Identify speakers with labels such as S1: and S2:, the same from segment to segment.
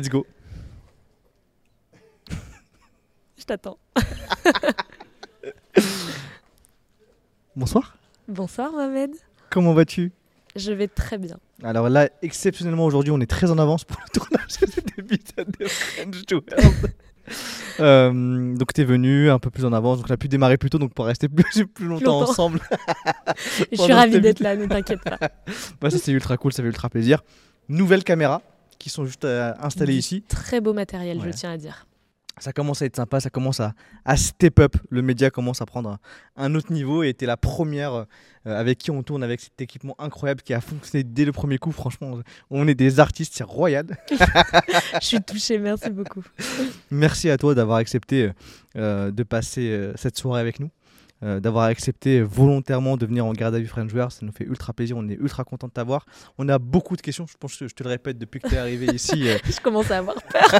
S1: Let's go.
S2: Je t'attends.
S1: Bonsoir.
S2: Bonsoir Mohamed.
S1: Comment vas-tu?
S2: Je vais très bien.
S1: Alors là, exceptionnellement aujourd'hui, on est très en avance pour le tournage de cet épisode de French World. Euh, donc t'es venu un peu plus en avance, donc on a pu démarrer plus tôt, donc pour rester plus, plus longtemps,
S2: Longtemps.
S1: ensemble.
S2: Je suis ravie d'être là, ne t'inquiète pas.
S1: Bah, ça c'est ultra cool, ça fait ultra plaisir. Nouvelles caméras qui sont juste euh, installées
S2: Du
S1: ici.
S2: Très beau matériel,
S1: Ouais.
S2: je tiens à dire.
S1: Ça commence à être sympa, ça commence à, à step up. Le média commence à prendre un, un autre niveau et t'es la première euh, avec qui on tourne avec cet équipement incroyable qui a fonctionné dès le premier coup. Franchement, on est des artistes, c'est royal.
S2: Je suis touchée, merci beaucoup.
S1: Merci à toi d'avoir accepté euh, de passer cette soirée avec nous, euh, d'avoir accepté volontairement de venir en garde à vue French Joueur. Ça nous fait ultra plaisir, on est ultra content de t'avoir. On a beaucoup de questions, je pense que je te le répète depuis que tu es arrivé ici. euh,
S2: Je commence à avoir peur.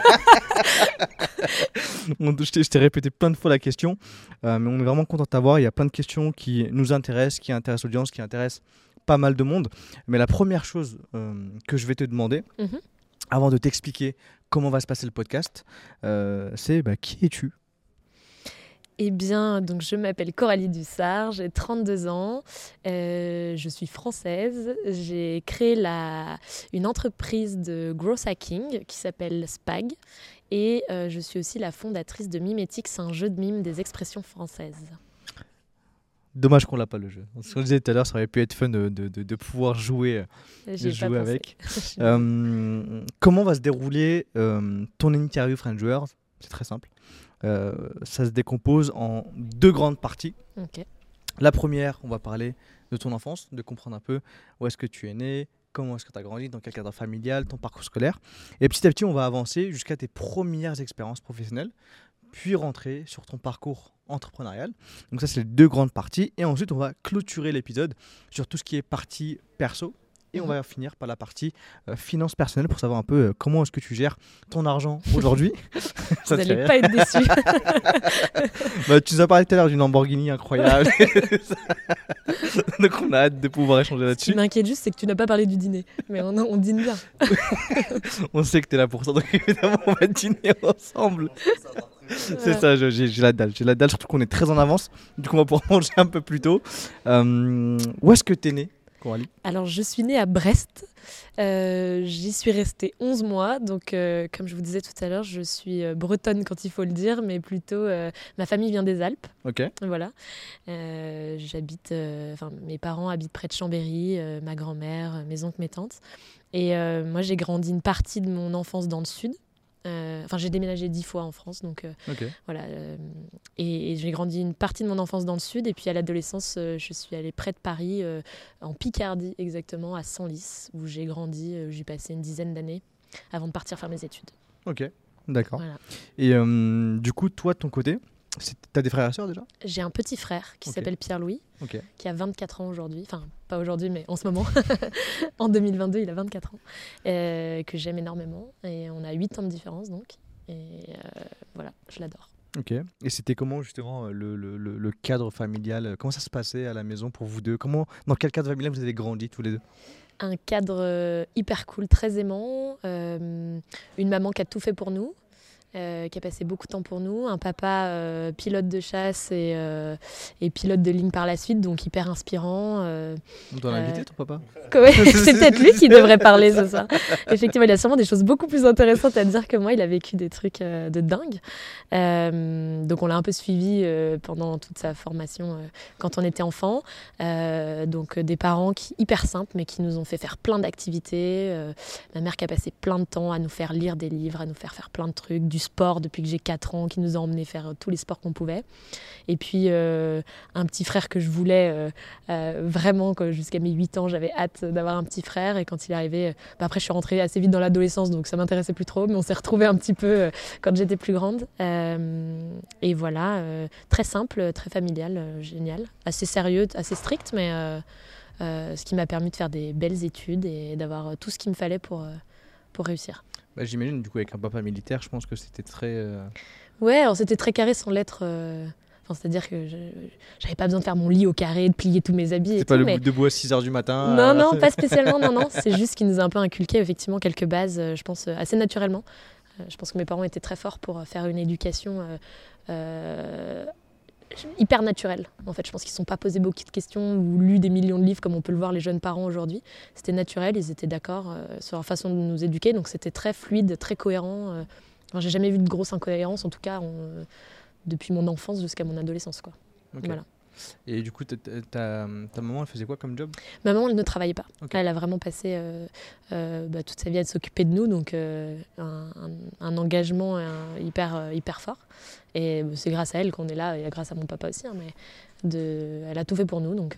S1: je t'ai- répété plein de fois la question, euh, mais on est vraiment content de t'avoir. Il y a plein de questions qui nous intéressent, qui intéressent l'audience, qui intéressent pas mal de monde. Mais la première chose que je vais te demander,
S2: Mhm.
S1: avant de t'expliquer comment va se passer le podcast, c'est bah, qui es-tu?
S2: Eh bien, donc je m'appelle Coralie Dussard, j'ai 32 ans, euh, je suis française. J'ai créé la, une entreprise de growth hacking qui s'appelle Spag et euh, je suis aussi la fondatrice de Mimétique, c'est un jeu de mime des expressions françaises.
S1: Dommage qu'on l'a pas le jeu. Ce qu'on disait tout à l'heure, ça aurait pu être fun de, de- de- de pouvoir jouer, euh,
S2: pas
S1: jouer avec. Euh, comment va se dérouler ton interview French Joueurs? C'est très simple. Euh, ça se décompose en deux grandes parties. La première, on va parler de ton enfance, de comprendre un peu où est-ce que tu es né, comment est-ce que tu as grandi, dans quel cadre familial, ton parcours scolaire. Et petit à petit, on va avancer jusqu'à tes premières expériences professionnelles, puis rentrer sur ton parcours entrepreneurial. Donc ça, c'est les deux grandes parties. Et ensuite, on va clôturer l'épisode sur tout ce qui est partie perso. Et on
S2: Mhm.
S1: va finir par la partie euh, finance personnelle pour savoir un peu euh, comment est-ce que tu gères ton argent aujourd'hui. Ça
S2: Vous n'allez pas être déçus.
S1: bah, tu nous as parlé tout à l'heure d'une Lamborghini incroyable. Donc on a hâte de pouvoir échanger
S2: Ce qui
S1: là-dessus.
S2: m'inquiète juste, c'est que tu n'as pas parlé du dîner. Mais on, on dîne bien.
S1: On sait que tu es là pour ça, donc évidemment on va dîner ensemble. C'est ça, j'ai la dalle. J'ai la dalle, surtout qu'on est très en avance. Du coup on va pouvoir manger un peu plus tôt. Euh, où est-ce que tu es né, Coralie
S2: Alors, je suis née à Brest. Euh, J'y suis restée 11 mois. Donc, euh, comme je vous disais tout à l'heure, je suis euh, bretonne quand il faut le dire, mais plutôt euh, ma famille vient des Alpes.
S1: Ok.
S2: Voilà. J'habite, enfin, mes parents habitent près de Chambéry, ma grand-mère, mes oncles, mes tantes. Et moi, j'ai grandi une partie de mon enfance dans le sud. Euh, Enfin, j'ai déménagé dix fois en France, donc euh, voilà. euh, et et j'ai grandi une partie de mon enfance dans le sud. Et puis à l'adolescence, je suis allée près de Paris, en Picardie exactement, à Senlis, où j'ai grandi. euh, J'y passé une dizaine d'années avant de partir faire mes études.
S1: Ok. D'accord.
S2: Voilà.
S1: Et du coup, toi de ton côté, t'as des frères et sœurs déjà
S2: J'ai un petit frère qui s'appelle Pierre-Louis, qui a 24 ans aujourd'hui. Enfin, pas aujourd'hui, mais en ce moment. en 2022, il a 24 ans. euh, que j'aime énormément. Et on a 8 ans de différence, donc. Et euh, voilà, je l'adore.
S1: Ok. Et c'était comment justement euh, le, le- le- le cadre familial Comment ça se passait à la maison pour vous deux? Comment, Dans quel cadre familial vous avez grandi tous les deux?
S2: Un cadre hyper cool, très aimant, euh, une maman qui a tout fait pour nous, euh, qui a passé beaucoup de temps pour nous, un papa euh, pilote de chasse et, euh, et pilote de ligne par la suite, donc hyper inspirant.
S1: On doit l'inviter ton papa
S2: c'est peut-être lui qui devrait parler ce soir. Effectivement, il a sûrement des choses beaucoup plus intéressantes à dire que moi. Il a vécu des trucs de dingue. Donc, on l'a un peu suivi pendant toute sa formation quand on était enfant. Donc, des parents qui hyper simples, mais qui nous ont fait faire plein d'activités. Ma mère qui a passé plein de temps à nous faire lire des livres, à nous faire faire plein de trucs, du sport depuis que j'ai 4 ans, qui nous a emmenés faire tous les sports qu'on pouvait. Et puis, euh, un petit frère que je voulais euh, euh, vraiment, jusqu'à mes 8 ans, j'avais hâte d'avoir un petit frère. Et quand il est arrivé, bah après, je suis rentrée assez vite dans l'adolescence, donc ça m'intéressait plus trop. Mais on s'est retrouvés un petit peu quand j'étais plus grande. Et voilà, très simple, très familial, génial. Assez sérieux, assez strict, mais ce qui m'a permis de faire des belles études et d'avoir tout ce qu'il me fallait pour, pour réussir.
S1: Bah, J'imagine, du coup, avec un papa militaire, je pense que c'était très. euh,
S2: Ouais, alors c'était très carré sans l'être. euh, C'est-à-dire que je n'avais pas besoin de faire mon lit au carré, de plier tous mes habits.
S1: C'est pas le mais... debout à 6 h du matin
S2: Non, non, pas spécialement, non, non. C'est juste qu'il nous a un peu inculqué effectivement quelques bases, je pense, assez naturellement. Je pense que mes parents étaient très forts pour faire une éducation euh, hyper naturelle. En fait, je pense qu'ils ne sont pas posés beaucoup de questions ou lu des millions de livres comme on peut le voir les jeunes parents aujourd'hui. C'était naturel, ils étaient d'accord euh, sur leur façon de nous éduquer, donc c'était très fluide, très cohérent. Euh. J'ai jamais vu de grosse incohérence, en tout cas depuis mon enfance jusqu'à mon adolescence. Quoi. Voilà.
S1: Et du coup, ta, maman, elle faisait quoi comme job?
S2: Ma maman, elle ne travaillait pas. Elle a vraiment passé euh, euh, bah, toute sa vie à s'occuper de nous, donc euh, un, engagement hyper, hyper fort. Et c'est grâce à elle qu'on est là, et grâce à mon papa aussi. Hein, mais de, elle a tout fait pour nous, donc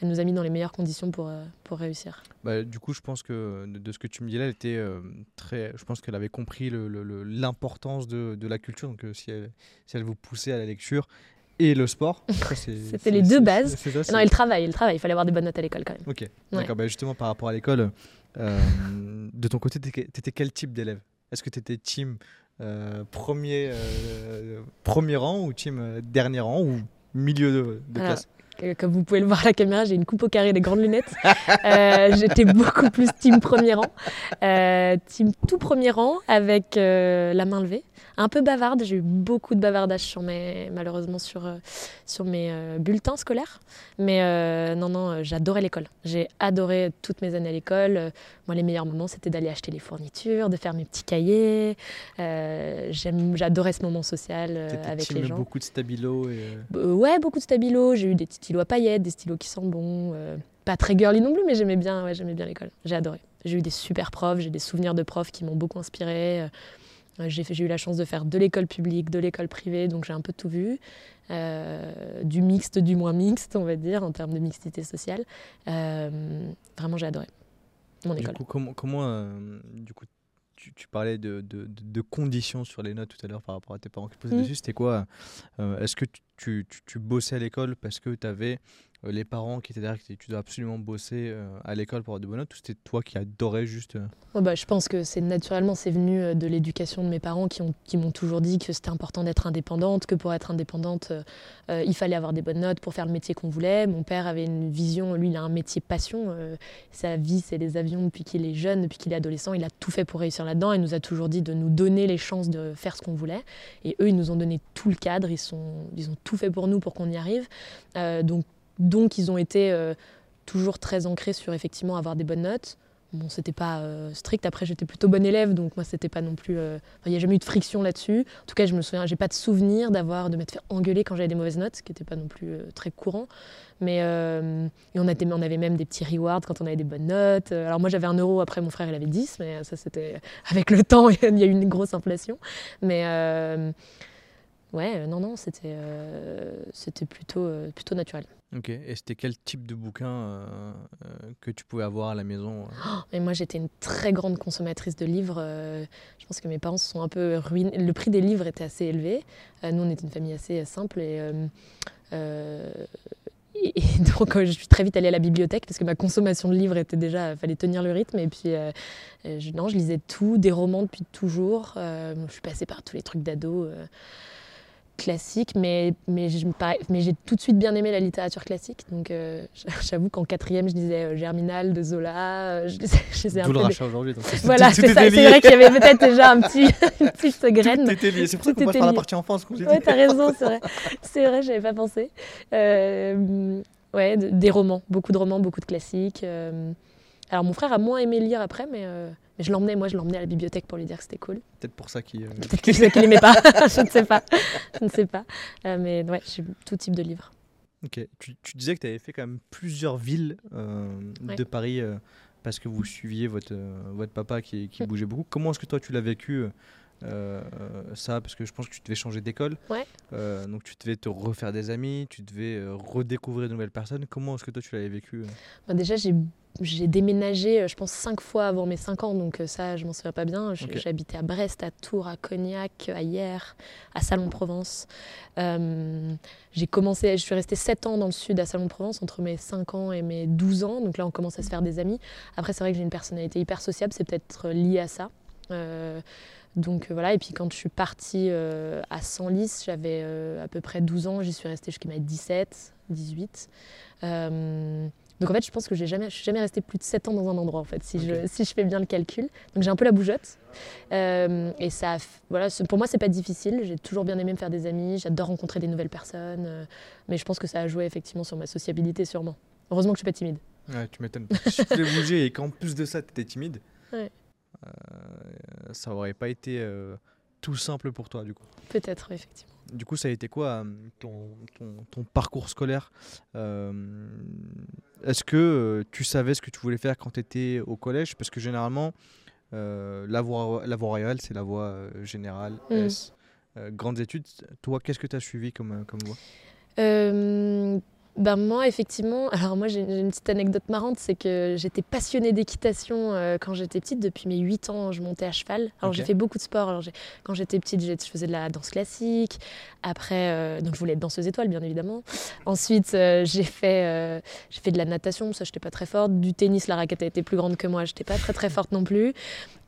S2: elle nous a mis dans les meilleures conditions pour, pour réussir.
S1: Bah, du coup, je pense que de, ce que tu me dis là, elle était très. Je pense qu'elle avait compris l'importance de, de, la culture. Donc, si, elle, si elle vous poussait à la lecture, et le sport.
S2: C'était les deux bases. non, et le travail, le travail. Il fallait avoir des bonnes notes à l'école quand même.
S1: Ok, d'accord. Bah, justement, par rapport à l'école, euh, de ton côté, tu étais quel type d'élève? Est-ce que tu étais team euh, premier, euh, premier rang ou team dernier rang ou milieu de, de classe?
S2: comme vous pouvez le voir à la caméra, j'ai une coupe au carré, des grandes lunettes. J'étais beaucoup plus team premier rang. team tout premier rang avec la main levée un peu bavarde. J'ai eu beaucoup de bavardage sur mes, malheureusement sur, euh, sur mes euh, bulletins scolaires. Mais euh, non, non, j'adorais l'école. J'ai adoré toutes mes années à l'école. moi, les meilleurs moments, c'était d'aller acheter les fournitures, de faire mes petits cahiers. J'adorais ce moment social avec les gens.
S1: beaucoup de stabilo
S2: Ouais, beaucoup de stabilo. J'ai eu des stylos à paillettes, des stylos qui sentent bon. pas très girly non plus, mais j'aimais bien, ouais, j'aimais bien l'école. J'ai adoré. J'ai eu des super profs, j'ai des souvenirs de profs qui m'ont beaucoup inspiré. J'ai eu la chance de faire de l'école publique, de l'école privée, donc j'ai un peu tout vu. Euh, du mixte, du moins mixte, on va dire, en termes de mixité sociale. Euh, vraiment, j'ai adoré mon école.
S1: Du coup, comment, comment euh, du coup, tu, tu parlais de, de, de, conditions sur les notes tout à l'heure par rapport à tes parents qui posaient mmh. dessus. C'était quoi Est-ce que tu, tu, tu, bossais à l'école parce que tu avais euh, les parents qui étaient derrière, que tu dois absolument bosser euh, à l'école pour avoir de bonnes notes, ou c'était toi qui adorais juste euh
S2: bah, Je pense que c'est naturellement, c'est venu de l'éducation de mes parents qui, qui m'ont toujours dit que c'était important d'être indépendante, que pour être indépendante, il fallait avoir des bonnes notes pour faire le métier qu'on voulait. Mon père avait une vision, lui, il a un métier passion. sa vie, c'est les avions depuis qu'il est jeune, depuis qu'il est adolescent. Il a tout fait pour réussir là-dedans. Il nous a toujours dit de nous donner les chances de faire ce qu'on voulait. Et eux, ils nous ont donné tout le cadre. Ils, sont, ils ont tout fait pour nous pour qu'on y arrive. donc, donc, ils ont été euh, toujours très ancrés sur effectivement avoir des bonnes notes. Bon, c'était pas euh, strict. Après, j'étais plutôt bonne élève, donc moi, c'était pas non plus. Euh, il n'y a jamais eu de friction là-dessus. En tout cas, je me souviens, j'ai pas de souvenir d'avoir de m'être fait engueuler quand j'avais des mauvaises notes, ce qui n'était pas non plus très courant. Mais on, avait même des petits rewards quand on avait des bonnes notes. Alors moi, j'avais un euro. Après, mon frère, il avait 10, mais ça, c'était avec le temps, il y a eu une grosse inflation. Mais ouais, non, non, c'était plutôt naturel.
S1: Ok, et c'était quel type de bouquin euh, euh, que tu pouvais avoir à la maison
S2: euh Moi, j'étais une très grande consommatrice de livres. je pense que mes parents se sont un peu ruinés. Le prix des livres était assez élevé. nous, on était une famille assez simple et, et, donc je suis très vite allée à la bibliothèque parce que ma consommation de livres était déjà, fallait tenir le rythme. Et puis, je, non, je lisais tout, des romans depuis toujours. je suis passée par tous les trucs d'ado classique, mais, mais, mais j'ai tout de suite bien aimé la littérature classique. Donc euh, j'avoue qu'en quatrième, je disais euh, Germinal de Zola. Euh, je je
S1: lisais un peu le aujourd'hui.
S2: Voilà, c'est vrai qu'il y avait peut-être déjà un petit, une petite graine.
S1: C'est pour ça qu'on passe par la partie enfance.
S2: Oui, t'as raison, c'est vrai. C'est vrai, j'avais pas pensé. ouais, des romans, beaucoup de romans, beaucoup de classiques. alors mon frère a moins aimé lire après, mais je l'emmenais, moi, je l'emmenais à la bibliothèque pour lui dire que c'était cool.
S1: Peut-être pour ça qu'il. Euh...
S2: Peut-être qu'il n'aimait pas. je ne sais pas. Je ne sais pas. Euh, mais ouais, j'ai tout type de livres.
S1: Ok. Tu, tu disais que tu avais fait quand même plusieurs villes euh, de Paris euh, parce que vous suiviez votre, votre papa qui, qui mm. bougeait beaucoup. Comment est-ce que toi tu l'as vécu ça parce que je pense que tu devais changer d'école.
S2: Ouais.
S1: donc tu devais te refaire des amis, tu devais redécouvrir de nouvelles personnes. Comment est-ce que toi tu l'avais vécu
S2: bah, Déjà j'ai déménagé, euh, je pense, cinq fois avant mes cinq ans, donc euh, ça, je m'en souviens pas bien. J'habitais à Brest, à Tours, à Cognac, à Hier, à Salon-de-Provence. Euh, j'ai commencé, je suis restée sept ans dans le sud à Salon-de-Provence, entre mes 5 ans et mes 12 ans. Donc là, on commence à se faire des amis. Après, c'est vrai que j'ai une personnalité hyper sociable, c'est peut-être lié à ça. Donc voilà, et puis quand je suis partie à Senlis, j'avais à peu près 12 ans, j'y suis restée jusqu'à mes 17, 18. Donc en fait, je pense que j'ai jamais, je suis jamais restée plus de 7 ans dans un endroit en fait, si, je, si je fais bien le calcul. Donc j'ai un peu la bougeotte. Euh, et ça, voilà, pour moi, c'est pas difficile. J'ai toujours bien aimé me faire des amis. J'adore rencontrer des nouvelles personnes. Euh, mais je pense que ça a joué effectivement sur ma sociabilité, sûrement. Heureusement que je suis pas timide.
S1: Ouais, tu m'étonnes. tu voulais bouger et qu'en plus de ça, tu étais timide,
S2: ouais.
S1: Euh, ça aurait pas été tout simple pour toi du coup.
S2: Peut-être, effectivement.
S1: Du coup, ça a été quoi ton, ton, ton parcours scolaire est-ce que euh, tu savais ce que tu voulais faire quand tu étais au collège? Parce que généralement, euh, la, voie, la voie royale, c'est la voie euh, générale, mm. S, grandes études. Toi, qu'est-ce que tu as suivi comme, comme voie?
S2: Ben moi, effectivement, alors moi j'ai une petite anecdote marrante, c'est que j'étais passionnée d'équitation euh, quand j'étais petite. Depuis mes 8 ans, je montais à cheval. Alors j'ai fait beaucoup de sport. Alors, quand j'étais petite, je faisais de la danse classique. Après, euh, donc je voulais être danseuse étoile, bien évidemment. Ensuite, euh, j'ai fait, j'ai fait de la natation, ça j'étais pas très forte. Du tennis, la raquette été plus grande que moi, j'étais pas très très forte non plus.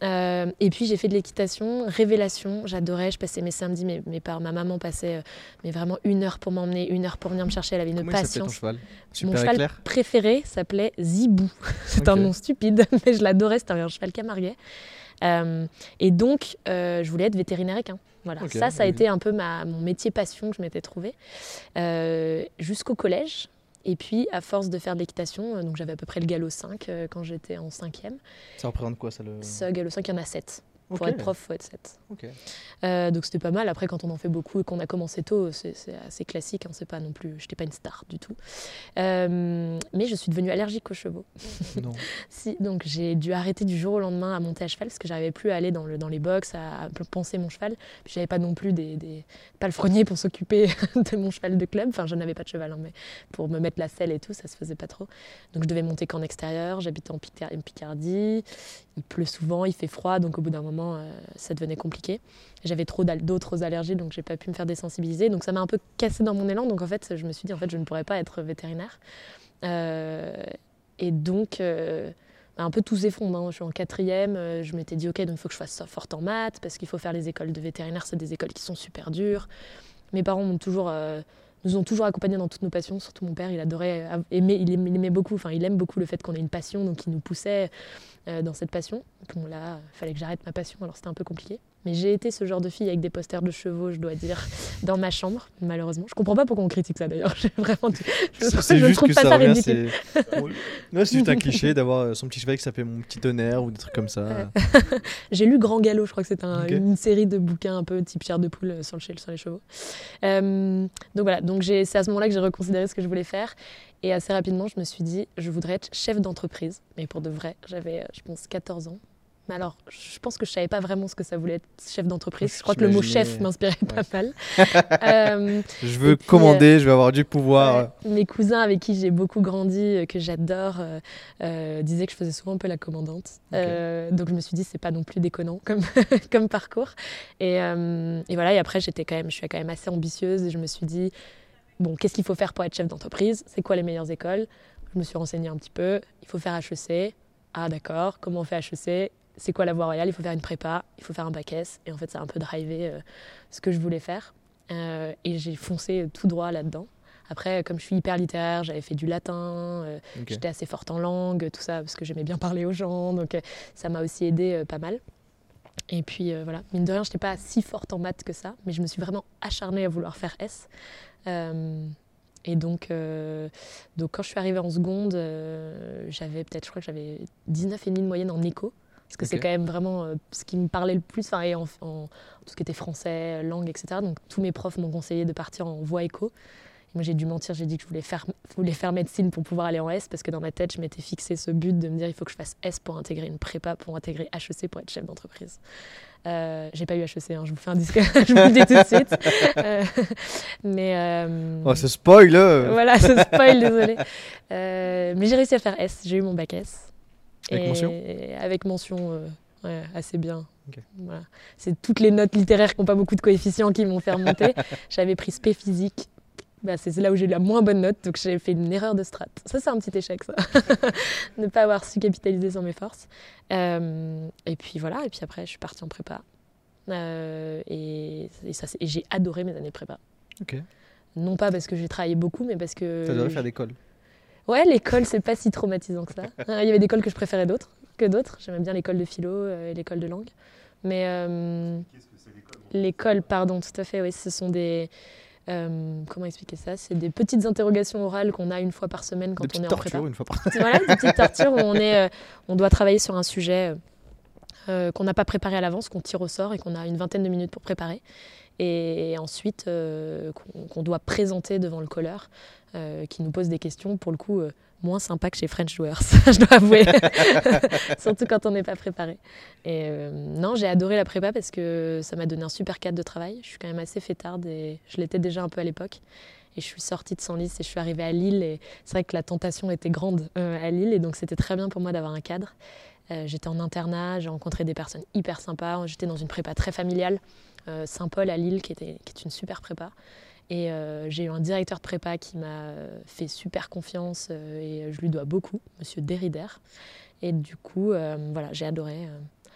S2: et puis j'ai fait de l'équitation, révélation, j'adorais. Je passais mes samedis, mes, mes parents, ma maman passait mais vraiment une heure pour m'emmener, une heure pour venir me chercher. Elle avait une passion
S1: ton cheval
S2: Mon cheval préféré s'appelait Zibou. C'est un nom stupide, mais je l'adorais. C'était un cheval camarguais. Euh, et donc, euh, je voulais être vétérinaire équin. Voilà, ça, ça a été un peu ma, mon métier passion que je m'étais trouvé euh, jusqu'au collège. Et puis, à force de faire de l'équitation, donc j'avais à peu près le galop 5 quand j'étais en cinquième.
S1: Ça représente quoi ça le...
S2: Ce galop 5, il y en a 7. Pour être prof, il faut être 7. Euh, donc c'était pas mal. Après, quand on en fait beaucoup et qu'on a commencé tôt, c'est assez classique. Hein. C'est pas non plus, j'étais pas une star du tout. Euh, mais je suis devenue allergique aux chevaux.
S1: Non.
S2: si, donc j'ai dû arrêter du jour au lendemain à monter à cheval parce que j'arrivais plus à aller dans, le, dans les box, à, penser mon cheval. Puis j'avais pas non plus des, des palefreniers pour s'occuper de mon cheval de club. Enfin, je n'avais pas de cheval, hein, mais pour me mettre la selle et tout, ça se faisait pas trop. Donc je devais monter qu'en extérieur. J'habitais en Picardie. Il pleut souvent, il fait froid, donc au bout d'un moment euh, ça devenait compliqué. J'avais trop d'autres allergies, donc j'ai pas pu me faire désensibiliser. Donc ça m'a un peu cassé dans mon élan. Donc en fait, je me suis dit, en fait, je ne pourrais pas être vétérinaire. Euh, et donc, euh, un peu tout s'effondre. Hein. Je suis en quatrième, je m'étais dit, ok, donc il faut que je fasse ça forte en maths, parce qu'il faut faire les écoles de vétérinaire, c'est des écoles qui sont super dures. Mes parents m'ont toujours nous ont toujours accompagnés dans toutes nos passions. Surtout mon père, il adorait aimer, il aimait, beaucoup, aime beaucoup le fait qu'on ait une passion, donc il nous poussait dans cette passion. Là, il fallait que j'arrête ma passion, alors c'était un peu compliqué. Mais j'ai été ce genre de fille avec des posters de chevaux, je dois dire, dans ma chambre, malheureusement. Je comprends pas pourquoi on critique ça d'ailleurs. Vraiment,
S1: je, je, je trouve pas ça, ridicule. C'est juste un cliché d'avoir euh, son petit cheval qui s'appelle Mon Petit Tonnerre ou des trucs comme ça.
S2: j'ai lu Grand Galop, je crois que c'est une série de bouquins un peu type Pierre de Poule euh, sur, le, sur les chevaux. Euh, donc voilà, donc c'est à ce moment-là que j'ai reconsidéré ce que je voulais faire. Et assez rapidement, je me suis dit, je voudrais être chef d'entreprise. Mais pour de vrai, j'avais, je pense, 14 ans. Mais alors, je pense que je savais pas vraiment ce que ça voulait être chef d'entreprise. Je crois que le mot chef m'inspirait pas mal.
S1: Euh, je veux commander, je veux avoir du pouvoir.
S2: mes cousins avec qui j'ai beaucoup grandi, euh, que j'adore, euh, disaient que je faisais souvent un peu la commandante. donc je me suis dit, c'est pas non plus déconnant comme, comme parcours. Et, et, voilà, et après, j'étais quand même, je suis quand même assez ambitieuse et je me suis dit, bon, qu'est-ce qu'il faut faire pour être chef d'entreprise? C'est quoi les meilleures écoles? Je me suis renseignée un petit peu. Il faut faire HEC. Ah d'accord, comment on fait HEC c'est quoi la voie royale? Il faut faire une prépa, il faut faire un bac S. Et en fait, ça a un peu drivé euh, ce que je voulais faire. Euh, et j'ai foncé tout droit là-dedans. Après, comme je suis hyper littéraire, j'avais fait du latin, euh, j'étais assez forte en langue, tout ça, parce que j'aimais bien parler aux gens. Donc ça m'a aussi aidé pas mal. Et puis voilà, mine de rien, je n'étais pas si forte en maths que ça, mais je me suis vraiment acharnée à vouloir faire S. Et donc, donc, quand je suis arrivée en seconde, j'avais peut-être, je crois que j'avais 19,5 de moyenne en éco. Parce que c'est quand même vraiment euh, ce qui me parlait le plus, et en, tout ce qui était français, langue, etc. Donc tous mes profs m'ont conseillé de partir en voie éco. moi j'ai dû mentir, j'ai dit que je voulais faire, voulais faire médecine pour pouvoir aller en S, parce que dans ma tête je m'étais fixé ce but de me dire il faut que je fasse S pour intégrer une prépa, pour intégrer HEC pour être chef d'entreprise. Euh, j'ai pas eu HEC, hein, je vous fais un disque, je vous le dis tout de suite. Euh, mais. Euh,
S1: oh, c'est spoil
S2: Voilà, c'est spoil, désolé. mais j'ai réussi à faire S, j'ai eu mon bac S.
S1: Avec mention
S2: Avec mention, euh, assez bien. Voilà. C'est toutes les notes littéraires qui n'ont pas beaucoup de coefficients qui m'ont fait remonter. J'avais pris spé physique. Bah, c'est là où j'ai eu la moins bonne note, donc j'ai fait une erreur de strat. Ça, c'est un petit échec, ça. ne pas avoir su capitaliser sur mes forces. Euh, et puis voilà, et puis après, je suis partie en prépa. Euh, et, et ça, c'est- et j'ai adoré mes années prépa. Non pas parce que j'ai travaillé beaucoup, mais parce que.
S1: T'as adoré faire l'école.
S2: Ouais, l'école, c'est pas si traumatisant que ça. Euh, Il y avait des écoles que je préférais d'autres que d'autres. J'aimais bien l'école de philo euh, et l'école de langue. Mais euh, l'école, pardon, tout à fait, oui, ce sont des. euh, comment expliquer ça? C'est des petites interrogations orales qu'on a une fois par semaine quand
S1: Des
S2: on est en prépa.
S1: une fois par
S2: Voilà, des petites tortures où on, est, euh, on doit travailler sur un sujet euh, qu'on n'a pas préparé à l'avance, qu'on tire au sort et qu'on a une vingtaine de minutes pour préparer. Et, ensuite, euh, qu'on qu'on doit présenter devant le colleur euh, qui nous pose des questions, pour le coup, euh, moins sympa que chez French Doers, je dois avouer. Surtout quand on n'est pas préparé. Et euh, non, j'ai adoré la prépa parce que ça m'a donné un super cadre de travail. Je suis quand même assez fêtarde et je l'étais déjà un peu à l'époque. Et je suis sortie de Senlis et je suis arrivée à Lille. C'est vrai que la tentation était grande à Lille. Et donc, c'était très bien pour moi d'avoir un cadre. J'étais en internat, j'ai rencontré des personnes hyper sympas. J'étais dans une prépa très familiale, Saint-Paul à Lille, qui, était, qui est une super prépa. Et euh, j'ai eu un directeur de prépa qui m'a euh, fait super confiance euh, et je lui dois beaucoup, monsieur Derrider. Et du coup, voilà, j'ai adoré.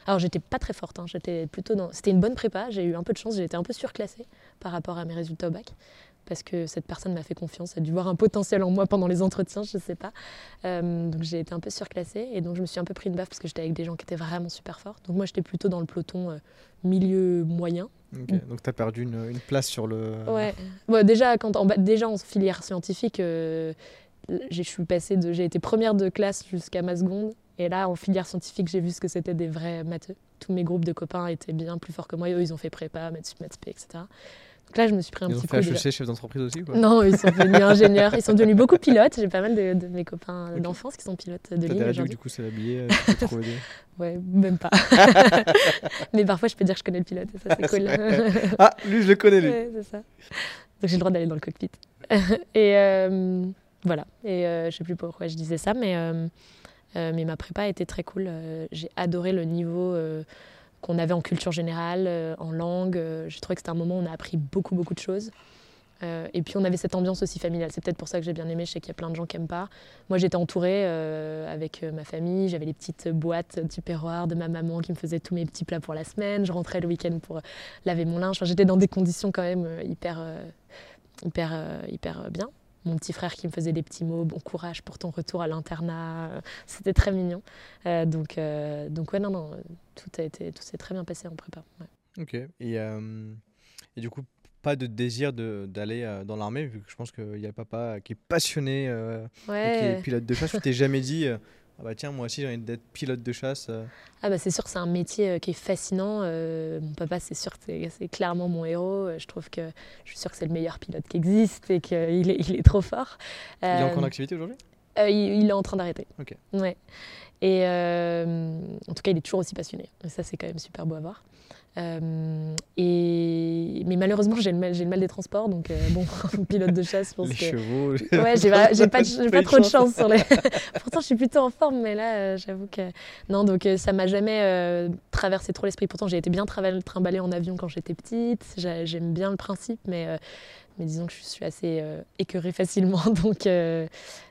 S2: Alors, j'étais pas très forte, hein, j'étais plutôt dans. C'était une bonne prépa, j'ai eu un peu de chance, été un peu surclassée par rapport à mes résultats au bac. Parce que cette personne m'a fait confiance, elle a dû voir un potentiel en moi pendant les entretiens, je sais pas. Euh, donc j'ai été un peu surclassée et donc je me suis un peu pris une baffe parce que j'étais avec des gens qui étaient vraiment super forts. Donc moi j'étais plutôt dans le peloton euh, milieu moyen.
S1: Donc t'as perdu une, une place sur le.
S2: Ouais. Déjà, quand, en, déjà en filière scientifique, euh, j'ai- je suis passée de, j'ai été première de classe jusqu'à ma seconde. Et là, en filière scientifique, j'ai vu ce que c'était des vrais matheux. Tous mes groupes de copains étaient bien plus forts que moi. Et eux, ils ont fait prépa, maths sup, maths spé, etc. Donc là, je me suis pris un
S1: Ils ont
S2: petit
S1: fait
S2: coup. déjà.
S1: HEC, chef d'entreprise aussi quoi
S2: Non, ils sont devenus ingénieurs. Ils sont devenus beaucoup pilotes. J'ai pas mal de, de mes copains d'enfance qui sont pilotes de ligne aujourd'hui.
S1: du coup, c'est habillé. euh,
S2: Ouais, même pas. Mais parfois, je peux dire que je connais le pilote et ça, c'est cool.
S1: Ah, lui, je le connais, lui.
S2: Ouais, c'est ça. Donc j'ai le droit d'aller dans le cockpit. et euh, voilà. Et euh, je sais plus pourquoi je disais ça, mais, euh, mais ma prépa a été très cool. J'ai adoré le niveau qu'on avait en culture générale, euh, en langue. Euh, j'ai trouvé que c'était un moment où on a appris beaucoup, beaucoup de choses. Euh, et puis on avait cette ambiance aussi familiale. C'est peut-être pour ça que j'ai bien aimé. Je sais qu'il y a plein de gens qui n'aiment pas. Moi, j'étais entourée avec ma famille. J'avais les petites boîtes du perroir de ma maman qui me faisait tous mes petits plats pour la semaine. Je rentrais le week-end pour laver mon linge. Enfin, j'étais dans des conditions quand même hyper, hyper, hyper bien. Mon petit frère qui me faisait des petits mots, bon courage pour ton retour à l'internat. Euh, C'était très mignon. Euh, donc, euh, donc ouais, non, non, tout a été, tout s'est très bien passé en prépa. ouais.
S1: Ok. Et, et du coup, pas de désir d'aller dans l'armée, vu que je pense qu'il y a le papa qui est passionné euh, et qui
S2: Ouais.
S1: est pilote de chasse. Tu t'es jamais dit, ah bah tiens, moi aussi j'ai envie d'être pilote de chasse. euh.
S2: Ah bah c'est sûr c'est un métier euh, qui est fascinant. Euh, mon papa, c'est sûr c'est- clairement mon héros. Je trouve que je suis sûre que c'est le meilleur pilote qui existe et qu'il est, il est trop fort.
S1: Il est encore en activité aujourd'hui?
S2: euh, il, il est en train d'arrêter.
S1: Ok.
S2: Ouais. Et euh, en tout cas, il est toujours aussi passionné. Et ça, c'est quand même super beau à voir. Euh, et... Mais malheureusement, j'ai le, mal- j'ai le mal des transports. Donc, euh, bon, pilote de chasse, je pense
S1: Les
S2: que.
S1: chevaux.
S2: Ouais, j'ai pas, trop de
S1: chance.
S2: sur les. Pourtant, je suis plutôt en forme, mais là, euh, j'avoue que. Non, donc ça m'a jamais traversé trop l'esprit. Pourtant, j'ai été bien trimballée en avion quand j'étais petite. J'a- J'aime bien le principe, mais, mais disons que je suis assez écœurée facilement. Donc,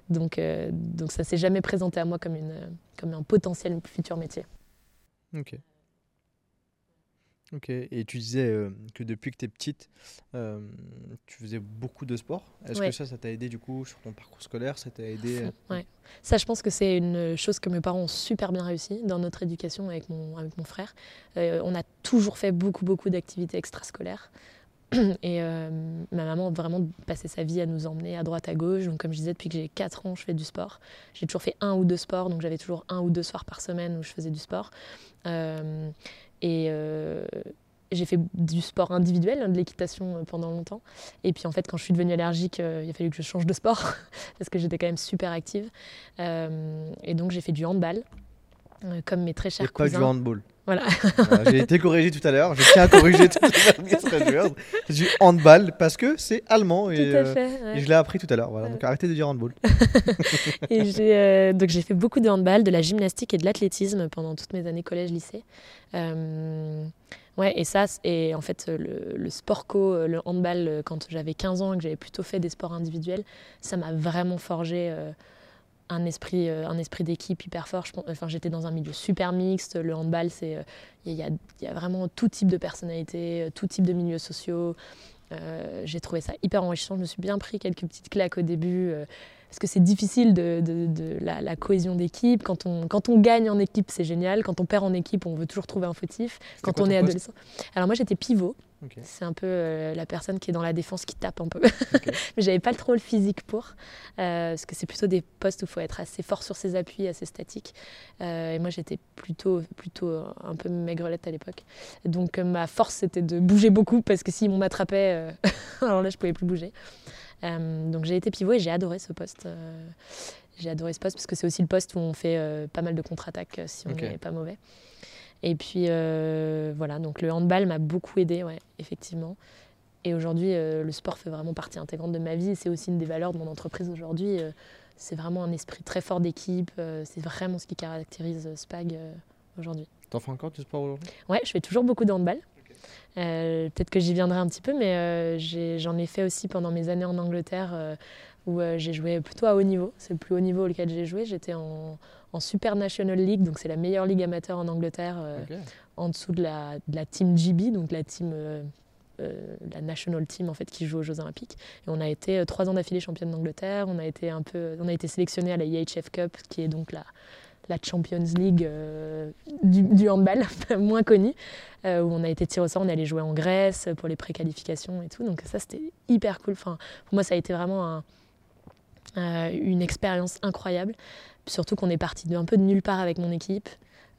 S2: donc, donc ça s'est jamais présenté à moi comme, une, comme un potentiel futur métier.
S1: Ok. Ok. Et tu disais euh, que depuis que tu es petite, euh, tu faisais beaucoup de sport. Est-ce
S2: Ouais.
S1: que ça, ça t'a aidé du coup sur ton parcours scolaire? Ça t'a aidé euh,
S2: Ouais. Ça, je pense que c'est une chose que mes parents ont super bien réussi dans notre éducation avec mon, avec mon frère. Euh, on a toujours fait beaucoup, beaucoup d'activités extrascolaires. Et ma maman a vraiment passé sa vie à nous emmener à droite, à gauche. Donc, comme je disais, depuis que j'ai 4 ans, je fais du sport. J'ai toujours fait un ou deux sports. Donc, j'avais toujours un ou deux soirs par semaine où je faisais du sport. Et euh, j'ai fait du sport individuel, hein, de l'équitation euh, pendant longtemps. Et puis, en fait, quand je suis devenue allergique, euh, il a fallu que je change de sport parce que j'étais quand même super active. Euh, et donc, j'ai fait du handball. euh, comme mes très
S1: Et
S2: chers
S1: pas
S2: cousins.
S1: du handball.
S2: Voilà.
S1: J'ai été corrigé tout à l'heure. Je tiens à corriger tous les administrateurs. C'est du handball parce que c'est allemand et,
S2: Tout à
S1: euh,
S2: fait. ouais.
S1: et je l'ai appris tout à l'heure. Voilà. Donc arrêtez de dire handball.
S2: Et j'ai euh, donc j'ai fait beaucoup de handball, de la gymnastique et de l'athlétisme pendant toutes mes années collège-lycée. Euh, ouais, et ça, et en fait, le, le sport co, le handball, quand j'avais 15 ans et que j'avais plutôt fait des sports individuels, ça m'a vraiment forgé un esprit, un esprit d'équipe hyper fort. enfin, j'étais dans un milieu super mixte. Le handball, c'est il y, y, a vraiment tout type de personnalités, tout type de milieux sociaux. j'ai trouvé ça hyper enrichissant. Je me suis bien pris quelques petites claques au début parce que c'est difficile de, de, la, cohésion d'équipe. Quand on, quand on gagne en équipe, c'est génial. Quand on perd en équipe, on veut toujours trouver un fautif. Quand on est adolescent. Alors moi, j'étais pivot. C'est un peu euh, la personne qui est dans la défense qui tape un peu. Mais j'avais pas trop le physique pour. Euh, parce que c'est plutôt des postes où il faut être assez fort sur ses appuis, assez statique. Euh, et moi, j'étais plutôt, plutôt un peu maigrelette à l'époque. Donc ma force, c'était de bouger beaucoup parce que si m'on m'attrapait, alors là, je pouvais plus bouger. Euh, donc j'ai été pivot et j'ai adoré ce poste. Euh, j'ai adoré ce poste parce que c'est aussi le poste où on fait euh, pas mal de contre-attaques si on n'est pas mauvais. Et puis voilà, donc le handball m'a beaucoup aidé, ouais, effectivement. Et aujourd'hui, le sport fait vraiment partie intégrante de ma vie et c'est aussi une des valeurs de mon entreprise aujourd'hui. c'est vraiment un esprit très fort d'équipe. c'est vraiment ce qui caractérise SPAG aujourd'hui.
S1: T'en fais encore du sport aujourd'hui?
S2: Ouais, je fais toujours beaucoup de handball. Euh, peut-être que j'y viendrai un petit peu, mais euh, j'en ai, fait aussi pendant mes années en Angleterre euh, où j'ai joué plutôt à haut niveau. C'est le plus haut niveau auquel j'ai joué. J'étais en, Super National League, donc c'est la meilleure ligue amateur en Angleterre, en dessous de la, de la, team GB, donc la team. la national team en fait qui joue aux Jeux Olympiques et on a été trois ans d'affilée championne d'Angleterre on a été un peu on a été sélectionné à la IHF Cup qui est donc la la Champions League euh, du, handball, moins connue, euh, où on a été tiré au sort, on allé jouer en Grèce pour les préqualifications et tout. Donc ça, c'était hyper cool. Pour moi, ça a été vraiment euh, une expérience incroyable. Surtout qu'on est parti un peu de nulle part avec mon équipe.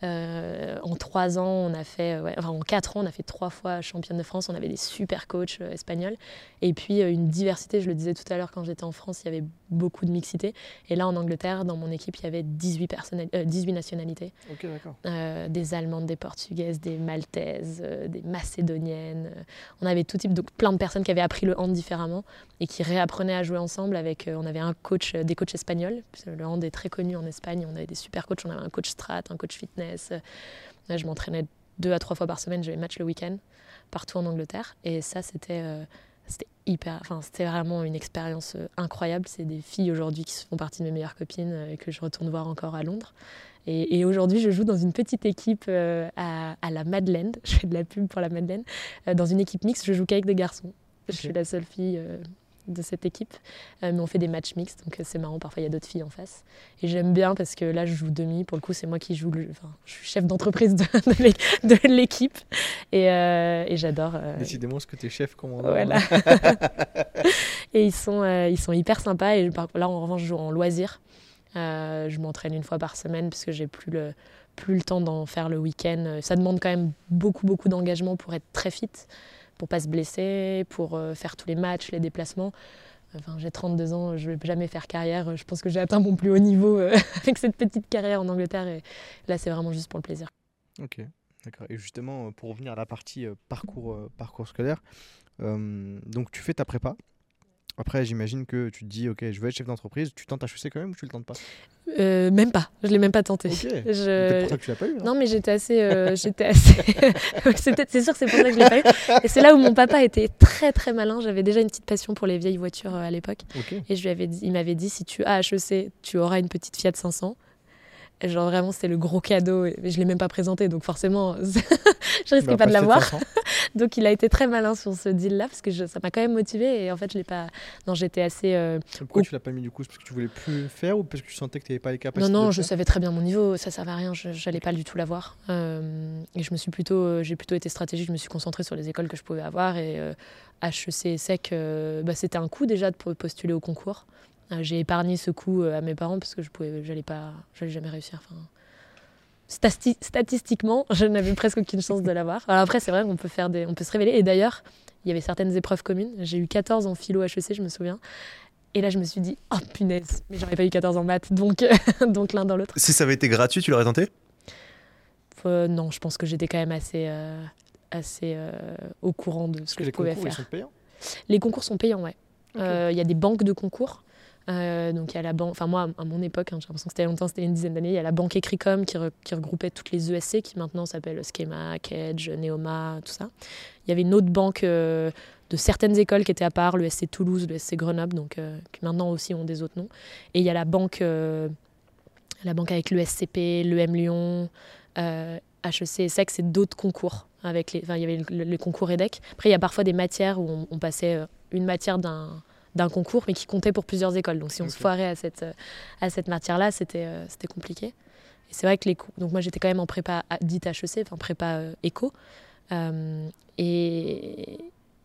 S2: Euh, en trois ans, on a fait, enfin, en quatre ans, on a fait trois fois championne de France. On avait des super coachs euh, espagnols. Et puis euh, une diversité, je le disais tout à l'heure quand j'étais en France, il y avait beaucoup de mixité. Et là, en Angleterre, dans mon équipe, il y avait 18, 18 nationalités. des Allemandes, des Portugaises, des Maltaises, des Macédoniennes. on avait tout type, donc plein de personnes qui avaient appris le hand différemment et qui réapprenaient à jouer ensemble. Avec, on avait un coach, des coachs espagnols. Le hand est très connu en Espagne. On avait des super coachs. On avait un coach strat, un coach fitness je m'entraînais deux à trois fois par semaine, j'avais match le week-end, partout en Angleterre. Et ça, c'était euh, hyper, enfin, c'était vraiment une expérience euh, incroyable. C'est des filles aujourd'hui qui font partie de mes meilleures copines euh, et que je retourne voir encore à Londres. Et, aujourd'hui, je joue dans une petite équipe à, à, la Madeleine. Je fais de la pub pour la Madeleine. dans une équipe mixte, je joue qu'avec des garçons. Je suis la seule fille de cette équipe. Euh, mais on fait des matchs mixtes, donc euh, c'est marrant. Parfois, il y a d'autres filles en face. Et j'aime bien parce que là, je joue demi. Pour le coup, c'est moi qui joue. Le... Enfin, je suis chef d'entreprise de, l'équipe. Et, euh, et j'adore.
S1: Décidément, ce que tu es chef, comment
S2: Voilà. et ils sont, ils sont hyper sympas. Et là, en revanche, je joue en loisir. je m'entraîne une fois par semaine parce que j'ai plus le, plus le temps d'en faire le week-end. Ça demande quand même beaucoup, beaucoup d'engagement pour être très fit pour pas se blesser, pour euh, faire tous les matchs, les déplacements. Enfin, j'ai 32 ans, je ne vais jamais faire carrière. Je pense que j'ai atteint mon plus haut niveau euh, avec cette petite carrière en Angleterre. Et là, c'est vraiment juste pour le plaisir.
S1: Ok, d'accord. Et justement, pour revenir à la partie euh, parcours, parcours scolaire, donc tu fais ta prépa. Après, j'imagine que tu te dis, ok, je veux être chef d'entreprise. Tu tentes HEC quand même ou tu le tentes pas?
S2: Euh, Même pas. Je l'ai même pas tenté.
S1: Je... pour ça que tu l'as pas eu.
S2: Non, mais j'étais assez, euh, j'étais assez. c'est sûr que c'est pour ça que je l'ai pas eu. Et c'est là où mon papa était très très malin. J'avais déjà une petite passion pour les vieilles voitures euh, à l'époque. Et je lui avais dit, il m'avait dit, si tu as HEC, tu auras une petite Fiat 500. Genre vraiment, c'était le gros cadeau. Et je l'ai même pas présenté, donc forcément, je risquais bah, pas de l'avoir. Donc il a été très malin sur ce deal-là parce que ça m'a quand même motivé et en fait je l'ai pas. Non, j'étais assez. Euh,
S1: Pourquoi tu l'as pas mis du coup Parce que tu voulais plus le faire ou parce que tu sentais que tu n'avais pas les capacités
S2: Non, non, je savais très bien mon niveau. Ça servait à rien. Je n'allais pas du tout l'avoir. Euh, et je me suis plutôt, euh, j'ai plutôt été stratégique. Je me suis concentrée sur les écoles que je pouvais avoir et HEC et SEC, bah, c'était un coup déjà de postuler au concours. Euh, j'ai épargné ce coup euh, à mes parents parce que je pouvais, j'allais pas, j'allais jamais réussir. Enfin, statistiquement, je n'avais presque aucune chance de l'avoir. Alors après, c'est vrai qu'on peut faire des, on peut se révéler. Et d'ailleurs, il y avait certaines épreuves communes. J'ai eu 14 en philo HEC, je me souviens. Et là, je me suis dit, oh punaise, mais j'aurais pas eu 14 en maths, donc, donc l'un dans l'autre.
S3: Si ça avait été gratuit, tu l'aurais tenté?
S2: Euh, Non, je pense que j'étais quand même assez, assez au courant de ce que, je pouvais faire. Les
S1: concours sont payants
S2: Les concours sont payants, ouais. Il y a des banques de concours. Euh, donc il y a la banque, enfin moi à mon époque, hein, j'ai l'impression que c'était longtemps, c'était une dizaine d'années, il y a la banque Ecricom qui, regroupait toutes les ESC qui maintenant s'appellent Schema, Kedge, Neoma, tout ça. Il y avait une autre banque euh, de certaines écoles qui étaient à part, le SC Toulouse, le SC Grenoble, donc qui maintenant aussi ont des autres noms. Et il y a la banque, la banque avec le SCP, l'EM Lyon, HEC SEC, c'est d'autres concours. Avec les, il y avait le, concours EDEC. Après, il y a parfois des matières où on, passait une matière d'un d'un concours, mais qui comptait pour plusieurs écoles. Donc si on se foirait à cette, à cette matière-là, c'était c'était compliqué. Et c'est vrai que les donc moi j'étais quand même en prépa dite HEC, enfin prépa éco. et,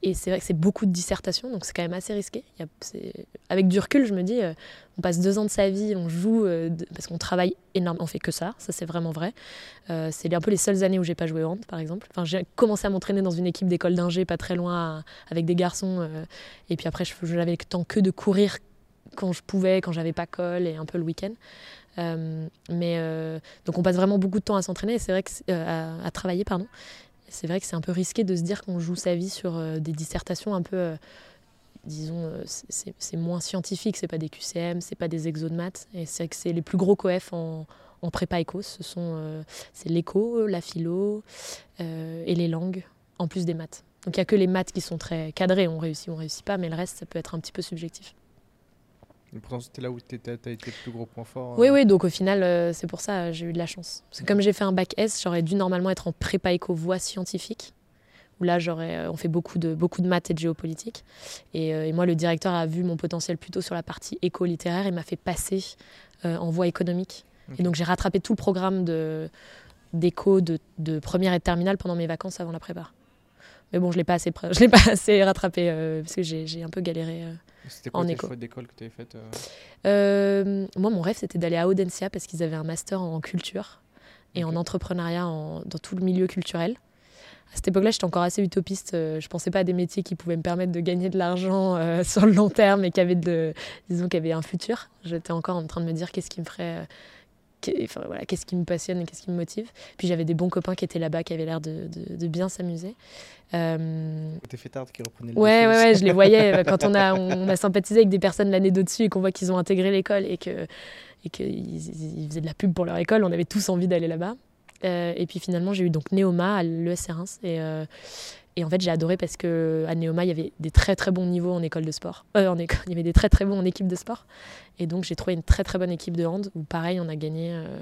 S2: et c'est vrai que c'est beaucoup de dissertation, donc c'est quand même assez risqué. Avec du recul, je me dis, euh, on passe deux ans de sa vie, on joue, euh, parce qu'on travaille énormément, on fait que ça, ça c'est vraiment vrai. Euh, c'est un peu les seules années où j'ai pas joué au hand, par exemple. Enfin, j'ai commencé à m'entraîner dans une équipe d'école d'ingé, pas très loin, avec des garçons. et puis après, je, n'avais le temps que de courir quand je pouvais, quand j'avais pas colle, et un peu le week-end. mais donc on passe vraiment beaucoup de temps à s'entraîner, c'est vrai que à, travailler, pardon c'est vrai que c'est un peu risqué de se dire qu'on joue sa vie sur euh, des dissertations un peu, euh, disons, euh, c'est moins scientifique, c'est pas des QCM, c'est pas des exos de maths, et c'est que c'est les plus gros coefs en, en prépa éco, ce sont c'est l'éco, la philo et les langues, en plus des maths. Donc il n'y a que les maths qui sont très cadrés, on réussit, on réussit pas, mais le reste, ça peut être un petit peu subjectif.
S1: Et pourtant, c'était là où tu as été le plus gros point fort.
S2: Oui, euh. oui, donc au final, euh, c'est pour ça j'ai eu de la chance. Parce que comme j'ai fait un bac S, j'aurais dû normalement être en prépa éco voie scientifique. Où là, j'aurais, euh, on fait beaucoup de, beaucoup de maths et de géopolitique. Et, moi, le directeur a vu mon potentiel plutôt sur la partie éco-littéraire et m'a fait passer en voie économique. Et donc, j'ai rattrapé tout le programme de, d'éco de, de, première et de terminale pendant mes vacances avant la prépa. Mais bon, je ne l'ai pas assez, je l'ai pas assez rattrapé parce que j'ai, j'ai un peu galéré.
S1: C'était quoi tes choix d'école que tu avais fait euh
S2: euh, Moi, mon rêve, c'était d'aller à Audencia parce qu'ils avaient un master en culture et en entrepreneuriat dans tout le milieu culturel. À cette époque-là, j'étais encore assez utopiste. Euh, je pensais pas à des métiers qui pouvaient me permettre de gagner de l'argent sur le long terme et qui avaient, de, disons, qui avaient un futur. J'étais encore en train de me dire qu'est-ce qui me ferait enfin, voilà, qu'est-ce qui me passionne et qu'est-ce qui me motive. Puis j'avais des bons copains qui étaient là-bas, qui avaient l'air de, de, bien s'amuser.
S1: Euh... T'es tard qui reprenait le
S2: ouais, ouais, ouais, je les voyais euh, quand on a, on a sympathisé avec des personnes l'année d'au-dessus et qu'on voit qu'ils ont intégré l'école et que et qu'ils ils faisaient de la pub pour leur école. On avait tous envie d'aller là-bas. Euh, et puis finalement, j'ai eu donc Néoma à l'ESC Reims. Et, euh, et en fait, j'ai adoré parce que à Neoma, il y avait des très très bons niveaux en école de sport. Euh, en école, il y avait des très très bons en équipe de sport. Et donc, j'ai trouvé une très très bonne équipe de hand où, pareil, on a gagné. Euh,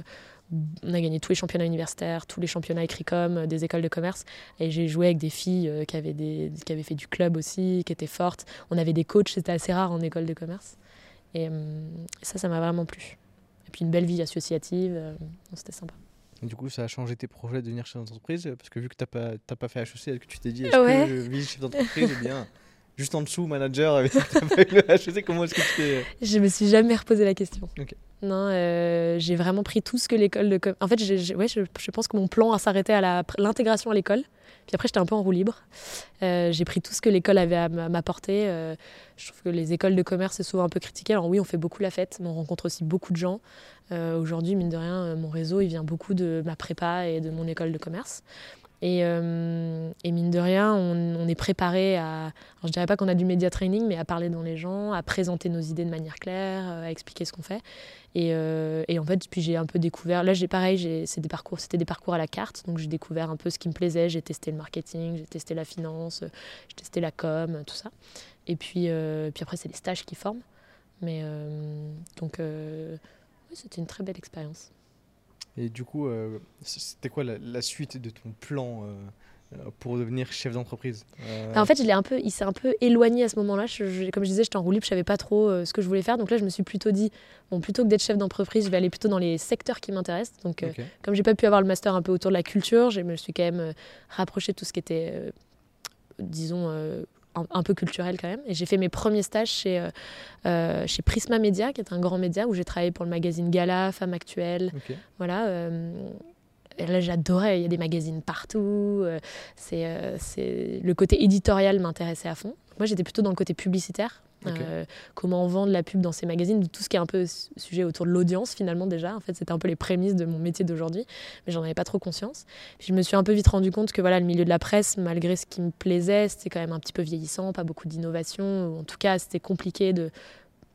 S2: on a gagné tous les championnats universitaires, tous les championnats écrit-com euh, des écoles de commerce. Et j'ai joué avec des filles qui, avaient des, qui avaient fait du club aussi, qui étaient fortes. On avait des coachs, c'était assez rare en école de commerce. Et ça, ça m'a vraiment plu. Et puis une belle vie associative, c'était sympa
S1: du coup, ça a changé tes projets de devenir chef d'entreprise Parce que vu que tu n'as pas, pas fait HEC, est-ce que tu t'es dit, est-ce que je vis chef d'entreprise ou bien juste en dessous, manager avec le HEC Comment est-ce que tu fais
S2: Je me suis jamais reposé la question. Non, euh, j'ai vraiment pris tout ce que l'école de... En fait, ouais, je, je, pense que mon plan a s'arrêté à l'intégration à l'école. Puis après, j'étais un peu en roue libre. Euh, j'ai pris tout ce que l'école avait à m'apporter. Euh, je trouve que les écoles de commerce, c'est souvent un peu critiqué. Alors oui, on fait beaucoup la fête, mais on rencontre aussi beaucoup de gens. Euh, aujourd'hui, mine de rien, mon réseau, il vient beaucoup de ma prépa et de mon école de commerce. Et, et, mine de rien, on, est préparé à, je dirais pas qu'on a du média training, mais à parler dans les gens, à présenter nos idées de manière claire, à expliquer ce qu'on fait. Et, euh, et, en fait, puis j'ai un peu découvert. Là, j'ai pareil, c'est des parcours, c'était des parcours à la carte, donc j'ai découvert un peu ce qui me plaisait. J'ai testé le marketing, j'ai testé la finance, j'ai testé la com, tout ça. Et puis, euh, puis après, c'est les stages qui forment. Mais euh, donc, oui, c'était une très belle expérience.
S1: Et du coup, c'était quoi la, la, suite de ton plan euh, pour devenir chef d'entreprise?
S2: Euh, En fait, il, un peu, il s'est un peu éloigné à ce moment-là. comme je disais, j'étais en roue libre, je savais pas trop euh, ce que je voulais faire. Donc là, je me suis plutôt dit, bon, plutôt que d'être chef d'entreprise, je vais aller plutôt dans les secteurs qui m'intéressent. Donc, comme comme j'ai pas pu avoir le master un peu autour de la culture, je me suis quand même rapproché de tout ce qui était, disons, un, peu culturel quand même. Et j'ai fait mes premiers stages chez, chez Prisma Media, qui est un grand média où j'ai travaillé pour le magazine Gala, Femme Actuelle. Voilà là j'adorais, il y a des magazines partout, euh, c'est, euh, c'est... le côté éditorial m'intéressait à fond. Moi j'étais plutôt dans le côté publicitaire, euh, comment vendre la pub dans ces magazines, tout ce qui est un peu sujet autour de l'audience finalement déjà. En fait, c'était un peu les prémices de mon métier d'aujourd'hui, mais j'en avais pas trop conscience. Puis je me suis un peu vite rendu compte que voilà, le milieu de la presse, malgré ce qui me plaisait, c'était quand même un petit peu vieillissant, pas beaucoup d'innovation. En tout cas, c'était compliqué de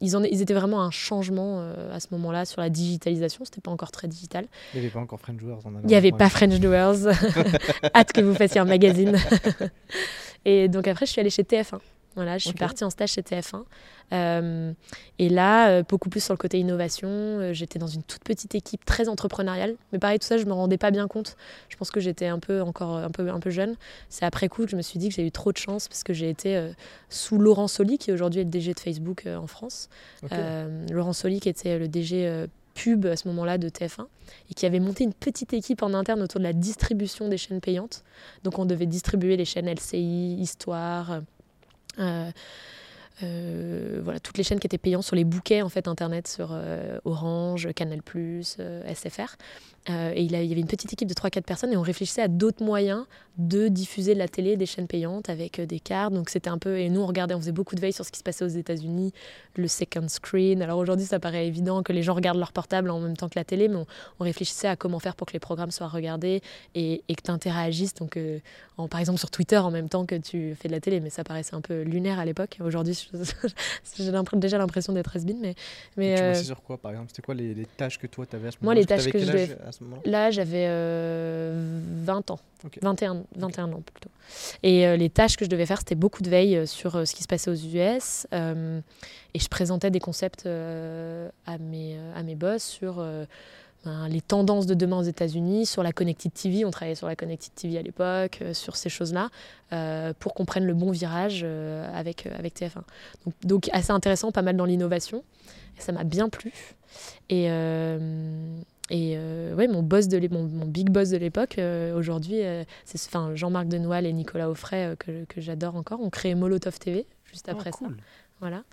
S2: ils, ils étaient vraiment un changement euh, à ce moment-là sur la digitalisation. C'était pas encore très digital.
S1: Il n'y avait pas encore French Doers.
S2: Il n'y avait pas French Doers. Hâte que vous fassiez un magazine. Et donc après, je suis allée chez TF1. Voilà, je suis partie en stage chez TF1. Euh, et là, euh, beaucoup plus sur le côté innovation. Euh, j'étais dans une toute petite équipe très entrepreneuriale. Mais pareil, tout ça, je me rendais pas bien compte. Je pense que j'étais un peu encore un peu, un peu jeune. C'est après coup que je me suis dit que j'ai eu trop de chance parce que j'ai été sous Laurent Soli, qui aujourd'hui est le DG de Facebook en France. Laurent Soli, qui était le DG pub à ce moment-là de TF1, et qui avait monté une petite équipe en interne autour de la distribution des chaînes payantes. Donc on devait distribuer les chaînes LCI, Histoire, euh, euh, voilà, toutes les chaînes qui étaient payantes sur les bouquets en fait internet sur euh, Orange, Canal+, SFR. Euh, et il, y avait une petite équipe de 3-4 personnes et on réfléchissait à d'autres moyens de diffuser de la télé, des chaînes payantes avec euh, des cartes. Donc c'était un peu et nous on regardait, on faisait beaucoup de veille sur ce qui se passait aux États-Unis, le second screen. Alors aujourd'hui ça paraît évident que les gens regardent leur portable en même temps que la télé, mais on, on réfléchissait à comment faire pour que les programmes soient regardés et, et que tu interagisses. Donc euh, en- par exemple sur Twitter en même temps que tu fais de la télé, mais ça paraissait un peu lunaire à l'époque. Aujourd'hui j'ai déjà l'impression d'être has mais mais
S1: tu
S2: euh,
S1: sur quoi, par exemple? C'était quoi les, les tâches que toi, tu avais à ce
S2: Moi, les tâches que je
S1: ce moment-là?
S2: Là, j'avais euh, 20 ans.
S1: Ok.
S2: 21, 21 ans plutôt. Et euh, les tâches que je devais faire, c'était beaucoup de veille euh, sur euh, ce qui se passait aux US. et je présentais des concepts à, mes, à mes boss sur ben, les tendances de demain aux États-Unis, sur la Connected TV. On travaillait sur la Connected TV à l'époque, sur ces choses-là, euh, pour qu'on prenne le bon virage euh, avec, euh, avec TF1. Donc, donc, assez intéressant, pas mal dans l'innovation. Ça m'a bien plu. Et. Et euh, ouais, mon boss de mon, mon big boss de l'époque, euh, aujourd'hui, euh, c'est enfin, Jean-Marc Denoël et Nicolas Offray euh, que, que j'adore encore, ont créé Molotov TV juste après
S1: Oh, cool.
S2: ça. Voilà.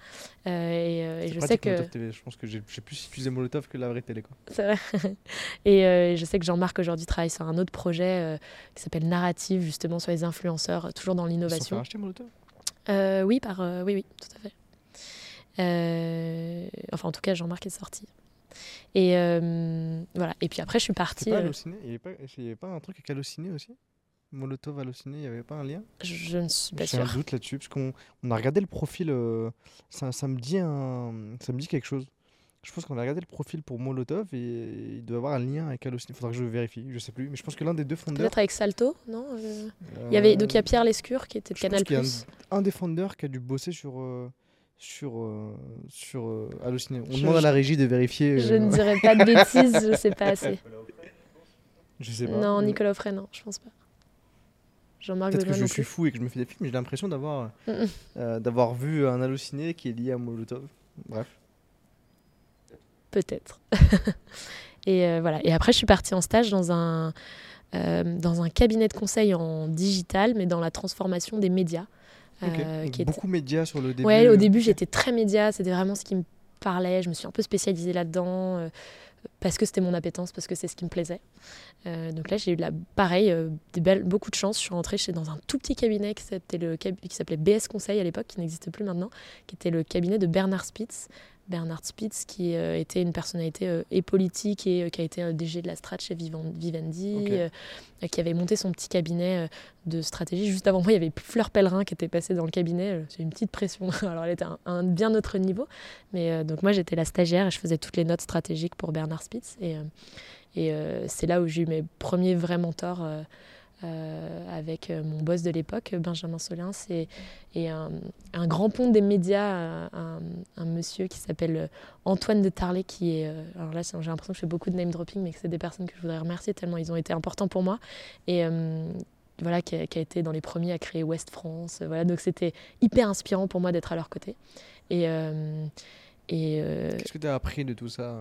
S2: Euh, et, euh, je sais que
S1: Molotov TV. Je pense que j'ai plus utilisé Molotov que la vraie télé. Quoi.
S2: c'est vrai. et euh, je sais que Jean-Marc aujourd'hui travaille sur un autre projet euh, qui s'appelle Narrative, justement sur les influenceurs, toujours dans
S1: Ils
S2: l'innovation.
S1: racheter Molotov?
S2: Euh, oui, par euh, oui, oui, tout à fait. Euh, enfin, en tout cas, Jean-Marc est sorti. Et euh, voilà. Et puis après, je suis partie.
S1: pas
S2: euh,
S1: Il n'y avait, pas- avait un truc avec Allociné aussi? Molotov, Allociné, il n'y avait pas un lien?
S2: Je, je ne suis pas
S1: J'ai un
S2: sûre.
S1: doute là-dessus, parce qu'on on a regardé le profil, euh, ça, ça, me dit un, ça me dit quelque chose. Je pense qu'on a regardé le profil pour Molotov et il doit avoir un lien avec Allociné. Il faudra que je vérifie, je sais plus. Mais je pense que l'un des deux fondeurs.
S2: Peut-être avec Salto, non? Euh, Il y avait donc il y a Pierre Lescure qui était de
S1: je pense
S2: Canal+.
S1: y a un, un des fondeurs qui a dû bosser sur, euh, sur, euh, sur euh, Allociné. On
S2: Je-
S1: demande à
S2: je-
S1: la régie de vérifier.
S2: Je
S1: euh,
S2: ne dirais pas de bêtises, je sais pas assez.
S1: je sais pas.
S2: Non, Nicolas Offray, non, je pense pas. Jean-Marc
S1: Peut-être que je suis fou et que je me fais des films, mais j'ai l'impression d'avoir
S2: Mm, mm.
S1: euh, d'avoir vu un Allociné qui est lié à Molotov. Bref.
S2: Peut-être. et euh, voilà. Et après, je suis partie en stage dans un, euh, dans un cabinet de conseil en digital, mais dans la transformation des médias.
S1: Ok.
S2: euh, qui était-
S1: Beaucoup médias sur le début.
S2: Ouais, au
S1: euh,
S2: début, j'étais très média, c'était vraiment ce qui me parlait. Je me suis un peu spécialisée là-dedans euh, parce que c'était mon appétence, parce que c'est ce qui me plaisait. Euh, donc là, j'ai eu la, pareil, euh, des belles, beaucoup de chance. Je suis rentrée chez, dans un tout petit cabinet qui s'appelait, le, cab- qui s'appelait BS Conseil à l'époque, qui n'existe plus maintenant, qui était le cabinet de Bernard Spitz. Bernard Spitz, qui euh, était une personnalité euh, et politique et euh, qui a été euh, DG de la strat chez Vivendi, qui avait monté son petit cabinet de stratégie. Juste avant moi, il y avait Fleur Pellerin qui était passée dans le cabinet. J'ai une petite pression. Alors, elle était à un, un bien autre niveau. Mais donc, moi, j'étais la stagiaire et je faisais toutes les notes stratégiques pour Bernard Spitz. Et, et c'est là où j'ai eu mes premiers vrais mentors euh, avec euh, mon boss de l'époque, Benjamin Solins, et, un, grand pont des médias, un, monsieur qui s'appelle euh, Antoine de Tarlet, qui est. alors là, j'ai l'impression que je fais beaucoup de name dropping, mais que c'est des personnes que je voudrais remercier tellement ils ont été importants pour moi. Et. voilà, qui a, été dans les premiers à créer Ouest France. Voilà, donc c'était hyper inspirant pour moi d'être à leur côté. Et, et euh,
S1: Qu'est-ce que tu as appris de tout ça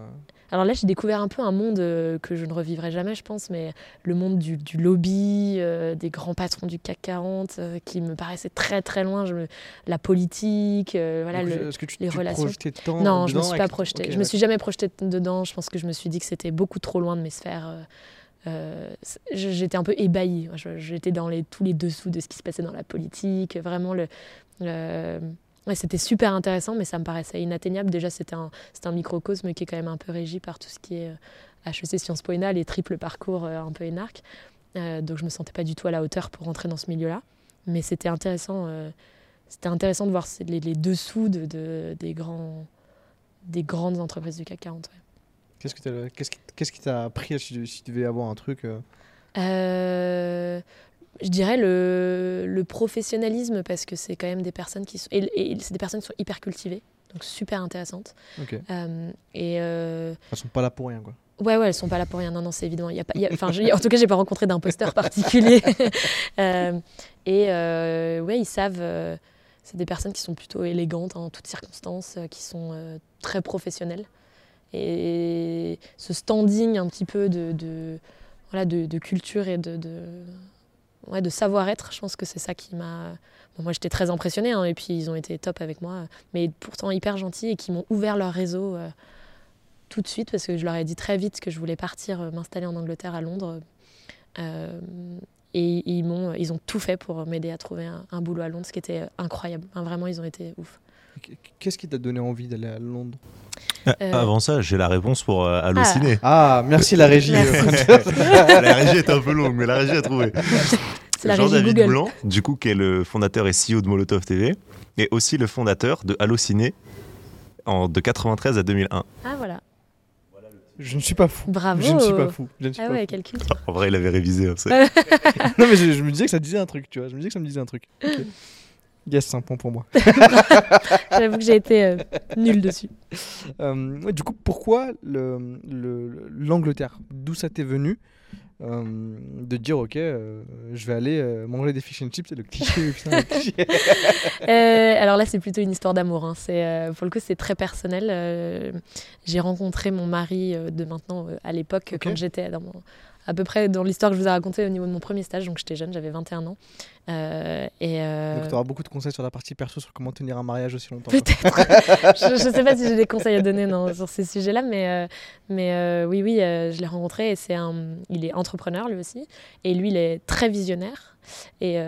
S2: alors là, j'ai découvert un peu un monde euh, que je ne revivrai jamais, je pense, mais le monde du, du lobby, euh, des grands patrons du CAC 40, euh, qui me paraissait très très loin. Je me- La politique, voilà.
S1: Donc,
S2: le-
S1: Est-ce que tu
S2: les
S1: tu
S2: relations.
S1: projetais tant
S2: Non, je me
S1: dedans
S2: suis pas
S1: avec-
S2: projetée.
S1: Ok,
S2: je me suis jamais projetée dedans. Je pense que je me suis dit que c'était beaucoup trop loin de mes sphères. j'étais un peu ébahie. J'étais dans les, tous les dessous de ce qui se passait dans la politique. Vraiment, le, le- c'était super intéressant, mais ça me paraissait inatteignable. Déjà, c'était un, un microcosme qui est quand même un peu régi par tout ce qui est euh, HEC Sciences Po ENA, les triples parcours euh, un peu énarques. Euh, donc, je me sentais pas du tout à la hauteur pour rentrer dans ce milieu-là. Mais c'était intéressant. euh, c'était intéressant de voir les, les dessous de, de- des, grands, des grandes entreprises du CAC 40. ouais.
S1: Qu'est-ce que qu'est-ce qui qu'est-ce qui t'a appris si tu, si tu devais avoir un truc euh,
S2: Euh, je dirais le, le, professionnalisme parce que c'est quand même des personnes qui sont et, c'est des personnes qui sont hyper cultivées donc super intéressantes.
S1: Euh,
S2: et euh,
S1: elles sont pas là pour rien quoi.
S2: Ouais ouais elles sont pas là pour rien. Non non c'est évident. Il y a pas enfin en tout cas j'ai pas rencontré d'imposteur particulier. Euh, et ouais ils savent c'est des personnes qui sont plutôt élégantes en toutes circonstances qui sont très professionnelles. Et ce standing un petit peu de, de voilà, de, de, culture et de, de ouais, de savoir-être. Je pense que c'est ça qui m'a. Moi, j'étais très impressionnée, hein, et puis ils ont été top avec moi, mais pourtant hyper gentils et qui m'ont ouvert leur réseau euh, tout de suite parce que je leur ai dit très vite que je voulais partir euh, m'installer en Angleterre, à Londres. Euh, et ils, m'ont, ils ont tout fait pour m'aider à trouver un, boulot à Londres, ce qui était incroyable. vraiment, ils ont été ouf.
S1: Qu'est-ce qui t'a donné envie d'aller à Londres
S3: Avant ça, j'ai la réponse pour halluciner.
S1: Ah. ah, merci la régie.
S3: la régie est un peu longue, mais la régie a trouvé.
S2: Jean-David
S3: Blanc, du coup, qui est le fondateur et CEO de Molotov TV, et aussi le fondateur de Allociné en, de 93 à 2001.
S2: Ah voilà.
S1: Je ne suis pas fou.
S2: Bravo.
S1: Je ne suis pas fou. ah
S2: ouais, quel culte.
S3: En vrai, il avait révisé. Hein,
S1: non, mais je, me disais que ça disait un truc, tu vois. Je me disais que ça me disait un truc. Yes, c'est un point pour moi.
S2: J'avoue que j'ai été euh, nul dessus.
S1: Euh, du coup, pourquoi l'Angleterre le, D'où ça t'est venu? Euh, de dire ok euh, je vais aller euh, manger des fish and chips c'est le cliché,
S2: alors là c'est plutôt une histoire d'amour hein. c'est pour le coup c'est très personnel j'ai rencontré mon mari de maintenant à l'époque quand j'étais à peu près dans l'histoire que je vous ai racontée au niveau de mon premier stage. Donc j'étais jeune, j'avais 21 ans. Euh, et euh,
S1: Donc tu auras beaucoup de conseils sur la partie perso, sur comment tenir un mariage aussi longtemps.
S2: Peut-être. je ne sais pas si j'ai des conseils à donner non, sur ces sujets-là, mais, euh, mais oui, oui, je l'ai rencontré et c'est un, il est entrepreneur lui aussi. Et lui, il est très visionnaire. Et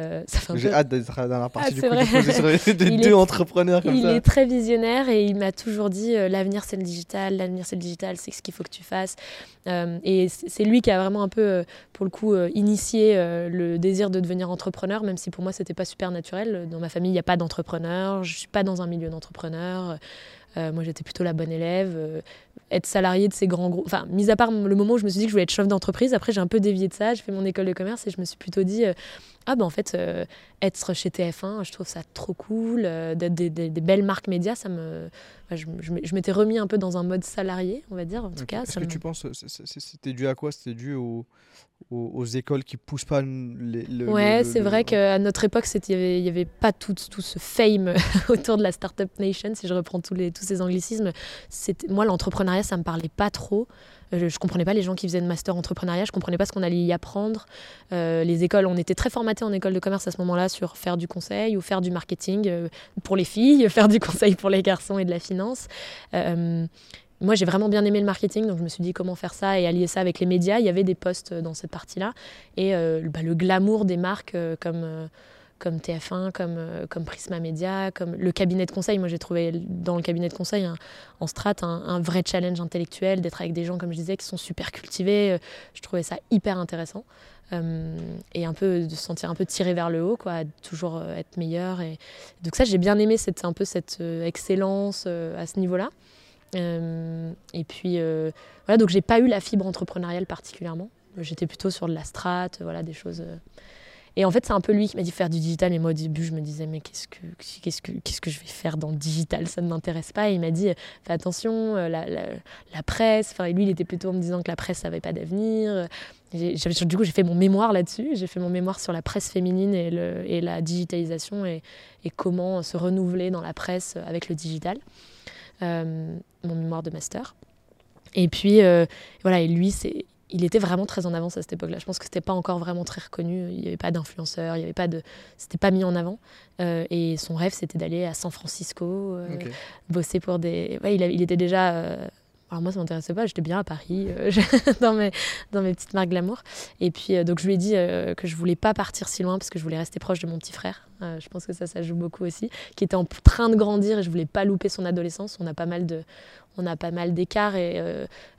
S1: J'ai hâte d'être dans la partie ah, du coup sur des deux entrepreneurs comme
S2: il
S1: ça.
S2: Il est très visionnaire et il m'a toujours dit l'avenir c'est le digital, l'avenir c'est le digital, c'est ce qu'il faut que tu fasses. Et c'est lui qui a vraiment un peu, pour le coup, initié le désir de devenir entrepreneur, même si pour moi c'était pas super naturel. Dans ma famille, il n'y a pas d'entrepreneur, je suis pas dans un milieu d'entrepreneur. Euh, moi, j'étais plutôt la bonne élève. Euh, être salarié de ces grands groupes. Enfin, mis à part le moment où je me suis dit que je voulais être chef d'entreprise, après, j'ai un peu dévié de ça. J'ai fait mon école de commerce et je me suis plutôt dit euh, Ah, ben en fait, être chez TF1, je trouve ça trop cool. D'être des, des, belles marques médias, ça me. je, je, m'étais remis un peu dans un mode salarié, on va dire. En tout cas,
S1: Est-ce que tu penses c'était dû à quoi? C'était dû au aux, écoles qui poussent pas les, le.
S2: Ouais, c'est vrai qu'à notre époque, il n'y avait, y avait pas tout, tout ce fame autour de la Startup Nation, si je reprends tous, les, tous ces anglicismes. Moi, l'entrepreneuriat, ça me parlait pas trop. Euh, je, ne comprenais pas les gens qui faisaient de master entrepreneuriat, je comprenais pas ce qu'on allait y apprendre. Euh, les écoles, on était très formatés en école de commerce à ce moment-là sur faire du conseil ou faire du marketing euh, pour les filles, faire du conseil pour les garçons et de la finance moi, j'ai vraiment bien aimé le marketing, donc je me suis dit comment faire ça et allier ça avec les médias. Il y avait des postes dans cette partie-là. Et bah, le glamour des marques comme, comme TF1, comme, comme Prisma Media, comme le cabinet de conseil. Moi, j'ai trouvé dans le cabinet de conseil en strat un, vrai challenge intellectuel, d'être avec des gens, comme je disais, qui sont super cultivés. je trouvais ça hyper intéressant. et un peu de se sentir un peu tiré vers le haut, quoi, toujours être meilleur. Et... Donc ça, j'ai bien aimé cette, un peu cette excellence à ce niveau-là. Euh, et puis euh, voilà, donc j'ai pas eu la fibre entrepreneuriale particulièrement. J'étais plutôt sur de la strat, voilà, des choses. Euh. Et en fait, c'est un peu lui qui m'a dit faire du digital. Et moi, au début, je me disais, mais qu'est-ce que, qu'est-ce que, qu'est-ce que je vais faire dans le digital? Ça ne m'intéresse pas. Et il m'a dit, fais attention, la, la, presse. Enfin, lui, il était plutôt en me disant que la presse n'avait pas d'avenir. du coup, j'ai fait mon mémoire là-dessus. J'ai fait mon mémoire sur la presse féminine et, le, et la digitalisation et, et, comment se renouveler dans la presse avec le digital. Euh, mon mémoire de master. Et puis, euh, voilà, et lui, c'est, il était vraiment très en avance à cette époque-là. Je pense que c'était pas encore vraiment très reconnu. Il n'y avait pas d'influenceurs, il y avait pas de, c'était pas mis en avant. Euh, et son rêve, c'était d'aller à San Francisco, bosser pour des. Ouais, il, il, était déjà alors moi, ça m'intéressait pas, j'étais bien à Paris, euh, dans, mes, dans mes petites marques glamour. Et puis, euh, donc, je lui ai dit euh, que je voulais pas partir si loin parce que je voulais rester proche de mon petit frère. je pense que ça, ça joue beaucoup aussi, qui était en train de grandir et je voulais pas louper son adolescence. On a pas mal de, on a pas mal d'écarts et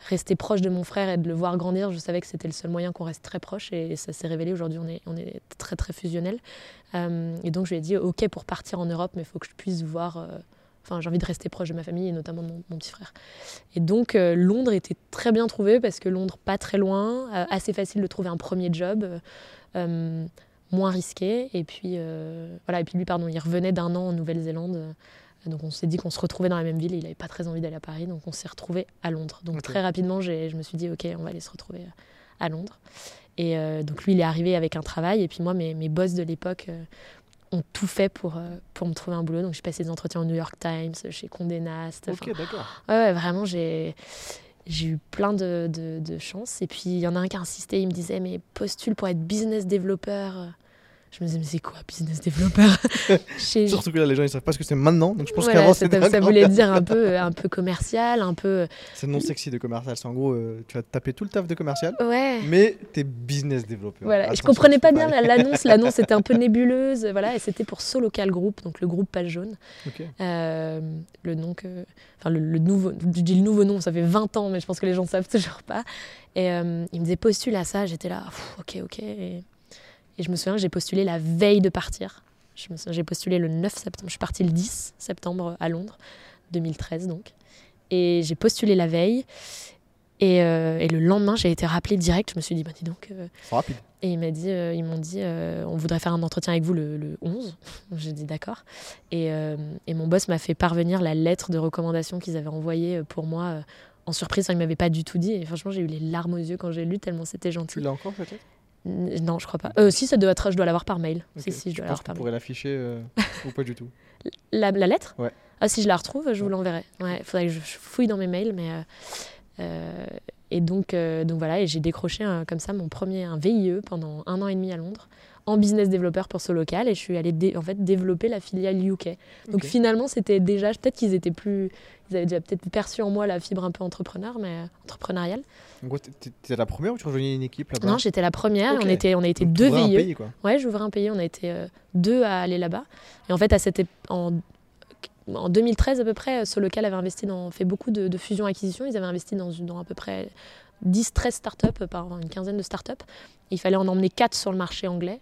S2: rester proche de mon frère et de le voir grandir, je savais que c'était le seul moyen qu'on reste très proche et ça s'est révélé. Aujourd'hui, on est, on est très, très fusionnel. et donc, je lui ai dit, OK pour partir en Europe, mais il faut que je puisse voir Enfin, j'ai envie de rester proche de ma famille et notamment de mon, petit frère. Et donc, euh, Londres était très bien trouvé parce que Londres, pas très loin, euh, assez facile de trouver un premier job. Euh, moins risqué. Et puis, voilà, et puis lui, pardon, il revenait d'un an en Nouvelle-Zélande. Donc on s'est dit qu'on se retrouvait dans la même ville. Il n'avait pas très envie d'aller à Paris, donc on s'est retrouvés à Londres. Donc très rapidement, je me suis dit, ok, on va aller se retrouver à Londres. Et donc lui, il est arrivé avec un travail. Et puis moi, mes, mes boss de l'époque ont tout fait pour, pour me trouver un boulot. Donc j'ai passé des entretiens au New York Times, chez Condé Nast.
S1: Ok, d'accord.
S2: Ouais, vraiment, j'ai j'ai eu plein de, de, de chance. Et puis, il y en a un qui a insisté, il me disait, mais postule pour être business développeur je me disais, mais c'est quoi business developer
S1: Surtout que là, les gens, ils savent pas ce que c'est maintenant. Donc je pense
S2: voilà,
S1: qu'avant,
S2: c'était. Ça voulait dire un peu, un peu commercial, un peu.
S1: C'est non sexy de commercial. C'est en gros, euh, tu vas taper tout le taf de commercial.
S2: Ouais.
S1: Mais t'es business developer.
S2: Voilà. Attention, je comprenais pas bien l'annonce. L'annonce était un peu nébuleuse. Voilà. Et c'était pour Solocal Group, donc le groupe Page Jaune.
S1: Okay.
S2: Euh, le nom que. Enfin, le, le, nouveau. Je dis le nouveau nom, ça fait 20 ans, mais je pense que les gens savent toujours pas. Et euh, il me disait postule à ça. J'étais là, ok, ok. Et et je me souviens que j'ai postulé la veille de partir. J'ai postulé le 9 septembre. Je suis partie le 10 septembre à Londres, 2013 donc. Et j'ai postulé la veille. Et, euh, et, le lendemain, j'ai été rappelée direct. Je me suis dit, bah dis donc. Euh...
S1: rapide.
S2: Et il m'a dit, euh, ils m'ont dit, euh, on voudrait faire un entretien avec vous le, le 11. j'ai dit d'accord. Et, et, mon boss m'a fait parvenir la lettre de recommandation qu'ils avaient envoyée pour moi en surprise. Enfin, il m'avait pas du tout dit. Et franchement, j'ai eu les larmes aux yeux quand j'ai lu, tellement c'était gentil.
S1: Tu l'as encore peut-être?
S2: Non, je crois pas. Euh, si, ça doit être, je dois l'avoir par mail.
S1: Okay.
S2: Si, si, je
S1: dois
S2: l'avoir par
S1: mail. Pourrais l'afficher euh, ou pas du tout
S2: la, la, lettre?
S1: Ouais.
S2: Ah, si je la retrouve, je vous l'enverrai. Ouais, il faudrait que je fouille dans mes mails, mais. Euh, euh, et donc, donc voilà, et j'ai décroché un, comme ça mon premier un VIE pendant un an et demi à Londres en business développeur pour ce local et je suis allée en fait développer la filiale UK. Donc
S1: Okay.
S2: finalement, c'était déjà peut-être qu'ils étaient plus ils avaient déjà peut-être perçu en moi la fibre un peu entrepreneur mais euh, entrepreneuriale.
S1: En gros, t'étais la première ou tu rejoignais une équipe là-bas?
S2: Non, j'étais la première, on était on a été
S1: Donc,
S2: deux
S1: un
S2: VIE.
S1: pays, quoi.
S2: Ouais, j'ouvrais un pays, on a été euh, deux à aller là-bas. Et en fait, à cette en, en 2013 à peu près, ce local avait investi dans, fait beaucoup de, de fusions-acquisitions. Ils avaient investi dans, dans à peu près 10-13 startups, par une quinzaine de startups. Il fallait en emmener 4 sur le marché anglais.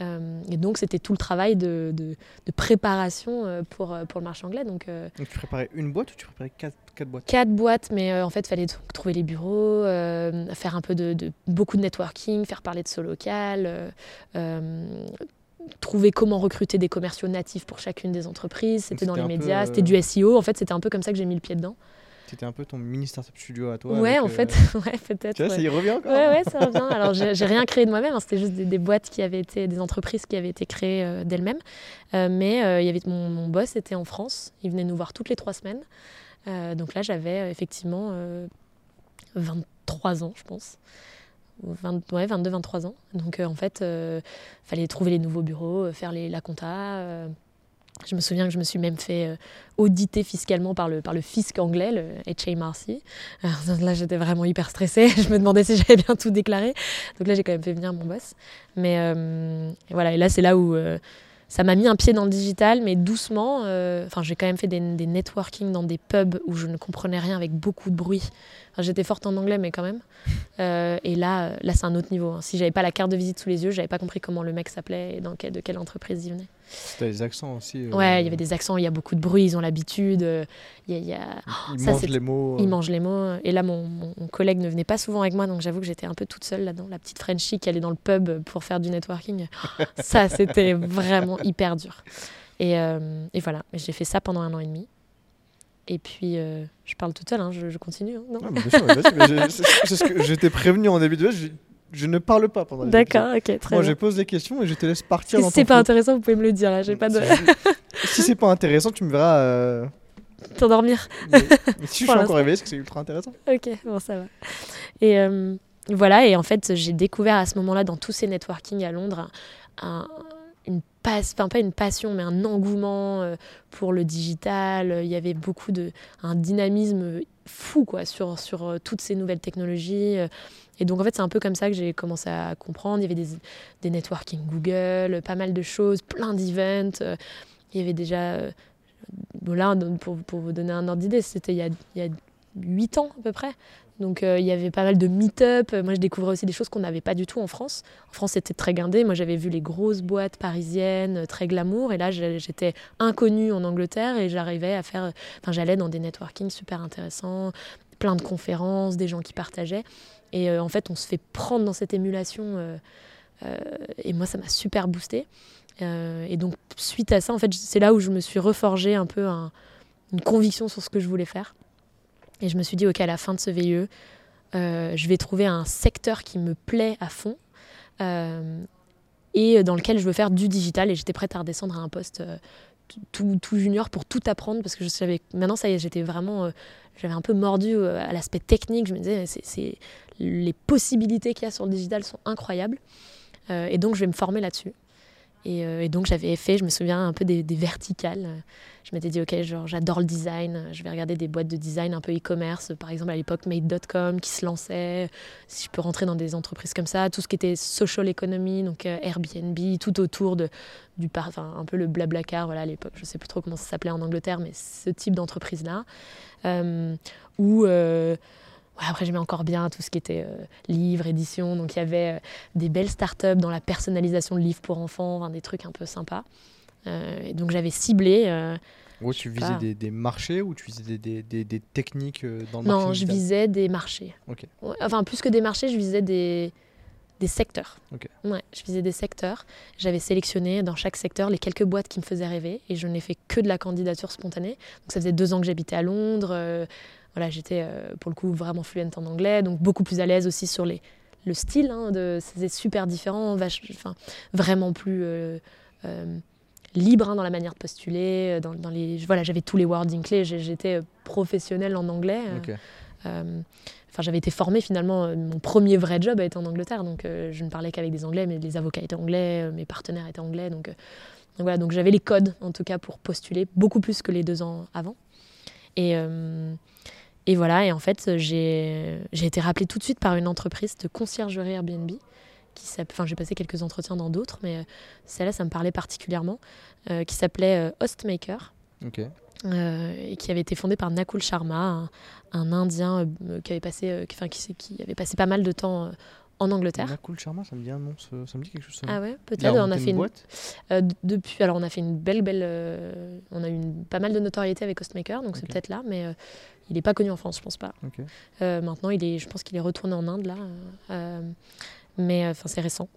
S2: Euh, et donc, c'était tout le travail de, de- de préparation euh, pour, euh, pour le marché anglais. Donc, euh,
S1: Donc tu préparais une boîte ou tu préparais quatre, quatre boîtes?
S2: quatre boîtes, mais euh, en fait, il fallait trouver les bureaux, euh, faire un peu de, de- beaucoup de networking, faire parler de ce local, euh, euh, trouver comment recruter des commerciaux natifs pour chacune des entreprises. C'était dans les médias,
S1: euh,
S2: c'était du SEO. En fait, c'était un peu comme ça que j'ai mis le pied dedans.
S1: C'était un peu ton mini startup studio à toi.
S2: ouais, en
S1: euh,
S2: fait, ouais, peut-être.
S1: Tu vois,
S2: ouais.
S1: ça y revient encore.
S2: Ouais, ouais, ça revient. Alors, j'ai rien créé de moi-même, hein, c'était juste des, des boîtes qui avaient été, des entreprises qui avaient été créées euh, d'elles-mêmes. Euh, mais il y avait mon, mon boss était en France, il venait nous voir toutes les trois semaines. Donc là, j'avais effectivement euh, 23 ans, je pense. Ou 20 ouais, 22, 23 ans. Donc euh, en fait, il fallait trouver les nouveaux bureaux, euh, faire les, la compta. Je me souviens que je me suis même fait euh, auditer fiscalement par le, par le fisc anglais, le HMRC. Alors, là, j'étais vraiment hyper stressée. Je me demandais si j'avais bien tout déclaré. Donc là, j'ai quand même fait venir mon boss. Mais euh, et voilà, et là, c'est là où euh, ça m'a mis un pied dans le digital, mais doucement. Enfin, j'ai quand même fait des, des networking dans des pubs où je ne comprenais rien avec beaucoup de bruit. J'étais forte en anglais, mais quand même. Et là, là c'est un autre niveau. hein. Si j'avais pas la carte de visite sous les yeux, j'avais pas compris comment le mec s'appelait et de quelle entreprise il venait.
S1: T'as les accents aussi. euh,
S2: Ouais, il y avait des accents, il y a beaucoup de bruit, ils ont l'habitude. euh, Il y a- il y a-
S1: Ils
S2: ça,
S1: mangent les mots.
S2: ils mangent les mots. Et là, mon, mon- collègue ne venait pas souvent avec moi, donc j'avoue que j'étais un peu toute seule là-dedans. La petite Frenchie qui allait dans le pub pour faire du networking. ça, c'était vraiment hyper dur. Et, euh, et voilà, j'ai fait ça pendant un an et demi. Et puis, euh, je parle toute seule, hein, je, je continue. hein, non?
S1: Ah, mais bien sûr, mais mais je t'ai prévenu en début de je, ne parle pas pendant les
S2: D'accord, ok, très
S1: Moi, je pose des questions et je te laisse partir
S2: Si
S1: dans
S2: c'est pas intéressant, vous pouvez me le dire. là, J'ai pas de.
S1: si c'est pas intéressant, tu me verras. euh,
S2: T'endormir.
S1: mais- mais si je suis encore réveillé, c'est que c'est ultra intéressant.
S2: Ok, bon, ça va. Et euh, voilà, et en fait, j'ai découvert à ce moment-là, dans tous ces networking à Londres, un- une passe, enfin pas une passion, mais un engouement euh, pour le digital. Il y avait beaucoup de, un dynamisme fou quoi sur sur toutes ces nouvelles technologies. Et donc en fait, c'est un peu comme ça que j'ai commencé à comprendre. Il y avait des, des networking Google, pas mal de choses, plein d'events. euh. Il y avait déjà, euh, bon là, pour, pour vous donner un ordre d'idée, c'était il y a, il y a 8 ans à peu près. Donc euh, il y avait pas mal de meet-up. Moi, je découvrais aussi des choses qu'on n'avait pas du tout en France. En France, c'était très guindé. Moi, j'avais vu les grosses boîtes parisiennes, très glamour. Et là, j'étais inconnue en Angleterre et j'arrivais à faire. Enfin, j'allais dans des networking super intéressants, plein de conférences, des gens qui partageaient. Et euh, en fait, on se fait prendre dans cette émulation. euh, et moi, ça m'a super boosté. et donc, suite à ça, en fait, c'est là où je me suis reforgé un peu une conviction sur ce que je voulais faire. Et je me suis dit, OK, à la fin de ce VIE, je vais trouver un secteur qui me plaît à fond et dans lequel je veux faire du digital. Et j'étais prête à redescendre à un poste tout, junior pour tout apprendre parce que je savais maintenant ça y est j'étais vraiment j'avais un peu mordu à l'aspect technique je me disais c'est les possibilités qu'il y a sur le digital sont incroyables. Euh, et donc, je vais me former là-dessus. Euh, et, donc, j'avais fait, je me souviens, un peu des, verticales. Je m'étais dit, OK, genre, j'adore le design. Je vais regarder des boîtes de design un peu e-commerce. Par exemple, à l'époque, Made.com qui se lançait. Si je peux rentrer dans des entreprises comme ça. Tout ce qui était social economy, donc euh, Airbnb, tout autour de, du enfin, un peu le blabla car, voilà, à l'époque. Je sais plus trop comment ça s'appelait en Angleterre, mais ce type d'entreprise-là. Euh, où après, j'aimais encore bien tout ce qui était euh, livres, édition. Donc, il y avait euh, des belles startups dans la personnalisation de livres pour enfants, des trucs un peu sympas. Euh, et donc, j'avais ciblé.
S1: Ouais, tu visais des, des, marchés ou tu visais des, des, des techniques dans le
S2: Non, je visais des marchés. enfin, plus que des marchés, je visais des, des secteurs. Ouais, je visais des secteurs. J'avais sélectionné dans chaque secteur les quelques boîtes qui me faisaient rêver et je n'ai fait que de la candidature spontanée. Donc ça faisait deux ans que j'habitais à Londres voilà, j'étais euh, pour le coup vraiment fluente en anglais, donc beaucoup plus à l'aise aussi sur les, le style. Hein, de, c'est super différent, enfin, vraiment plus euh, euh, libre hein, dans la manière de postuler. Dans, dans les, voilà, j'avais tous les wording clés, j'étais professionnelle en anglais. Enfin, j'avais été formée finalement. Mon premier vrai job a été en Angleterre, donc je ne parlais qu'avec des Anglais, mais les avocats étaient anglais, mes partenaires étaient anglais, donc, donc voilà. Donc j'avais les codes en tout cas pour postuler beaucoup plus que les deux ans avant. Et, et voilà, et en fait, j'ai été rappelée tout de suite par une entreprise de conciergerie Airbnb. Qui enfin, j'ai passé quelques entretiens dans d'autres, mais euh, celle-là, ça me parlait particulièrement, euh, qui s'appelait euh, Hostmaker. et qui avait été fondée par Nakul Sharma, un, Indien qui avait passé, enfin, qui, qui, avait passé pas mal de temps en Angleterre.
S1: Nakul Sharma, ça me dit un nom, ça, me dit quelque chose.
S2: Ah ouais, peut-être. On a fait une, boîte. depuis, alors on a fait une belle, belle, on a eu pas mal de notoriété avec Hostmaker, donc c'est peut-être là, mais il n'est pas connu en France, je pense pas. Euh, maintenant, il est, je pense qu'il est retourné en Inde là, euh, mais enfin c'est récent.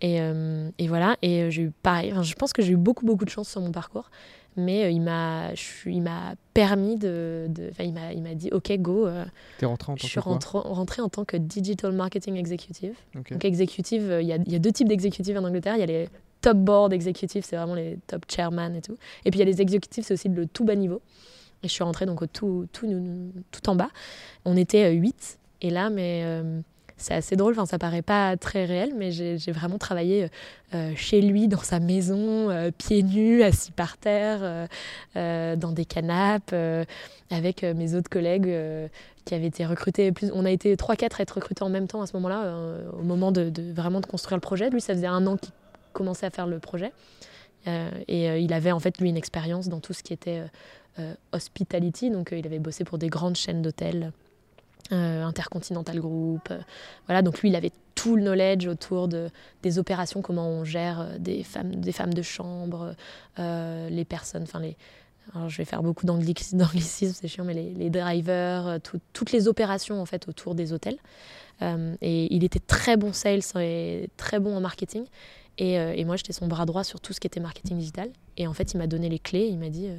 S2: Et, euh, et, voilà. Et j'ai eu pareil. je pense que j'ai eu beaucoup beaucoup de chance sur mon parcours, mais il m'a, il m'a permis de, de il m'a, il m'a dit OK go.
S1: T'es rentré en tant
S2: je suis rentrée en tant que digital marketing executive. Donc executive, il y a, y a deux types d'exécutifs en Angleterre. Il y a les top board exécutifs, c'est vraiment les top chairman et tout. Et puis il y a les exécutifs, c'est aussi le tout bas niveau. Et je suis rentrée donc tout, tout, tout en bas. On était 8. Euh, et là, mais euh, c'est assez drôle. Enfin, ça paraît pas très réel, mais j'ai vraiment travaillé euh, chez lui, dans sa maison, pieds nus, assis par terre, dans des canapes, avec mes autres collègues qui avaient été recrutés. Plus, on a été 3-4 à être recrutés en même temps à ce moment-là, au moment de, de, vraiment de construire le projet. Lui, ça faisait un an qu'il commençait à faire le projet. et il avait en fait, lui, une expérience dans tout ce qui était hospitality, donc euh, il avait bossé pour des grandes chaînes d'hôtels. Euh, Intercontinental Group. voilà, donc lui, il avait tout le knowledge autour de, des opérations, comment on gère des femmes, des femmes de chambre, les personnes, enfin les. Alors je vais faire beaucoup d'anglicisme, c'est chiant, mais les, drivers, toutes les opérations en fait autour des hôtels. et il était très bon sales et très bon en marketing. Et, et moi, j'étais son bras droit sur tout ce qui était marketing digital. Et en fait, il m'a donné les clés. Il m'a dit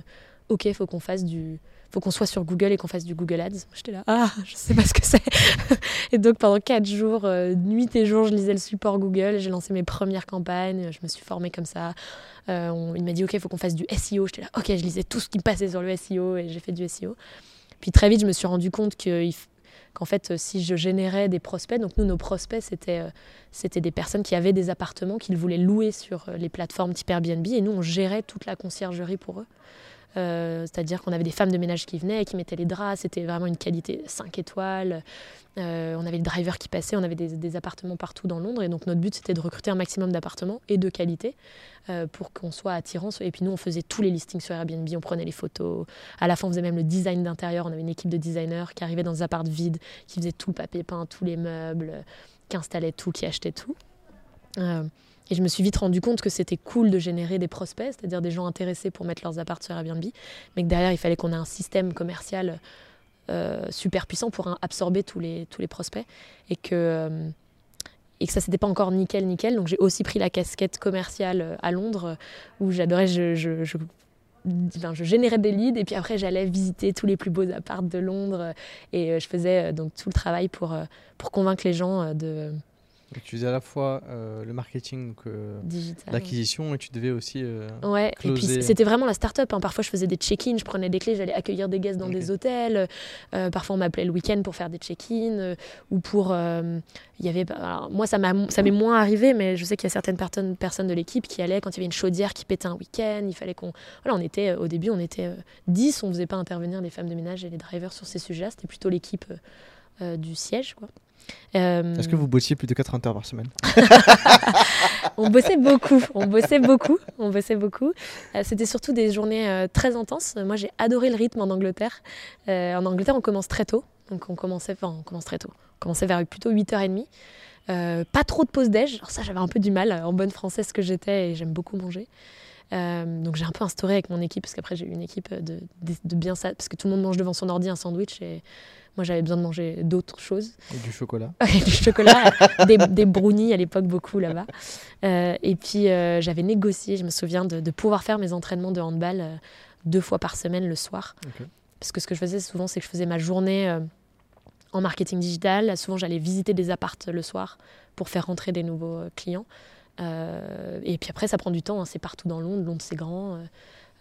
S2: ok, faut qu'on fasse du, faut qu'on soit sur Google et qu'on fasse du Google Ads. J'étais là, ah, je sais pas ce que c'est. et donc pendant quatre jours, euh, nuit et jour, je lisais le support Google. J'ai lancé mes premières campagnes. Je me suis formée comme ça. Euh, il m'a dit, ok, il faut qu'on fasse du SEO. J'étais là, ok, je lisais tout ce qui passait sur le SEO et j'ai fait du SEO. Puis très vite, je me suis rendu compte qu'en fait, si je générais des prospects, donc nous, nos prospects, c'était c'était des personnes qui avaient des appartements qu'ils voulaient louer sur les plateformes type Airbnb et nous, on gérait toute la conciergerie pour eux. Euh, c'est-à-dire qu'on avait des femmes de ménage qui venaient, qui mettaient les draps, c'était vraiment une qualité 5 étoiles. Euh, on avait le driver qui passait, on avait des, appartements partout dans Londres. Et donc notre but, c'était de recruter un maximum d'appartements et de qualité euh, pour qu'on soit attirant. Et puis nous, on faisait tous les listings sur Airbnb, on prenait les photos. À la fin, on faisait même le design d'intérieur. On avait une équipe de designers qui arrivait dans des apparts vides, qui faisait tout papier peint, tous les meubles, qui installait tout, qui achetait tout. Et je me suis vite rendu compte que c'était cool de générer des prospects, c'est-à-dire des gens intéressés pour mettre leurs apparts sur Airbnb, mais que derrière, il fallait qu'on ait un système commercial euh, super puissant pour absorber tous les, tous les prospects. Et que, euh, et que ça s'était pas encore nickel nickel. Donc j'ai aussi pris la casquette commerciale à Londres où j'adorais, je, je, je générais des leads et puis après j'allais visiter tous les plus beaux apparts de Londres et je faisais donc tout le travail pour, pour convaincre les gens de,
S1: tu faisais à la fois euh, le marketing, euh, l'acquisition, et tu devais aussi. Euh,
S2: ouais, et puis c'était vraiment la start-up. Hein. Parfois, je faisais des check-in, je prenais des clés, j'allais accueillir des guests dans des hôtels. parfois, on m'appelait le week-end pour faire des check-in ou pour. Il y avait. moi, ça m'est moins arrivé, mais je sais qu'il y a certaines personnes, personnes de l'équipe qui allaient quand il y avait une chaudière qui pétait un week-end. Il fallait qu'on. Voilà, on était. au début, on était 10, on ne faisait pas intervenir les femmes de ménage et les drivers sur ces sujets-là. C'était plutôt l'équipe du siège, quoi.
S1: Euh, Est-ce que vous bossiez plus de 80 heures par semaine
S2: On bossait beaucoup, on bossait beaucoup, on bossait beaucoup. Euh, c'était surtout des journées euh, très intenses. Moi, j'ai adoré le rythme en Angleterre. en Angleterre, on commence très tôt. Donc, on commençait, enfin, on commence très tôt. On commençait vers plutôt 8h30. pas trop de pause déj. Alors ça, j'avais un peu du mal en bonne française que j'étais et j'aime beaucoup manger. donc j'ai un peu instauré avec mon équipe, parce qu'après j'ai eu une équipe de, de, de, bien ça, parce que tout le monde mange devant son ordi un sandwich et moi, j'avais besoin de manger d'autres choses.
S1: Et du chocolat.
S2: du chocolat, des, des, brownies à l'époque, beaucoup là-bas. Euh, et puis, euh, j'avais négocié, je me souviens, de, pouvoir faire mes entraînements de handball euh, deux fois par semaine le soir. Parce que ce que je faisais souvent, c'est que je faisais ma journée en marketing digital. Souvent, j'allais visiter des appartes le soir pour faire rentrer des nouveaux clients. et puis après, ça prend du temps. Hein. c'est partout dans Londres. Londres, c'est grand.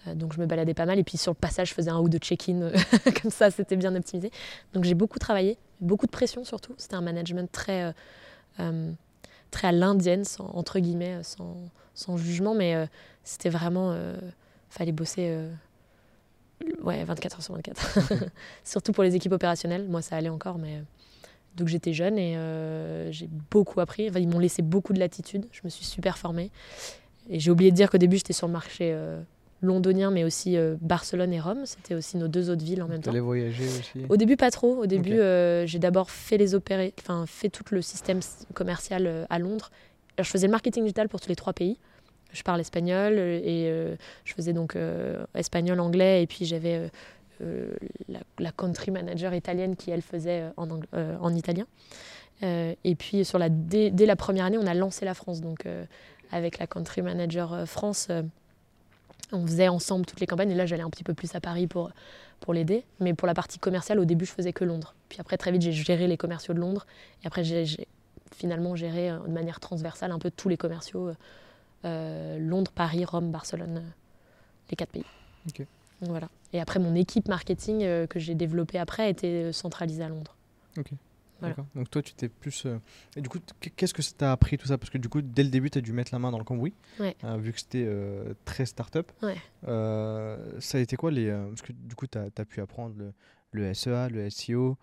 S2: Euh, donc je me baladais pas mal. Et puis sur le passage je faisais un ou deux check-in euh, comme ça c'était bien optimisé. Donc j'ai beaucoup travaillé beaucoup de pression surtout. C'était un management très euh, très à l'indienne entre guillemets sans, sans, jugement. Mais c'était vraiment fallait bosser ouais 24 heures sur 24 surtout pour les équipes opérationnelles. Moi ça allait encore mais donc j'étais jeune et j'ai beaucoup appris. Ils m'ont laissé beaucoup de latitude. Je me suis super formée. Et j'ai oublié de dire qu'au début j'étais sur le marché londonien, mais aussi euh, Barcelone et Rome. C'était aussi nos deux autres villes en même temps.
S1: Tu voyager aussi
S2: Au début, pas trop. Au début, euh, j'ai d'abord fait les opérés, enfin fait tout le système commercial euh, à Londres. je faisais le marketing digital pour tous les trois pays. Je parle espagnol et je faisais donc espagnol, anglais, et puis j'avais la, country manager italienne qui elle faisait en, en italien. et puis sur la, dès, dès, la première année, on a lancé la France, donc avec la country manager France on faisait ensemble toutes les campagnes et là j'allais un petit peu plus à Paris pour, pour l'aider. Mais pour la partie commerciale, au début je faisais que Londres. Puis après très vite j'ai géré les commerciaux de Londres et après j'ai finalement géré euh, de manière transversale un peu tous les commerciaux. Euh, Londres, Paris, Rome, Barcelone, euh, les quatre pays. Voilà. Et après mon équipe marketing que j'ai développée après était centralisée à Londres.
S1: Donc toi, tu t'es plus. Euh, et du coup, qu'est-ce que ça t'a appris tout ça? Parce que du coup, dès le début, tu as dû mettre la main dans le cambouis, euh, vu que c'était euh, très start-up. ça a été quoi les. Parce que du coup, tu as, pu apprendre le, le, SEA, le SEO.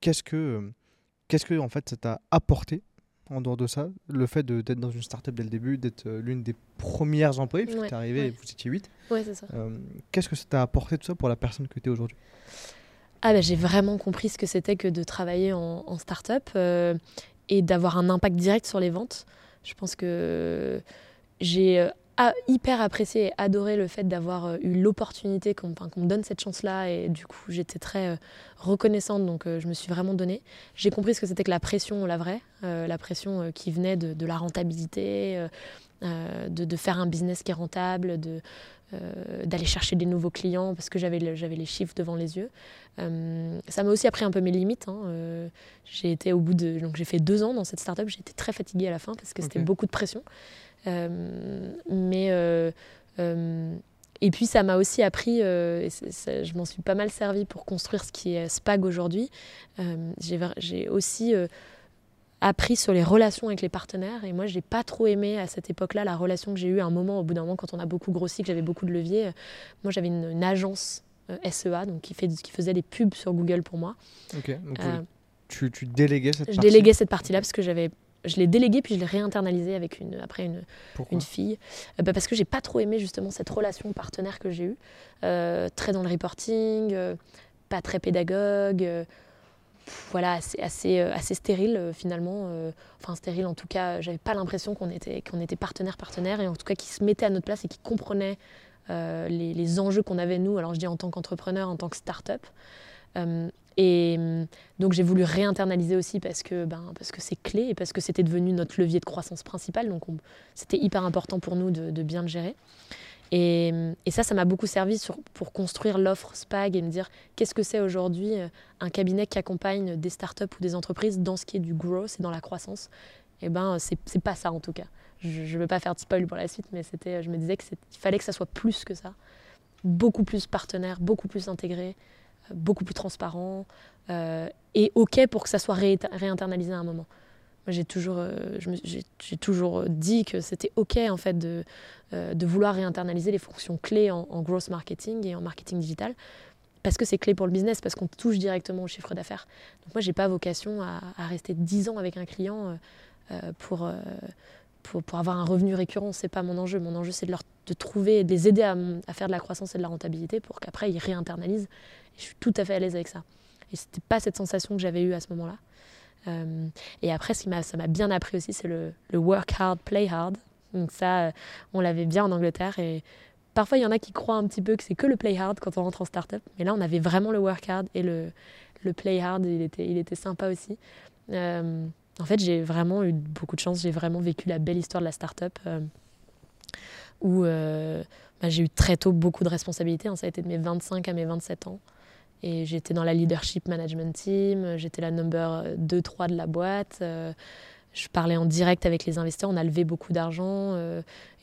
S1: qu'est-ce que. Qu'est-ce que en fait ça t'a apporté en dehors de ça, le fait d'être dans une start-up dès le début, d'être l'une des premières employées, puisque tu es arrivé et vous étiez 8.
S2: Ouais, c'est ça.
S1: Qu'est-ce que ça t'a apporté tout ça pour la personne que tu es aujourd'hui?
S2: Ah bah, j'ai vraiment compris ce que c'était que de travailler en, start-up euh, et d'avoir un impact direct sur les ventes. Je pense que j'ai euh, hyper apprécié et adoré le fait d'avoir euh, eu l'opportunité qu'on me donne cette chance-là et du coup j'étais très reconnaissante donc je me suis vraiment donnée. J'ai compris ce que c'était que la pression, la vraie, la pression qui venait de la rentabilité, de, de, faire un business qui est rentable, de, euh, d'aller chercher des nouveaux clients parce que j'avais les chiffres devant les yeux. Euh, ça m'a aussi appris un peu mes limites. Hein. Euh, j'ai été au bout de donc j'ai fait deux ans dans cette startup. J'ai été très fatiguée à la fin parce que c'était beaucoup de pression. mais et puis ça m'a aussi appris, et je m'en suis pas mal servi pour construire ce qui est Spag aujourd'hui. j'ai aussi appris sur les relations avec les partenaires. Et moi, je n'ai pas trop aimé à cette époque-là la relation que j'ai eue à un moment, au bout d'un moment, quand on a beaucoup grossi, que j'avais beaucoup de leviers. Moi, j'avais une, agence euh, SEA donc qui, fait, qui faisait des pubs sur Google pour moi.
S1: Ok, donc euh, tu, tu, déléguais cette
S2: partie Je déléguais cette partie-là parce que j'avais je l'ai délégué puis je l'ai réinternalisé avec une après une, une fille euh, bah parce que j'ai pas trop aimé justement cette relation partenaire que j'ai eue très dans le reporting pas très pédagogue voilà, assez, assez, euh, assez stérile euh, finalement. Euh, enfin, stérile en tout cas, j'avais pas l'impression qu'on était, qu'on était partenaire, partenaire, et en tout cas qui se mettait à notre place et qui comprenait les, enjeux qu'on avait nous, alors je dis en tant qu'entrepreneur, en tant que start-up. Et donc j'ai voulu réinternaliser aussi parce que ben, parce que c'est clé et parce que c'était devenu notre levier de croissance principal. Donc c'était hyper important pour nous de, de bien le gérer. Et, ça, ça m'a beaucoup servi pour construire l'offre SPAG et me dire qu'est-ce que c'est aujourd'hui euh, un cabinet qui accompagne des startups ou des entreprises dans ce qui est du growth et dans la croissance? Et ben c'est pas ça en tout cas. Je ne veux pas faire de spoil pour la suite, mais je me disais qu'il fallait que ça soit plus que ça. Beaucoup plus partenaire, beaucoup plus intégré, euh, beaucoup plus transparent euh, et OK pour que ça soit réinternalisé à un moment. J'ai toujours, euh, j'ai, toujours dit que c'était OK en fait de, de vouloir réinternaliser les fonctions clés en, growth marketing et en marketing digital parce que c'est clé pour le business, parce qu'on touche directement au chiffre d'affaires. Donc moi, j'ai pas vocation à, rester 10 ans avec un client pour pour, pour, avoir un revenu récurrent, c'est pas mon enjeu. Mon enjeu, c'est de, de trouver de les aider à, à, faire de la croissance et de la rentabilité pour qu'après ils réinternalisent. Et je suis tout à fait à l'aise avec ça. Et c'était pas cette sensation que j'avais eue à ce moment-là. Euh, et après, ce qui m'a, ça m'a bien appris aussi, c'est le, work hard, play hard. Donc ça, euh, on l'avait bien en Angleterre. Et parfois, il y en a qui croient un petit peu que c'est que le play hard quand on rentre en start-up. Mais là, on avait vraiment le work hard et le, le play hard. Il était, il était sympa aussi. Euh, en fait, j'ai vraiment eu beaucoup de chance. J'ai vraiment vécu la belle histoire de la start-up euh, où bah, j'ai eu très tôt beaucoup de responsabilités. Hein. Ça a été de mes 25 à mes 27 ans. Et j'étais dans la leadership management team. J'étais la number 2-3 de la boîte. Euh, je parlais en direct avec les investisseurs. On a levé beaucoup d'argent.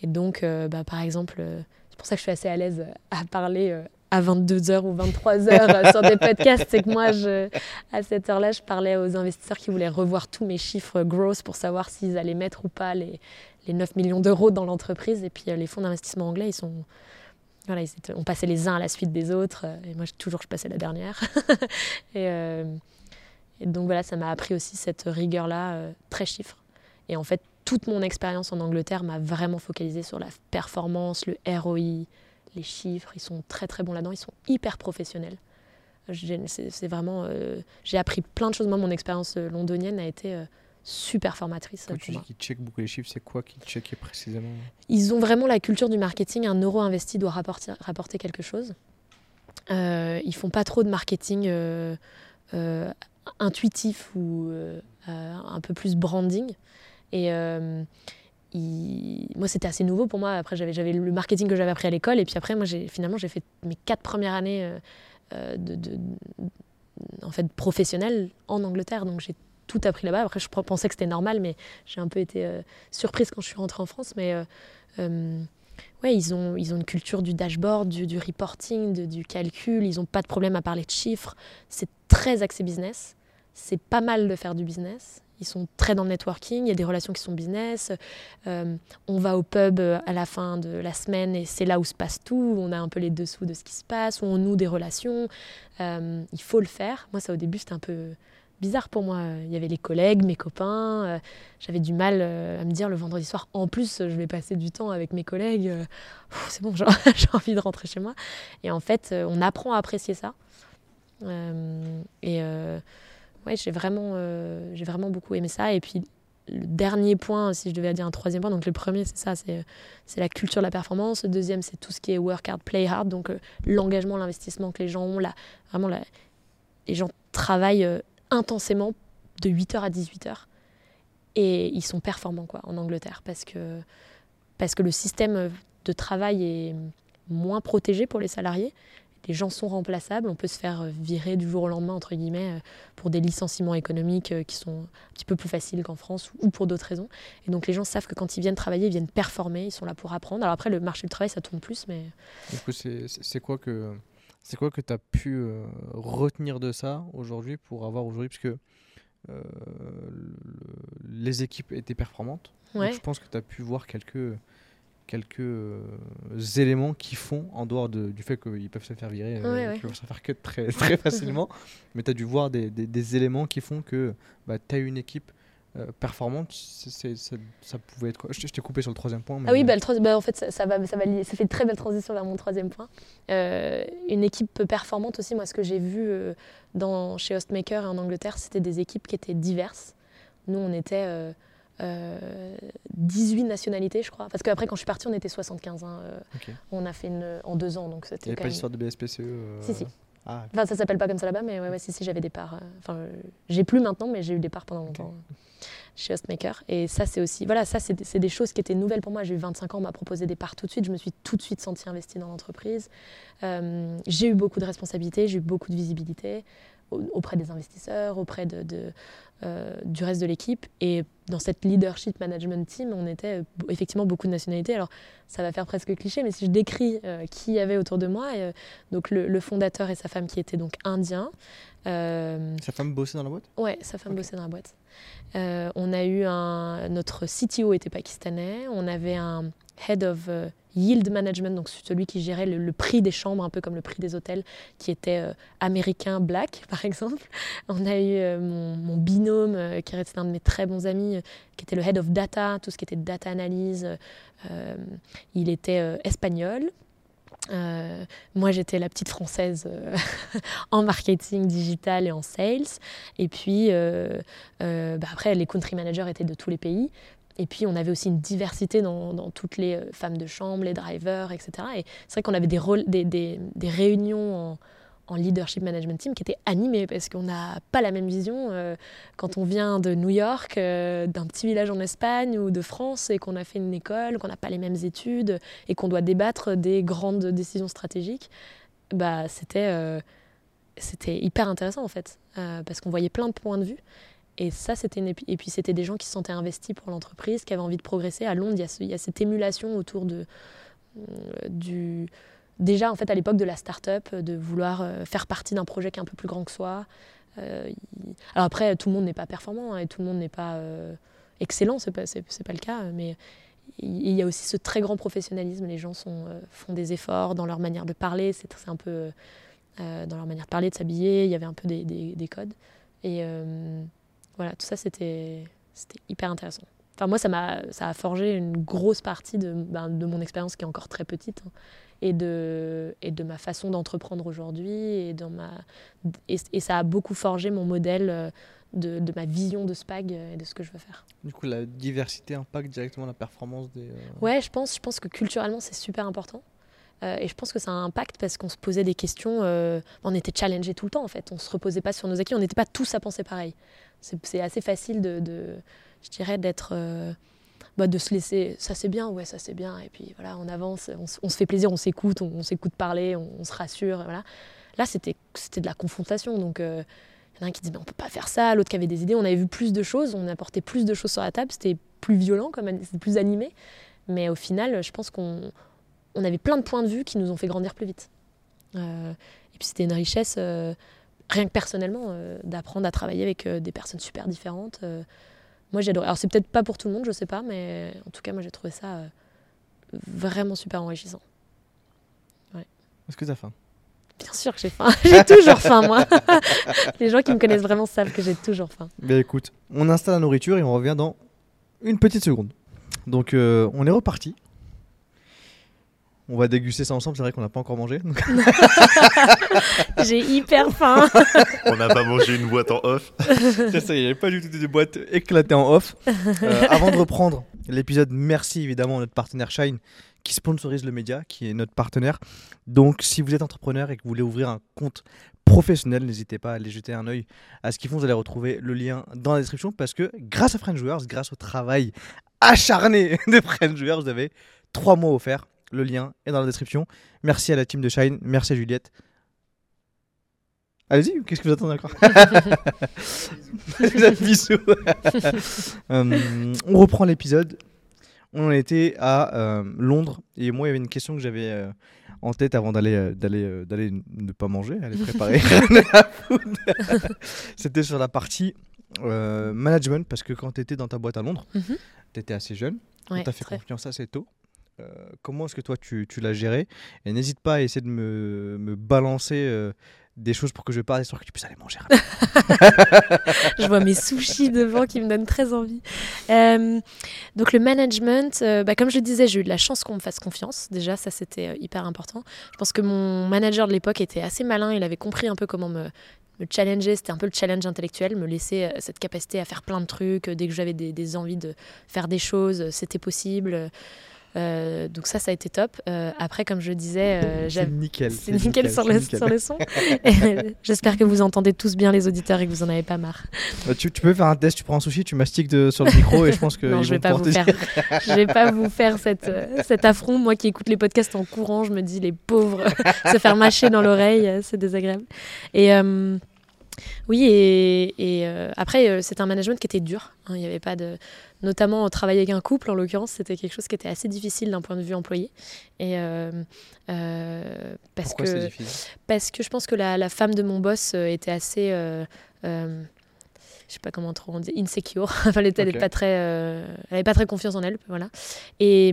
S2: et donc, bah, par exemple, c'est pour ça que je suis assez à l'aise à parler à 22h ou 23h euh, sur des podcasts, c'est que moi, à cette heure-là, je parlais aux investisseurs qui voulaient revoir tous mes chiffres growth pour savoir s'ils allaient mettre ou pas les, les 9 millions d'euros dans l'entreprise. Et puis euh, les fonds d'investissement anglais, ils sont... On passait les uns à la suite des autres. Euh, et moi, toujours, je passais la dernière. et, et, donc voilà, ça m'a appris aussi cette rigueur-là, très chiffre. Et en fait, toute mon expérience en Angleterre m'a vraiment focalisé sur la performance, le ROI, les chiffres, ils sont très très bons là-dedans, ils sont hyper professionnels. C'est vraiment, euh, j'ai appris plein de choses. Moi, mon expérience euh, londonienne a été euh, super formatrice.
S1: Quand tu dis qu'ils checkent beaucoup les chiffres, c'est quoi qu'ils checkent précisément?
S2: Ils ont vraiment la culture du marketing. Un euro investi doit rapporter, rapporter quelque chose. Euh, ils font pas trop de marketing intuitif ou un peu plus branding. Et moi c'était assez nouveau pour moi après j'avais j'avais le marketing que j'avais appris à l'école et puis après moi j'ai finalement j'ai fait mes quatre premières années euh, euh, de, de, en fait professionnelles en Angleterre donc j'ai tout appris là-bas après je pensais que c'était normal mais j'ai un peu été euh, surprise quand je suis rentrée en France mais ouais ils ont ils ont une culture du dashboard du, reporting du calcul ils ont pas de problème à parler de chiffres c'est très axé business c'est pas mal de faire du business ils sont très dans le networking, il y a des relations qui sont business. Euh, on va au pub euh, à la fin de la semaine et c'est là où se passe tout. On a un peu les dessous de ce qui se passe, on noue des relations. Euh, il faut le faire. Moi, ça au début, c'était un peu bizarre pour moi. Il y avait les collègues, mes copains. J'avais du mal à me dire le vendredi soir, en plus, je vais passer du temps avec mes collègues. C'est bon, j'ai envie de rentrer chez moi. Et en fait, on apprend à apprécier ça. et ouais, j'ai vraiment, euh, j'ai vraiment beaucoup aimé ça. Et puis, le dernier point, si je devais dire un troisième point, donc le premier, c'est ça, c'est, la culture de la performance. Le deuxième, c'est tout ce qui est work hard, play hard, donc euh, l'engagement, l'investissement que les gens ont. Là, vraiment, là, les gens travaillent euh, intensément de 8h à 18h. Et ils sont performants quoi, en Angleterre parce que, parce que le système de travail est moins protégé pour les salariés les gens sont remplaçables, on peut se faire virer du jour au lendemain, entre guillemets, euh, pour des licenciements économiques euh, qui sont un petit peu plus faciles qu'en France ou pour d'autres raisons. Et donc les gens savent que quand ils viennent travailler, ils viennent performer, ils sont là pour apprendre. Alors après, le marché du travail, ça tourne plus, mais...
S1: Du coup, c'est quoi que... C'est quoi que tu as pu retenir de ça aujourd'hui pour avoir aujourd'hui, puisque les équipes étaient performantes. je pense que tu as pu voir quelques, quelques euh, éléments qui font, en dehors de, du fait qu'ils peuvent se faire virer, euh, peuvent se faire cut très, très facilement, mais tu as dû voir des, des, éléments qui font que bah, tu as une équipe euh, performante, c'est, ça, ça, pouvait être quoi? Je, t'ai coupé sur le troisième point.
S2: Ah oui, bah, le bah, en fait, ça, ça, va, ça, va ça fait une très belle transition vers mon troisième point. une équipe performante aussi, moi, ce que j'ai vu dans, chez Hostmaker et en Angleterre, c'était des équipes qui étaient diverses. Nous, on était 18 euh, nationalités, je crois. Parce qu'après, quand je suis partie, on était 75. Hein, euh, On a fait une, en deux ans. Donc
S1: Il n'y avait pas l'histoire de BSPCE euh,
S2: Si, si.
S1: Ah,
S2: Enfin, ça s'appelle pas comme ça là-bas, mais ouais, ouais, si, si, j'avais des parts. euh, Enfin, euh, j'ai plus maintenant, mais j'ai eu des parts pendant longtemps euh, chez Hostmaker. Et ça, c'est aussi. Voilà, ça, c'est des choses qui étaient nouvelles pour moi. J'ai eu 25 ans, on m'a proposé des parts tout de suite. Je me suis tout de suite sentie investie dans l'entreprise. Euh, j'ai eu beaucoup de responsabilités, j'ai eu beaucoup de visibilité auprès des investisseurs, auprès de, de, euh, du reste de l'équipe. Et dans cette leadership management team, on était effectivement beaucoup de nationalités. Alors, ça va faire presque cliché, mais si je décris euh, qui y avait autour de moi, euh, donc le, le fondateur et sa femme qui étaient donc indiens. Euh,
S1: Sa femme bossait dans la boîte?
S2: Ouais, sa femme bossait dans la boîte. On a eu un. Notre CTO était pakistanais. On avait un head of yield management, donc celui qui gérait le, prix des chambres, un peu comme le prix des hôtels, qui était euh, américain black, par exemple. On a eu euh, mon, binôme, euh, qui restait un de mes très bons amis, qui était le head of data, tout ce qui était data analyse. Il était espagnol. Moi, j'étais la petite française en marketing digital et en sales. Et puis, bah, après, les country managers étaient de tous les pays. Et puis, on avait aussi une diversité dans, toutes les euh, femmes de chambre, les drivers, etc. Et c'est vrai qu'on avait des, réunions en, leadership management team qui étaient animées parce qu'on n'a pas la même vision euh, quand on vient de New York, euh, d'un petit village en Espagne ou de France et qu'on a fait une école, qu'on n'a pas les mêmes études et qu'on doit débattre des grandes décisions stratégiques. Bah, c'était c'était hyper intéressant en fait parce qu'on voyait plein de points de vue et ça c'était et puis c'était des gens qui se sentaient investis pour l'entreprise qui avaient envie de progresser à Londres. Il y a, cette émulation autour de euh, du déjà en fait à l'époque de la start-up de vouloir euh, faire partie d'un projet qui est un peu plus grand que soi. Euh, alors après tout le monde n'est pas performant hein, et tout le monde n'est pas excellent. C'est pas c'est, pas le cas mais il y a aussi ce très grand professionnalisme. Les gens font des efforts dans leur manière de parler. C'est, un peu dans leur manière de parler, de s'habiller. Il y avait un peu des, des- des codes. Voilà, tout ça, c'était hyper intéressant. Enfin, moi, ça m'a ça a forgé une grosse partie de, ben, de mon expérience qui est encore très petite hein, et, de, et de ma façon d'entreprendre aujourd'hui. Et, dans ma, et, et ça a beaucoup forgé mon modèle euh, de, de ma vision de Spag euh, et de ce que je veux faire.
S1: Du coup, la diversité impacte directement la performance des. euh,
S2: Ouais, je pense, je pense que culturellement, c'est super important. Euh, et je pense que ça a un impact parce qu'on se posait des questions. euh, on était challengés tout le temps, en fait. On se reposait pas sur nos acquis. On n'était pas tous à penser pareil. C'est assez facile de, je dirais, d'être. euh, bah, de se laisser. Ça, c'est bien, ouais, ça, c'est bien. Et puis voilà, on avance, on, se- fait plaisir, on s'écoute, on, s'écoute parler, on, se rassure. Voilà. Là, c'était de la confrontation. Donc. euh, il y en a un qui dit mais on peut pas faire ça, l'autre qui avait des idées. On avait vu plus de choses, on apportait plus de choses sur la table. C'était plus violent, c'était plus animé. Mais au final, je pense qu'on on avait plein de points de vue qui nous ont fait grandir plus vite. Euh, et puis c'était une richesse, rien que personnellement, euh, d'apprendre à travailler avec euh, des personnes super différentes. Euh, moi j'ai adoré. Alors c'est peut-être pas pour tout le monde, je sais pas, mais en tout cas moi j'ai trouvé ça vraiment super enrichissant.
S1: Est-ce que t'as faim?
S2: Bien sûr que j'ai faim. j'ai toujours faim moi. Les gens qui me connaissent vraiment savent que j'ai toujours faim.
S1: Ben écoute, on installe la nourriture et on revient dans une petite seconde. Donc euh, on est reparti. On va déguster ça ensemble, c'est vrai qu'on n'a pas encore mangé.
S2: J'ai hyper faim.
S3: On n'a pas mangé une boîte en off.
S1: c'est ça, il n'y avait pas du tout des boîtes éclatées en off. Euh, avant de reprendre l'épisode, merci évidemment à notre partenaire Shine qui sponsorise le média, qui est notre partenaire. Donc si vous êtes entrepreneur et que vous voulez ouvrir un compte professionnel, n'hésitez pas à aller jeter un œil à ce qu'ils font. Vous allez retrouver le lien dans la description parce que grâce à Joueurs, grâce au travail acharné de Joueurs, vous avez trois mois offerts. Le lien est dans la description. Merci à la team de Shine, merci à Juliette. Allez-y, qu'est-ce que vous attendez encore Bisous. Euh, on reprend l'épisode. On en était à euh, Londres et moi il y avait une question que j'avais euh, en tête avant d'aller euh, d'aller d'aller ne pas manger, aller préparer. C'était sur la partie management parce que quand tu étais dans ta boîte à Londres,
S2: Mhm.
S1: tu étais assez jeune, on
S2: Ouais,
S1: t'a fait
S2: très.
S1: confiance assez tôt. Euh, comment est-ce que toi tu, tu l'as géré? Et n'hésite pas à essayer de me, balancer euh, des choses pour que je parle, histoire que tu puisses aller manger.
S2: je vois mes sushis devant qui me donnent très envie. Euh, donc le management, bah, comme je le disais, j'ai eu de la chance qu'on me fasse confiance. Déjà, ça c'était hyper important. Je pense que mon manager de l'époque était assez malin. Il avait compris un peu comment me, challenger. C'était un peu le challenge intellectuel, me laisser cette capacité à faire plein de trucs. Dès que j'avais des, envies de faire des choses, c'était possible. Euh, donc ça, ça a été top. Euh, après, comme je disais, euh,
S1: C'est nickel.
S2: c'est nickel, sur, le,
S1: nickel.
S2: sur le son. J'espère que vous entendez tous bien les auditeurs et que vous en avez pas marre.
S1: Tu, tu peux faire un test, tu prends un sushi, tu mastiques de, sur le micro et je pense que.
S2: non, je vais pas vous faire. Je vais pas vous faire cette, cet affront. Moi qui écoute les podcasts en courant, je me dis les pauvres se faire mâcher dans l'oreille, c'est désagréable. Et oui, et, et, euh, après euh, c'est un management qui était dur. hein. Il y avait pas de, notamment travailler avec un couple en l'occurrence, c'était quelque chose qui était assez difficile d'un point de vue employé. Et euh, euh, parce
S1: Pourquoi
S2: que parce que je pense que la, la femme de mon boss euh, était assez. je sais pas comment trop on dit, insecure. enfin, elle est pas très, euh, elle avait pas très confiance en elle, voilà. Et,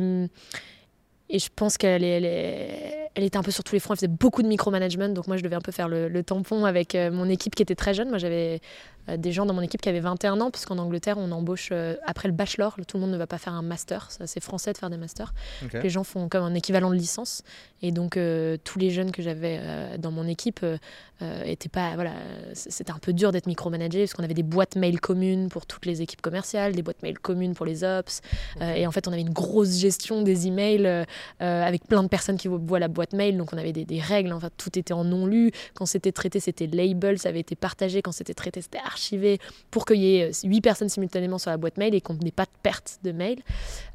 S2: et je pense qu'elle est- elle, était un peu sur tous les fronts. Elle faisait beaucoup de micromanagement, donc moi je devais un peu faire le, le tampon avec euh, mon équipe qui était très jeune. Moi j'avais euh, des gens dans mon équipe qui avaient 21 ans, parce qu'en Angleterre on embauche euh, après le bachelor. Tout le monde ne va pas faire un master, c'est français de faire des masters. Les gens font comme un équivalent de licence. Et donc, euh, tous les jeunes que j'avais euh, dans mon équipe euh, étaient pas. Voilà, c'était un peu dur d'être micromanagé parce qu'on avait des boîtes mail communes pour toutes les équipes commerciales, des boîtes mail communes pour les ops. Et en fait, on avait une grosse gestion des emails avec plein de personnes qui vo- voient la boîte mail. Donc, on avait des, des règles. Enfin, tout était en non lu. Quand c'était traité, c'était label, ça avait été partagé. Quand c'était traité, c'était archivé pour qu'il y ait 8 personnes simultanément sur la boîte mail et qu'on n'ait pas de perte de mail.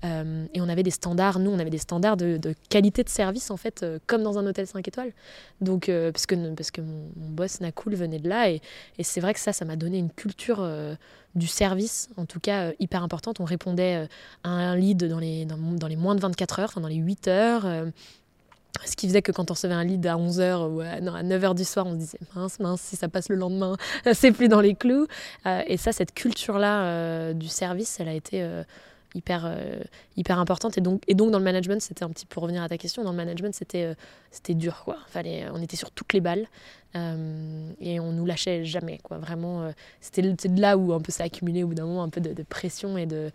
S2: Euh, et on avait des standards, nous, on avait des standards de, qualité de service, en fait, euh, comme dans un hôtel 5 étoiles. Donc, euh, parce, que, parce que mon, boss, Nakul, venait de là. Et, c'est vrai que ça, ça m'a donné une culture euh, du service, en tout cas, euh, hyper importante. On répondait euh, à un lead dans les, dans les moins de 24 heures, enfin, dans les 8 heures. Ce qui faisait que quand on recevait un lead à 11h ou à, non, à 9h du soir, on se disait mince, mince, si ça passe le lendemain, c'est plus dans les clous. Euh, et ça, cette culture-là euh, du service, elle a été euh, hyper, hyper importante. Et donc, et donc, dans le management, c'était un petit pour revenir à ta question, dans le management, c'était c'était dur. Quoi. Fallait, on était sur toutes les balles et on nous lâchait jamais. Quoi. Vraiment, c'était de là où un peu ça accumulé au bout d'un moment un peu de, pression et de,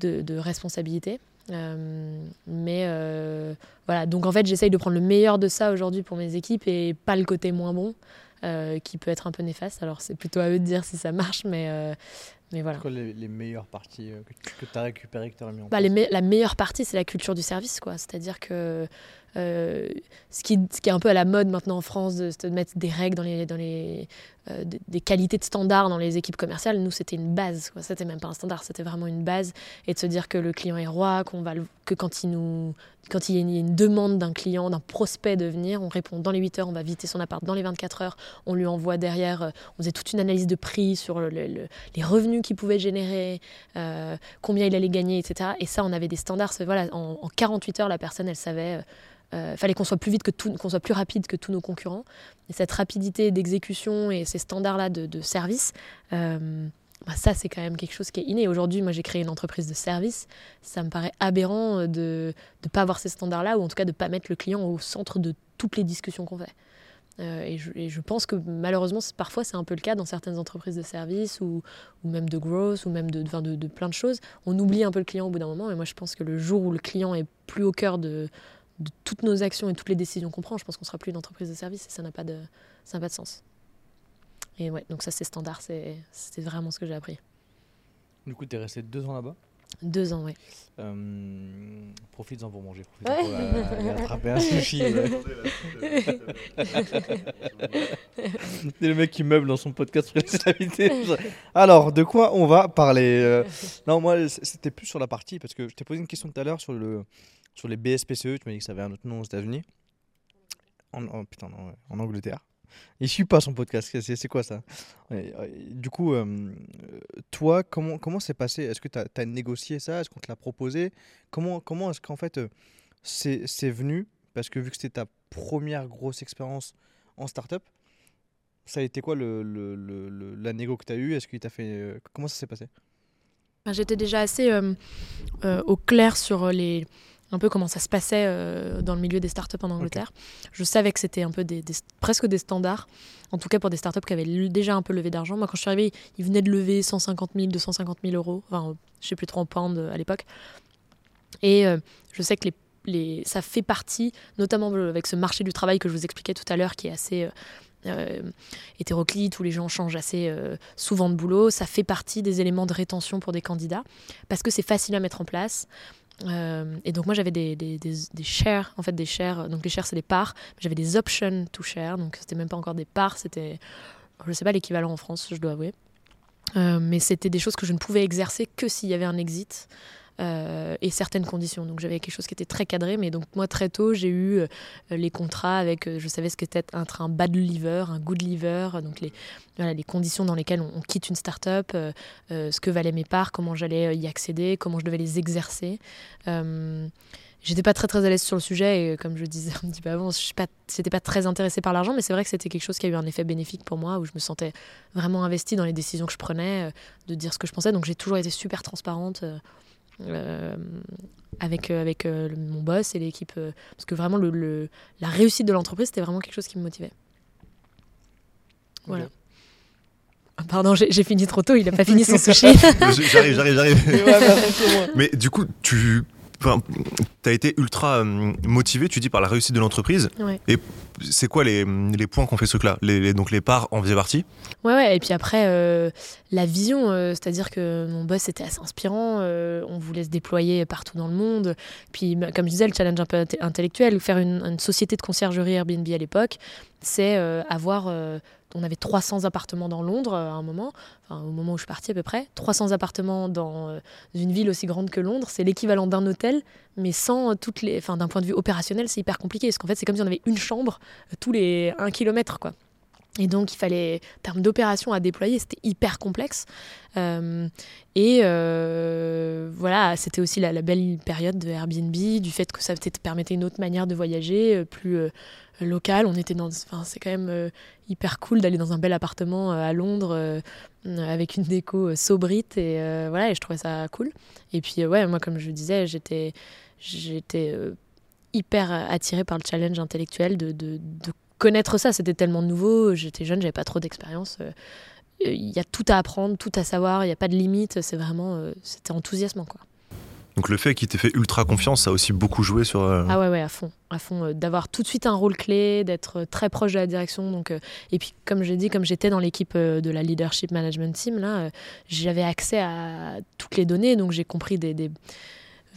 S2: de responsabilité. Euh, mais euh, voilà, donc en fait, j'essaye de prendre le meilleur de ça aujourd'hui pour mes équipes et pas le côté moins bon euh, qui peut être un peu néfaste. Alors, c'est plutôt à eux de dire si ça marche, mais, mais voilà.
S1: Quoi les, les meilleures parties que tu as récupérées, que tu as remis en
S2: Bah,
S1: place
S2: me- la meilleure partie, c'est la culture du service, quoi. C'est-à-dire que ce, qui, ce qui est un peu à la mode maintenant en France, de, de mettre des règles dans les, dans les euh, des, qualités de standard dans les équipes commerciales, nous c'était une base. C'était même pas un standard, c'était vraiment une base. Et de se dire que le client est roi, qu'on va que quand il nous quand il y a une, demande d'un client, d'un prospect de venir, on répond dans les 8 heures, on va visiter son appart dans les 24 heures, on lui envoie derrière, euh, on faisait toute une analyse de prix sur le- le- le- les revenus qu'il pouvait générer, euh, combien il allait gagner, etc. Et ça, on avait des standards. Voilà, en, en 48 heures, la personne, elle savait. Il fallait qu'on soit plus vite que tout, qu'on soit plus rapide que tous nos concurrents. Et cette rapidité d'exécution et ces standards-là de, de service, euh, bah, ça, c'est quand même quelque chose qui est inné. Aujourd'hui, moi, j'ai créé une entreprise de service. Ça me paraît aberrant euh, de ne pas avoir ces standards-là, ou en tout cas de ne pas mettre le client au centre de toutes les discussions qu'on fait. Euh, et, je, pense que malheureusement, parfois, c'est un peu le cas dans certaines entreprises de service ou, même de growth ou même de plein de choses. On oublie un peu le client au bout d'un moment. Et moi, je pense que le jour où le client est plus au cœur de, de toutes nos actions et toutes les décisions qu'on prend, je pense qu'on sera plus une entreprise de service et ça n'a pas de, ça n'a pas de sens. Et ouais, donc ça, c'est standard. c'est- C'était vraiment ce que j'ai appris.
S1: Du coup, tu es resté deux ans là-bas?
S2: Deux ans, ouais.
S1: Euh, Profites-en pour manger. Profites-en
S2: Ouais.
S1: pour euh, attraper un sushi. C'est le mec qui meuble dans son podcast. Alors, de quoi on va parler? Euh, Non, moi, c'était plus sur la partie, parce que je t'ai posé une question tout à l'heure sur, le, sur les BSPCE. Tu m'as dit que ça avait un autre nom aux États-Unis. En, en- putain, en Angleterre. Il suit pas son podcast. C'est quoi ça? Ouais, Du coup, euh, euh, toi, comment comment c'est passé? Est-ce que tu as, négocié ça? Est-ce qu'on te l'a proposé? Comment, comment est-ce qu'en fait euh, c'est venu? Parce que vu que c'était ta première grosse expérience en startup, ça a été quoi le, le- le- la négo que tu as eue? Est-ce qu'il t'a fait. euh, comment ça s'est passé?
S2: J'étais déjà assez euh, euh, au clair sur les, un peu comment ça se passait euh, dans le milieu des startups en Angleterre. Je savais que c'était un peu des, des- presque des standards, en tout cas pour des startups qui avaient déjà un peu levé d'argent. Moi, quand je suis arrivée, ils venaient de lever 150 000, 250 000 euros, enfin, je sais plus trop en pounds euh, à l'époque. Et euh, je sais que les, les, ça fait partie, notamment avec ce marché du travail que je vous expliquais tout à l'heure, qui est assez euh, hétéroclite, où les gens changent assez euh, souvent de boulot. Ça fait partie des éléments de rétention pour des candidats, parce que c'est facile à mettre en place. Euh, et donc moi j'avais des, des, des, shares, en fait des shares, donc les shares c'est des parts, j'avais des options to share, donc c'était même pas encore des parts, c'était, je sais pas l'équivalent en France, je dois avouer. Euh, mais c'était des choses que je ne pouvais exercer que s'il y avait un exit. Euh, et certaines conditions. Donc j'avais quelque chose qui était très cadré, mais donc moi très tôt j'ai eu euh, les contrats avec, euh, je savais ce qu'était être un bad liver, un good liver, donc les, les conditions dans lesquelles on, quitte une start-up, ce que valaient mes parts, comment j'allais y accéder, comment je devais les exercer. J'étais pas très très à l'aise sur le sujet et comme je disais un petit peu avant, je n'étais pas, pas très intéressée par l'argent, mais c'est vrai que c'était quelque chose qui a eu un effet bénéfique pour moi, où je me sentais vraiment investie dans les décisions que je prenais, de dire ce que je pensais. Donc j'ai toujours été super transparente avec, euh, avec euh, mon boss et l'équipe. parce que vraiment, le, le, la réussite de l'entreprise, c'était vraiment quelque chose qui me motivait. Voilà. Ah, pardon, j'ai fini trop tôt, il n'a pas fini son sushi.
S3: j'arrive, j'arrive, j'arrive. Mais du coup, tu as été ultra euh, motivé, tu dis, par la réussite de l'entreprise.
S2: Ouais.
S3: Et c'est quoi les, points qu'on fait ce truc-là les, Donc les parts en faisaient partie?
S2: Ouais, ouais. Et puis après, euh, la vision, euh, c'est-à-dire que mon boss était assez inspirant. euh, on voulait se déployer partout dans le monde. Puis, bah, comme je disais, le challenge un peu intellectuel, faire une, société de conciergerie Airbnb à l'époque, c'est avoir. on avait 300 appartements dans Londres à un moment, au moment où je suis partie à peu près. 300 appartements dans une ville aussi grande que Londres, c'est l'équivalent d'un hôtel, mais sans toutes les. Enfin, d'un point de vue opérationnel, c'est hyper compliqué. Parce qu'en fait, c'est comme si on avait une chambre tous les 1 km, quoi. Et donc, il fallait, en termes d'opération à déployer, c'était hyper complexe. Euh, et euh, voilà, c'était aussi la, belle période de Airbnb, du fait que ça permettait une autre manière de voyager, euh, plus locale. On était dans, enfin, c'est quand même hyper cool d'aller dans un bel appartement à Londres avec une déco sobrite et voilà, et je trouvais ça cool. Et puis ouais, moi, comme je disais, j'étais, j'étais hyper attirée par le challenge intellectuel de, de, de connaître ça. C'était tellement nouveau. J'étais jeune, j'avais pas trop d'expérience. Euh, Il y a tout à apprendre, tout à savoir. Il n'y a pas de limite. C'est vraiment, euh, c'était enthousiasmant, quoi.
S3: Donc le fait qu'il t'ait fait ultra confiance, ça a aussi beaucoup joué sur. Euh...
S2: Ah ouais, ouais, à fond, à fond. Euh, D'avoir tout de suite un rôle clé, d'être très proche de la direction. Donc, euh, et puis, comme j'ai dit, comme j'étais dans l'équipe euh, de la leadership management team, là, euh, j'avais accès à toutes les données. Donc, j'ai compris des, des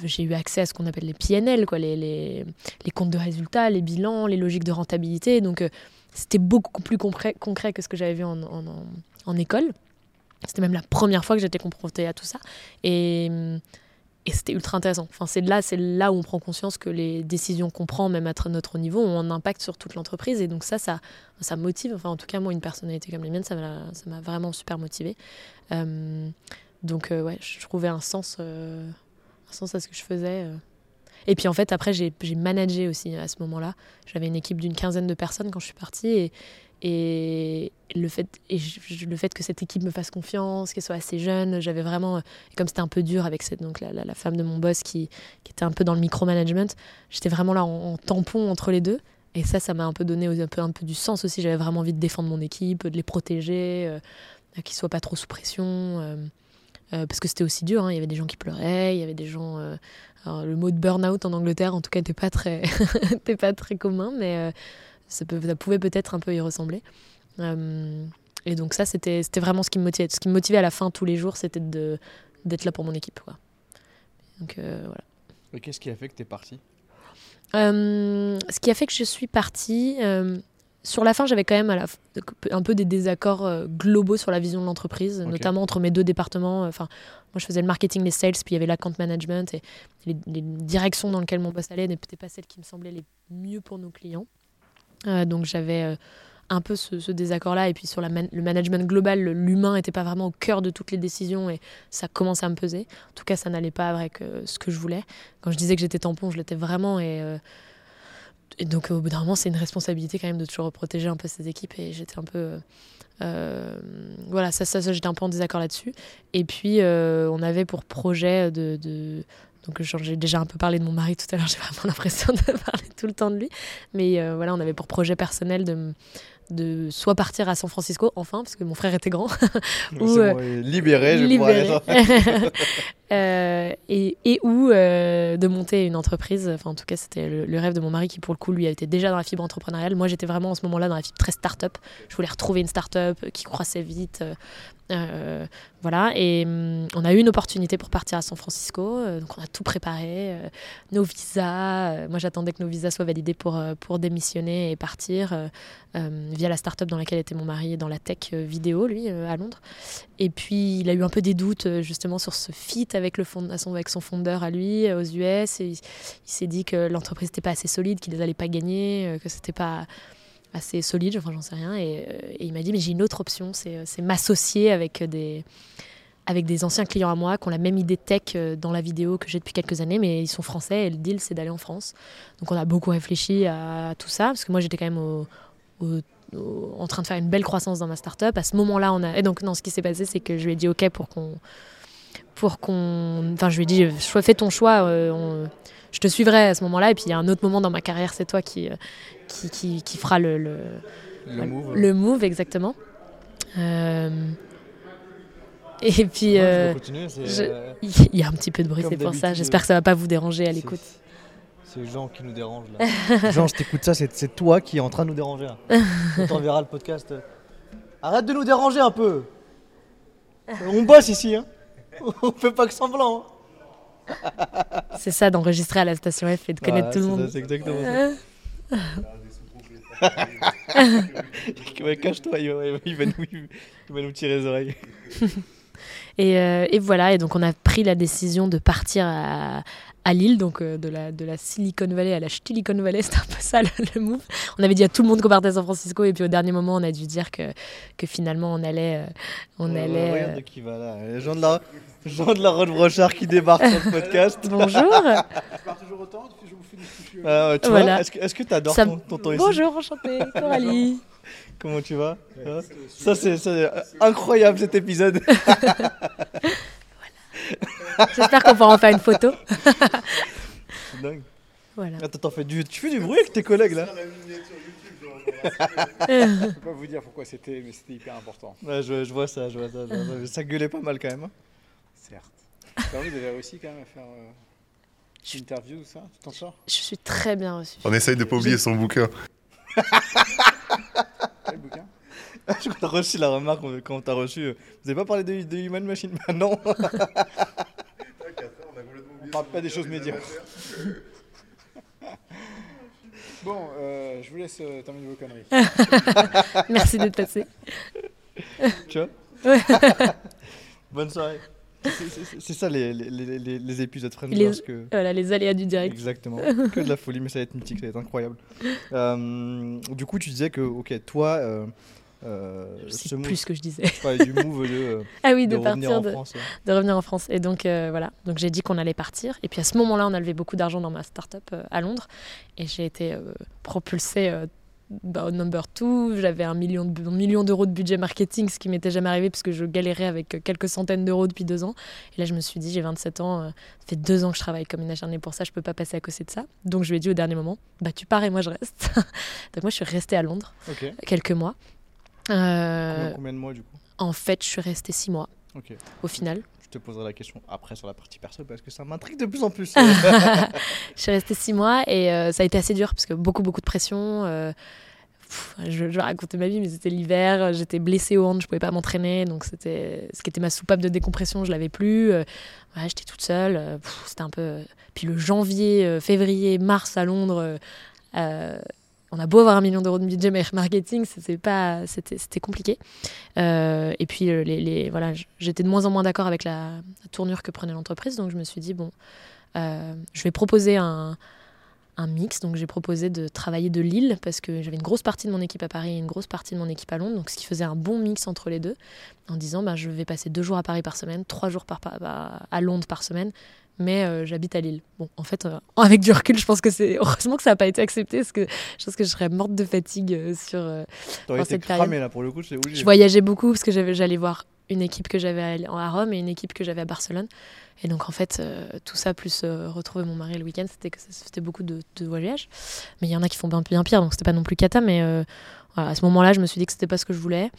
S2: j'ai eu accès à ce qu'on appelle les PNL, quoi, les, les, les, comptes de résultats, les bilans, les logiques de rentabilité. Donc, euh, c'était beaucoup plus concret, que ce que j'avais vu en, en, en, école. C'était même la première fois que j'étais confrontée à tout ça. Et, et c'était ultra intéressant. Enfin, c'est là, là où on prend conscience que les décisions qu'on prend, même à notre niveau, ont un impact sur toute l'entreprise. Et donc ça, ça, ça motive. Enfin, en tout cas, moi, une personnalité comme la mienne, ça m'a, vraiment super motivée. Euh, donc, euh, ouais, je trouvais un sens, euh, sens à ce que je faisais. euh. Et puis en fait, après, j'ai, managé aussi à ce moment-là. J'avais une équipe d'une quinzaine de personnes quand je suis partie. Et, le fait, et le fait que cette équipe me fasse confiance, qu'elle soit assez jeune, j'avais vraiment, et comme c'était un peu dur avec cette, donc la, femme de mon boss qui, était un peu dans le micromanagement, j'étais vraiment là en, en, tampon entre les deux. Et ça, ça m'a un peu donné un peu, un peu du sens aussi. J'avais vraiment envie de défendre mon équipe, de les protéger, euh, qu'ils soient pas trop sous pression. Euh, euh, parce que c'était aussi dur, hein. il y avait des gens qui pleuraient, il y avait des gens... euh, alors, le mot de burn-out en Angleterre, en tout cas, n'était pas, très pas très commun, mais euh, ça, peut, ça, pouvait peut-être un peu y ressembler. Et donc ça, c'était vraiment ce qui me motivait. Ce qui me motivait à la fin, tous les jours, c'était d'être là pour mon équipe. Quoi. Donc voilà.
S1: Et qu'est-ce qui a fait que tu es partie
S2: Ce qui a fait que je suis partie... euh, sur la fin, j'avais quand même à la, un peu des désaccords euh, globaux sur la vision de l'entreprise, notamment entre mes deux départements. Enfin, moi, je faisais le marketing, les sales, puis il y avait l'account management et les, les directions dans lesquelles mon boss allait n'étaient pas celles qui me semblaient les mieux pour nos clients. Euh, donc j'avais euh, un peu ce, ce désaccord-là. Et puis sur la man- le management global, l'humain n'était pas vraiment au cœur de toutes les décisions et ça commençait à me peser. En tout cas, ça n'allait pas avec euh, ce que je voulais. Quand je disais que j'étais tampon, je l'étais vraiment. Et, euh, et donc au bout d'un moment, c'est une responsabilité quand même de toujours protéger un peu ces équipes. Et j'étais un peu... euh, voilà, ça, ça, j'étais un peu en désaccord là-dessus. Et puis, euh, on avait pour projet de. de donc, j'ai déjà un peu parlé de mon mari tout à l'heure, j'ai vraiment l'impression de parler tout le temps de lui. Mais euh, voilà, on avait pour projet personnel de, de soit partir à San Francisco, enfin, parce que mon frère était grand.
S1: ou,
S2: euh,
S1: bon, libéré, je
S2: libéré. euh, et, et ou euh, de monter une entreprise. Enfin, en tout cas, c'était le, le, rêve de mon mari qui, pour le coup, lui, était déjà dans la fibre entrepreneuriale. Moi, j'étais vraiment en ce moment-là dans la fibre très start-up. Je voulais retrouver une start-up qui croissait vite. Euh, voilà, et hum, on a eu une opportunité pour partir à San Francisco, euh, donc on a tout préparé, euh, nos visas. moi, j'attendais que nos visas soient validés pour, pour démissionner et partir via la start-up dans laquelle était mon mari, dans la tech vidéo, lui, à Londres. Et puis, il a eu un peu des doutes justement sur ce fit avec, le fond, avec son fondeur à lui, aux US. Et il, s'est dit que l'entreprise n'était pas assez solide, qu'ils n'allaient pas gagner, que c'était pas assez solide, enfin j'en sais rien. Et, euh, et il m'a dit, mais j'ai une autre option, c'est euh, c'est m'associer avec des, avec des anciens clients à moi qui ont la même idée tech euh, dans la vidéo que j'ai depuis quelques années, mais ils sont français et le deal c'est d'aller en France. Donc on a beaucoup réfléchi à tout ça, parce que moi j'étais quand même en train de faire une belle croissance dans ma startup. À ce moment-là, on a... Et donc non, ce qui s'est passé, c'est que je lui ai dit, ok, pour qu'on... Pour qu'on... Enfin, je lui ai dit, fais ton choix, je te suivrai à ce moment-là. Et puis il y a un autre moment dans ma carrière, c'est toi qui, euh, qui, qui, qui fera le, le,
S1: Le move.
S2: le move, exactement. Euh, Et puis,
S1: Ouais, je vais
S2: euh, il y a un petit peu de bruit, c'est pour ça. J'espère que ça va pas vous déranger à l'écoute.
S1: C'est Jean qui nous dérange là. Jean, je t'écoute ça, c'est c'est toi qui est en train de nous déranger. là. On t'enverra le podcast. Arrête de nous déranger un peu. On bosse ici, hein. On fait pas que semblant. hein.
S2: C'est ça d'enregistrer à la station F et de connaître
S1: Voilà,
S2: tout le monde.
S1: C'est exactement ça. Ouais, Cache-toi, il va, il va nous, il va nous tirer les oreilles.
S2: Et, euh, et voilà, et donc on a pris la décision de partir à, à Lille, donc euh, de, la, de la Silicon Valley à la Silicon Valley, c'était un peu ça le, le move. On avait dit à tout le monde qu'on partait à San Francisco, et puis au dernier moment, on a dû dire que, que finalement on allait. euh, on
S1: Ouais,
S2: allait
S1: Regarde
S2: euh,
S1: de qui va là? Jean de la, Jean de la Roche Brochard qui débarque sur le podcast.
S2: Bonjour
S4: Je pars toujours autant, je vous fais des
S1: tu
S2: Voilà.
S1: est-ce que est-ce que t'adores
S2: Ça-
S1: ton, ton temps ici?
S2: Bonjour, enchantée, Coralie
S1: Comment tu vas? Hein? Ça c'est c'est, euh, incroyable cet épisode.
S2: J'espère qu'on pourra en faire une photo.
S1: C'est dingue.
S2: Voilà.
S1: Attends, t'en fais du, tu fais du bruit avec tes collègues là?
S4: Je peux pas vous dire pourquoi c'était, mais c'était hyper important.
S1: Ouais, je, je vois ça, je vois ça. je vois ça. Ça gueulait pas mal quand même. hein.
S4: Certes. Vous avez réussi quand même à faire euh, une interview, ça? Tu t'en sors?
S2: Je suis très bien reçue.
S5: On essaye de pas oublier son bouquin.
S4: Quel bouquin?
S1: Je crois que t'as reçu la remarque quand t'as reçu. Vous avez pas parlé de, de Human Machine? Bah non
S4: Pas des choses médiocres. Bon, euh, je vous laisse euh, terminer vos conneries.
S2: Merci d'être passé.
S1: Tu vois
S2: Ouais.
S1: Bonne soirée. C'est- ça les, les, les, les- épisodes friendly
S2: Les-
S1: parce que-
S2: Voilà, les aléas du direct.
S1: Exactement. que de la folie, mais ça va être mythique, ça va être incroyable. Euh, du coup, tu disais que, ok, toi, euh,
S2: Je
S1: ce
S2: sais
S1: move-
S2: plus ce que je disais.
S1: parlais du move de, euh,
S2: Ah oui,
S1: de,
S2: de,
S1: revenir en France. ouais.
S2: de revenir en France. Et donc euh, voilà, donc j'ai dit qu'on allait partir. Et puis à ce moment-là, on a levé beaucoup d'argent dans ma start-up euh, à Londres. Et j'ai été propulsée bah, au number two. J'avais un million de- million d'euros de budget marketing, ce qui m'était jamais arrivé puisque je galérais avec quelques centaines d'euros depuis deux ans. Et là, je me suis dit, j'ai 27 ans, ça fait deux ans que je travaille comme une acharnée pour ça, je peux pas passer à côté de ça. Donc je lui ai dit au dernier moment, bah tu pars et moi je reste. donc moi, je suis restée à Londres quelques mois. Euh,
S1: Combien, combien de mois du coup
S2: en fait, je suis restée six mois
S1: Ok.
S2: au final.
S1: Je te poserai la question après sur la partie perso parce que ça m'intrigue de plus en plus.
S2: je suis restée six mois et euh, ça a été assez dur parce que beaucoup, beaucoup de pression. euh, pff, je, raconter ma vie, mais c'était l'hiver, j'étais blessée au hand, je pouvais pas m'entraîner, donc c'était ce qui était ma soupape de décompression, je l'avais plus. euh, ouais, j'étais toute seule, c'était un peu. Puis le janvier, février, mars à Londres. On a beau avoir un million d'euros de budget marketing, c'était pas, c'était, compliqué. Euh, et puis euh, les, voilà, j'étais de moins en moins d'accord avec la, tournure que prenait l'entreprise, donc je me suis dit bon, euh, je vais proposer un, mix. Donc j'ai proposé de travailler de Lille parce que j'avais une grosse partie de mon équipe à Paris et une grosse partie de mon équipe à Londres, donc ce qui faisait un bon mix entre les deux, en disant ben, je vais passer deux jours à Paris par semaine, trois jours à Londres par semaine. Mais euh, j'habite à Lille. Bon, en fait, euh, avec du recul, je pense que c'est heureusement que ça n'a pas été accepté, parce que je pense que je serais morte de fatigue euh, sur, Dans cette période.
S1: cramé là pour le coup,
S2: je voyageais beaucoup parce que j'allais voir une équipe que j'avais à, Rome et une équipe que j'avais à Barcelone. Et donc, en fait, tout ça, plus retrouver mon mari le week-end, c'était que c'était beaucoup de, de voyages. Mais il y en a qui font bien, bien pire, donc c'était pas non plus cata. Mais voilà, à ce moment-là, je me suis dit que c'était pas ce que je voulais.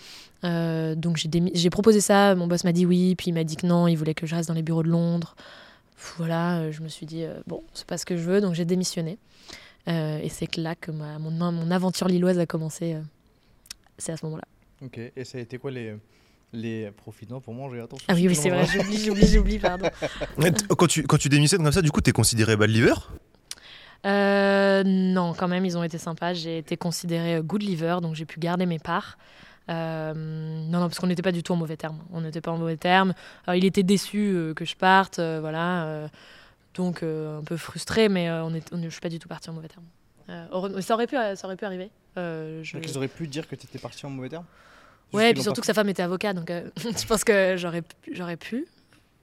S2: Donc, j'ai proposé ça. Mon boss m'a dit oui, puis il m'a dit que non, il voulait que je reste dans les bureaux de Londres. Voilà, euh, je me suis dit, euh, bon, c'est pas ce que je veux, donc j'ai démissionné. Euh, et c'est que là que ma, mon, mon aventure lilloise a commencé. euh, c'est à ce moment-là.
S1: Ok, et ça a été quoi les, les profitants pour manger? Attention.
S2: Ah oui, oui, c'est vrai, j'oublie, j'oublie, j'oublie, pardon.
S5: Quand tu, quand tu démissionnes comme ça, du coup, t'es considéré bad liver?
S2: Euh, non, quand même, ils ont été sympas. J'ai été considérée euh, good liver, donc j'ai pu garder mes parts. Euh, non, non, parce qu'on n'était pas du tout en mauvais termes. On n'était pas en mauvais termes. Alors, il était déçu euh, que je parte, euh, voilà. euh, donc euh, un peu frustré, mais euh, on est, on je suis pas du tout partie en mauvais termes. Euh, ça, aurait pu, ça aurait pu arriver. Euh, je-
S1: Donc ils auraient pu dire que tu étais parti en mauvais terme Juste
S2: Ouais, et puis surtout que sa femme était avocat, donc euh, je pense que j'aurais pu- j'aurais pu.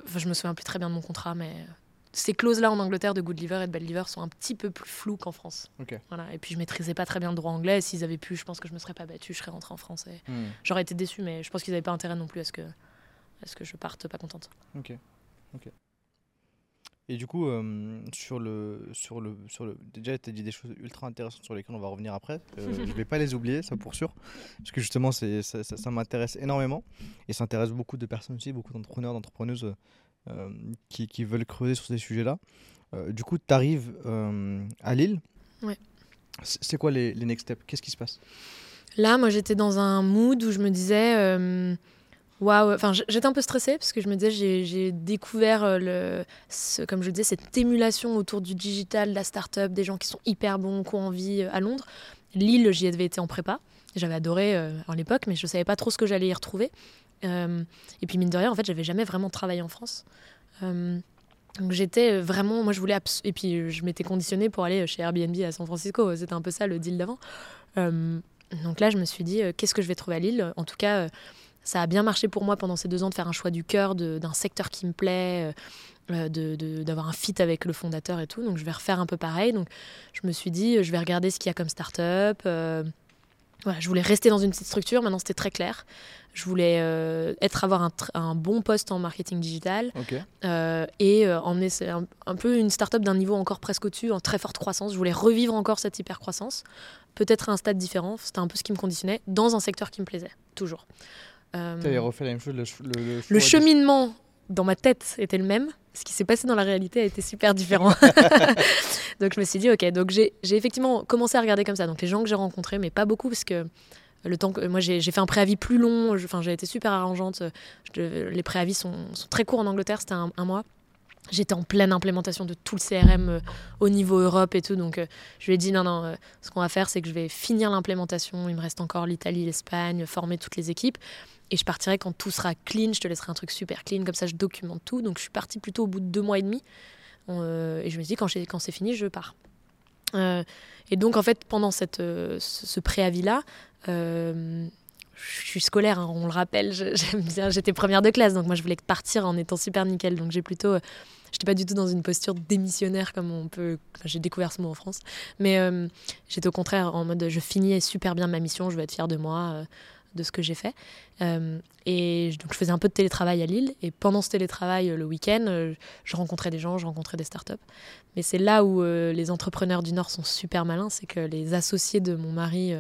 S2: Enfin, je me souviens plus très bien de mon contrat, mais euh, ces clauses-là en Angleterre de good liver et de bad liver sont un petit peu plus floues qu'en France.
S1: Ok.
S2: Voilà. Et puis je maîtrisais pas très bien le droit anglais. S'ils avaient pu, je pense que je me serais pas battue, je serais rentrée en France. Et
S1: Hmm,
S2: j'aurais été déçue, mais je pense qu'ils n'avaient pas intérêt non plus à ce que, à ce que je parte pas contente.
S1: Ok. Ok. Et du coup, euh, sur le, sur le, sur le, déjà, tu as dit des choses ultra intéressantes sur lesquelles on va revenir après. Euh, je vais pas les oublier, ça pour sûr, parce que justement, ça- ça m'intéresse énormément et ça intéresse beaucoup de personnes aussi, beaucoup d'entrepreneurs, d'entrepreneuses euh, qui, qui veulent creuser sur ces sujets-là. Euh, du coup, tu arrives à Lille.
S2: Ouais.
S1: C'est quoi les, les next steps? Qu'est-ce qui se passe?
S2: Là, moi, j'étais dans un mood où je me disais, euh, waouh, enfin, j- j'étais un peu stressée parce que je me disais, j'ai- découvert, euh, le, ce- comme je le disais, cette émulation autour du digital, de la start-up, des gens qui sont hyper bons, qui ont envie euh, à Londres. Lille, j'y avais été en prépa. J'avais adoré euh, à l'époque, mais je savais pas trop ce que j'allais y retrouver. Euh, et puis, mine de rien, en fait, j'avais jamais vraiment travaillé en France. Euh, donc j'étais vraiment, moi je voulais, et puis je m'étais conditionnée pour aller chez Airbnb à San Francisco, c'était un peu ça le deal d'avant. Euh, donc là je me suis dit, qu'est-ce que je vais trouver à Lille? En tout cas, ça a bien marché pour moi pendant ces deux ans de faire un choix du cœur, d'un secteur qui me plaît, euh, de- de- d'avoir un fit avec le fondateur et tout. Donc je vais refaire un peu pareil. Donc je me suis dit, je vais regarder ce qu'il y a comme start-up. Voilà, je voulais rester dans une petite structure, maintenant c'était très clair. Je voulais euh, être avoir un, bon poste en marketing digital. Euh, et euh, emmener un, un peu une start-up d'un niveau encore presque au-dessus, en très forte croissance. Je voulais revivre encore cette hyper croissance, peut-être à un stade différent. C'était un peu ce qui me conditionnait, dans un secteur qui me plaisait, toujours.
S1: Tu avais refait la même chose, le,
S2: cheminement dans ma tête était le même. Ce qui s'est passé dans la réalité a été super différent. donc je me suis dit, ok, donc j'ai effectivement commencé à regarder comme ça. Donc les gens que j'ai rencontrés, mais pas beaucoup, parce que le temps que moi j'ai fait un préavis plus long. j'ai été super arrangeante. Les préavis sont, très courts en Angleterre, c'était un, un mois. J'étais en pleine implémentation de tout le CRM euh, au niveau Europe et tout. Donc, euh, je lui ai dit non, non, euh, ce qu'on va faire, c'est que je vais finir l'implémentation. Il me reste encore l'Italie, l'Espagne, former toutes les équipes. Et je partirai quand tout sera clean. Je te laisserai un truc super clean. Comme ça, je documente tout. Donc, je suis partie plutôt au bout de deux mois et demi. Euh, et je me suis dit, quand, c'est fini, je pars. Euh, et donc, en fait, pendant euh, ce, ce préavis-là, je suis scolaire, hein, on le rappelle, j'aime bien, j'étais première de classe, donc moi je voulais partir en étant super nickel, donc j'ai plutôt, j'étais pas du tout dans une posture démissionnaire comme on peut, enfin, j'ai découvert ce mot en France, mais j'étais au contraire en mode je finis super bien ma mission, je vais être fière de moi, de ce que j'ai fait, Euh, et donc je faisais un peu de télétravail à Lille, et pendant ce télétravail euh, le week-end, euh, je rencontrais des gens, je rencontrais des startups, mais c'est là où euh, les entrepreneurs du Nord sont super malins, c'est que les associés de mon mari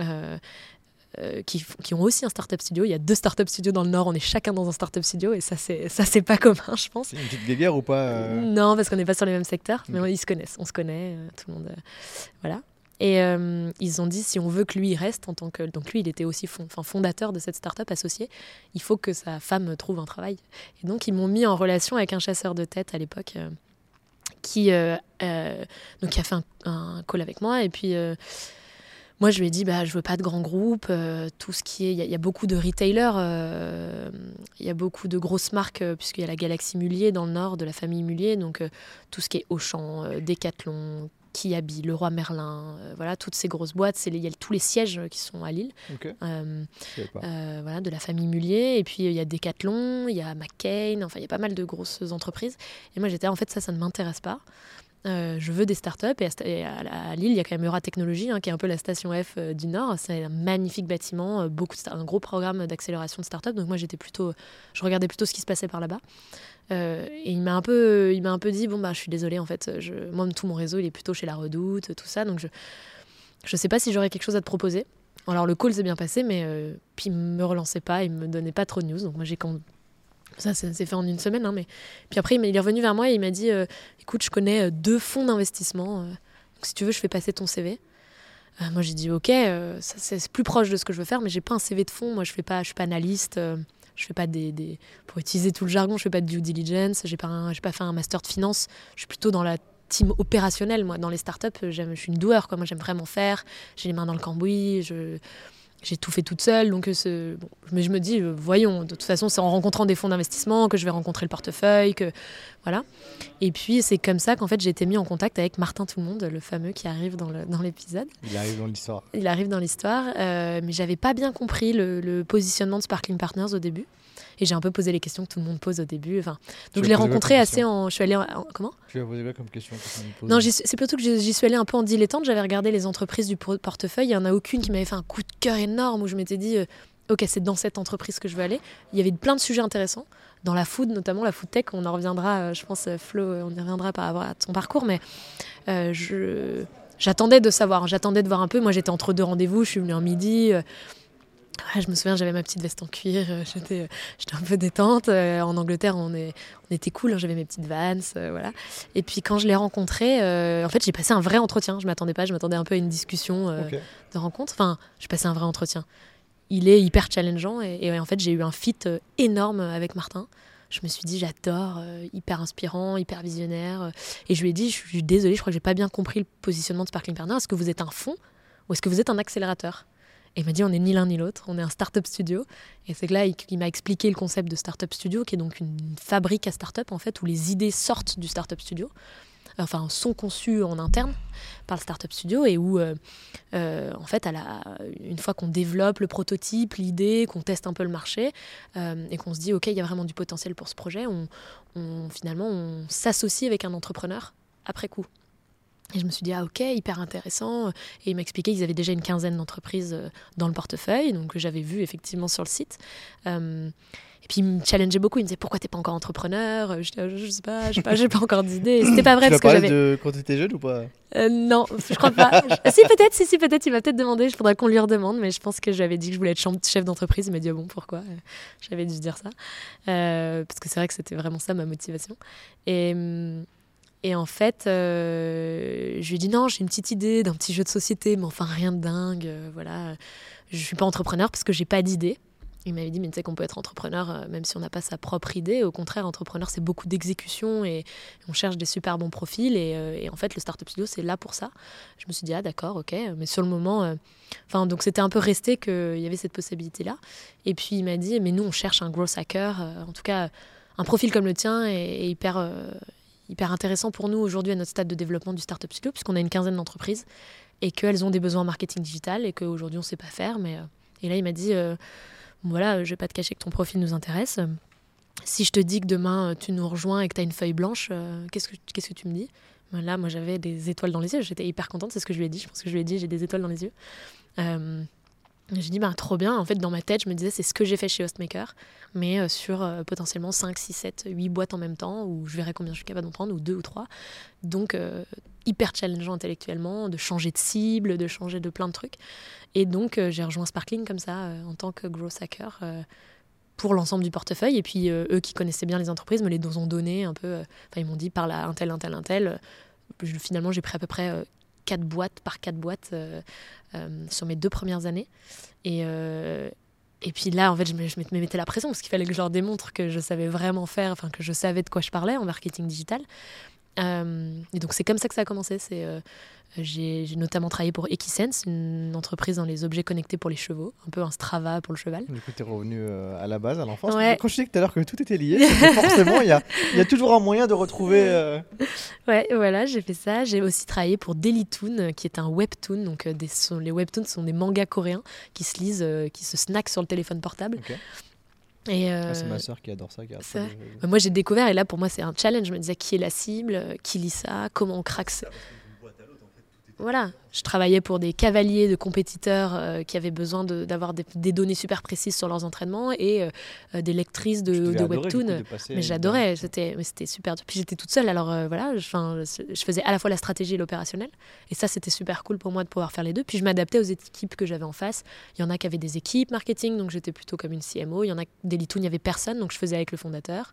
S2: euh, qui, qui ont aussi un startup studio. Il y a deux startup studios dans le Nord, on est chacun dans un startup studio. Et ça c'est ça c'est pas commun, je pense.
S1: C'est une petite guéguerre ou pas euh,
S2: Non, parce qu'on n'est pas sur les mêmes secteurs, mais on- ils se connaissent, on se connaît, euh, tout le monde, euh, voilà. Et euh, ils ont dit si on veut que lui reste en tant que donc lui il était aussi fondateur de cette startup associé, il faut que sa femme trouve un travail. Et donc ils m'ont mis en relation avec un chasseur de tête à l'époque euh, qui euh, donc qui a fait un, un call avec moi et puis moi, je lui ai dit, bah, je veux pas de grands groupes, tout ce qui est, il y, a- beaucoup de retailers, il y a beaucoup de grosses marques, puisqu'il y a la Galaxie Mullier dans le nord, de la famille Mullier, donc tout ce qui est Auchan, euh, Decathlon, Kiabi, Leroy Merlin, euh, voilà, toutes ces grosses boîtes, c'est il y a tous les sièges qui sont à Lille, euh, euh, voilà, de la famille Mullier, et puis il y a Decathlon, il y a McCain, enfin il y a pas mal de grosses entreprises, et moi j'étais, en fait ça, ça ne m'intéresse pas. Euh, je veux des startups et à, Lille, il y a quand même Euratechnologie, hein, qui est un peu la station F euh, du Nord. C'est un magnifique bâtiment, euh, beaucoup un gros programme d'accélération de startups. Donc moi, j'étais plutôt, je regardais plutôt ce qui se passait par là-bas. Et il m'a un peu, il m'a un peu dit bon bah je suis désolée en fait, je, moi tout mon réseau il est plutôt chez la Redoute, tout ça. Donc je, je sais pas si j'aurais quelque chose à te proposer. Alors le call s'est bien passé, mais puis il me relançait pas, il me donnait pas trop de news. Donc moi j'ai quand ça, ça s'est fait en une semaine, hein, mais puis après, il est revenu vers moi et il m'a dit euh, Écoute, je connais euh, deux fonds d'investissement. euh, si tu veux, je fais passer ton CV. Moi, j'ai dit ok, ça, c'est plus proche de ce que je veux faire, mais j'ai pas un CV de fond. Moi, je fais pas, je suis pas analyste. je fais pas des, pour utiliser tout le jargon, je fais pas de due diligence. J'ai pas, pas fait un master de finance. Je suis plutôt dans la team opérationnelle. Moi, dans les startups, je suis une doueur. Moi, j'aime vraiment faire. J'ai les mains dans le cambouis. J'ai tout fait toute seule. Donc, euh, bon, mais je me dis, euh, voyons. De toute façon, c'est en rencontrant des fonds d'investissement que je vais rencontrer le portefeuille. Que voilà. Et puis, c'est comme ça qu'en fait, j'ai été mis en contact avec Martin Tout le Monde, le fameux qui arrive dans, l'épisode.
S4: Il arrive dans l'histoire.
S2: Il arrive dans l'histoire, euh, mais j'avais pas bien compris le, le positionnement de Sparkling Partners au début. Et j'ai un peu posé les questions que tout le monde pose au début. Enfin, donc je l'ai rencontré assez en. Je suis allée en- en- comment?
S4: Tu lui as posé quoi comme question
S2: Non, c'est plutôt que j'y suis allée un peu en dilettante. J'avais regardé les entreprises du por- portefeuille. Il y en a aucune qui m'avait fait un coup de cœur énorme où je m'étais dit, euh, ok, c'est dans cette entreprise que je veux aller. Il y avait plein de sujets intéressants. Dans la food, notamment la food tech, on en reviendra, euh, je pense, euh, Flo, on y reviendra par rapport à ton parcours, mais euh, je. J'attendais de savoir, j'attendais de voir un peu. Moi, j'étais entre deux rendez-vous, je suis venue en midi. euh, je me souviens, j'avais ma petite veste en cuir, euh, j'étais, euh, j'étais un peu détente. euh, en Angleterre, on, est, on était cool, hein, j'avais mes petites vans, voilà. Et puis quand je l'ai rencontré, en fait, j'ai passé un vrai entretien. Je m'attendais pas, je m'attendais un peu à une discussion de rencontre. Enfin, j'ai passé un vrai entretien. Il est hyper challengeant et, et en fait, j'ai eu un fit énorme avec Martin. Je me suis dit, j'adore, hyper inspirant, hyper visionnaire. et je lui ai dit, je suis désolée, je crois que j'ai pas bien compris le positionnement de Sparkling Partner. Est-ce que vous êtes un fonds ou est-ce que vous êtes un accélérateur? Et il m'a dit, on n'est ni l'un ni l'autre, on est un startup studio. Et c'est que là, il, il m'a expliqué le concept de startup studio, qui est donc une fabrique à startup, en fait, où les idées sortent du startup studio, enfin, sont conçues en interne par le startup studio, et où, euh, euh, en fait, à la, une fois qu'on développe le prototype, l'idée, qu'on teste un peu le marché, euh, et qu'on se dit, OK, il y a vraiment du potentiel pour ce projet, on, on- finalement, on s'associe avec un entrepreneur après coup. Et je me suis dit, ah ok, hyper intéressant. Et il m'a expliqué qu'ils avaient déjà une quinzaine d'entreprises euh, dans le portefeuille, donc que j'avais vu effectivement sur le site. Euh, et puis il me challengeait beaucoup, il me disait, pourquoi t'es pas encore entrepreneur? Je disais, je sais pas, je sais pas, j'ai pas encore d'idée. C'était pas vrai
S1: tu
S2: parce que j'avais.
S1: de quand tu étais jeune ou pas?
S2: Euh, non, je crois pas. Si, peut-être, si, si, peut-être, il m'a peut-être demandé, il faudrait qu'on lui redemande, mais je pense que j'avais dit que je voulais être chef d'entreprise. Il m'a dit, ah bon, pourquoi? Euh, J'avais dû dire ça. Euh, parce que c'est vrai que c'était vraiment ça ma motivation. Et, hum, et en fait, euh, je lui ai dit, non, j'ai une petite idée d'un petit jeu de société, mais enfin rien de dingue. euh, voilà. Je suis pas entrepreneur parce que j'ai pas d'idée. Il m'avait dit, mais tu sais qu'on peut être entrepreneur euh, même si on n'a pas sa propre idée. Au contraire, entrepreneur, c'est beaucoup d'exécution et on cherche des super bons profils. Et, euh, en fait, le Startup Studio, c'est là pour ça. Je me suis dit, ah d'accord, ok. Mais sur le moment, enfin, donc c'était un peu resté qu'il y avait cette possibilité-là. Et puis il m'a dit, mais nous, on cherche un gros hacker. en tout cas, un profil comme le tien est, hyper, hyper intéressant pour nous aujourd'hui à notre stade de développement du Startup Studio, puisqu'on a une quinzaine d'entreprises et qu'elles ont des besoins en marketing digital et qu'aujourd'hui, on ne sait pas faire. Mais, euh, et là, il m'a dit, euh, voilà, je vais pas te cacher que ton profil nous intéresse. Si je te dis que demain euh, tu nous rejoins et que tu as une feuille blanche, qu'est-ce que que tu me dis? Ben Là, moi j'avais des étoiles dans les yeux, j'étais hyper contente, c'est ce que je lui ai dit. Je pense que je lui ai dit j'ai des étoiles dans les yeux. J'ai dit, bah, trop bien. En fait, dans ma tête, je me disais, c'est ce que j'ai fait chez Hostmaker, mais euh, sur euh, potentiellement 5, 6, 7, 8 boîtes en même temps, où je verrai combien je suis capable d'en prendre, ou deux ou trois. Donc, euh, hyper challengeant intellectuellement, de changer de cible, de changer de plein de trucs. Et donc, j'ai rejoint Sparkling comme ça, en tant que growth hacker, pour l'ensemble du portefeuille. Et puis, eux qui connaissaient bien les entreprises me les ont donné un peu. Enfin, ils m'ont dit, par là, un tel, un tel, un tel. Finalement, j'ai pris à peu près quatre boîtes par quatre boîtes euh, euh, sur mes deux premières années. Et, euh, et puis là, en fait, je me, je me mettais la pression parce qu'il fallait que je leur démontre que je savais vraiment faire, enfin que je savais de quoi je parlais en marketing digital. Euh, et donc c'est comme ça que ça a commencé. C'est euh, j'ai notamment travaillé pour Equisense, une entreprise dans les objets connectés pour les chevaux, un peu un Strava pour le cheval.
S1: Du coup, tu es revenu euh, à la base, à l'enfance.
S2: Ouais.
S1: Quand je disais tout à l'heure que tout était lié, forcément, il y a, il y a toujours un moyen de retrouver.
S2: Ouais, voilà, j'ai fait ça. J'ai aussi travaillé pour Dailytoon, qui est un webtoon. Donc, des, sont, les webtoons sont des mangas coréens qui se lisent, qui se snackent sur le téléphone portable. Et euh,
S1: ah, c'est ma soeur qui adore ça. Qui
S2: moi, j'ai découvert, et là, pour moi, c'est un challenge. Je me disais, qui est la cible? Qui lit ça? Comment on craque ça Voilà, je travaillais pour des cavaliers de compétiteurs euh, qui avaient besoin de- d'avoir des, des données super précises sur leurs entraînements et euh, des lectrices de, webtoon.
S1: de
S2: Mais j'adorais, c'était, mais c'était super dur. Puis j'étais toute seule, alors euh, voilà, je faisais à la fois la stratégie et l'opérationnel. Et ça, c'était super cool pour moi de pouvoir faire les deux. Puis je m'adaptais aux équipes que j'avais en face. Il y en a qui avaient des équipes marketing, donc j'étais plutôt comme une CMO. Il y en a des Litoun, il n'y avait personne, donc je faisais avec le fondateur.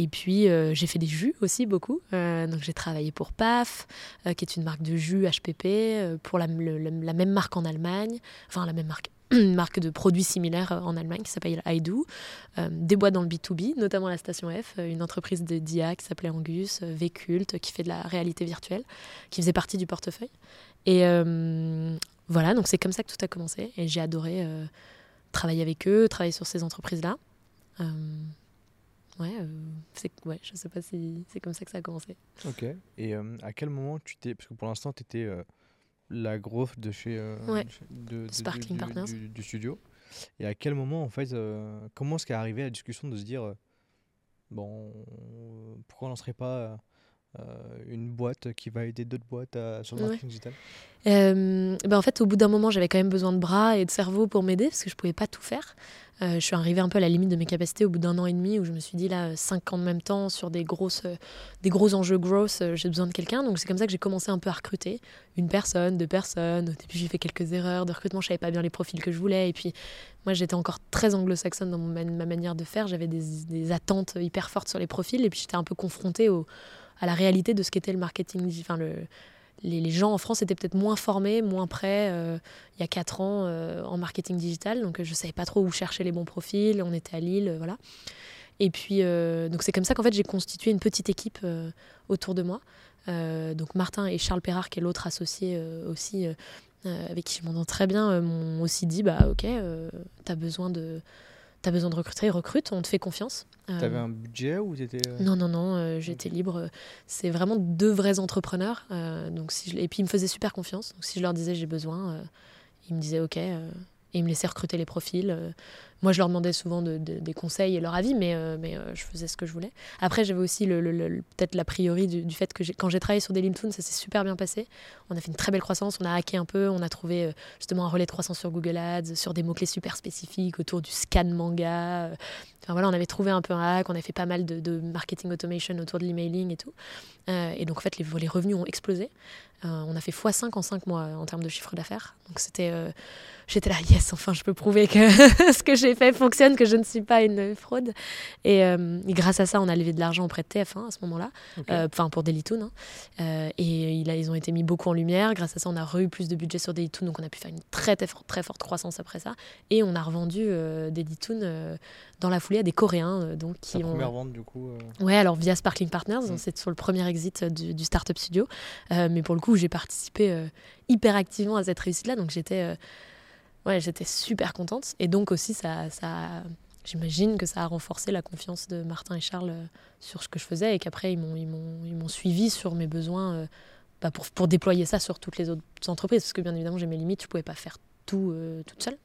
S2: Et puis, euh, j'ai fait des jus aussi beaucoup. Euh, donc, j'ai travaillé pour PAF, euh, qui est une marque de jus HPP, pour la, même marque en Allemagne, enfin, la même marque. Marque de produits similaires en Allemagne qui s'appelle Euh, des boîtes dans le B2B, notamment la Station F, une entreprise de d'IA qui s'appelait Angus, Vcult, qui fait de la réalité virtuelle, qui faisait partie du portefeuille. Et voilà, donc c'est comme ça que tout a commencé. Et j'ai adoré travailler avec eux, travailler sur ces entreprises-là. Euh, ouais, euh, c'est, ouais, je sais pas si c'est comme ça que ça a commencé.
S1: Ok. Et euh, à quel moment tu t'es. Parce que pour l'instant, tu étais la growth de chez. euh,
S2: Ouais.
S1: de de- de-
S2: Sparkling
S1: du-
S2: Partners.
S1: Du, du studio. Et à quel moment, en fait, euh, comment est-ce qu'est arrivé la discussion de se dire. euh, bon, euh, pourquoi on lancerait pas. Euh, une boîte qui va aider d'autres boîtes à, sur le
S2: Ouais.
S1: marketing digital
S2: Euh, ben en fait, au bout d'un moment, j'avais quand même besoin de bras et de cerveau pour m'aider parce que je pouvais pas tout faire. Euh, je suis arrivée un peu à la limite de mes capacités au bout d'un an et demi où je me suis dit là, 5 ans en même temps sur des, grosses, des gros enjeux growth, j'ai besoin de quelqu'un. Donc c'est comme ça que j'ai commencé un peu à recruter une personne, deux personnes. Au début, j'ai fait quelques erreurs de recrutement, je savais pas bien les profils que je voulais. Et puis moi, j'étais encore très anglo-saxonne dans ma manière de faire. J'avais des, des attentes hyper fortes sur les profils et puis j'étais un peu confrontée au, à la réalité de ce qu'était le marketing, enfin le, les, gens en France étaient peut-être moins formés, moins prêts euh, il y a 4 ans euh, en marketing digital. Donc euh, je ne savais pas trop où chercher les bons profils. On était à Lille, voilà. Et puis, c'est comme ça qu'en fait j'ai constitué une petite équipe autour de moi. Donc Martin et Charles Perrard, qui est l'autre associé aussi, avec qui je m'entends très bien, m'ont aussi dit bah ok, euh, t'as besoin de t'as besoin de recruter, recrute, on te fait confiance. Euh,
S1: T'avais un budget ou t'étais. euh,
S2: non, non, non, euh, j'étais libre. C'est vraiment deux vrais entrepreneurs. euh, donc si je- Et puis ils me faisaient super confiance. Donc si je leur disais j'ai besoin, euh, ils me disaient ok. euh, et ils me laissaient recruter les profils. Moi, je leur demandais souvent de- de- des conseils et leur avis, mais, euh, euh, je faisais ce que je voulais. Après, j'avais aussi peut-être l'a priori du, fait que quand j'ai travaillé sur des Toon, ça s'est super bien passé. On a fait une très belle croissance, on a hacké un peu, on a trouvé euh, justement un relais de croissance sur Google Ads, sur des mots-clés super spécifiques autour du scan manga. Enfin voilà, on avait trouvé un peu un hack, on a fait pas mal de, marketing automation autour de l'emailing et tout. Et donc en fait, les, revenus ont explosé. On a fait x5 en 5 mois en termes de chiffre d'affaires. Donc c'était. J'étais là, yes, enfin, je peux prouver que ce que j'ai fait fonctionne, que je ne suis pas une fraude. Et, euh, et grâce à ça, on a levé de l'argent auprès de TF1 à ce moment-là. Euh, enfin pour Dailytoon. hein. Euh, et il a- ils ont été mis beaucoup en lumière. Grâce à ça, on a re eu plus de budget sur Dailytoon, donc on a pu faire une très, très, for- très forte croissance après ça. Et on a revendu Dailytoon dans la foulée à des Coréens, donc qui ont.
S1: première vente, du coup.
S2: Ouais, alors via Sparkling Partners,
S1: Mm.
S2: c'est sur le premier exit du, du Startup Studio. Mais pour le coup, j'ai participé hyper activement à cette réussite-là, donc j'étais ouais, j'étais super contente. Et donc aussi, ça, ça, j'imagine que ça a renforcé la confiance de Martin et Charles euh, sur ce que je faisais et qu'après, ils m'ont, ils m'ont, ils m'ont suivi sur mes besoins euh, bah, pour, pour déployer ça sur toutes les autres entreprises. Parce que bien évidemment, j'ai mes limites, je pouvais pas faire tout euh, toute seule.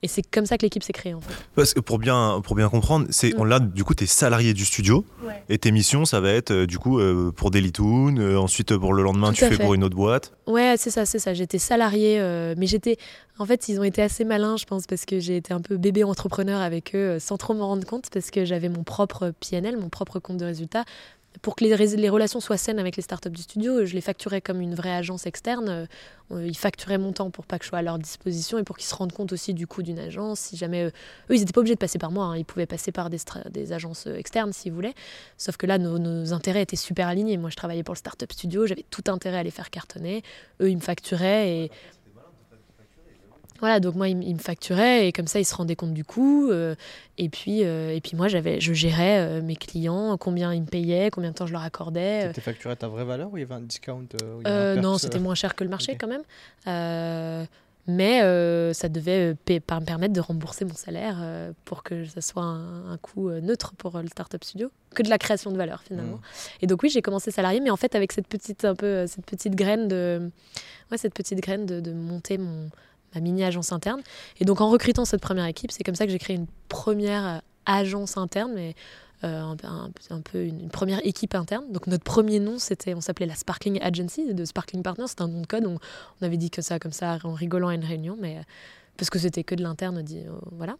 S2: Et c'est comme ça que l'équipe s'est créée en fait.
S5: Parce que pour bien, pour bien comprendre, c'est
S2: Mm.
S5: on là du coup t'es salarié du studio
S2: Ouais.
S5: et tes missions ça va être euh, du coup euh, pour Dailytoon, euh, ensuite pour le lendemain
S2: Tout
S5: tu fais
S2: fait.
S5: pour une autre boîte.
S2: Ouais, c'est ça, c'est ça. J'étais salariée, euh, mais j'étais. En fait, ils ont été assez malins, je pense, parce que j'ai été un peu bébé entrepreneur avec eux, sans trop m'en rendre compte, parce que j'avais mon propre PNL, mon propre compte de résultats. Pour que les, relations soient saines avec les startups du studio, je les facturais comme une vraie agence externe. Euh, ils facturaient mon temps pour pas que je sois à leur disposition et pour qu'ils se rendent compte aussi du coût d'une agence. Si jamais euh, eux, ils n'étaient pas obligés de passer par moi, hein. ils pouvaient passer par des, agences euh, externes s'ils voulaient. Sauf que là, nos, intérêts étaient super alignés. Moi, je travaillais pour le startup studio, j'avais tout intérêt à les faire cartonner. Eux, ils me facturaient. Voilà, donc moi, ils me facturaient et comme ça, ils se rendaient compte du coût. euh, et, puis, euh, et puis moi, j'avais, je gérais euh, mes clients, combien ils me payaient, combien de temps je leur accordais.
S1: T'étais facturé à ta vraie valeur ou il y avait un discount il avait
S2: non, c'était moins cher que le marché quand même. Mais ça devait me permettre de rembourser mon salaire pour que ça soit un, un coût neutre pour le startup studio, que de la création de valeur finalement.
S1: Mm.
S2: Et donc oui, j'ai commencé salarié, mais en fait avec cette petite un peu cette petite graine de ouais, cette petite graine de, de monter mon ma mini agence interne. Et donc en recrutant cette première équipe, c'est comme ça que j'ai créé une première euh, agence interne, mais euh, un, peu une, première équipe interne. Donc notre premier nom, c'était, on s'appelait la Sparkling Agency de Sparkling Partners. C'était un nom de code. On, avait dit que ça comme ça en rigolant à une réunion, mais euh, parce que c'était que de l'interne, dit, voilà.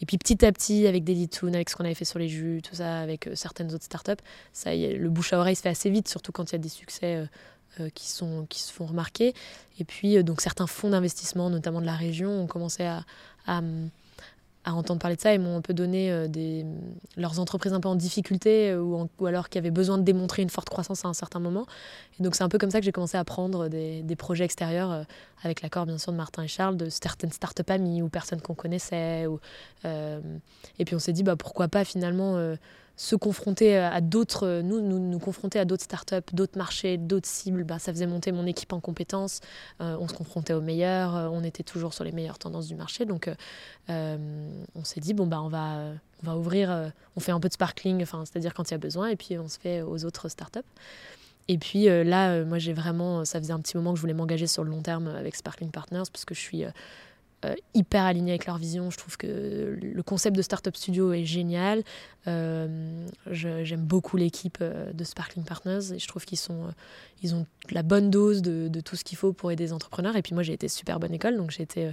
S2: Et puis petit à petit, avec Dailytoon, avec ce qu'on avait fait sur les jus, tout ça, avec certaines autres startups, ça, y est, le bouche à oreille se fait assez vite, surtout quand il y a des succès qui, sont, qui se font remarquer. Et puis, euh, donc certains fonds d'investissement, notamment de la région, ont commencé à, à, entendre parler de ça et m'ont un peu donné euh, des, leurs entreprises un peu en difficulté euh, ou, ou alors qui avaient besoin de démontrer une forte croissance à un certain moment. Et donc c'est un peu comme ça que j'ai commencé à prendre des, projets extérieurs euh, avec l'accord bien sûr de Martin et Charles, de certaines startups amies ou personnes qu'on connaissait. Euh, et puis on s'est dit bah, pourquoi pas finalement euh, se confronter à d'autres, euh, nous, nous nous confronter à d'autres startups, d'autres marchés, d'autres cibles. Bah, ça faisait monter mon équipe en compétences. Euh, on se confrontait aux meilleurs, euh, on était toujours sur les meilleures tendances du marché. Donc, on s'est dit, bon, bah, on va, on va ouvrir, on fait un peu de sparkling, c'est-à-dire quand il y a besoin, et puis on se fait aux autres startups. Et puis là, moi, j'ai vraiment, ça faisait un petit moment que je voulais m'engager sur le long terme avec Sparkling Partners, parce que je suis euh, hyper alignée avec leur vision. Je trouve que le concept de Startup Studio est génial. Euh, J'aime beaucoup l'équipe euh, de Sparkling Partners et je trouve qu'ils sont, ont la bonne dose de, tout ce qu'il faut pour aider les entrepreneurs. Et puis moi, j'ai été super bonne école, donc j'ai été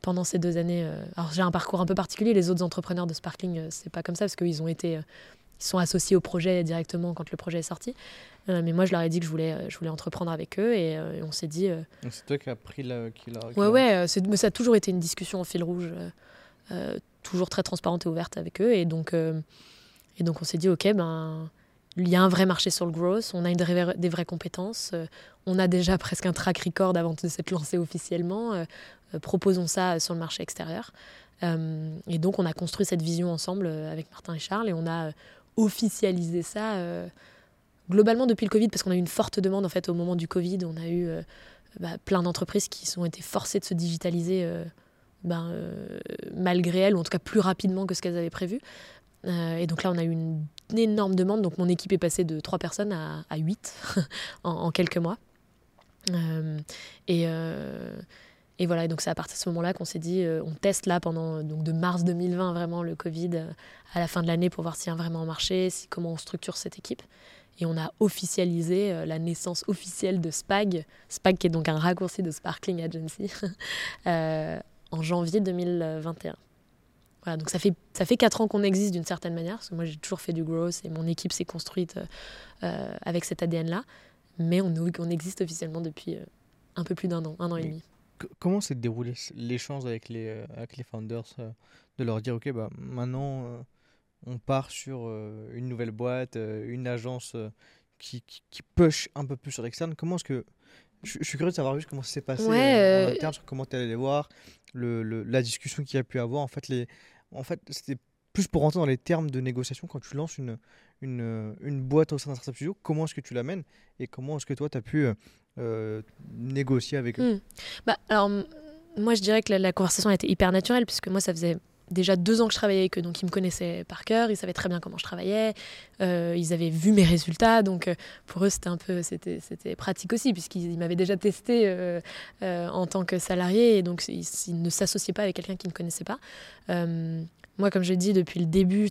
S2: pendant ces deux années. alors j'ai un parcours un peu particulier. Les autres entrepreneurs de Sparkling, c'est pas comme ça parce qu'ils ont été, ils sont associés au projet directement quand le projet est sorti. Euh, mais moi, je leur ai dit que je voulais, euh, je voulais entreprendre avec eux et, euh, et on s'est dit.
S1: c'est toi qui as pris la. Qui l'a-
S2: Ouais, ouais, mais ça a toujours été une discussion en fil rouge, toujours très transparente et ouverte avec eux. Et donc, et donc on s'est dit, ok, ben, il y a un vrai marché sur le growth, on a une vraie- des vraies compétences, euh, on a déjà presque un track record avant de s'être lancé officiellement, euh, euh, proposons ça sur le marché extérieur. Et donc on a construit cette vision ensemble avec Martin et Charles et on a officialisé ça globalement depuis le Covid parce qu'on a eu une forte demande en fait au moment du Covid. On a eu euh, bah, plein d'entreprises qui ont été forcées de se digitaliser euh, ben, euh, malgré elles, ou en tout cas plus rapidement que ce qu'elles avaient prévu. Et donc là, on a eu une, énorme demande. Donc mon équipe est passée de 3 personnes à, à 8 en, quelques mois. Et, voilà, et donc c'est à partir de ce moment-là qu'on s'est dit, on teste là pendant donc de mars 2020 vraiment le Covid à la fin de l'année pour voir s'il y a vraiment marché, si, comment on structure cette équipe. Et on a officialisé euh, la naissance officielle de SPAG, SPAG qui est donc un raccourci de Sparkling Agency, euh, en janvier 2021. Voilà, donc ça fait, ça fait 4 ans qu'on existe d'une certaine manière, parce que moi j'ai toujours fait du growth et mon équipe s'est construite euh, avec cet ADN-là, mais on, on existe officiellement depuis euh, un peu plus d'un an, un an et demi.
S1: Comment s'est déroulé l'échange avec les, avec les founders de leur dire, ok, bah, maintenant on part sur euh, une nouvelle boîte, euh, une agence euh, qui, qui, qui push un peu plus sur l'externe. Comment est-ce que. Je, je suis curieux de savoir juste comment ça s'est passé
S2: Ouais,
S1: en interne, sur comment tu allé les voir, le, le- la discussion qu'il y a pu avoir. En fait, les, en fait c'était plus pour rentrer dans les termes de négociation quand tu lances une, une, une boîte au sein d'un startup studio. Comment est-ce que tu l'amènes et comment est-ce que toi tu as pu euh, négocier avec eux?
S2: Hmm. Bah, alors, moi, je dirais que la, la conversation a été hyper naturelle, puisque moi, ça faisait déjà deux ans que je travaillais avec eux, donc ils me connaissaient par cœur, ils savaient très bien comment je travaillais, euh, ils avaient vu mes résultats, donc euh, pour eux, c'était un peu, c'était, c'était pratique aussi, puisqu'ils ils m'avaient déjà testé euh, en tant que salarié, et donc ils, ne s'associaient pas avec quelqu'un qu'ils ne connaissaient pas. Moi, comme je dit, depuis le début,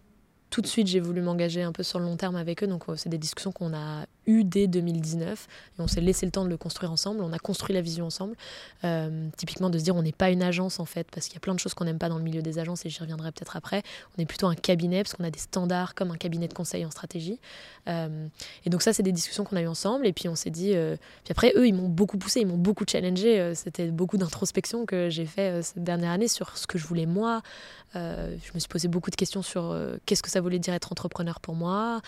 S2: tout de suite, j'ai voulu m'engager un peu sur le long terme avec eux. Donc, c'est des discussions qu'on a eues dès 2019. Et on s'est laissé le temps de le construire ensemble. On a construit la vision ensemble. Euh, typiquement, de se dire, on n'est pas une agence, en fait, parce qu'il y a plein de choses qu'on n'aime pas dans le milieu des agences, et j'y reviendrai peut-être après. On est plutôt un cabinet, parce qu'on a des standards comme un cabinet de conseil en stratégie. Euh, et donc, ça, c'est des discussions qu'on a eues ensemble. Et puis, on s'est dit. euh, Puis après, eux, ils m'ont beaucoup poussé, ils m'ont beaucoup challengé. C'était beaucoup d'introspection que j'ai fait cette dernière année sur ce que je voulais moi. Je me suis posé beaucoup de questions sur qu'est-ce que ça voulait dire être entrepreneur pour moi.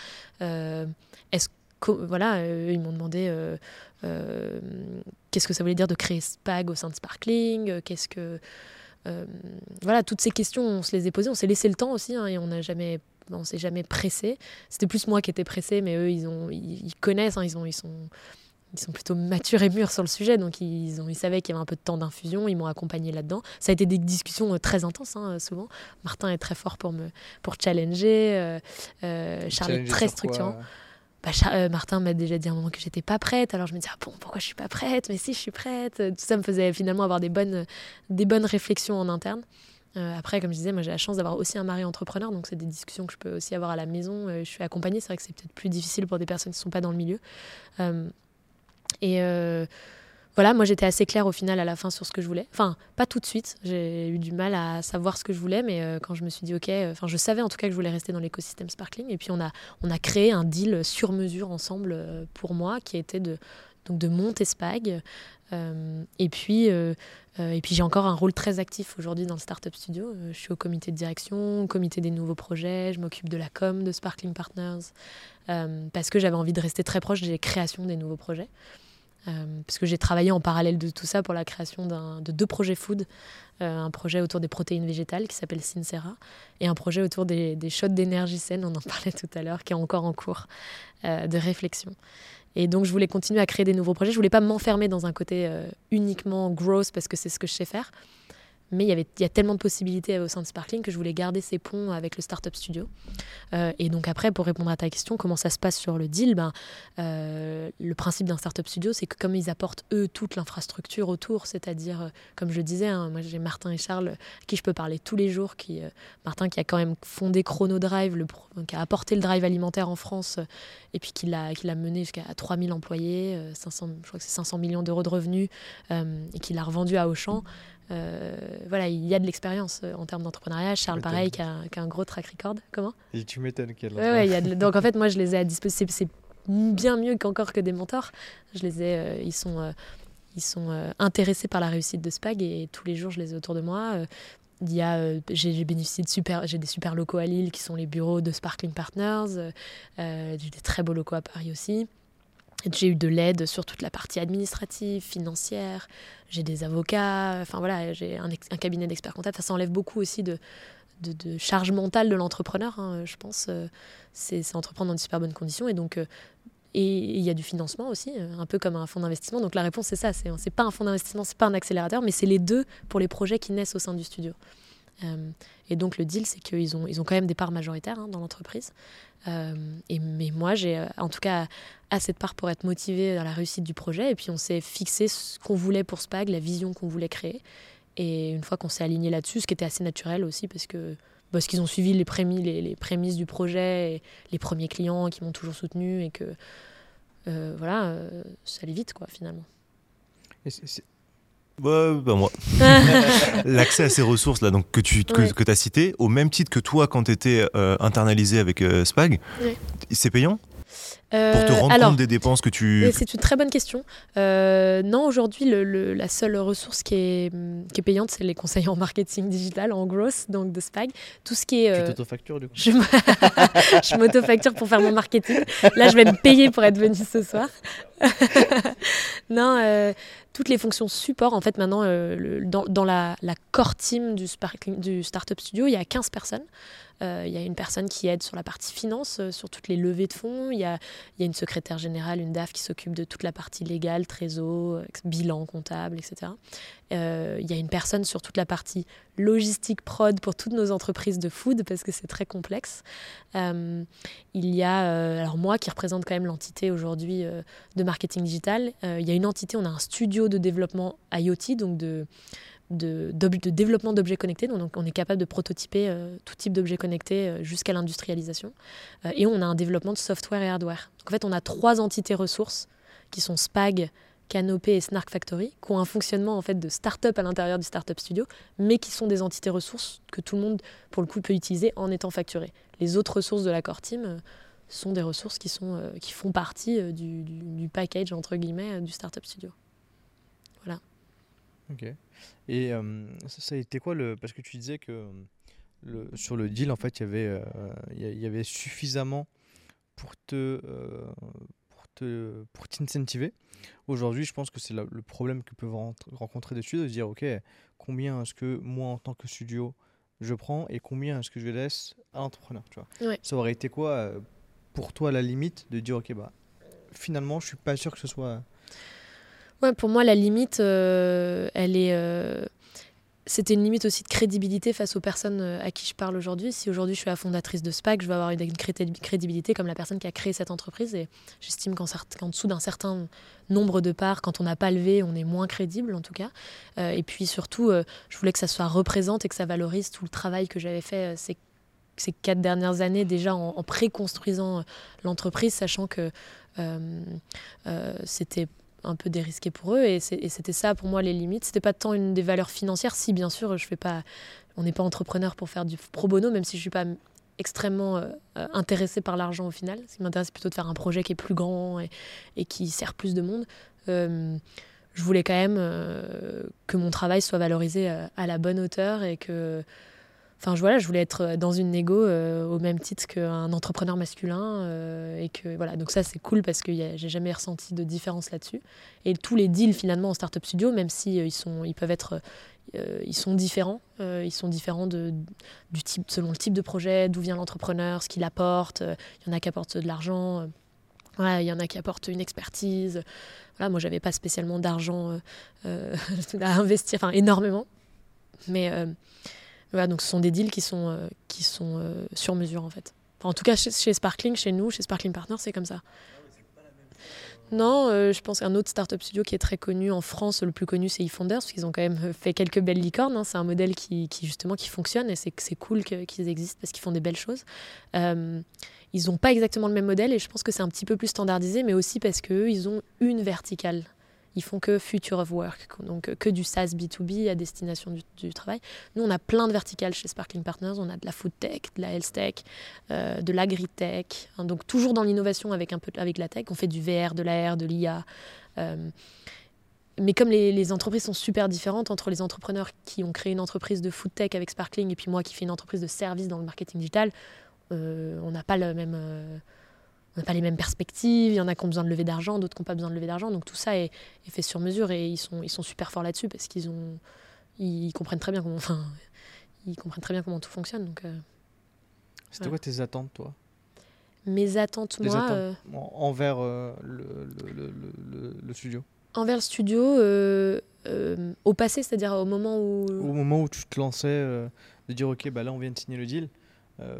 S2: Voilà, euh, ils m'ont demandé euh, euh, qu'est-ce que ça voulait dire de créer Spag au sein de Sparkling. Qu'est-ce que voilà, toutes ces questions, on se les a posées, on s'est laissé le temps aussi, hein, et on n'a jamais, on s'est jamais pressé. C'était plus moi qui étais pressé, mais eux, ils ont, ils, ils connaissent, hein, ils ont, ils sont ils sont plutôt matures et mûrs sur le sujet, donc ils, ont, ils savaient qu'il y avait un peu de temps d'infusion, ils m'ont accompagné là-dedans. Ça a été des discussions très intenses, hein, souvent. Martin est très fort pour me pour challenger, euh, euh, Charles est très
S1: quoi,
S2: structurant. Bah, euh, Martin m'a déjà dit à un moment que j'étais pas prête, alors je me disais, ah bon, pourquoi je suis pas prête? Mais si, je suis prête. Tout ça me faisait finalement avoir des bonnes, des bonnes réflexions en interne. Euh, après, comme je disais, moi j'ai la chance d'avoir aussi un mari entrepreneur, donc c'est des discussions que je peux aussi avoir à la maison. Euh, je suis accompagnée, c'est vrai que c'est peut-être plus difficile pour des personnes qui ne sont pas dans le milieu. Et voilà, moi j'étais assez claire au final à la fin sur ce que je voulais. Enfin, pas tout de suite, j'ai eu du mal à savoir ce que je voulais, mais euh, quand je me suis dit ok, euh, enfin je savais en tout cas que je voulais rester dans l'écosystème Sparkling. Et puis on a, on créé un deal sur mesure ensemble euh, pour moi qui été de, donc de monter Spag, et puis, et puis j'ai encore un rôle très actif aujourd'hui dans le Startup Studio. Je suis au comité de direction, au comité des nouveaux projets, je m'occupe de la com de Sparkling Partners, parce que j'avais envie de rester très proche des créations des nouveaux projets. Euh, parce que j'ai travaillé en parallèle de tout ça pour la création de deux projets food, Euh, un projet autour des protéines végétales qui s'appelle Sincera et un projet autour des, des shots d'énergie saine, on en parlait tout à l'heure, qui est encore en cours euh, de réflexion. Et donc je voulais continuer à créer des nouveaux projets. Je voulais pas m'enfermer dans un côté euh, uniquement growth parce que c'est ce que je sais faire. Mais il y, avait, il y a tellement de possibilités au sein de Sparkling que je voulais garder ces ponts avec le Startup Studio. Euh, et donc après, pour répondre à ta question, comment ça se passe sur le deal ben, euh, Le principe d'un Startup Studio, c'est que comme ils apportent, eux, toute l'infrastructure autour, c'est-à-dire, euh, comme je disais, hein, moi j'ai Martin et Charles à qui je peux parler tous les jours, qui, Martin qui a quand même fondé Chrono Drive, le, qui a apporté le drive alimentaire en France, et puis qui l'a mené jusqu'à 3000 employés, euh, 500, je crois que c'est 500 millions d'euros de revenus, et qui l'a revendu à Auchan. Euh, voilà, il y a de l'expérience euh, en termes d'entrepreneuriat. Charles, pareil, qui a, qui a un gros track record. Comment?
S1: Et tu m'étonnes qu'elle.
S2: Ouais, ouais, il y a de- Donc en fait, moi, je les ai à disposition. C'est bien mieux qu'encore que des mentors. Je les ai, euh, ils sont, euh, ils sont euh, intéressés par la réussite de Spag et tous les jours, je les ai autour de moi. Il y a, j'ai bénéficié de super, j'ai des super locaux à Lille qui sont les bureaux de Sparkling Partners. J'ai des très beaux locaux à Paris aussi. J'ai eu de l'aide sur toute la partie administrative, financière. J'ai des avocats. Enfin voilà, j'ai un, cabinet d'experts comptables. Ça, enlève beaucoup aussi de, de, de charge mentale de l'entrepreneur, hein, je pense. Euh, c'est entreprendre dans de super bonnes conditions. Et donc, euh, il y a du financement aussi, euh, un peu comme un fonds d'investissement. Donc la réponse, c'est ça. C'est pas un fonds d'investissement, c'est pas un accélérateur, mais c'est les deux pour les projets qui naissent au sein du studio. Euh, et donc le deal, c'est qu'ils ont, ils ont quand même des parts majoritaires hein, dans l'entreprise. Euh, et, mais moi, j'ai euh, en tout cas assez de part pour être motivée dans la réussite du projet. Et puis on s'est fixé ce qu'on voulait pour Spag, la vision qu'on voulait créer. Et une fois qu'on s'est aligné là-dessus, ce qui était assez naturel aussi, parce que parce qu'ils ont suivi les, prémices, du projet, et les premiers clients qui m'ont toujours soutenu, et que voilà, ça allait vite, quoi, finalement.
S3: Moi. L'accès à ces ressources là, donc que tu que,
S2: Ouais.
S3: que as cité, au même titre que toi quand tu étais internalisé avec euh, Spag,
S2: Ouais.
S3: c'est payant? Pour
S2: Euh,
S3: te rendre
S2: alors,
S3: compte des dépenses que tu.
S2: C'est une très bonne question. Euh, non, aujourd'hui, le- le- la seule ressource qui est, qui est payante, c'est les conseils en marketing digital, en growth, donc de Spag. Tout ce qui est.
S1: Tu
S2: euh,
S1: t'autofactures du coup?
S2: je m'auto-facture pour faire mon marketing. Là, je vais me payer pour être venue ce soir. non, euh, toutes les fonctions support, en fait, maintenant, euh, dans, la, core team du, du Startup Studio, il y a 15 personnes. Euh, il y a une personne qui aide sur la partie finance, euh, sur toutes les levées de fonds. Il y a, y a une secrétaire générale, une DAF qui s'occupe de toute la partie légale, trésor, euh, bilan comptable, etc. Euh, il y a une personne sur toute la partie logistique prod pour toutes nos entreprises de food parce que c'est très complexe. Euh, il y a, euh, alors moi qui représente quand même l'entité aujourd'hui euh, de marketing digital, euh, il y a une entité, on a un studio de développement IoT, donc de, de, développement d'objets connectés. Donc on est capable de prototyper euh, tout type d'objets connectés euh, jusqu'à l'industrialisation. Euh, et on a un développement de software et hardware. En fait, on a trois entités ressources qui sont Spag, Canopé et Snark Factory, qui ont un fonctionnement en fait de start-up à l'intérieur du Startup Studio, mais qui sont des entités ressources que tout le monde, pour le coup, peut utiliser en étant facturé. Les autres ressources de la core team sont des ressources qui, sont, qui font partie du, du- du package, entre guillemets, euh, du Startup Studio.
S1: Ok. Et euh, ça, ça a été quoi le. Parce que tu disais que euh, le, sur le deal, en fait, il y avait, euh, il y avait suffisamment pour te. pour te pour t'incentiver. Aujourd'hui, je pense que c'est le problème que peuvent rencontrer des studios de se dire ok, combien est-ce que moi, en tant que studio, je prends et combien est-ce que je laisse à l'entrepreneur tu vois.
S2: Ouais.
S1: Ça aurait été quoi pour toi la limite de dire ok, bah finalement, je suis pas sûr que ce soit.
S2: Pour moi, la limite, euh, elle est. euh, C'était une limite aussi de crédibilité face aux personnes euh, à qui je parle aujourd'hui. Si aujourd'hui je suis la fondatrice de SPAC, je vais avoir une, une crédi- crédibilité comme la personne qui a créé cette entreprise. Et j'estime qu'en, dessous d'un certain nombre de parts, quand on n'a pas levé, on est moins crédible en tout cas. Et puis surtout, je voulais que ça soit représente et que ça valorise tout le travail que j'avais fait ces, quatre dernières années déjà en, en pré-construisant l'entreprise, sachant que c'était un peu dérisqué pour eux et, c'était ça pour moi les limites. C'était pas tant une des valeurs financières. Si bien sûr je fais pas on n'est pas entrepreneur pour faire du pro bono même si je suis pas extrêmement euh, euh, intéressée par l'argent au final. Ce qui m'intéresse plutôt de faire un projet qui est plus grand et, qui sert plus de monde. Je voulais quand même euh, que mon travail soit valorisé euh, à la bonne hauteur et que. Enfin, je, voilà, je voulais être dans une négo euh, au même titre qu'un entrepreneur masculin. euh, et que, voilà. Donc, ça, c'est cool parce que j'ai jamais ressenti de différence là-dessus. Et tous les deals, finalement, en startup studio, même si euh, sont, ils peuvent être. euh, ils sont différents. Euh, ils sont différents du type, selon le type de projet, d'où vient l'entrepreneur, ce qu'il apporte. Euh, Il y en a qui apportent de l'argent. euh, il y en a qui apportent une expertise. Voilà, moi, j'avais pas spécialement d'argent euh, euh, à investir, enfin énormément. Mais euh, donc ce sont des deals qui sont, euh, qui sont euh, sur mesure en fait. En tout cas, chez, Sparkling, chez nous, chez Sparkling Partners, c'est comme ça. Non, euh, je pense qu'un autre startup studio qui est très connu en France, le plus connu, c'est eFounders, parce qu'ils ont quand même fait quelques belles licornes. hein. C'est un modèle qui, justement qui fonctionne et c'est cool qu'ils existent parce qu'ils font des belles choses. Ils n'ont pas exactement le même modèle et je pense que c'est un petit peu plus standardisé, mais aussi parce qu'eux, ils ont une verticale. Ils font que Future of Work, donc euh, que du SaaS B2B à destination du, travail. Nous, on a plein de verticales chez Sparkling Partners. On a de la food tech, de la health tech, euh, de l'agri-tech. hein, donc toujours dans l'innovation avec un peu avec la tech. On fait du VR, de l'AR, de l'IA. euh, mais comme les, entreprises sont super différentes entre les entrepreneurs qui ont créé une entreprise de food tech avec Sparkling et puis moi qui fais une entreprise de service dans le marketing digital, on n'a pas le même, on n'a pas les mêmes perspectives. Il y en a qui ont besoin de lever d'argent, d'autres qui n'ont pas besoin de lever d'argent. Donc tout ça est, est fait sur mesure et ils sont, ils sont super forts là-dessus parce qu'ils ont, ils comprennent très bien comment, enfin, ils comprennent très bien comment tout fonctionne. Donc euh,
S1: C'était quoi tes attentes, toi?
S2: Mes attentes,
S1: Tes
S2: moi,
S1: attentes
S2: euh,
S1: en- envers euh, le, le- studio?
S2: Envers le studio, au passé, c'est-à-dire au moment où,
S1: Au moment où tu te lançais, de dire ok, bah là on vient de signer le deal,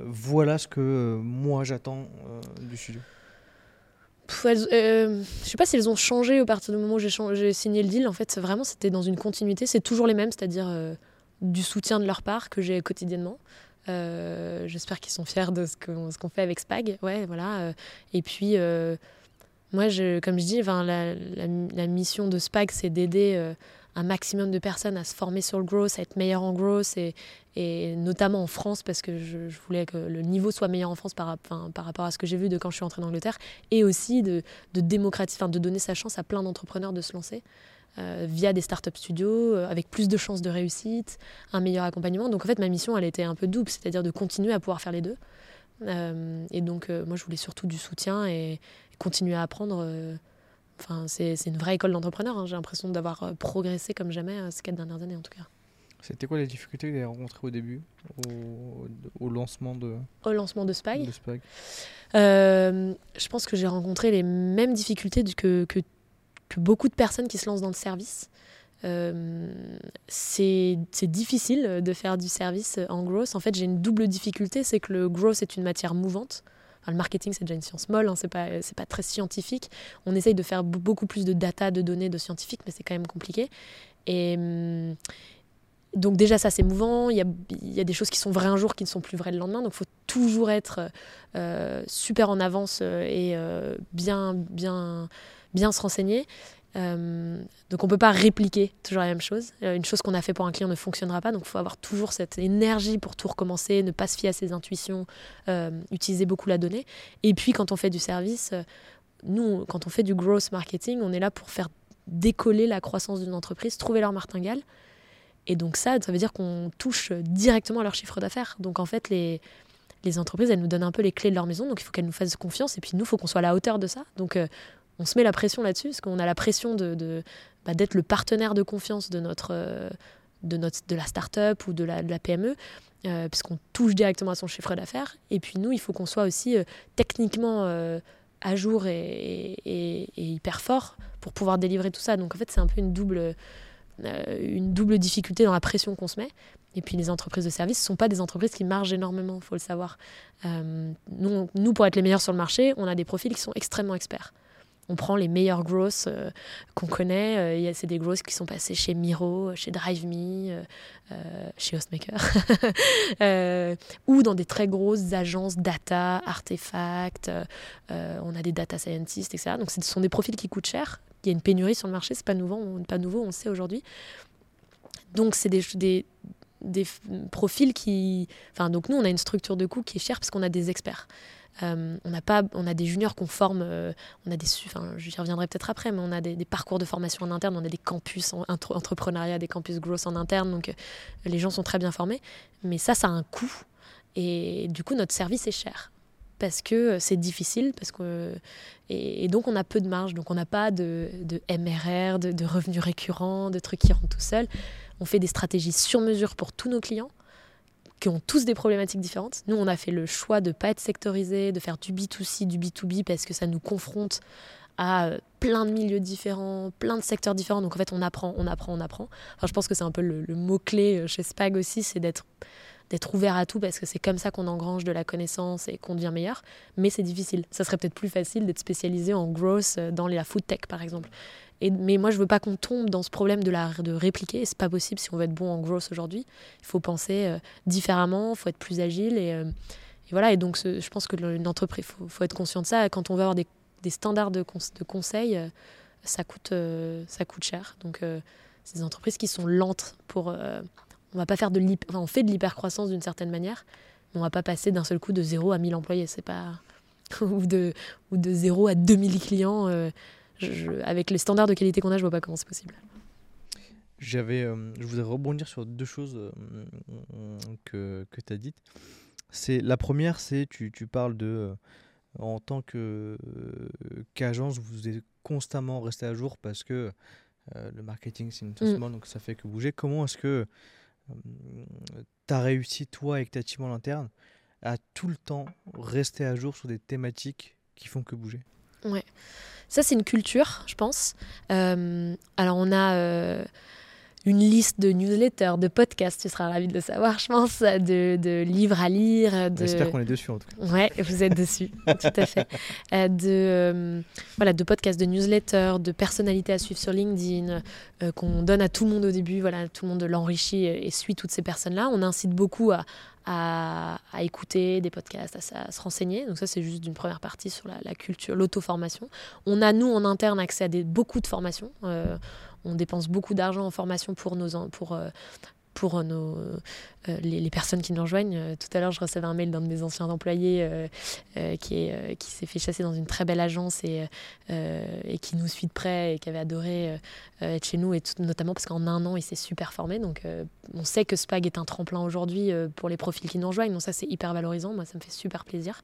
S1: voilà ce que euh, moi j'attends euh, du studio.
S2: Euh, je sais pas si elles ont changé au partir du moment où j'ai signé le deal. En fait, vraiment, c'était dans une continuité. C'est toujours les mêmes, c'est-à-dire euh, du soutien de leur part que j'ai quotidiennement. Euh, J'espère qu'ils sont fiers de ce qu'on fait avec Spag. Ouais, voilà. euh, Et puis, euh, moi, comme je dis, la, la- mission de Spag, c'est d'aider euh, un maximum de personnes à se former sur le growth, à être meilleur en growth, et, et notamment en France, parce que je, voulais que le niveau soit meilleur en France par, par rapport à ce que j'ai vu de quand je suis entrée en Angleterre, et aussi de, de démocratiser, enfin, de donner sa chance à plein d'entrepreneurs de se lancer euh, via des startup studios, euh, avec plus de chances de réussite, un meilleur accompagnement. Donc en fait, ma mission, elle était un peu double, c'est-à-dire de continuer à pouvoir faire les deux. Euh, et donc, moi, je voulais surtout du soutien et continuer à apprendre. Enfin, c'est une vraie école d'entrepreneur. hein. J'ai l'impression d'avoir euh, progressé comme jamais euh, ces quatre dernières années, en tout cas.
S1: C'était quoi les difficultés que tu as rencontrées au début, au, au lancement de,
S2: Au lancement de Spy,
S1: de
S2: Euh, je pense que j'ai rencontré les mêmes difficultés que, que, que beaucoup de personnes qui se lancent dans le service. Euh, c'est difficile de faire du service en growth. En fait, j'ai une double difficulté, c'est que le growth est une matière mouvante. Le marketing, c'est déjà une science molle, hein, c'est pas, pas très scientifique. On essaye de faire beaucoup plus de data, de données, de scientifiques, mais c'est quand même compliqué. Et hum, donc déjà, ça, c'est mouvant. Il y a, y a des choses qui sont vraies un jour qui ne sont plus vraies le lendemain. Donc, il faut toujours être euh, super en avance euh, et euh, bien, bien, bien se renseigner. Euh, donc on peut pas répliquer toujours la même chose. Euh, une chose qu'on a fait pour un client ne fonctionnera pas, donc il faut avoir toujours cette énergie pour tout recommencer, ne pas se fier à ses intuitions, euh, utiliser beaucoup la donnée. Et puis quand on fait du service, nous, quand on fait du growth marketing, on est là pour faire décoller la croissance d'une entreprise, trouver leur martingale. Et donc ça, ça veut dire qu'on touche directement à leur chiffre d'affaires. Donc en fait, les, les entreprises, elles nous donnent un peu les clés de leur maison, donc il faut qu'elles nous fassent confiance, et puis nous, il faut qu'on soit à la hauteur de ça. Donc on se met la pression là-dessus, parce qu'on a la pression de, bah, d'être le partenaire de confiance de, notre, euh, de, notre, de la start-up ou de la, PME, euh, puisqu'on touche directement à son chiffre d'affaires. Et puis nous, il faut qu'on soit aussi euh, techniquement à jour et, hyper fort pour pouvoir délivrer tout ça. Donc en fait, c'est un peu une double, une double difficulté dans la pression qu'on se met. Et puis les entreprises de services ne sont pas des entreprises qui margent énormément, il faut le savoir. Nous, nous, pour être les meilleurs sur le marché, on a des profils qui sont extrêmement experts. On prend les meilleurs growths euh, qu'on connaît. Euh, c'est des growths qui sont passés chez Miro, chez DriveMe, euh, euh, chez Hostmaker, ou dans des très grosses agences data, artefacts. on a des data scientists, etc. Donc, ce sont des profils qui coûtent cher. Il y a une pénurie sur le marché, c'est pas nouveau, on, pas nouveau, on le sait aujourd'hui. Donc, c'est des, des, profils qui. Enfin, donc, nous, on a une structure de coût qui est chère parce qu'on a des experts. Euh, on, a pas, on a des juniors qu'on forme, euh, on a des, enfin, j'y reviendrai peut-être après, mais on a des, parcours de formation en interne, on a des campus en entre, entrepreneuriat, des campus growth en interne, donc euh, les gens sont très bien formés. Mais ça, ça a un coût. Et du coup, notre service est cher parce que c'est difficile, parce que et, donc on a peu de marge, donc on n'a pas de, de MRR, de, de, revenus récurrents, de trucs qui rentrent tout seuls. On fait des stratégies sur mesure pour tous nos clients qui ont tous des problématiques différentes. Nous, on a fait le choix de ne pas être sectorisé, de faire du B2C, du B2B, parce que ça nous confronte à plein de milieux différents, plein de secteurs différents. Donc en fait, on apprend, on apprend, on apprend. Enfin, je pense que c'est un peu le, le mot-clé chez Spag aussi, c'est d'être d'être ouvert à tout parce que c'est comme ça qu'on engrange de la connaissance et qu'on devient meilleur. Mais c'est difficile. Ça serait peut-être plus facile d'être spécialisé en growth dans la food tech, par exemple. Mais moi, je veux pas qu'on tombe dans ce problème de, la, de répliquer. C'est pas possible si on veut être bon en growth aujourd'hui. Il faut penser euh, différemment, il faut être plus agile. Et, euh, voilà. Et donc, je pense que une entreprise, faut, faut, être conscient de ça. Quand on veut avoir des, des standards de, cons, euh, ça, coûte, ça coûte cher. Donc, c'est des entreprises qui sont lentes pour. on va pas faire de. Enfin, on fait de l'hypercroissance d'une certaine manière, mais on va pas passer d'un seul coup de 0 à 1000 employés. C'est pas. ou, de, ou de 0 à 2000 clients je, avec les standards de qualité qu'on a, je vois pas comment c'est possible.
S1: J'avais, euh, je voudrais rebondir sur deux choses euh, que, que tu as dites. C'est, la première, c'est tu, tu parles de, euh, en tant que, qu'agence, vous êtes constamment resté à jour parce que le marketing, c'est une mm. donc ça fait que bouger. Comment est-ce que tu as réussi, toi, avec ta team en interne, à tout le temps rester à jour sur des thématiques qui font que bouger?
S2: Ouais. Ça, c'est une culture, je pense. Euh, alors, on a euh, une liste de newsletters, de podcasts, tu seras ravi de le savoir, je pense, de, de livres à lire. De...
S1: J'espère qu'on est dessus, en tout cas.
S2: Ouais, vous êtes dessus, tout à fait. Euh, de, voilà, de podcasts, de newsletters, de personnalités à suivre sur LinkedIn, qu'on donne à tout le monde au début. Voilà, tout le monde l'enrichit et suit toutes ces personnes-là. On incite beaucoup à, à, écouter des podcasts, à, se renseigner. Donc ça, c'est juste d'une première partie sur la, la culture, l'auto-formation. On a, nous, en interne, accès à des, beaucoup de formations. Euh, on dépense beaucoup d'argent en formation pour nos, pour, euh, pour nos, euh, les, personnes qui nous rejoignent. Euh, tout à l'heure, je recevais un mail d'un de mes anciens employés euh, euh, qui, est, qui s'est fait chasser dans une très belle agence et, qui nous suit de près et qui avait adoré être chez nous, et notamment parce qu'en un an, il s'est super formé. Donc, on sait que Spag est un tremplin aujourd'hui pour les profils qui nous rejoignent. Donc, ça, c'est hyper valorisant. Moi, ça me fait super plaisir.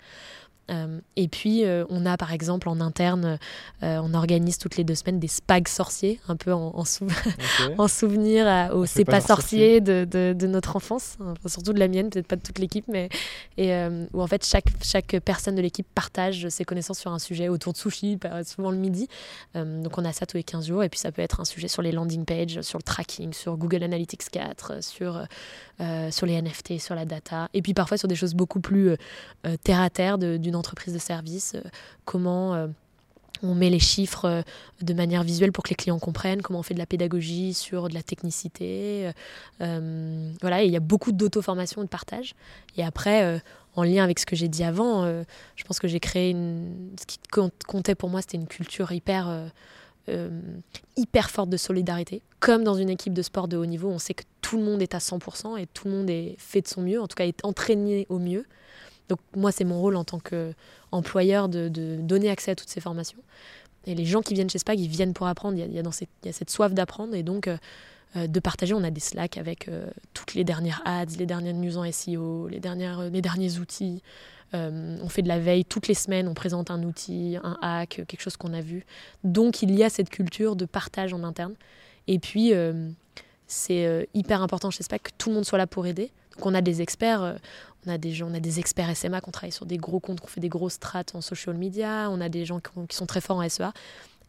S2: Euh, et puis, euh, on a par exemple en interne, euh, on organise toutes les deux semaines des spags sorciers, un peu en, en, sou okay. en souvenir à, au C'est pas, sorcier de, de, de, notre enfance, enfin, surtout de la mienne, peut-être pas de toute l'équipe, mais et, où en fait chaque, chaque personne de l'équipe partage ses connaissances sur un sujet autour de sushi, souvent le midi. donc on a ça tous les 15 jours, et puis ça peut être un sujet sur les landing pages, sur le tracking, sur Google Analytics 4, sur, sur les NFT, sur la data, et puis parfois sur des choses beaucoup plus terre à terre d'une entreprise de service, euh, comment euh, on met les chiffres euh, de manière visuelle pour que les clients comprennent, comment on fait de la pédagogie sur de la technicité. Voilà, il y a beaucoup d'auto-formation et de partage. Et après, en lien avec ce que j'ai dit avant, je pense que j'ai créé ce qui comptait pour moi, c'était une culture hyper, hyper forte de solidarité. Comme dans une équipe de sport de haut niveau, on sait que tout le monde est à 100% et tout le monde est fait de son mieux, en tout cas est entraîné au mieux. Donc moi, c'est mon rôle en tant qu'employeur de, de, donner accès à toutes ces formations. Et les gens qui viennent chez SPAG, ils viennent pour apprendre. Il y a, dans ces, il y a cette soif d'apprendre et donc euh, de partager. On a des Slack avec euh, toutes les dernières ads, les dernières news en SEO, les, dernières, les derniers outils. Euh, on fait de la veille toutes les semaines, on présente un outil, un hack, quelque chose qu'on a vu. Donc il y a cette culture de partage en interne. Et puis euh, c'est euh, hyper important chez SPAC que tout le monde soit là pour aider. Donc on a des experts, on a des gens, on a des experts SMA qui travaille sur des gros comptes, qui fait des grosses strates en social media, on a des gens qui, ont, qui sont très forts en SEA.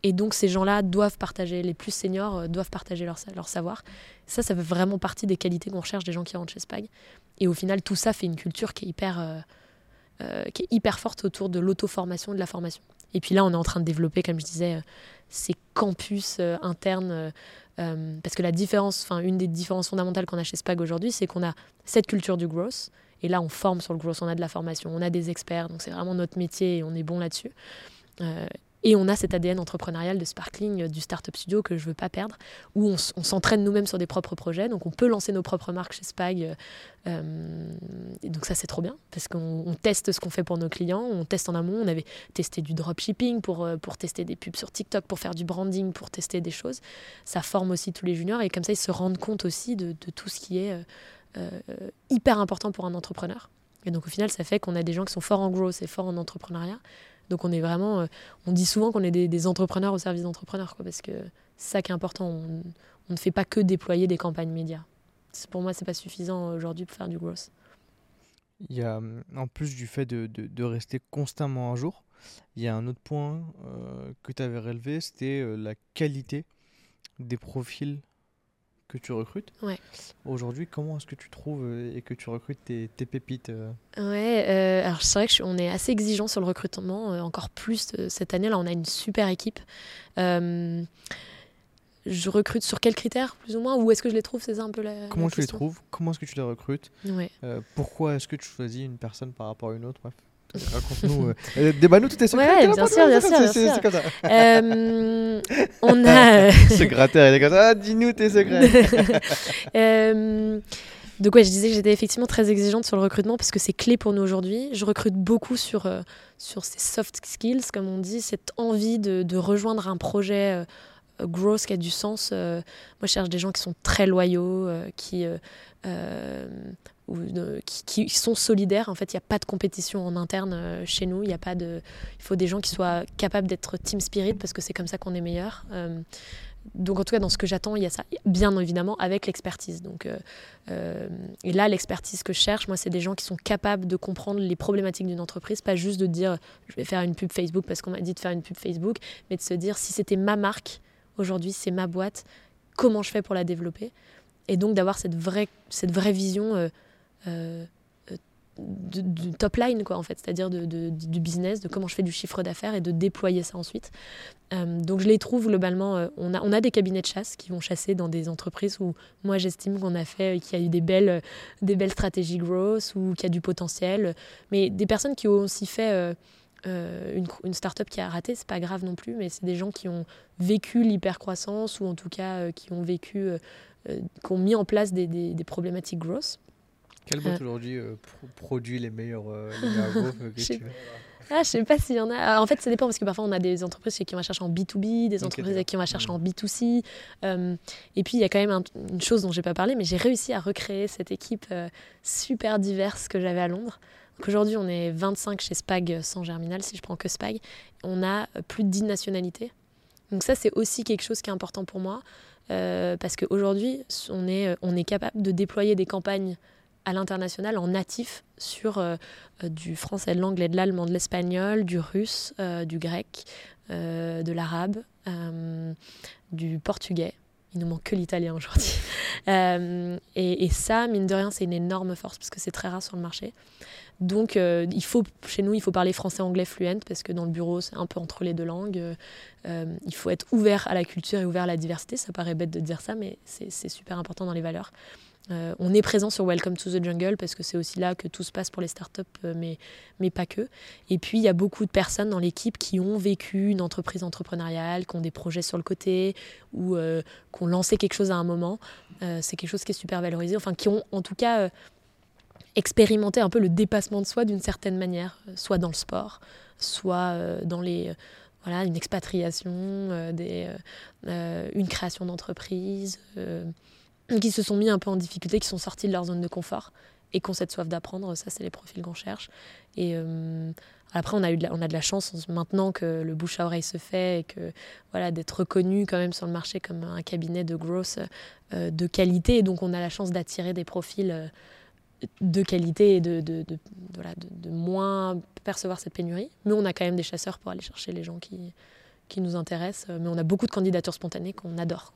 S2: Et donc ces gens-là doivent partager, les plus seniors euh, doivent partager leur, leur savoir. Ça, ça fait vraiment partie des qualités qu'on recherche des gens qui rentrent chez Spag. Et au final, tout ça fait une culture qui est hyper, euh, euh, qui est hyper forte autour de l'auto-formation, de la formation. Et puis là, on est en train de développer, comme je disais, ces campus internes. parce que la différence, enfin, une des différences fondamentales qu'on a chez Spag aujourd'hui, c'est qu'on a cette culture du growth. Et là, on forme sur le growth, on a de la formation, on a des experts, donc c'est vraiment notre métier et on est bon là-dessus. Euh, Et on a cet ADN entrepreneurial de Sparkling, euh, du Startup Studio que je veux pas perdre, où on, s'entraîne nous-mêmes sur des propres projets. Donc on peut lancer nos propres marques chez Spag. euh, et donc ça c'est trop bien parce qu'on on teste ce qu'on fait pour nos clients, on teste en amont. On avait testé du dropshipping pour, pour tester des pubs sur TikTok, pour faire du branding, pour tester des choses. Ça forme aussi tous les juniors et comme ça ils se rendent compte aussi de, de tout ce qui est hyper important pour un entrepreneur. Et donc au final ça fait qu'on a des gens qui sont forts en growth et forts en entrepreneuriat. Donc on est vraiment, euh, on dit souvent qu'on est des, entrepreneurs au service d'entrepreneurs, quoi, parce que c'est ça qui est important. On, ne fait pas que déployer des campagnes médias. Pour moi, c'est pas suffisant aujourd'hui pour faire du growth.
S1: Il y a, en plus du fait de, de- rester constamment à jour, il y a un autre point euh, que tu avais relevé, c'était euh, la qualité des profils que tu recrutes.
S2: Ouais.
S1: Aujourd'hui, comment est-ce que tu trouves euh, et que tu recrutes tes, tes pépites euh,
S2: Ouais, euh, alors c'est vrai que je suis- on est assez exigeant sur le recrutement, euh, encore plus euh, cette année. Là, on a une super équipe. Je recrute sur quels critères, plus ou moins Où est-ce que je les trouve C'est ça un peu la.
S1: Comment
S2: la
S1: tu les
S2: question?
S1: trouves? Comment est-ce que tu les recrutes?
S2: Ouais.
S1: Pourquoi est-ce que tu choisis une personne par rapport à une autre Bref, raconte-nous. euh, euh, Débat-nous tous tes secrets.
S2: Ouais, bien sûr, bien sûr, bien
S1: c'est-
S2: sûr.
S1: C'est comme ça.
S2: Euh, on a. euh,
S1: Ce gratteur, il est comme ça. Ah, dis-nous tes secrets.
S2: Euh, donc ouais, je disais que j'étais effectivement très exigeante sur le recrutement parce que c'est clé pour nous aujourd'hui. Je recrute beaucoup sur, sur ces soft skills, comme on dit, cette envie de, de rejoindre un projet growth qui a du sens. Euh, moi, je cherche des gens qui sont très loyaux, euh, qui, euh, qui, sont solidaires. En fait, il n'y a pas de compétition en interne euh, chez nous. Il de. Faut des gens qui soient capables d'être team spirit parce que c'est comme ça qu'on est meilleur. Euh, donc en tout cas dans ce que j'attends il y a ça bien évidemment avec l'expertise donc euh, et là l'expertise que je cherche moi c'est des gens qui sont capables de comprendre les problématiques d'une entreprise pas juste de dire je vais faire une pub Facebook parce qu'on m'a dit de faire une pub Facebook mais de se dire si c'était ma marque aujourd'hui c'est ma boîte comment je fais pour la développer? Et donc d'avoir cette vraie cette vraie vision euh, euh, de- du top line quoi en fait c'est-à-dire de, du business de comment je fais du chiffre d'affaires et de déployer ça ensuite euh, donc je les trouve globalement. euh, on, a, on a des cabinets de chasse qui vont chasser dans des entreprises où moi j'estime qu'on a fait, euh, qu'il y a eu des belles, euh, des belles stratégies growth ou qu'il y a du potentiel. Mais des personnes qui ont aussi fait euh, euh, une, une start-up qui a raté, c'est pas grave non plus, mais c'est des gens qui ont vécu l'hypercroissance ou en tout cas euh, qui ont vécu, euh, euh, qui ont mis en place des, des- des problématiques growth.
S1: Quelle boîte aujourd'hui euh, pro- produit les meilleurs, euh, les meilleurs growth, euh, que
S2: Je sais
S1: tu veux
S2: Ah, je sais pas s'il y en a. Alors, en fait, ça dépend parce que parfois on a des entreprises chez qui on va chercher en B2B, des entreprises avec qui on va chercher en B2C. Euh, et puis il y a quand même un- une chose dont j'ai pas parlé, mais j'ai réussi à recréer cette équipe euh, super diverse que j'avais à Londres. Aujourd'hui, on est 25 chez Spag euh, sans Germinal, si je prends que Spag. On a euh, plus de 10 nationalités. Donc ça, c'est aussi quelque chose qui est important pour moi. euh, parce qu'aujourd'hui, on est, euh, on est capable de déployer des campagnes à l'international en natif sur euh, euh, du français, de l'anglais, de l'allemand, de l'espagnol, du russe, euh, du grec, de l'arabe, du portugais. Il nous manque que l'italien aujourd'hui. Et, ça, mine de rien, c'est une énorme force parce que c'est très rare sur le marché. Donc, il faut, chez nous, il faut parler français-anglais fluent parce que dans le bureau, c'est un peu entre les deux langues. Il faut être ouvert à la culture et ouvert à la diversité. Ça paraît bête de dire ça, mais c'est super important dans les valeurs. Euh, on est présent sur Welcome to the Jungle parce que c'est aussi là que tout se passe pour les startups, euh, mais, mais pas que. Et puis, il y a beaucoup de personnes dans l'équipe qui ont vécu une entreprise entrepreneuriale, qui ont des projets sur le côté ou euh, qui ont lancé quelque chose à un moment. C'est quelque chose qui est super valorisé. Enfin, qui ont en tout cas expérimenté un peu le dépassement de soi d'une certaine manière, soit dans le sport, soit dans les. voilà, une expatriation, des, une création d'entreprise, qui se sont mis un peu en difficulté, qui sont sortis de leur zone de confort et qui ont cette soif d'apprendre. Ça, c'est les profils qu'on cherche. Et euh, après, on a, eu de la, on a de la chance maintenant que le bouche à oreille se fait et que voilà, d'être reconnu quand même sur le marché comme un cabinet de growth euh, de qualité. Et donc, on a la chance d'attirer des profils euh, de qualité et de, de, moins percevoir cette pénurie. Mais on a quand même des chasseurs pour aller chercher les gens qui, nous intéressent. Mais on a beaucoup de candidatures spontanées qu'on adore.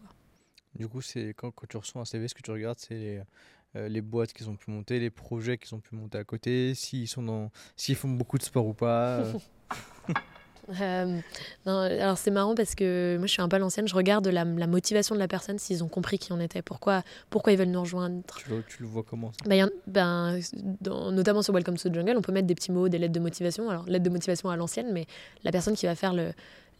S1: Du coup, c'est quand, quand tu reçois un CV, ce que tu regardes, c'est les, euh, les boîtes qu'ils ont pu monter, les projets qu'ils ont pu monter à côté, s'ils sont dans, s'ils font beaucoup de sport ou pas. euh.
S2: Euh, non, alors c'est marrant parce que moi je suis un peu à l'ancienne, je regarde la, la motivation de la personne, s'ils ont compris qui on était, pourquoi, pourquoi ils veulent nous rejoindre.
S1: tu, le, tu le vois comment ça?
S2: En- ben, dans- notamment sur Welcome to the Jungle, on peut mettre des petits mots, des lettres de motivation. Alors, lettres de motivation à l'ancienne, mais la personne qui va faire le,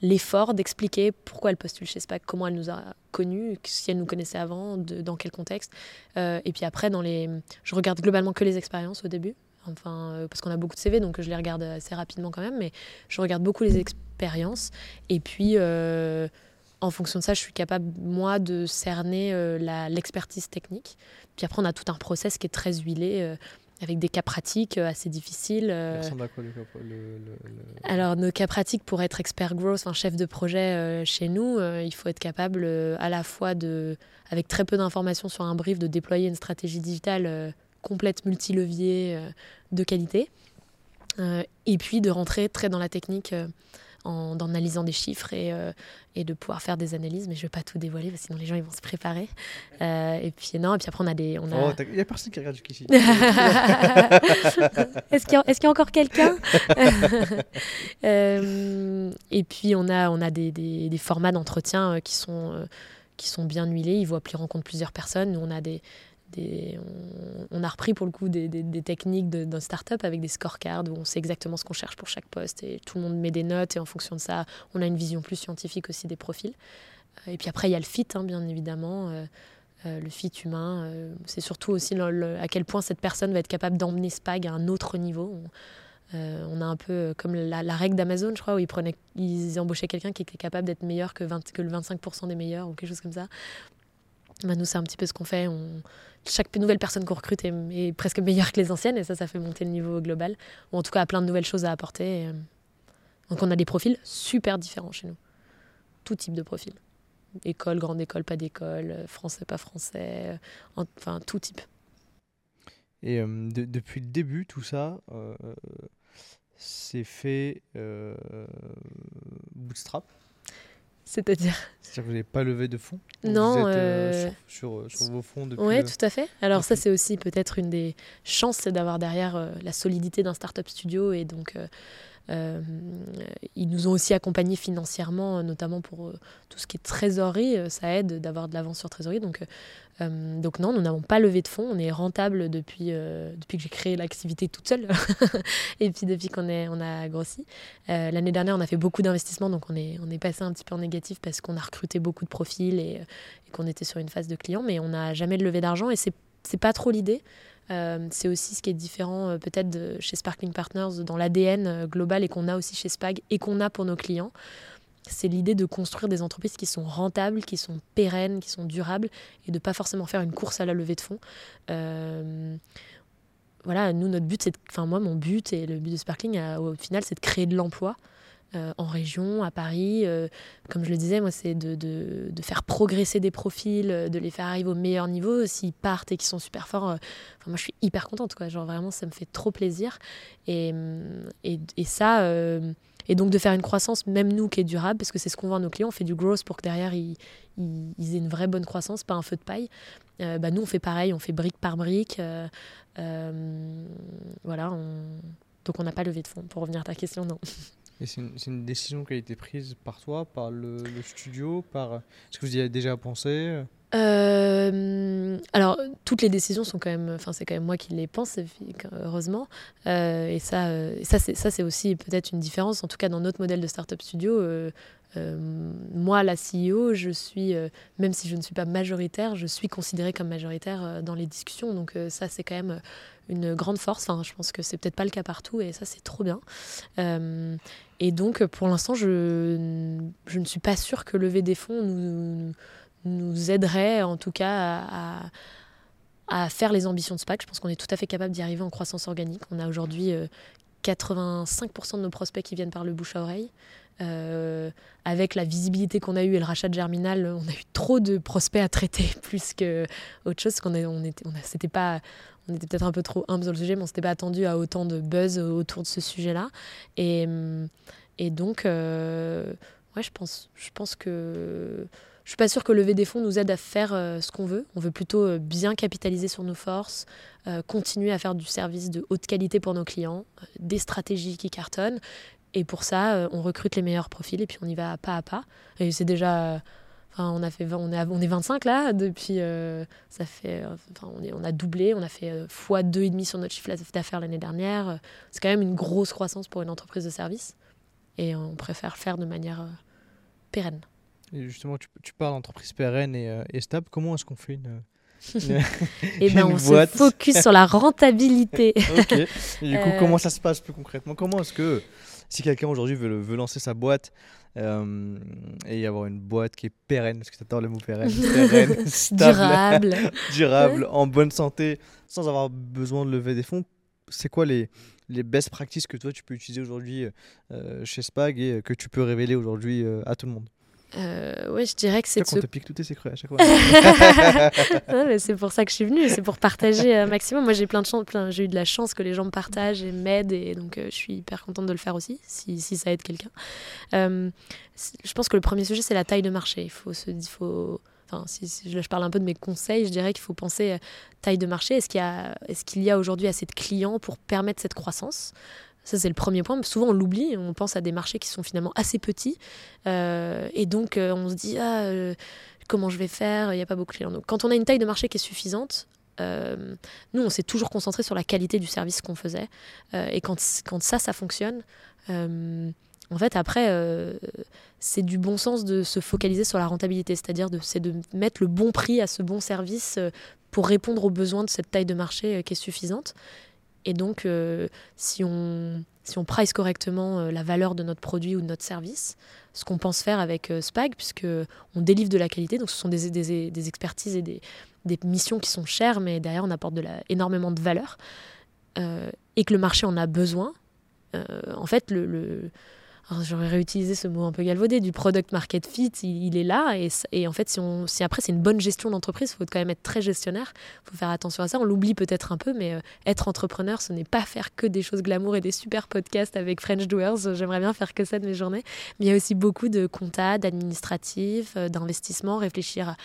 S2: l'effort d'expliquer pourquoi elle postule chez SPAC, comment elle nous a connus, si elle nous connaissait avant, dans quel contexte. Euh, et puis après, dans les, je regarde globalement que les expériences au début, enfin, euh, parce qu'on a beaucoup de CV, donc je les regarde assez rapidement quand même, mais je regarde beaucoup les expériences. Et puis, euh, en fonction de ça, je suis capable, moi, de cerner l'expertise technique. Puis après, on a tout un process qui est très huilé, avec des cas pratiques euh, assez difficiles.
S1: Il
S2: euh,
S1: à quoi le, le- le- le-
S2: alors, nos cas pratiques pour être expert growth, enfin chef de projet euh, chez nous, euh, il faut être capable à la fois de, avec très peu d'informations sur un brief, de déployer une stratégie digitale complète, multilevier, de qualité. Et puis de rentrer très dans la technique en, en analysant des chiffres et, euh, et de pouvoir faire des analyses. Mais je ne vais pas tout dévoiler, parce que sinon les gens ils vont se préparer. Euh, et puis non, et puis après on a des... On a...
S1: Oh, il a personne qui regarde jusqu'ici.
S2: Est-ce qu'il y, a- est-ce qu'il y a encore quelqu'un? Euh, Et puis on a, on a des, des- des formats d'entretien qui sont, qui sont bien huilés. Ils vont appeler rencontre plusieurs personnes. Nous, on a des, on, a repris pour le coup des, techniques de- d'un startup avec des scorecards où on sait exactement ce qu'on cherche pour chaque poste et tout le monde met des notes et en fonction de ça, on a une vision plus scientifique aussi des profils. Euh, Et puis après, il y a le fit, hein, bien évidemment. euh, euh, le fit humain, c'est surtout aussi à quel point cette personne va être capable d'emmener Spag à un autre niveau. On, a un peu comme la, règle d'Amazon, je crois, où ils, prenaient, ils embauchaient quelqu'un qui était capable d'être meilleur que, 20 que le 25% des meilleurs ou quelque chose comme ça. Bah, nous, c'est un petit peu ce qu'on fait. On, chaque nouvelle personne qu'on recrute est, presque meilleure que les anciennes et ça, ça fait monter le niveau global. Ou en tout cas, a plein de nouvelles choses à apporter. euh, donc, on a des profils super différents chez nous. Tout type de profil. École, grande école, pas d'école, euh, français, pas français, euh, en- enfin tout type.
S1: Et de- depuis le début, tout ça, c'est fait bootstrap?
S2: C'est-à-dire
S1: C'est-à-dire que vous n'avez pas levé de fonds
S2: Non,
S1: Vous êtes euh,
S2: euh,
S1: sur, sur, sur vos fonds depuis.
S2: Oui,
S1: euh,
S2: tout à fait. Alors ça, c'est aussi peut-être une des chances, c'est d'avoir derrière euh, la solidité d'un startup studio. Et donc, euh, ils nous ont aussi accompagnés financièrement, euh, notamment pour euh, tout ce qui est trésorerie. ça aide d'avoir de l'avance sur trésorerie. Donc, donc non, nous n'avons pas levé de fonds. On est rentable depuis, que j'ai créé l'activité toute seule. et puis depuis qu'on a grossi. L'année dernière, on a fait beaucoup d'investissements. Donc on est, passé un petit peu en négatif parce qu'on a recruté beaucoup de profils et, et qu'on était sur une phase de clients. Mais on n'a jamais levé d'argent et c'est pas trop l'idée. Euh, c'est aussi ce qui est différent euh, peut-être chez Sparkling Partners dans l'ADN euh, global et qu'on a aussi chez Spag et qu'on a pour nos clients. C'est l'idée de construire des entreprises qui sont rentables, qui sont pérennes, qui sont durables et de pas forcément faire une course à la levée de fonds. Voilà, nous, notre but, c'est. Enfin, moi, mon but et le but de Sparkling, au final, c'est de créer de l'emploi euh, en région, à Paris. euh, comme je le disais, moi, c'est de, de- de faire progresser des profils, euh, de les faire arriver au meilleur niveau. S'ils partent et qu'ils sont super forts, enfin, moi, je suis hyper contente. Quoi. Genre, vraiment, ça me fait trop plaisir. Et, et, et ça. et donc de faire une croissance, même nous, qui est durable, parce que c'est ce qu'on vend à nos clients, on fait du growth pour que derrière, ils, ils, aient une vraie bonne croissance, pas un feu de paille. Bah, nous, on fait pareil, on fait brique par brique. voilà, on- donc on n'a pas levé de fonds. Pour revenir à ta question, non.
S1: Et c'est une, décision qui a été prise par toi, par le, studio, par. Est-ce que vous y avez déjà pensé?
S2: Euh, alors, toutes les décisions sont quand même. Enfin, c'est quand même moi qui les pense, heureusement. Euh, et ça, euh, et ça, c'est ça, c'est aussi peut-être une différence. En tout cas, dans notre modèle de startup studio, moi, la CEO, je suis, euh, même si je ne suis pas majoritaire, je suis considérée comme majoritaire euh, dans les discussions. Donc, euh, ça, c'est quand même une grande force. Enfin, je pense que c'est peut-être pas le cas partout, et ça, c'est trop bien. Euh, et donc, pour l'instant, je, ne suis pas sûre que lever des fonds nous aiderait en tout cas à, à- faire les ambitions de SPAC. Je pense qu'on est tout à fait capable d'y arriver en croissance organique. On a aujourd'hui euh, 85% de nos prospects qui viennent par le bouche à oreille. Euh, avec la visibilité qu'on a eue et le rachat de Germinal, on a eu trop de prospects à traiter plus que autre chose. On était, pas, on était peut-être un peu trop humble sur le sujet, mais on s'était pas attendu à autant de buzz autour de ce sujet-là. Et, hum, donc, euh, ouais, je pense, que je suis pas sûre que lever des fonds nous aide à faire euh, ce qu'on veut. On veut plutôt bien capitaliser sur nos forces, continuer à faire du service de haute qualité pour nos clients, des stratégies qui cartonnent. Et pour ça, euh, on recrute les meilleurs profils et puis on y va pas à pas. Et c'est déjà. Enfin, on, a fait, on, est, on est 25 là, depuis. euh, ça fait, enfin, on, est- on a doublé, on a fait euh, fois 2,5 sur notre chiffre d'affaires l'année dernière. C'est quand même une grosse croissance pour une entreprise de service. Et on préfère le faire de manière euh, pérenne.
S1: Et justement, tu, tu parles d'entreprise pérenne et, et stable. Comment est-ce qu'on fait une,
S2: Et ben,
S1: Une
S2: on
S1: boîte.
S2: se focus sur la rentabilité.
S1: Ok. Et du coup, comment ça se passe plus concrètement? Comment est-ce que si quelqu'un aujourd'hui veut, veut lancer sa boîte euh, et avoir une boîte qui est pérenne, parce que tu adores le mot pérenne, pérenne, stable,
S2: durable.
S1: durable, en bonne santé, sans avoir besoin de lever des fonds, c'est quoi les, les best practices que toi tu peux utiliser aujourd'hui euh, chez Spag et que tu peux révéler aujourd'hui euh, à tout le monde?
S2: Euh, ouais, je dirais que c'est se
S1: te pique tous tes secrets à chaque fois.
S2: C'est pour ça que je suis venue, c'est pour partager un maximum. Moi, j'ai plein de chance, plein- j'ai eu de la chance que les gens me partagent et m'aident, et donc euh, je suis hyper contente de le faire aussi, si, si ça aide quelqu'un. Euh, je pense que le premier sujet, c'est la taille de marché. Il faut se, il faut, enfin, si, si je, parle un peu de mes conseils, je dirais qu'il faut penser euh, taille de marché. Est-ce qu'il y a, est-ce qu'il y a aujourd'hui assez de clients pour permettre cette croissance? Ça, c'est le premier point. Souvent, on l'oublie. On pense à des marchés qui sont finalement assez petits. Euh, et donc, euh, on se dit, ah, euh, comment je vais faire? Il n'y a pas beaucoup de clients. Donc, quand on a une taille de marché qui est suffisante, nous, on s'est toujours concentré sur la qualité du service qu'on faisait. Et quand, quand ça, ça fonctionne, en fait, après, c'est du bon sens de se focaliser sur la rentabilité. C'est-à-dire, de, c'est de mettre le bon prix à ce bon service pour répondre aux besoins de cette taille de marché qui est suffisante. Et donc, euh, si, on, si on price correctement euh, la valeur de notre produit ou de notre service, ce qu'on pense faire avec euh, Spag, puisque on délivre de la qualité, donc ce sont des, des, expertises et des, des missions qui sont chères, mais derrière on apporte énormément de valeur, et que le marché en a besoin, en fait, le, j'aurais réutilisé ce mot un peu galvaudé, du product market fit, il, est là, et, et en fait, si, on, si après c'est une bonne gestion d'entreprise, il faut quand même être très gestionnaire, il faut faire attention à ça, on l'oublie peut-être un peu, mais euh, être entrepreneur, ce n'est pas faire que des choses glamour et des super podcasts avec French Doers, j'aimerais bien faire que ça de mes journées, mais il y a aussi beaucoup de compta, d'administratif, euh, d'investissement, réfléchir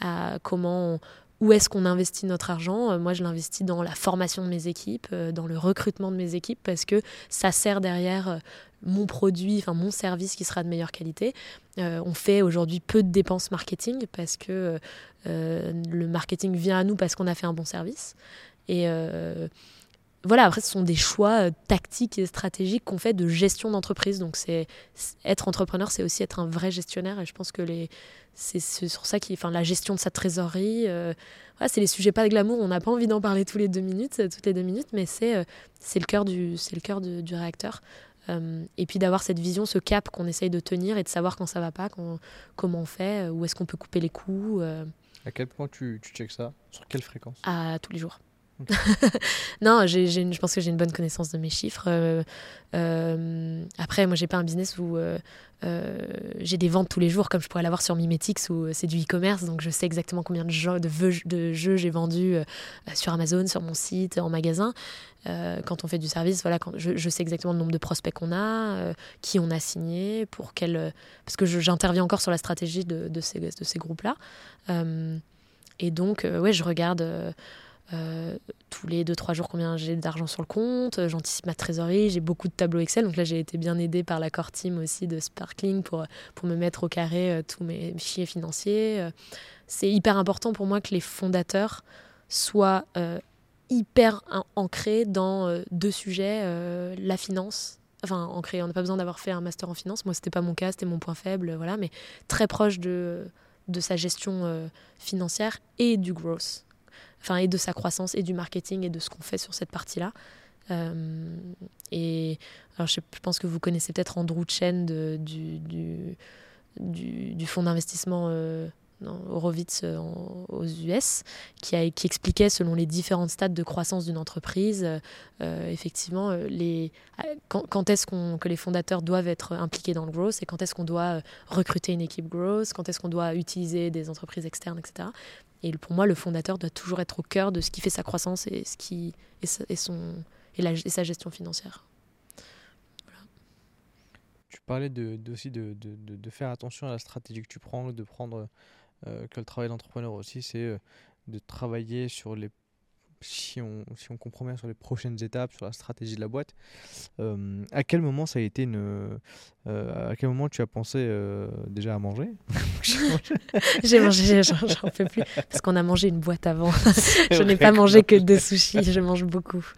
S2: à, comment, où est-ce qu'on investit notre argent. Euh, Moi, je l'investis dans la formation de mes équipes, euh, dans le recrutement de mes équipes, parce que ça sert derrière mon produit, enfin mon service qui sera de meilleure qualité. Euh, on fait aujourd'hui peu de dépenses marketing parce que euh, le marketing vient à nous parce qu'on a fait un bon service. Et euh, voilà, après, ce sont des choix euh, tactiques et stratégiques qu'on fait de gestion d'entreprise. Donc, c'est être entrepreneur, c'est aussi être un vrai gestionnaire. Et je pense que les, c'est sur ça qui, enfin, la gestion de sa trésorerie, euh, voilà, c'est les sujets pas de glamour. On n'a pas envie d'en parler tous les deux minutes, euh, toutes les deux minutes, mais c'est euh, c'est le cœur du, c'est le cœur du réacteur. Euh, et puis d'avoir cette vision, ce cap qu'on essaye de tenir et de savoir quand ça va pas, quand- comment on fait, euh, où est-ce qu'on peut couper les coûts euh,
S1: à quel point tu, tu checks ça? Sur quelle fréquence?
S2: À tous les jours. Non, je pense que j'ai une bonne connaissance de mes chiffres. Euh, euh, après, moi, j'ai pas un business où euh, j'ai des ventes tous les jours, comme je pourrais l'avoir sur Mimetix, où c'est du e-commerce, donc je sais exactement combien de jeux, j'ai vendus euh, sur Amazon, sur mon site, en magasin. Quand on fait du service, voilà, je, sais exactement le nombre de prospects qu'on a, qui on a signé, pour quel, parce que j'interviens encore sur la stratégie de, ces, de ces groupes-là. Et donc, ouais, je regarde. Euh, euh, tous les 2-3 jours combien j'ai d'argent sur le compte, euh, j'anticipe ma trésorerie, j'ai beaucoup de tableaux Excel. Donc là, j'ai été bien aidée par la core team aussi de Sparkling pour, pour me mettre au carré euh, tous mes fichiers financiers. Euh, C'est hyper important pour moi que les fondateurs soient euh, hyper an- ancrés dans euh, deux sujets, euh, la finance. Enfin, ancrés, on n'a pas besoin d'avoir fait un master en finance. Moi, c'était pas mon cas, c'était mon point faible, euh, voilà, mais très proche de, de sa gestion euh, financière et du growth enfin et de sa croissance et du marketing et de ce qu'on fait sur cette partie-là. Euh, et alors je, pense que vous connaissez peut-être Andrew Chen du, du, du, fonds d'investissement euh, Horowitz euh, aux US, qui, a, qui expliquait selon les différents stades de croissance d'une entreprise, euh, effectivement, les, euh, quand, est-ce que les fondateurs doivent être impliqués dans le growth et quand est-ce qu'on doit recruter une équipe growth, quand est-ce qu'on doit utiliser des entreprises externes, etc. Et pour moi, le fondateur doit toujours être au cœur de ce qui fait sa croissance et, ce qui, et, sa, son, et, la, et sa gestion financière.
S1: Tu parlais aussi de, de- de- de faire attention à la stratégie que tu prends, de prendre euh, que le travail d'entrepreneur aussi, c'est euh, de travailler sur les si on, si on comprend bien sur les prochaines étapes, sur la stratégie de la boîte. Euh, à quel moment ça a été une euh, à quel moment tu as pensé euh, déjà à manger?
S2: J'ai mangé, j'en peux plus, parce qu'on a mangé une boîte avant. je n'ai pas mangé que deux sushis, je mange beaucoup.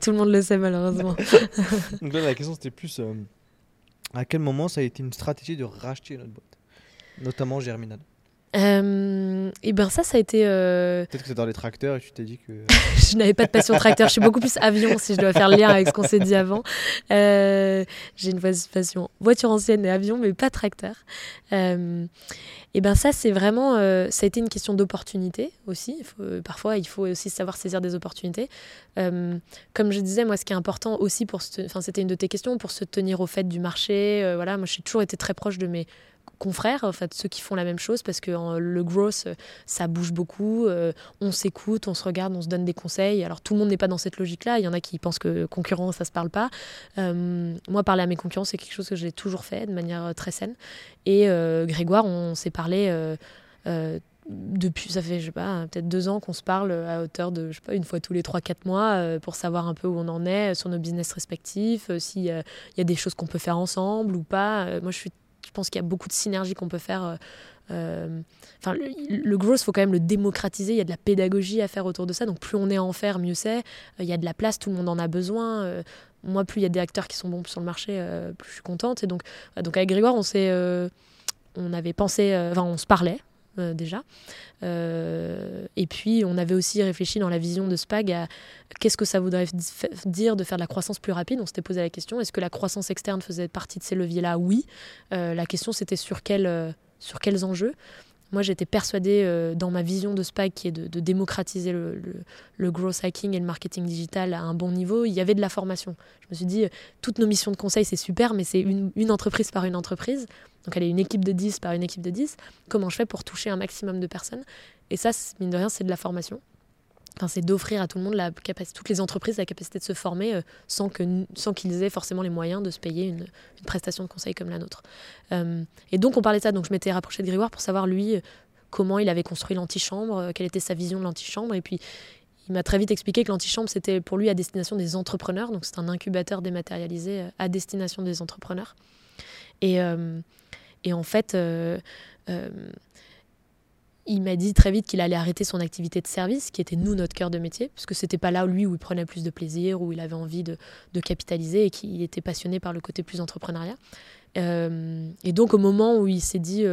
S2: Tout le monde le sait malheureusement.
S1: Donc là, la question c'était plus À quel moment ça a été une stratégie de racheter notre boîte Notamment Germinal?
S2: Euh, et ben ça, ça a été. euh,
S1: Peut-être que c'est dans les tracteurs et tu t'es dit que.
S2: je n'avais pas de passion tracteur. Je suis beaucoup plus avion si je dois faire le lien avec ce qu'on s'est dit avant. Euh, J'ai une passion voiture ancienne et avion, mais pas tracteur. Et ben ça, c'est vraiment. ça a été une question d'opportunité aussi. Il faut- parfois, il faut aussi savoir saisir des opportunités. Comme je disais, moi, ce qui est important aussi pour. Enfin, c'était une de tes questions pour se tenir au fait du marché. voilà, moi, j'ai toujours été très proche de mes confrères, en fait, ceux qui font la même chose, parce que le growth, euh, ça bouge beaucoup. euh, on s'écoute, on se regarde, on se donne des conseils. Alors tout le monde n'est pas dans cette logique-là. Il y en a qui pensent que concurrent, ça se parle pas. Euh, moi, parler à mes concurrents, c'est quelque chose que j'ai toujours fait de manière très saine. Et Grégoire, on s'est parlé. depuis, ça fait, je sais pas, peut-être deux ans qu'on se parle à hauteur de, je sais pas, une fois tous les trois, quatre mois pour savoir un peu où on en est sur nos business respectifs, euh, s'il y a des choses qu'on peut faire ensemble ou pas. Moi, je, suis, je pense qu'il y a beaucoup de synergies qu'on peut faire. euh, euh, Enfin, le, le growth, faut quand même le démocratiser. Il y a de la pédagogie à faire autour de ça. Donc, plus on est en faire, mieux c'est. Euh, Il y a de la place, tout le monde en a besoin. Moi, plus il y a des acteurs qui sont bons sur le marché, plus je suis contente. Et donc, donc avec Grégoire, on s'est, on avait pensé, enfin, on se parlait euh, déjà. Euh, et puis, on avait aussi réfléchi dans la vision de Spag à qu'est-ce que ça voudrait dire de faire de la croissance plus rapide. On s'était posé la question est-ce que la croissance externe faisait partie de ces leviers-là? Oui. Euh, la question, c'était sur, quel, sur quels enjeux? Moi, j'étais persuadée dans ma vision de Spag qui est de, démocratiser le, le, growth hacking et le marketing digital à un bon niveau. Il y avait de la formation. Je me suis dit, toutes nos missions de conseil, c'est super, mais c'est une entreprise par une entreprise. Donc, elle est une équipe de 10 par une équipe de 10. Comment je fais pour toucher un maximum de personnes? Et ça, mine de rien, c'est de la formation. Enfin, c'est d'offrir à tout le monde la capacité, toutes les entreprises la capacité de se former euh, sans que sans qu'ils aient forcément les moyens de se payer une, prestation de conseil comme la nôtre. Euh, et donc on parlait de ça. Donc je m'étais rapprochée de Grégoire pour savoir lui euh, comment il avait construit l'antichambre, quelle était sa vision de l'antichambre. Et puis il m'a très vite expliqué que l'antichambre c'était pour lui à destination des entrepreneurs. Donc c'est un incubateur dématérialisé à destination des entrepreneurs. Et, et en fait. euh, euh, il m'a dit très vite qu'il allait arrêter son activité de service, qui était nous notre cœur de métier, parce que c'était pas là où lui où il prenait plus de plaisir, où il avait envie de, de capitaliser et qu'il était passionné par le côté plus entrepreneuriat. Euh, et donc au moment où il s'est dit,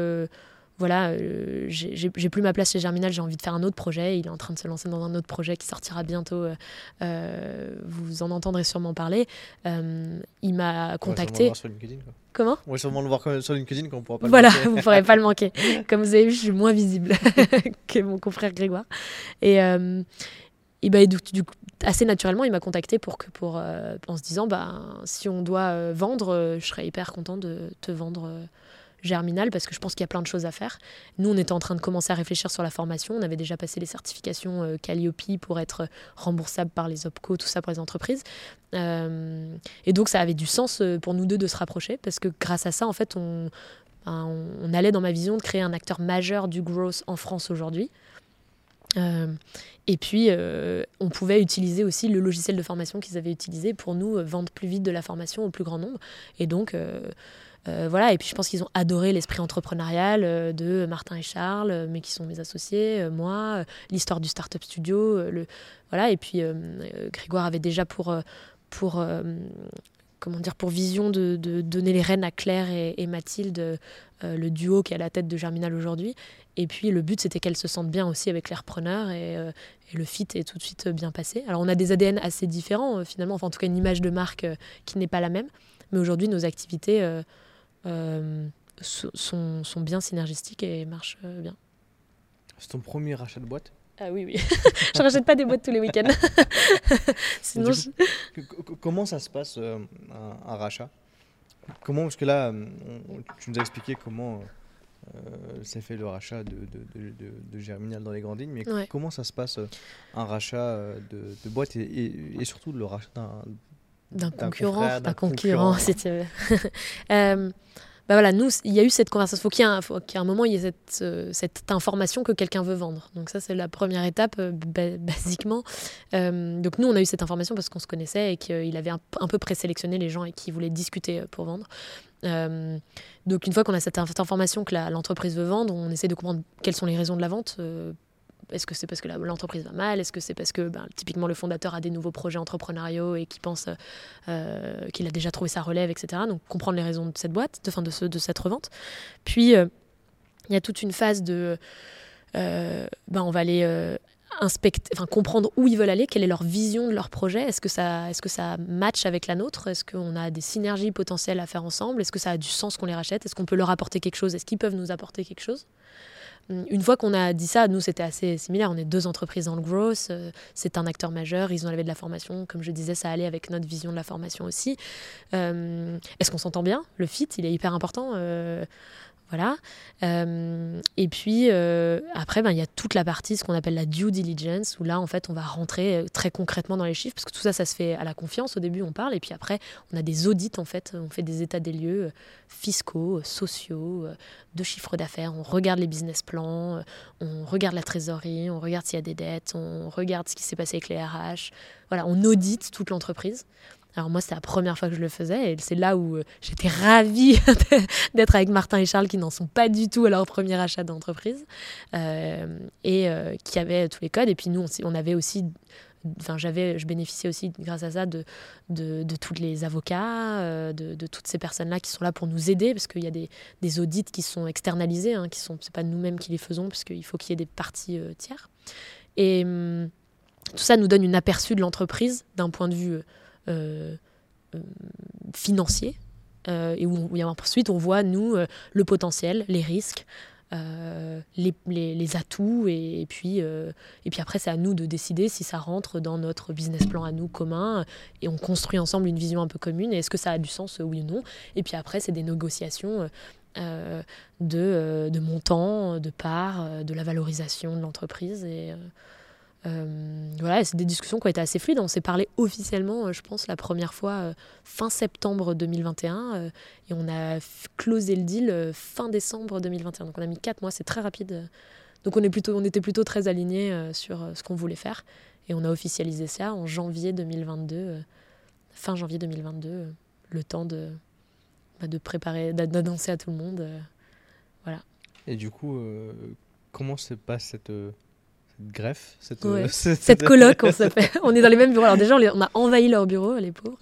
S2: voilà, euh, j'ai plus ma place chez Germinal, j'ai envie de faire un autre projet, il est en train de se lancer dans un autre projet qui sortira bientôt, euh, euh, vous en entendrez sûrement parler, il m'a contacté.
S1: voir sur LinkedIn, quoi.
S2: Comment
S1: On va sûrement le voir quand même sur LinkedIn quand on pourra pas le
S2: voilà,
S1: manquer.
S2: vous ne pourrez pas le manquer. Comme vous avez vu, je suis moins visible que mon confrère Grégoire. Et, euh, et, bah, et du, du coup, assez naturellement, il m'a contacté pour que, pour, euh, en se disant, bah, si on doit euh, vendre, je serais hyper content de te vendre Germinal parce que je pense qu'il y a plein de choses à faire. Nous, on était en train de commencer à réfléchir sur la formation. On avait déjà passé les certifications euh, Calliope pour être remboursable par les OPCO, tout ça pour les entreprises. Euh, et donc, ça avait du sens euh, pour nous deux de se rapprocher parce que grâce à ça, en fait, on, ben, on, allait dans ma vision de créer un acteur majeur du growth en France aujourd'hui. Euh, et puis, on pouvait utiliser aussi le logiciel de formation qu'ils avaient utilisé pour nous vendre plus vite de la formation au plus grand nombre. Et donc, voilà. Et puis, je pense qu'ils ont adoré l'esprit entrepreneurial euh, de Martin et Charles, euh, mais qui sont mes associés, euh, moi, euh, l'histoire du Startup Studio. euh, le, voilà. Et puis, euh, euh, Grégoire avait déjà pour. euh, pour euh, comment dire, pour vision de, donner les rênes à Claire et, Mathilde, euh, le duo qui est à la tête de Germinal aujourd'hui. Et puis le but, c'était qu'elles se sentent bien aussi avec les repreneurs et, euh, le fit est tout de suite bien passé. Alors on a des ADN assez différents euh, finalement, enfin en tout cas une image de marque euh, qui n'est pas la même. Mais aujourd'hui, nos activités euh, euh, sont, sont bien synergistiques et marchent euh, bien.
S1: C'est ton premier rachat de boîte?
S2: Ah oui, oui. je rachète pas des boîtes tous les week-ends. Sinon, je-
S1: Comment ça se passe euh, un, un rachat? Comment Parce que là, euh, on- tu nous as expliqué comment euh, s'est fait le rachat de, de, de- de- de Germinal dans les grandes lignes, mais
S2: Ouais.
S1: comment ça se passe euh, un rachat euh, de, de boîte et, et- et surtout le rachat d'un
S2: concurrent,
S1: confrère,
S2: d'un concurrent, si tu veux. Euh, bah voilà, nous, il y a eu cette conversation. Faut qu'il y ait un, faut qu'il y ait un moment, il y ait cette, euh, cette information que quelqu'un veut vendre. Donc ça, c'est la première étape, euh, ba- basiquement. Euh, donc nous, on a eu cette information parce qu'on se connaissait et qu'il avait un, un peu présélectionné les gens et qui voulaient discuter euh, pour vendre. Euh, donc une fois qu'on a cette, inf- cette information que la- l'entreprise veut vendre, on essaie de comprendre quelles sont les raisons de la vente. euh, est-ce que c'est parce que l'entreprise va mal? Est-ce que c'est parce que ben, typiquement le fondateur a des nouveaux projets entrepreneuriaux et qui pense euh, qu'il a déjà trouvé sa relève, etc. Donc comprendre les raisons de cette boîte, de, fin, de, ce- de cette revente. Puis euh, il y a toute une phase de... euh, ben, on va aller euh, inspecter, enfin, comprendre où ils veulent aller, quelle est leur vision de leur projet, est-ce que ça, est-ce que ça match avec la nôtre, est-ce qu'on a des synergies potentielles à faire ensemble, est-ce que ça a du sens qu'on les rachète, est-ce qu'on peut leur apporter quelque chose, est-ce qu'ils peuvent nous apporter quelque chose? Hum, Une fois qu'on a dit ça, nous c'était assez similaire, on est deux entreprises dans le growth, euh, c'est un acteur majeur, ils ont levé de la formation, comme je disais, ça allait avec notre vision de la formation aussi. Euh, est-ce qu'on s'entend bien? Le fit, il est hyper important. euh, voilà. Euh, et puis euh, après, ben, il y a toute la partie, ce qu'on appelle la due diligence, où là, en fait, on va rentrer euh, très concrètement dans les chiffres, parce que tout ça, ça se fait à la confiance. Au début, on parle, et puis après, on a des audits, en fait. On fait des états des lieux euh, fiscaux, sociaux, de chiffre d'affaires. On regarde les business plans, on regarde la trésorerie, on regarde s'il y a des dettes, on regarde ce qui s'est passé avec les RH. Voilà, on audite toute l'entreprise. Alors moi, c'était la première fois que je le faisais et c'est là où euh, j'étais ravie d'être avec Martin et Charles qui n'en sont pas du tout à leur premier achat d'entreprise euh, et euh, qui avaient tous les codes. Et puis nous, on, avait aussi, enfin j'avais, je bénéficiais aussi grâce à ça de, de, tous les avocats, de, toutes ces personnes-là qui sont là pour nous aider parce qu'il y a des, audits qui sont externalisés, hein, qui sont, c'est pas nous-mêmes qui les faisons parce qu'il faut qu'il y ait des parties euh, tiers. Et hum, tout ça nous donne une aperçu de l'entreprise d'un point de vue financier. euh, et où, où ensuite on voit, nous, euh, le potentiel, les risques, euh, les, les- les atouts, et, puis, euh, et puis après, c'est à nous de décider si ça rentre dans notre business plan à nous commun, et on construit ensemble une vision un peu commune, et est-ce que ça a du sens, euh, oui ou non. Et puis après, c'est des négociations. euh, euh, de, euh, de montants, de parts, euh, de la valorisation de l'entreprise. Euh, voilà, c'est des discussions qui ont été assez fluides. On s'est parlé officiellement, euh, je pense, la première fois euh, fin septembre 2021 euh, et on a closé le deal fin décembre 2021. Donc on a mis quatre mois, c'est très rapide. Donc on, est plutôt, on était plutôt très alignés sur ce qu'on voulait faire et on a officialisé ça en janvier 2022, euh, fin janvier 2022, euh, le temps de, bah, de préparer, d'a- d'annoncer à tout le monde. euh,
S1: Et du coup, comment se passe cette greffe cette,
S2: Ouais.
S1: euh, cette,
S2: Cette coloc, on s'appelle. On est dans les mêmes bureaux. Alors déjà, on, les- on a envahi leurs bureaux, les pauvres.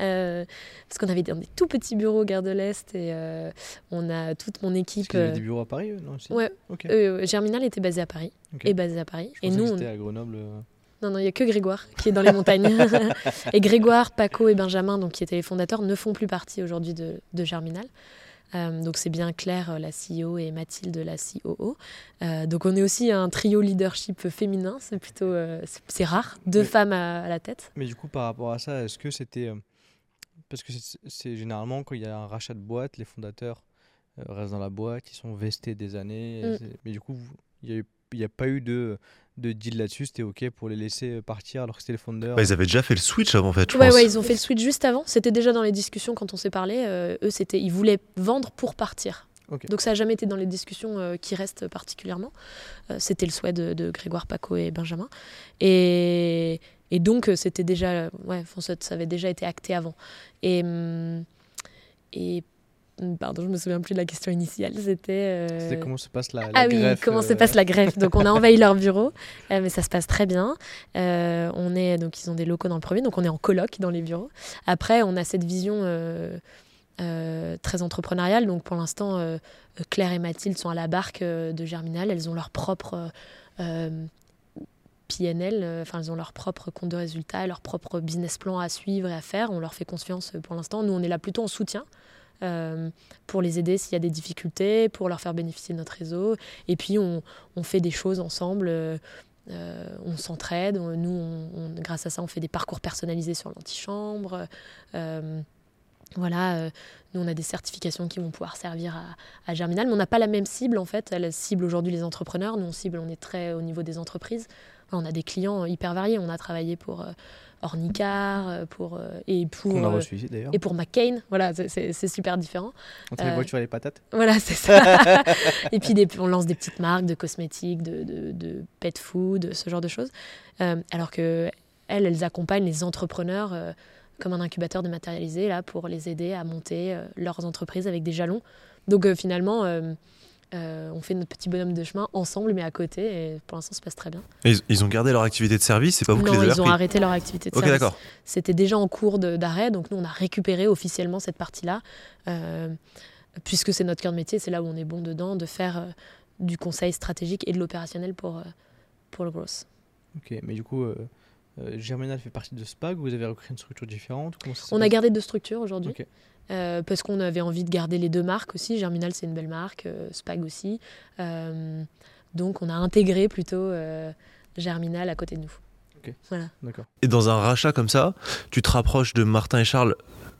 S2: Euh, parce qu'on avait des, des tout petits bureaux Gare de l'Est et euh, on a toute mon
S1: Parce
S2: équipe.
S1: qu'il y avait des bureaux à Paris, non aussi
S2: ouais,
S1: Ok.
S2: euh, Germinal était basé à Paris.
S1: Ok.
S2: Est basé à Paris.
S1: Je
S2: Et nous, on-
S1: à Grenoble.
S2: non, non, il n'y a que Grégoire qui est dans les montagnes. et Grégoire, Paco et Benjamin, donc, qui étaient les fondateurs, ne font plus partie aujourd'hui de, de Germinal. Euh, donc c'est bien Claire, euh, la CEO, et Mathilde, la COO. Euh, donc on est aussi un trio leadership féminin, c'est plutôt c'est- rare, deux
S1: Mais-
S2: femmes à, à la tête.
S1: Mais du coup, par rapport à ça, est-ce que c'était. Parce que c'est- généralement quand il y a un rachat de boîte, les fondateurs restent dans la boîte, ils sont vestés des années.
S2: Mm.
S1: Mais du coup, il n'y a pas eu de, de deal là-dessus, c'était OK pour les laisser partir alors que c'était les fondeurs.
S5: Bah, ils avaient déjà fait le switch avant, en fait, je
S2: Ouais,
S5: pense.
S2: ouais, ils ont fait le switch juste avant. C'était déjà dans les discussions quand on s'est parlé. Euh, eux, c'était, ils voulaient vendre pour partir. Donc ça n'a jamais été dans les discussions euh, qui restent particulièrement. Euh, c'était le souhait de, de Grégoire, Paco et Benjamin. Et, et donc euh, c'était déjà, ouais, ça, ça avait déjà été acté avant. Et, hum, et pardon, je me souviens plus de la question initiale. C'était. euh,
S1: C'était comment se passe la, la
S2: ah oui,
S1: greffe,
S2: comment se
S1: euh,
S2: passe la greffe Donc on a envahi leur bureau, euh, mais ça se passe très bien. On est donc ils ont des locaux dans le premier, donc on est en coloc dans les bureaux. Après, on a cette vision très entrepreneuriale. Donc pour l'instant, Claire et Mathilde sont à la barque de Germinal. Elles ont leur propre PNL, enfin elles ont leur propre compte de résultats, leur propre business plan à suivre et à faire. On leur fait confiance pour l'instant. Nous, on est là plutôt en soutien. Euh, pour les aider s'il y a des difficultés, pour leur faire bénéficier de notre réseau. Et puis, on, fait des choses ensemble. euh, euh, on s'entraide. Nous, grâce à ça, on fait des parcours personnalisés sur l'antichambre. Voilà, nous, on a des certifications qui vont pouvoir servir à, Germinal, mais on n'a pas la même cible, en fait. Elle cible aujourd'hui les entrepreneurs. Nous, on cible, on est très au niveau des entreprises. On a des clients hyper variés. On a travaillé pour Ornicar, euh, pour, euh, et pour...
S1: A
S2: euh,
S1: reçu ici d'ailleurs.
S2: et pour McCain, voilà, c'est- super différent.
S1: Entre les voitures et les patates.
S2: Voilà, c'est ça. et puis des- on lance des petites marques de cosmétiques, de, de, de pet food, ce genre de choses. Alors que elles, elles accompagnent les entrepreneurs euh, comme un incubateur dématérialisé là pour les aider à monter euh, leurs entreprises avec des jalons. Donc euh, finalement, euh, on fait notre petit bonhomme de chemin ensemble, mais à côté. Et pour l'instant, ça se passe très bien.
S5: Et Ils, ont gardé leur activité de service, c'est pas vous qui
S2: non,
S5: les avez
S2: ils ont arrêté leur activité de
S5: Ok,
S2: service.
S5: d'accord.
S2: C'était déjà en cours d'arrêt, donc nous, on a récupéré officiellement cette partie-là, euh, puisque c'est notre cœur de métier, c'est là où on est bon dedans, de faire euh, du conseil stratégique et de l'opérationnel pour, euh, pour le growth.
S1: Ok, mais du coup, Germinal fait partie de Spag, vous avez recréé une structure différente Comment ça s'est
S2: On a gardé deux structures aujourd'hui. Euh, parce qu'on avait envie de garder les deux marques aussi. Germinal, c'est une belle marque, euh, Spag aussi. Euh, donc, on a intégré plutôt euh, Germinal à côté de nous.
S1: D'accord.
S5: Et dans un rachat comme ça, tu te rapproches de Martin et Charles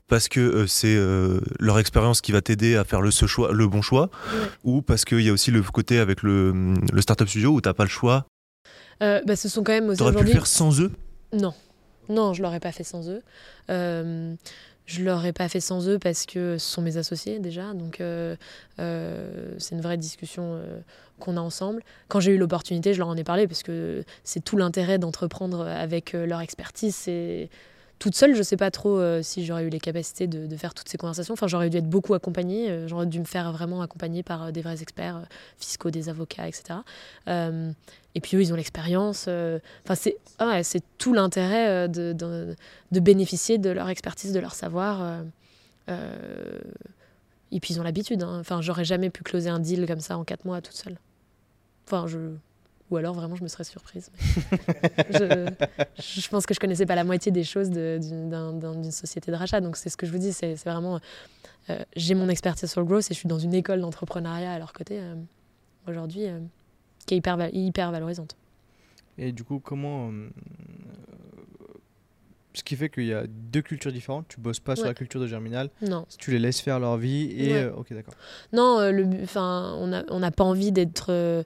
S5: parce que euh, c'est euh, leur expérience qui va t'aider à faire le, ce choix, le bon choix,
S2: Ouais.
S5: ou parce qu'il y a aussi le côté avec le, le startup studio où t'as pas le choix?
S2: Euh, bah, ce sont quand même aussi
S5: T'aurais pu le faire sans eux?
S2: Non, non, je l'aurais pas fait sans eux. Je l'aurais pas fait sans eux parce que ce sont mes associés déjà, donc euh, euh, c'est une vraie discussion euh, qu'on a ensemble. Quand j'ai eu l'opportunité, je leur en ai parlé parce que c'est tout l'intérêt d'entreprendre avec leur expertise. C'est toute seule, je sais pas trop si j'aurais eu les capacités de, faire toutes ces conversations. Enfin, j'aurais dû être beaucoup accompagnée. j'aurais dû me faire vraiment accompagner par des vrais experts fiscaux, des avocats, etc. Et puis eux, ils ont l'expérience. euh, Enfin, c'est ah ouais, c'est tout l'intérêt euh, de, de, de bénéficier de leur expertise, de leur savoir. euh, et puis ils ont l'habitude. hein. Enfin, j'aurais jamais pu closer un deal comme ça en quatre mois toute seule. Enfin, je. Ou alors vraiment, je me serais surprise. je, je pense que je connaissais pas la moitié des choses d'une d'un- d'un- d'une société de rachat. Donc c'est ce que je vous dis, c'est vraiment. euh, J'ai mon expertise sur le growth et je suis dans une école d'entrepreneuriat à leur côté euh, aujourd'hui qui est hyper, hyper valorisante.
S1: Et du coup, comment. euh, ce qui fait qu'il y a deux cultures différentes, tu bosses pas sur la culture de Germinal,
S2: Non.
S1: tu les laisses faire leur vie et.
S2: Ouais.
S1: euh, ok, d'accord.
S2: Non, euh, le, on n'a on n'a pas envie d'être.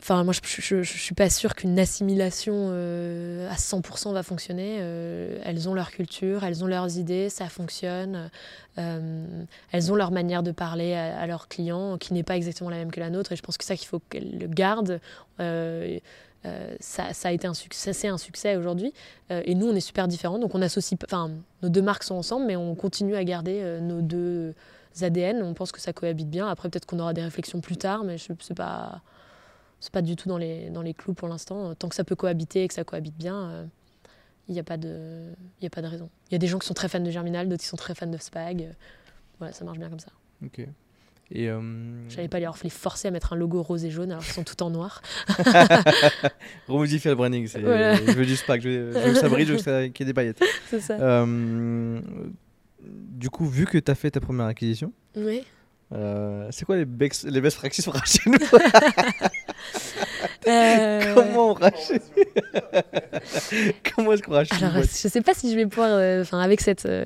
S2: Enfin, moi, je, je suis pas sûre qu'une assimilation euh, à 100% va fonctionner. Euh, elles ont leur culture, elles ont leurs idées, ça fonctionne. Euh, elles ont leur manière de parler à, leurs clients, qui n'est pas exactement la même que la nôtre. Et je pense que ça qu'il faut qu'elles le gardent. Ça, a été un succès, c'est un succès aujourd'hui. Et nous, on est super différents. Donc, on associe. Enfin, nos deux marques sont ensemble, mais on continue à garder nos deux ADN. On pense que ça cohabite bien. Après, peut-être qu'on aura des réflexions plus tard, mais je sais pas. C'est pas du tout dans les, dans les clous pour l'instant. Tant que ça peut cohabiter et que ça cohabite bien, il n'y a, pas de- y a pas de raison. Il y a des gens qui sont très fans de Germinal, d'autres qui sont très fans de Spag. Euh, Voilà, ça marche bien comme ça.
S1: Ok. Et. euh,
S2: J'allais pas les les forcer à mettre un logo rose et jaune alors qu'ils sont tout en noir.
S1: Remodifie le branding. c'est-
S2: Voilà.
S1: Je veux du SPAC, je veux, je veux que ça brille, je veux qu'il y ait des paillettes.
S2: C'est ça.
S1: Euh, du coup, vu que tu as fait ta première acquisition,
S2: Oui.
S1: euh, c'est quoi les, bex- les best practices pour racheter nous?
S2: Euh,
S1: Comment on rachète Comment est-ce qu'on rachète
S2: Alors, je sais pas si je vais pouvoir. euh, Enfin, avec cette. euh,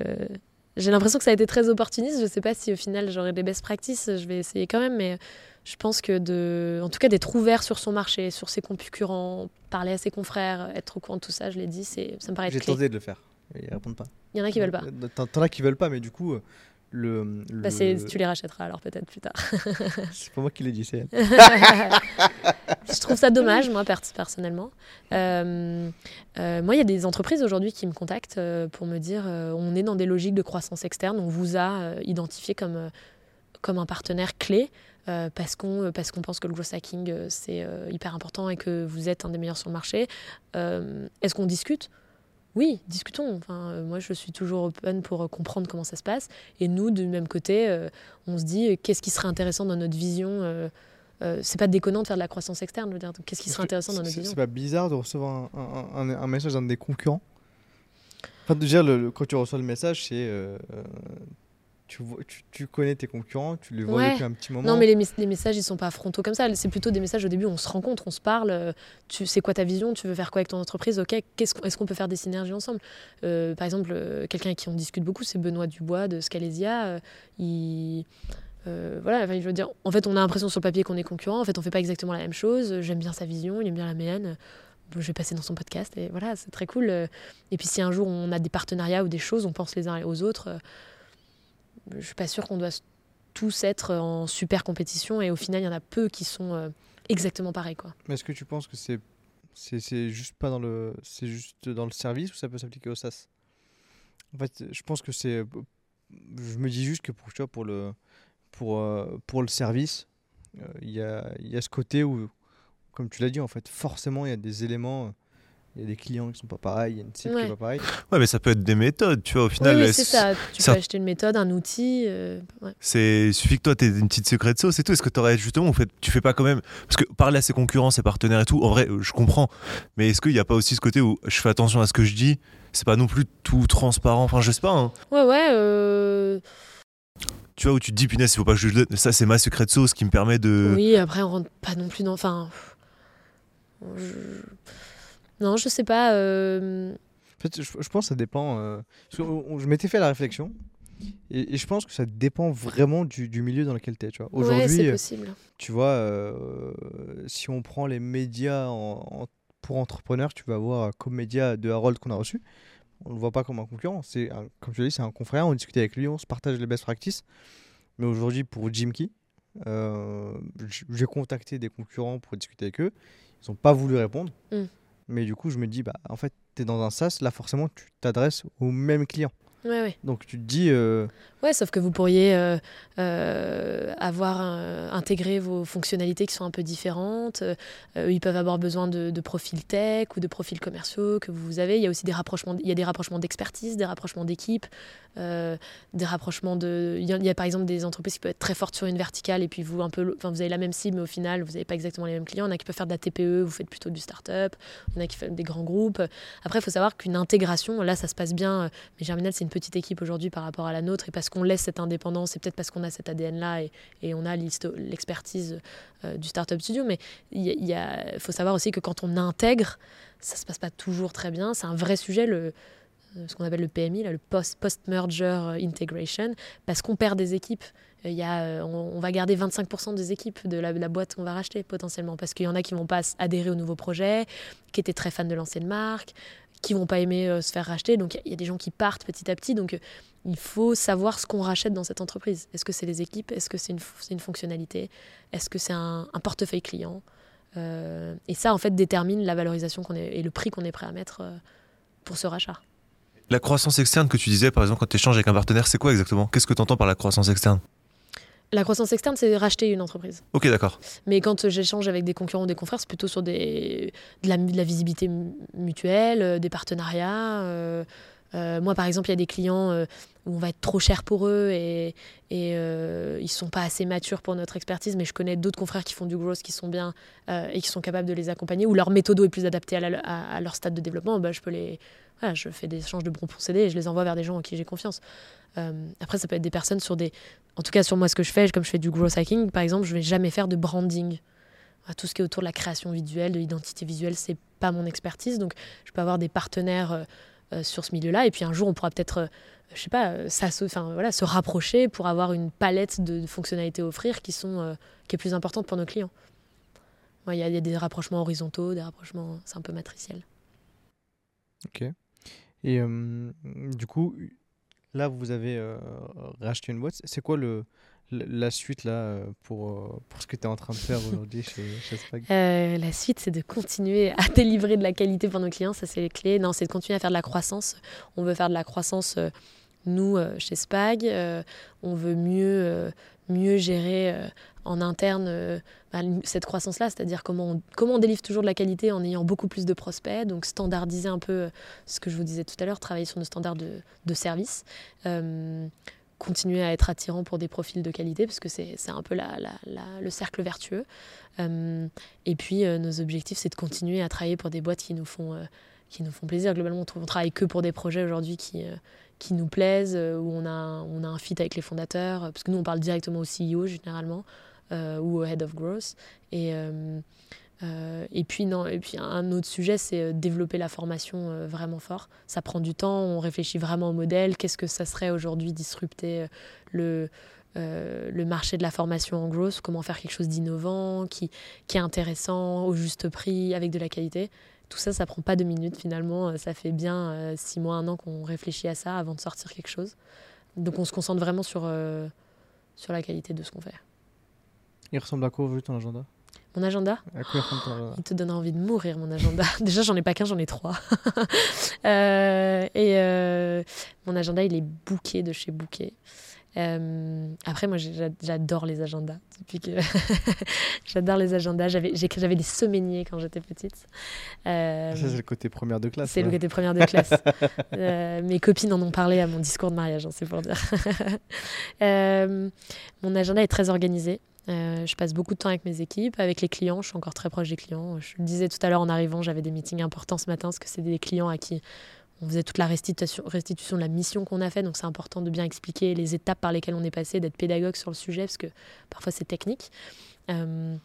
S2: J'ai l'impression que ça a été très opportuniste. Je sais pas si au final j'aurai des best practices. Je vais essayer quand même, mais je pense que de, en tout cas, d'être ouvert sur son marché, sur ses concurrents, parler à ses confrères, être au courant de tout ça, je l'ai dit, c'est, ça me paraît
S1: J'ai tenté de le faire. Ils répondent pas.
S2: Il y en a qui veulent pas.
S1: T'en as qui veulent pas, mais du coup, le. le-
S2: Bah, tu les rachèteras alors peut-être plus tard.
S1: C'est pas moi qui l'ai dit, c'est elle.
S2: je trouve ça dommage, moi, per- personnellement. Euh, euh, moi, il y a des entreprises aujourd'hui qui me contactent euh, pour me dire euh, on est dans des logiques de croissance externe, on vous a identifié comme, comme un partenaire clé. euh, parce qu'on parce qu'on pense que le growth hacking euh, c'est euh, hyper important et que vous êtes un des meilleurs sur le marché. Est-ce qu'on discute? Oui, discutons. Enfin, euh, moi, je suis toujours open pour euh, comprendre comment ça se passe. Et nous, du même côté, euh, on se dit qu'est-ce qui serait intéressant dans notre vision c'est pas déconnant de faire de la croissance externe. je veux dire. Donc, Qu'est-ce qui serait intéressant dans notre vision?
S1: C'est pas bizarre de recevoir un, un- un- un message d'un des concurrents? Enfin, déjà, le, le- quand tu reçois le message, c'est. Tu, vois- tu, tu connais tes concurrents, tu les vois
S2: Ouais.
S1: depuis un petit moment.
S2: Non, mais les, mes- les messages, ils sont pas frontaux comme ça. C'est plutôt des messages au début, on se rencontre, on se parle. euh, Tu c'est quoi ta vision Tu veux faire quoi avec ton entreprise Ok, qu'est-ce qu'on- est-ce qu'on peut faire des synergies ensemble? Euh, Par exemple, euh, quelqu'un avec qui on discute beaucoup, c'est Benoît Dubois de Scalesia. euh, il. euh, voilà, enfin, je veux dire, en fait, on a l'impression sur le papier qu'on est concurrent. En fait, on fait pas exactement la même chose. J'aime bien sa vision, il aime bien la mienne. Je vais passer dans son podcast et voilà, c'est très cool. Et puis, si un jour on a des partenariats ou des choses, on pense les uns aux autres. Je suis pas sûre qu'on doit tous être en super compétition et au final, il y en a peu qui sont euh, exactement pareils. Quoi.
S1: Mais est-ce que tu penses que c'est c'est juste pas dans le c'est juste dans le service ou ça peut s'appliquer au SaaS En fait, je pense que c'est je me dis juste que pour tu pour le pour euh, pour le service, euh, il y, a, y a ce côté où, comme tu l'as dit, en fait, forcément, il y a des éléments. Il y a des clients qui sont pas pareils, il y a une cible qui
S2: Ouais.
S1: est pas pareille.
S5: Ouais, mais ça peut être des méthodes, tu vois. Au
S2: Oui,
S5: final,
S2: oui,
S5: euh,
S2: c'est ça. Tu
S5: ça-
S2: peux acheter une méthode, un outil. euh, ouais.
S5: C'est il suffit que toi t'aies une petite secret de sauce et tout. Est-ce que t'aurais justement, en fait, tu fais pas quand même parce que parler à ses concurrents, ses partenaires et tout. En vrai, je comprends. Mais est-ce qu'il n'y a pas aussi ce côté où je fais attention à ce que je dis C'est pas non plus tout transparent? Enfin, je sais pas. hein.
S2: Ouais, ouais. euh,
S5: Tu vois où tu te dis punaise, il faut pas que je le donne. Ça, c'est ma secret de sauce qui me permet de.
S2: Oui, après, on rentre pas non plus dans. Enfin. je- Non, je sais pas. euh,
S1: En fait, je, je pense que ça dépend. euh, parce que on- je m'étais fait la réflexion. Et, et je pense que ça dépend vraiment du, du milieu dans lequel tu es. Tu vois. Aujourd'hui, tu vois, euh, si on prend les médias en- en- pour entrepreneurs, tu vas voir Comédia de Harold qu'on a reçu. On ne le voit pas comme un concurrent. C'est comme te dis, c'est un confrère. On discute avec lui, on se partage les best practices. Mais aujourd'hui, pour Jim Key, euh, j'ai contacté des concurrents pour discuter avec eux. Ils n'ont pas voulu répondre.
S2: Mm.
S1: Mais du coup, je me dis, bah, en fait, tu es dans un SaaS. Là, forcément, tu t'adresses aux mêmes clients.
S2: Ouais, ouais.
S1: Donc, tu te dis, euh,
S2: Ouais, sauf que vous pourriez euh, euh, avoir euh, intégré vos fonctionnalités qui sont un peu différentes. Ils peuvent avoir besoin de, de profils tech ou de profils commerciaux que vous avez. Il y a aussi des rapprochements. Il y a des rapprochements d'expertise, des rapprochements d'équipe, des rapprochements de. Il y, a, il y a par exemple des entreprises qui peuvent être très fortes sur une verticale et puis vous un peu. Enfin, vous avez la même cible, mais au final, vous n'avez pas exactement les mêmes clients. Il y en a qui peuvent faire de la TPE, vous faites plutôt du start-up. Il y en a qui font des grands groupes. Après, il faut savoir qu'une intégration, là, ça se passe bien. Mais Germinal, c'est une petite équipe aujourd'hui par rapport à la nôtre. Et parce qu'on laisse cette indépendance, et peut-être parce qu'on a cet ADN-là et, on a l'expertise euh, du Startup Studio. Mais il faut savoir aussi que quand on intègre, ça se passe pas toujours très bien. C'est un vrai sujet, le, euh, ce qu'on appelle le PMI, le post- Post-Merger Integration, parce qu'on perd des équipes. Y a, euh, on, va garder 25% des équipes de la, boîte qu'on va racheter potentiellement, parce qu'il y en a qui vont pas adhérer au nouveau projet, qui étaient très fans de l'ancienne marque, qui vont pas aimer euh, se faire racheter. Donc il y a- des gens qui partent petit à petit. Donc euh, il faut savoir ce qu'on rachète dans cette entreprise. Est-ce que c'est les équipes? Est-ce que c'est une, c'est une fonctionnalité? Est-ce que c'est un, portefeuille client? Euh, Et ça, en fait, détermine la valorisation est, et le prix qu'on est prêt à mettre pour ce rachat.
S5: La croissance externe que tu disais, par exemple, quand tu échanges avec un partenaire, c'est quoi exactement? Qu'est-ce que tu entends par la croissance externe?
S2: La croissance externe, c'est racheter une entreprise.
S5: Ok, d'accord.
S2: Mais quand j'échange avec des concurrents ou des confrères, c'est plutôt sur des, de, la, de la visibilité mu- mutuelle, euh, des partenariats. euh, euh, moi, par exemple, il y a des clients euh, où on va être trop cher pour eux et, et euh, ils sont pas assez matures pour notre expertise. Mais je connais d'autres confrères qui font du growth, qui sont bien et qui sont capables de les accompagner, ou leur méthode est plus adaptée à, la- à- à leur stade de développement. Bah, je peux les, voilà, je fais des échanges de bons procédés et je les envoie vers des gens en qui j'ai confiance. Euh, après, ça peut être des personnes sur des, en tout cas sur moi, ce que je fais, comme je fais du growth hacking, par exemple, je vais jamais faire de branding. Tout ce qui est autour de la création visuelle, de l'identité visuelle, c'est pas mon expertise. Donc, je peux avoir des partenaires euh, euh, sur ce milieu-là. Et puis un jour, on pourra peut-être, euh, je sais pas, enfin, voilà, se rapprocher pour avoir une palette de, fonctionnalités à offrir qui, sont, qui est plus importante pour nos clients. Il y, a- des rapprochements horizontaux, des rapprochements, c'est un peu matriciel.
S1: Ok. Et du coup, là, vous avez euh, racheté une boîte. C'est quoi le, la suite là euh, pour, euh, pour ce que tu es en train de faire aujourd'hui chez, chez Spag?
S2: Euh, la suite, c'est de continuer à délivrer de la qualité pour nos clients. Ça, c'est les clés. Non, c'est de continuer à faire de la croissance. On veut faire de la croissance, euh, nous, euh, chez Spag. Euh, on veut mieux, euh, mieux gérer en interne bah, cette croissance-là, c'est-à-dire comment on, comment délivre toujours de la qualité en ayant beaucoup plus de prospects. Donc, standardiser un peu ce que je vous disais tout à l'heure, travailler sur nos standards de, de service. Continuer à être attirant pour des profils de qualité, parce que c'est un peu la, le cercle vertueux. Et puis, nos objectifs, c'est de continuer à travailler pour des boîtes qui nous font, qui nous font plaisir. Globalement, on, travaille que pour des projets aujourd'hui qui, euh, qui nous plaisent, euh, où on a, on a un fit avec les fondateurs, euh, parce que nous, on parle directement au CEO généralement, ou au Head of Growth. Et, et, puis, non, et puis, un autre sujet, c'est développer la formation vraiment fort. Ça prend du temps, on réfléchit vraiment au modèle. Qu'est-ce que ça serait aujourd'hui disrupter le, le marché de la formation en growth, comment faire quelque chose d'innovant, qui, qui est intéressant, au juste prix, avec de la qualité? Tout ça, ça prend pas deux minutes finalement. Euh, Ça fait bien euh, six mois, un an qu'on réfléchit à ça avant de sortir quelque chose. Donc on se concentre vraiment sur, euh, sur la qualité de ce qu'on fait.
S1: Il ressemble à quoi aujourd'hui ton agenda?
S2: Mon agenda,
S1: À quoi ton agenda?
S2: Il te donne envie de mourir, mon agenda. Déjà, j'en ai pas qu'un, j'en ai trois. Euh, et euh, mon agenda, il est booké de chez Booké. Euh, après, moi, j'adore les agendas. Depuis que j'adore les agendas. J'avais des semainiers quand j'étais petite. Euh,
S1: Ça, c'est le côté première de classe.
S2: c'est le côté première de classe. Euh, mes copines en ont parlé à mon discours de mariage, hein, c'est pour dire. Euh, mon agenda est très organisé. Euh, je passe beaucoup de temps avec mes équipes, avec les clients. Je suis encore très proche des clients. Je le disais tout à l'heure en arrivant, j'avais des meetings importants ce matin parce que c'est des clients à qui on faisait toute la restitution, de la mission qu'on a fait. Donc c'est important de bien expliquer les étapes par lesquelles on est passé, d'être pédagogue sur le sujet parce que parfois c'est technique. Euh,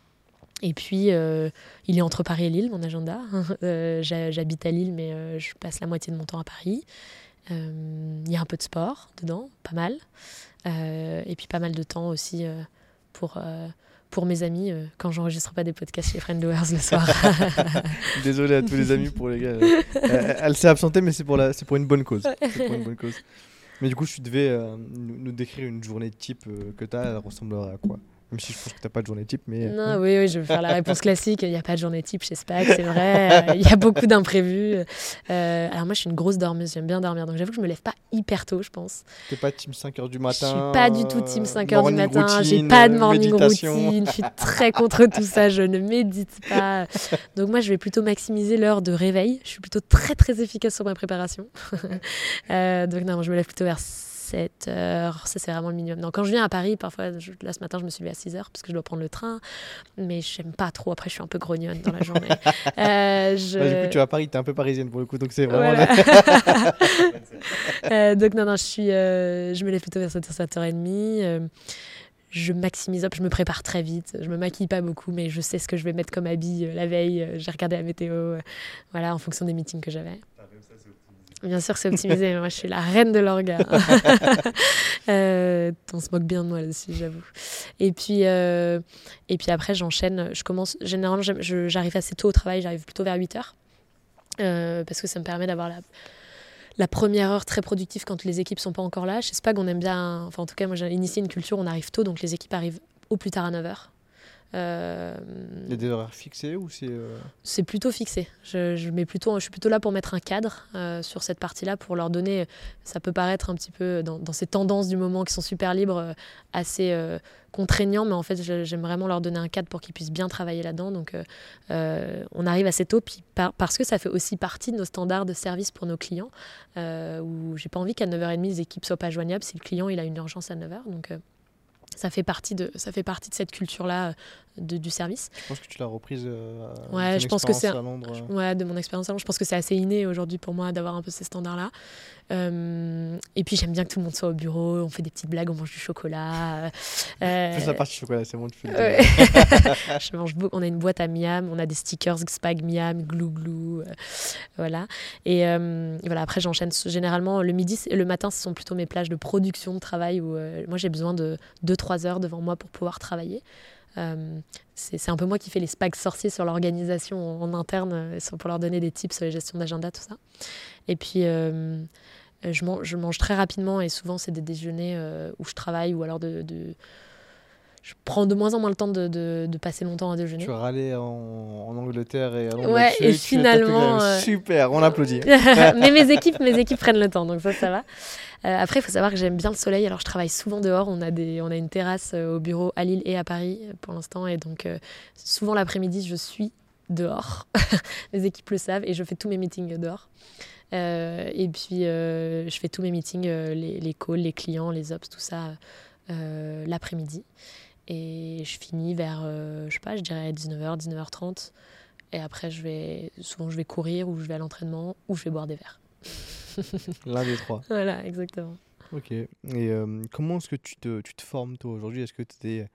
S2: et puis, euh, il est entre Paris et Lille, mon agenda. Euh, j'ha- J'habite à Lille, mais je passe la moitié de mon temps à Paris. Il y a un peu de sport dedans, pas mal. Et puis pas mal de temps aussi pour, pour mes amis euh, quand j'enregistre pas des podcasts chez Friend Doers le soir.
S1: Désolé à tous les amis pour les gars. Euh, elle s'est absentée, mais c'est pour, la... c'est pour une bonne cause. C'est pour une bonne cause. Mais du coup, si tu devais euh, nous, nous décrire une journée type que tu as, elle ressemblerait à quoi? Même si je pense que tu pas de journée type, mais.
S2: non, oui, oui, je vais faire la réponse classique. Il n'y a pas de journée type chez SPAC, c'est vrai. Euh, Il y a beaucoup d'imprévus. Euh, alors moi, je suis une grosse dormeuse, j'aime bien dormir. Donc j'avoue que je me lève pas hyper tôt, je pense.
S1: T'es pas team 5h du
S2: Je
S1: matin
S2: suis pas du tout team
S1: euh,
S2: 5 h du matin, j'ai pas de
S1: euh,
S2: morning
S1: méditation.
S2: routine, je suis très contre tout ça, je ne médite pas. Donc moi je vais plutôt maximiser l'heure de réveil, je suis plutôt très très efficace sur ma préparation. Euh, donc non, je me lève plutôt vers 7 heures, ça c'est vraiment le minimum. Donc quand je viens à Paris, parfois, je- là ce matin je me suis levée à 6 heures parce que je dois prendre le train, mais j'aime pas trop, après je suis un peu grognonne dans la journée. Euh, je...
S1: Du coup, tu vas à Paris, t'es un peu parisienne pour le coup, donc c'est vraiment.
S2: Voilà. Euh, donc non, non, je, suis, euh, je me lève plutôt vers 7h, 7h30. euh, je maximise up, je me prépare très vite. Je me maquille pas beaucoup, mais je sais ce que je vais mettre comme habit la veille. J'ai regardé la météo, voilà, en fonction des meetings que j'avais. Bien sûr, c'est optimisé. mais moi, je suis la reine de l'orga. Euh, on se moque bien de moi là-dessus, j'avoue. Et puis, euh, et puis après, j'enchaîne. Je commence. Généralement, j'arrive assez tôt au travail. J'arrive plutôt vers 8 heures. Euh, parce que ça me permet d'avoir la, la première heure très productive quand les équipes sont pas encore là. Chez SPAG, on aime bien, enfin en tout cas moi j'ai initié une culture, on arrive tôt, donc les équipes arrivent au plus tard à 9h.
S1: Il y a des horaires fixés ou c'est. euh,
S2: c'est plutôt fixé. Je, je mets plutôt, je suis plutôt là pour mettre un cadre euh, sur cette partie-là, pour leur donner, ça peut paraître un petit peu dans, dans ces tendances du moment qui sont super libres, euh, assez euh, contraignant, mais en fait j'aime vraiment leur donner un cadre pour qu'ils puissent bien travailler là-dedans. Donc euh, euh, on arrive assez tôt, puis par- parce que ça fait aussi partie de nos standards de service pour nos clients, euh, où j'ai pas envie qu'à 9h30 les équipes soient pas joignables si le client il a une urgence à 9h. Donc euh, ça fait partie de, ça fait partie de cette culture-là euh, de- du service.
S1: Je pense que tu l'as reprise. euh, à
S2: Ouais, je pense que c'est
S1: à Londres, euh.
S2: Ouais, de mon expérience avant, je pense que c'est assez inné aujourd'hui pour moi d'avoir un peu ces standards-là. Euh, et puis j'aime bien que tout le monde soit au bureau, on fait des petites blagues, on mange du chocolat. euh,
S1: Fais la partie chocolat, c'est bon, tu fais.
S2: Je mange beaucoup. On a une boîte à Miam, on a des stickers Spag Miam, Glou Glou, euh, voilà. Et euh, voilà. Après, j'enchaîne généralement le midi, c'est- le matin, ce sont plutôt mes plages de production de travail où euh, moi j'ai besoin de 2-3 heures devant moi pour pouvoir travailler. Euh, c'est un peu moi qui fais les spags sorciers sur l'organisation en, interne euh, pour leur donner des tips sur les gestions d'agenda, tout ça. Et puis, euh, je, mange, très rapidement et souvent, c'est des déjeuners euh, où je travaille ou alors de- Je prends de moins en moins le temps de, de- de passer longtemps à déjeuner.
S1: Tu râlais en, en Angleterre et à Londres.
S2: Ouais, et finalement, euh,
S1: Super, on applaudit.
S2: mais mes équipes, mes équipes prennent le temps, donc ça, ça va. Euh, après, il faut savoir que j'aime bien le soleil, alors je travaille souvent dehors. On a, des, on a une terrasse euh, au bureau à Lille et à Paris pour l'instant, et donc euh, souvent l'après-midi, je suis dehors. les équipes le savent, et je fais tous mes meetings dehors. Et puis, je fais tous mes meetings, les, les calls, les clients, les ops, tout ça, l'après-midi. Et je finis vers, euh, je sais pas, je dirais 19h, 19h30. Et après, je vais, souvent, je vais courir ou je vais à l'entraînement ou je vais boire des verres.
S1: L'un des trois.
S2: Voilà, exactement.
S1: Ok. Et euh, comment est-ce que tu te, tu te formes toi aujourd'hui? Est-ce que tu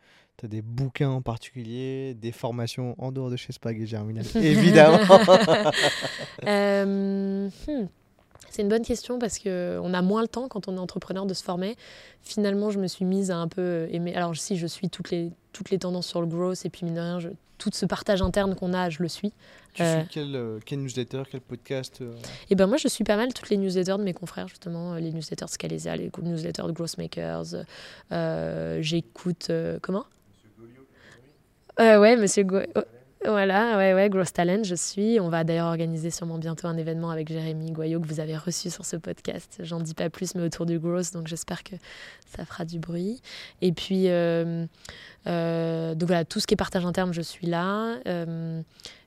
S1: as des bouquins en particulier, des formations en dehors de chez Spag et Germinal? Évidemment.
S2: Euh, hmm. C'est une bonne question parce qu'on a moins le temps quand on est entrepreneur de se former. Finalement, je me suis mise à un peu aimer. Alors, si je suis toutes les, toutes les tendances sur le growth et puis, mine de rien, je- tout ce partage interne qu'on a, je le suis.
S1: tu
S2: Euh.
S1: suis quel, euh, quel newsletter, quel podcast euh,
S2: Et ben moi, je suis pas mal toutes les newsletters de mes confrères, justement, les newsletters Scalesa, les newsletters de Growthmakers. Euh, J'écoute. euh, comment? Euh, Ouais, monsieur Go- oh, Voilà, ouais, ouais, Gross Talent, je suis. On va d'ailleurs organiser sûrement bientôt un événement avec Jérémy Goyot que vous avez reçu sur ce podcast. J'en dis pas plus, mais autour du Gross, donc j'espère que ça fera du bruit. Et puis, euh, euh, donc voilà, tout ce qui est partage interne, je suis là. Euh,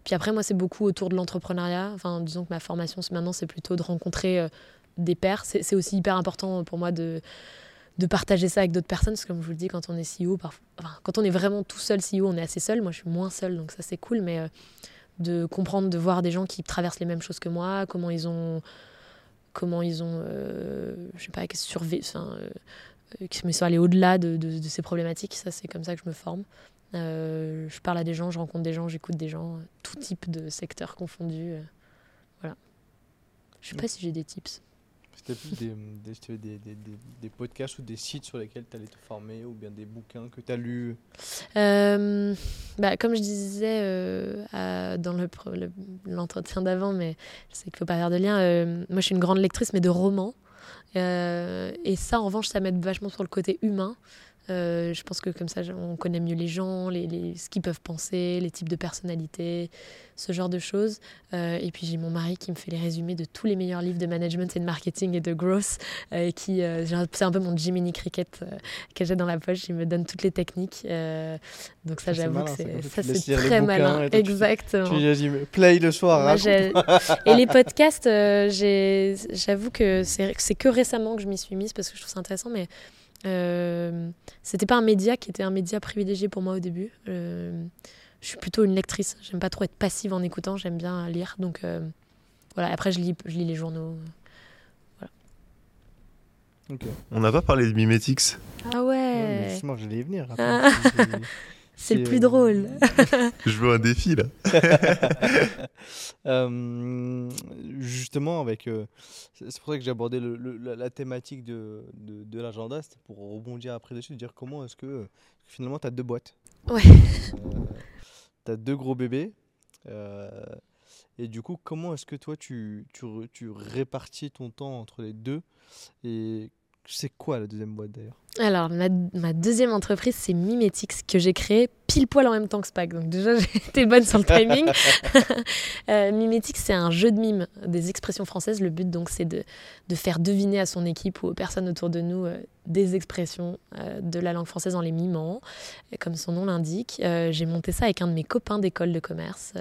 S2: puis après, moi, c'est beaucoup autour de l'entrepreneuriat. Enfin, disons que ma formation maintenant, c'est plutôt de rencontrer des pairs. C'est aussi hyper important pour moi de, de partager ça avec d'autres personnes. Parce que comme je vous le dis, quand on est CEO, parfois, enfin, quand on est vraiment tout seul CEO, on est assez seul. Moi, je suis moins seule, donc ça, c'est cool. Mais euh, de comprendre, de voir des gens qui traversent les mêmes choses que moi, comment ils ont. Comment ils ont. euh, je sais pas, survé, enfin, euh, qui sont allés au-delà de, de- de ces problématiques. Ça, c'est comme ça que je me forme. Euh, je parle à des gens, je rencontre des gens, j'écoute des gens, tout type de secteurs confondus. euh, voilà. Je sais pas si j'ai des tips.
S1: C'était plus des, des, des, des, des- podcasts ou des sites sur lesquels tu allais te former ou bien des bouquins que tu as lus?
S2: Euh, bah, comme je disais euh, dans le pre- le- l'entretien d'avant, mais je sais qu'il ne faut pas faire de lien, euh, moi je suis une grande lectrice, mais de romans. Et ça, en revanche, ça m'aide vachement sur le côté humain. Euh, je pense que comme ça, on connaît mieux les gens, les, les- ce qu'ils peuvent penser, les types de personnalités, ce genre de choses. Euh, et puis j'ai mon mari qui me fait les résumés de tous les meilleurs livres de management et de marketing et de growth. euh, qui, c'est un peu mon Jiminy Cricket que j'ai dans la poche. Il me donne toutes les techniques. Donc ça, j'avoue que c'est,
S1: ça, tu
S2: très malin.
S1: toi, tu
S2: Exactement.
S1: Tu vas-y, play le soir.
S2: Moi, Et les podcasts, j'avoue que c'est c'est que récemment que je m'y suis mise parce que je trouve ça intéressant, mais euh, c'était pas un média qui était un média privilégié pour moi au début. Euh, je suis plutôt une lectrice. J'aime pas trop être passive en écoutant. J'aime bien lire. Donc euh, voilà. Après, je lis, je lis les journaux.
S5: On n'a pas parlé de Mimetix.
S2: Ah
S1: Ouais, mais
S2: ouais.
S1: justement, j'allais y venir.
S2: Ah. C'est le plus
S1: euh,
S2: drôle.
S5: Je veux un défi là.
S1: Euh, justement, avec, euh, c'est pour ça que j'ai abordé le- le- la, la thématique de, de, de l'agenda, c'était pour rebondir après dessus, de dire comment est-ce que euh, finalement tu as deux boîtes.
S2: Ouais.
S1: tu as deux gros bébés. euh, et du coup, comment est-ce que toi tu, tu, tu répartis ton temps entre les deux Et c'est quoi la deuxième boîte d'ailleurs?
S2: Alors, ma, deuxième entreprise, c'est Mimetix, que j'ai créée pile poil en même temps que Spac. Donc, déjà, été bonne sur le timing. Euh, Mimetix, c'est un jeu de mime des expressions françaises. Le but, donc, c'est de, faire deviner à son équipe ou aux personnes autour de nous euh, des expressions euh, de la langue française en les mimant, euh, comme son nom l'indique. J'ai monté ça avec un de mes copains d'école de commerce.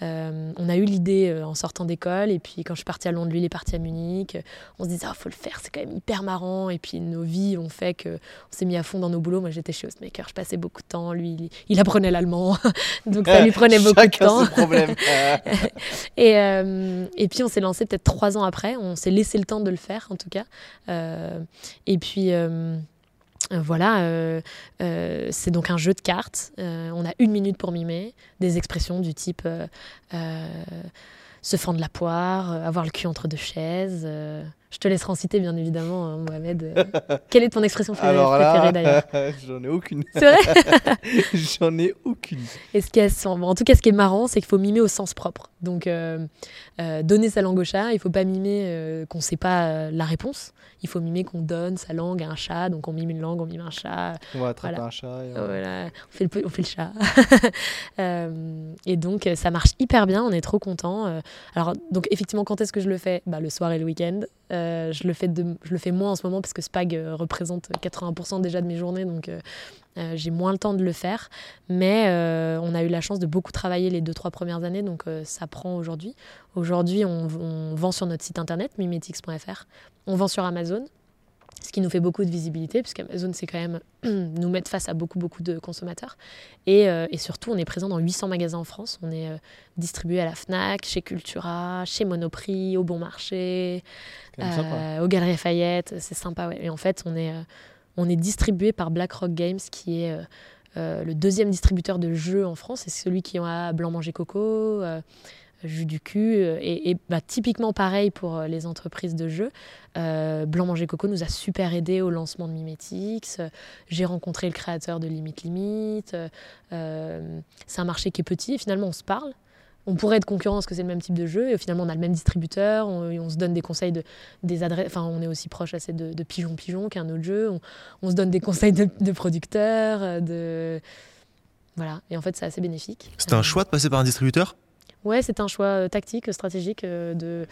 S2: On a eu l'idée en sortant d'école, et puis quand je suis partie à Londres, lui, il est parti à Munich. On se disait, il faut le faire, c'est quand même hyper marrant. Et puis, nos vies ont fait que on s'est mis à fond dans nos boulots. Moi, j'étais chez Hostmaker, je passais beaucoup de temps. Lui, il, il apprenait l'allemand, donc ça lui prenait beaucoup de temps. Et, euh, et puis, on s'est lancé peut-être trois ans après. On s'est laissé le temps de le faire, en tout cas. Euh, et puis. euh, voilà, euh, euh, c'est donc un jeu de cartes. Euh, on a une minute pour mimer des expressions du type se fendre la poire, avoir le cul entre deux chaises. Je te laisserai en citer, bien évidemment, hein, Mohamed. Euh, quelle est ton expression préférée d'ailleurs
S1: j'en ai aucune.
S2: C'est vrai
S1: J'en ai aucune.
S2: Et ce qui est, bon, en tout cas, ce qui est marrant, c'est qu'il faut mimer au sens propre. Donc, euh, euh, donner sa langue au chat, il faut pas mimer qu'on ne sait pas la réponse. Il faut mimer qu'on donne sa langue à un chat. Donc, on mime une langue, on mime un chat.
S1: On va attraper
S2: Voilà.
S1: un chat. et on-
S2: Voilà, on fait le, pe- on fait le chat. Et donc, ça marche hyper bien. On est trop contents. Alors, donc, effectivement, quand est-ce que je le fais? Bah, Le soir et le week-end. Euh, je, le fais je le fais moins en ce moment parce que Spag euh, représente 80% déjà de mes journées. Donc, euh, j'ai moins le temps de le faire. Mais on a eu la chance de beaucoup travailler les deux, trois premières années. Donc, ça prend aujourd'hui. Aujourd'hui, on, on vend sur notre site internet, mimetix.fr. On vend sur Amazon. Ce qui nous fait beaucoup de visibilité, puisqu'Amazon, c'est quand même nous mettre face à beaucoup, beaucoup de consommateurs. Et, euh, et surtout, on est présent dans 800 magasins en France. On est euh, distribué à la FNAC, chez Cultura, chez Monoprix, au Bon Marché, euh, aux Galeries Lafayette. C'est sympa, ouais. Et en fait, on est, euh, on est distribué par BlackRock Games, qui est le deuxième distributeur de jeux en France. C'est celui qui a Blanc Manger Coco, Jus du cul. euh, et et, bah, typiquement pareil pour euh, les entreprises de jeux. Euh, Blanc Manger Coco nous a super aidé au lancement de Mimetix. J'ai rencontré le créateur de Limite Limite. Euh, c'est un marché qui est petit et finalement on se parle. On pourrait être concurrent parce que c'est le même type de jeu et finalement on a le même distributeur, on, on se donne des conseils de des adresses. Enfin, on est aussi proche assez de, de Pigeon Pigeon qui est un autre jeu. On, on se donne des conseils de, de producteurs, de Voilà. Et en fait, c'est assez bénéfique.
S5: C'était un choix de passer par un distributeur?
S2: Ouais, c'est un choix euh, tactique, stratégique euh, de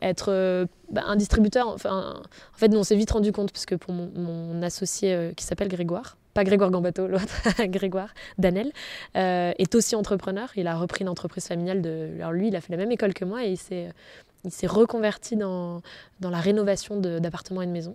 S2: être euh, bah, un distributeur. Enfin, en fait, nous, on s'est vite rendu compte parce que pour mon, associé qui s'appelle Grégoire, pas Grégoire Gambato, l'autre, Grégoire Danel, est aussi entrepreneur. Il a repris une entreprise familiale. Alors lui, il a fait la même école que moi et il s'est il s'est reconverti dans, dans la rénovation d'appartements et de maisons.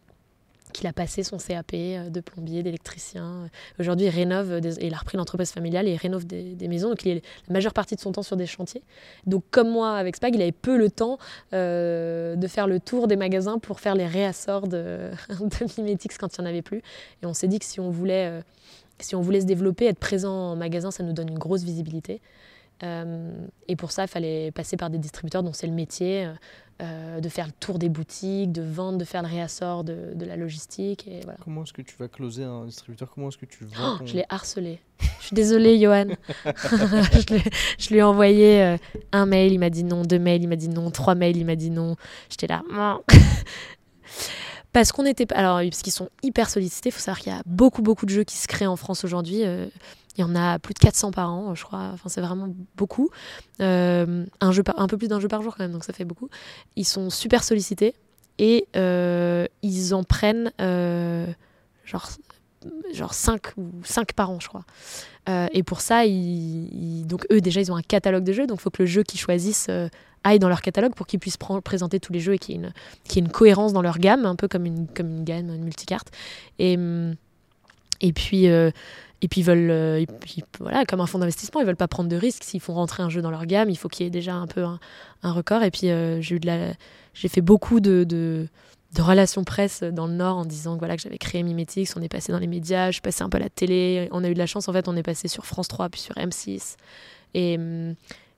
S2: Qu'il a passé son CAP euh, de plombier, d'électricien. Aujourd'hui, il rénove, il a repris l'entreprise familiale et il rénove des, maisons. Donc, il est la majeure partie de son temps sur des chantiers. Donc, comme moi avec Spag, il avait peu le temps euh, de faire le tour des magasins pour faire les réassorts de, de Mimetix quand il n'y en avait plus. Et on s'est dit que si on voulait, euh, si on voulait se développer, être présent en magasin, ça nous donne une grosse visibilité. Euh, et pour ça, il fallait passer par des distributeurs dont c'est le métier, euh, de faire le tour des boutiques, de vendre, de faire le réassort de, de la logistique. Et voilà.
S1: Comment est-ce que tu vas closer un distributeur? Comment est-ce que tu
S2: Oh,
S1: vends ton-
S2: je l'ai harcelé. Je suis désolée, Johan. je, lui, je lui ai envoyé euh, un mail, il m'a dit non, deux mails, il m'a dit non, trois mails, il m'a dit non. J'étais là. Parce qu'on était. Alors, parce qu'ils sont hyper sollicités. Il faut savoir qu'il y a beaucoup, beaucoup de jeux qui se créent en France aujourd'hui. Euh, il y en a plus de 400 par an, je crois. Enfin, c'est vraiment beaucoup. Euh, un, jeu un peu plus d'un jeu par jour, quand même, donc ça fait beaucoup. Ils sont super sollicités et euh, ils en prennent euh, genre genre 5 ou 5 par an, je crois. Et pour ça, donc eux, déjà, ils ont un catalogue de jeux, donc il faut que le jeu qu'ils choisissent aille dans leur catalogue pour qu'ils puissent présenter tous les jeux et qu'il y, ait une- cohérence dans leur gamme, un peu comme une, comme une gamme, une multicarte. Et, et puis. Et puis veulent, euh, et puis, voilà, comme un fonds d'investissement, ils veulent pas prendre de risques. S'ils font rentrer un jeu dans leur gamme, il faut qu'il y ait déjà un peu un, record. Et puis euh, j'ai eu de la, j'ai fait beaucoup de, de, de relations presse dans le Nord en disant que, voilà, que j'avais créé Mimetix, on est passé dans les médias, je suis passé un peu à la télé, on a eu de la chance, en fait, on est passé sur France 3 puis sur M6. Et, hum,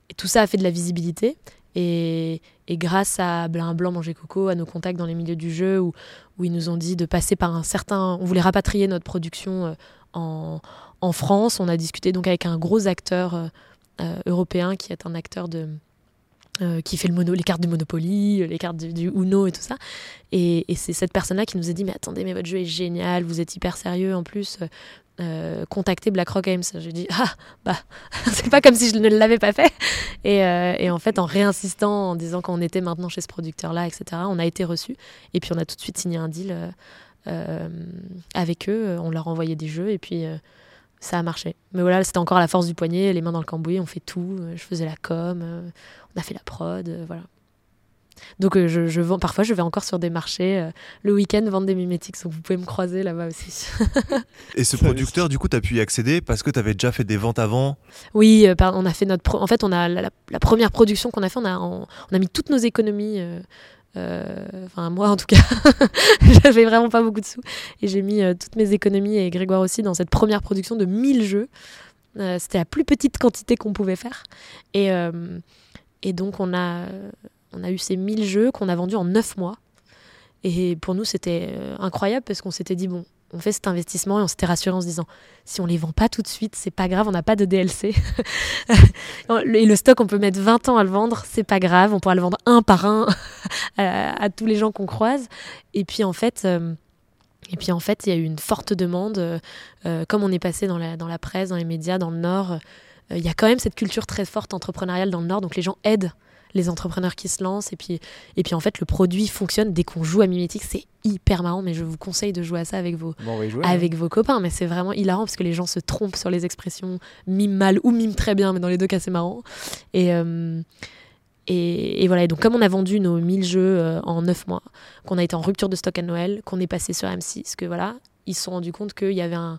S2: et tout ça a fait de la visibilité. Et, grâce à Blin Blanc Manger Coco, à nos contacts dans les milieux du jeu, où, où ils nous ont dit de passer par un certain... On voulait rapatrier notre production euh, en, en France. On a discuté donc avec un gros acteur euh, euh, européen qui est un acteur de... euh, qui fait le mono, les cartes du Monopoly, les cartes du, Uno et tout ça. Et, c'est cette personne-là qui nous a dit Mais attendez, mais votre jeu est génial, vous êtes hyper sérieux en plus. euh, euh, contactez BlackRock Games. J'ai dit Ah, bah, c'est pas comme si je ne l'avais pas fait. Et, euh, et en fait, en réinsistant, en disant qu'on était maintenant chez ce producteur-là, etc., on a été reçus. Et puis, on a tout de suite signé un deal euh, euh, avec eux. On leur envoyait des jeux et puis euh, ça a marché. Mais voilà, c'était encore à la force du poignet, les mains dans le cambouis, on fait tout. Euh, Je faisais la com, euh, on a fait la prod, euh, voilà. Donc je, je vends, parfois je vais encore sur des marchés le week-end vendre des mimétiques, donc vous pouvez me croiser là-bas aussi.
S5: Et ce producteur, du coup, tu as pu y accéder parce que tu avais déjà fait des ventes avant?
S2: Oui, on a fait notre. pro- En fait, on a la, la- la première production qu'on a fait, on a, on, on a mis toutes nos économies. Euh, Enfin, moi en tout cas, j'avais vraiment pas beaucoup de sous. Et j'ai mis euh, toutes mes économies et Grégoire aussi dans cette première production de 1000 jeux. Euh, C'était la plus petite quantité qu'on pouvait faire. Et, et donc, on a, on a eu ces 1000 jeux qu'on a vendus en 9 mois. Et pour nous, c'était incroyable parce qu'on s'était dit, bon, on fait cet investissement et on s'était rassuré en se disant, si on les vend pas tout de suite, c'est pas grave, on n'a pas de DLC. et le stock, on peut mettre 20 ans à le vendre, c'est pas grave, on pourra le vendre un par un à, tous les gens qu'on croise. Et puis en fait, euh, et puis en fait, il y a eu une forte demande, euh, euh, comme on est passé dans la, dans la presse, dans les médias, dans le Nord. Il y a quand même cette culture très forte entrepreneuriale dans le Nord, donc les gens aident les entrepreneurs qui se lancent. Et puis et puis en fait le produit fonctionne. Dès qu'on joue à Mimetic c'est hyper marrant. Mais je vous conseille de jouer à ça avec vos
S1: Bon, hein.
S2: avec vos copains, mais c'est vraiment hilarant parce que les gens se trompent sur les expressions mime mal ou mime très bien, mais dans les deux cas c'est marrant. Et, euh, et, et voilà, et donc comme on a vendu nos 1000 jeux euh, en 9 mois, qu'on a été en rupture de stock à Noël, qu'on est passé sur M6, que voilà, ils se sont rendus compte qu'il y avait un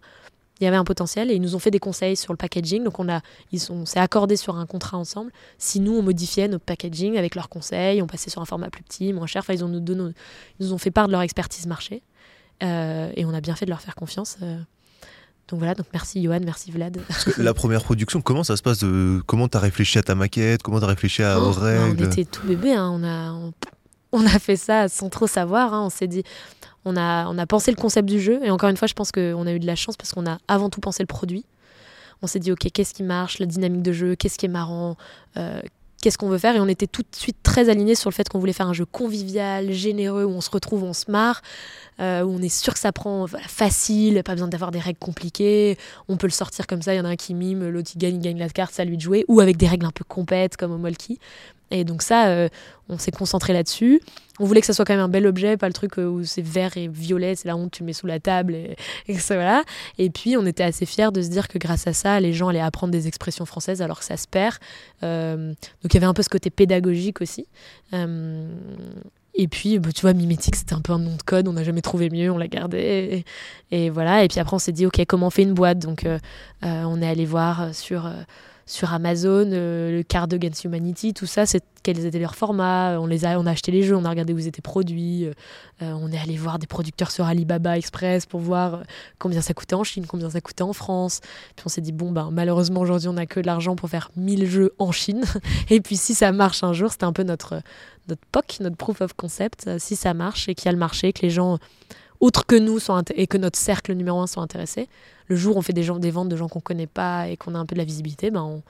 S2: il y avait un potentiel et ils nous ont fait des conseils sur le packaging. Donc on a, ils sont, on s'est accordé sur un contrat ensemble. Si nous on modifiait notre packaging avec leurs conseils, on passait sur un format plus petit, moins cher. Enfin ils ont nous ils nous ont fait part de leur expertise marché. Euh, et on a bien fait de leur faire confiance. euh. Donc voilà, donc merci Johan, merci Vlad.
S5: Parce que la première production, comment ça se passe de... Comment tu as réfléchi à ta maquette? Comment tu as réfléchi à, aux
S2: Oh, on était tout bébé, hein, on, a, on, on a fait ça sans trop savoir. hein, on s'est dit, on a, on a pensé le concept du jeu. Et encore une fois, je pense qu'on a eu de la chance parce qu'on a avant tout pensé le produit. On s'est dit, ok, qu'est-ce qui marche, la dynamique de jeu, qu'est-ce qui est marrant, euh, qu'est-ce qu'on veut faire. Et on était tout de suite très alignés sur le fait qu'on voulait faire un jeu convivial, généreux, où on se retrouve, on se marre, euh, où on est sûr que ça prend facile, pas besoin d'avoir des règles compliquées. On peut le sortir comme ça, il y en a un qui mime, l'autre il gagne, il gagne la carte, à lui de jouer, ou avec des règles un peu complètes comme au Molki. Et donc ça, euh, on s'est concentré là-dessus. On voulait que ça soit quand même un bel objet, pas le truc euh, où c'est vert et violet, c'est la honte, tu mets sous la table et, et ça voilà. Et puis on était assez fiers de se dire que grâce à ça, les gens allaient apprendre des expressions françaises alors que ça se perd. Euh, donc il y avait un peu ce côté pédagogique aussi. Et puis, bah, tu vois, mimétique, c'était un peu un nom de code, on n'a jamais trouvé mieux, on l'a gardé. Et, voilà. Et puis après, on s'est dit, OK, comment on fait une boîte? Donc, on est allé voir sur, sur Amazon euh, le Card Against Humanity, tout ça, quels étaient leurs formats. On, les a, on a acheté les jeux, on a regardé où ils étaient produits. euh, on est allé voir des producteurs sur Alibaba Express pour voir euh, combien ça coûtait en Chine, combien ça coûtait en France. Puis on s'est dit, bon, ben, malheureusement, aujourd'hui, on n'a que de l'argent pour faire 1000 jeux en Chine. Et puis, si ça marche un jour, c'était un peu notre notre POC, notre proof of concept, euh, si ça marche et qu'il y a le marché, que les gens, autres que nous, sont et que notre cercle numéro un sont intéressés, le jour où on fait des, ventes de gens qu'on connaît pas et qu'on a un peu de la visibilité, ben on,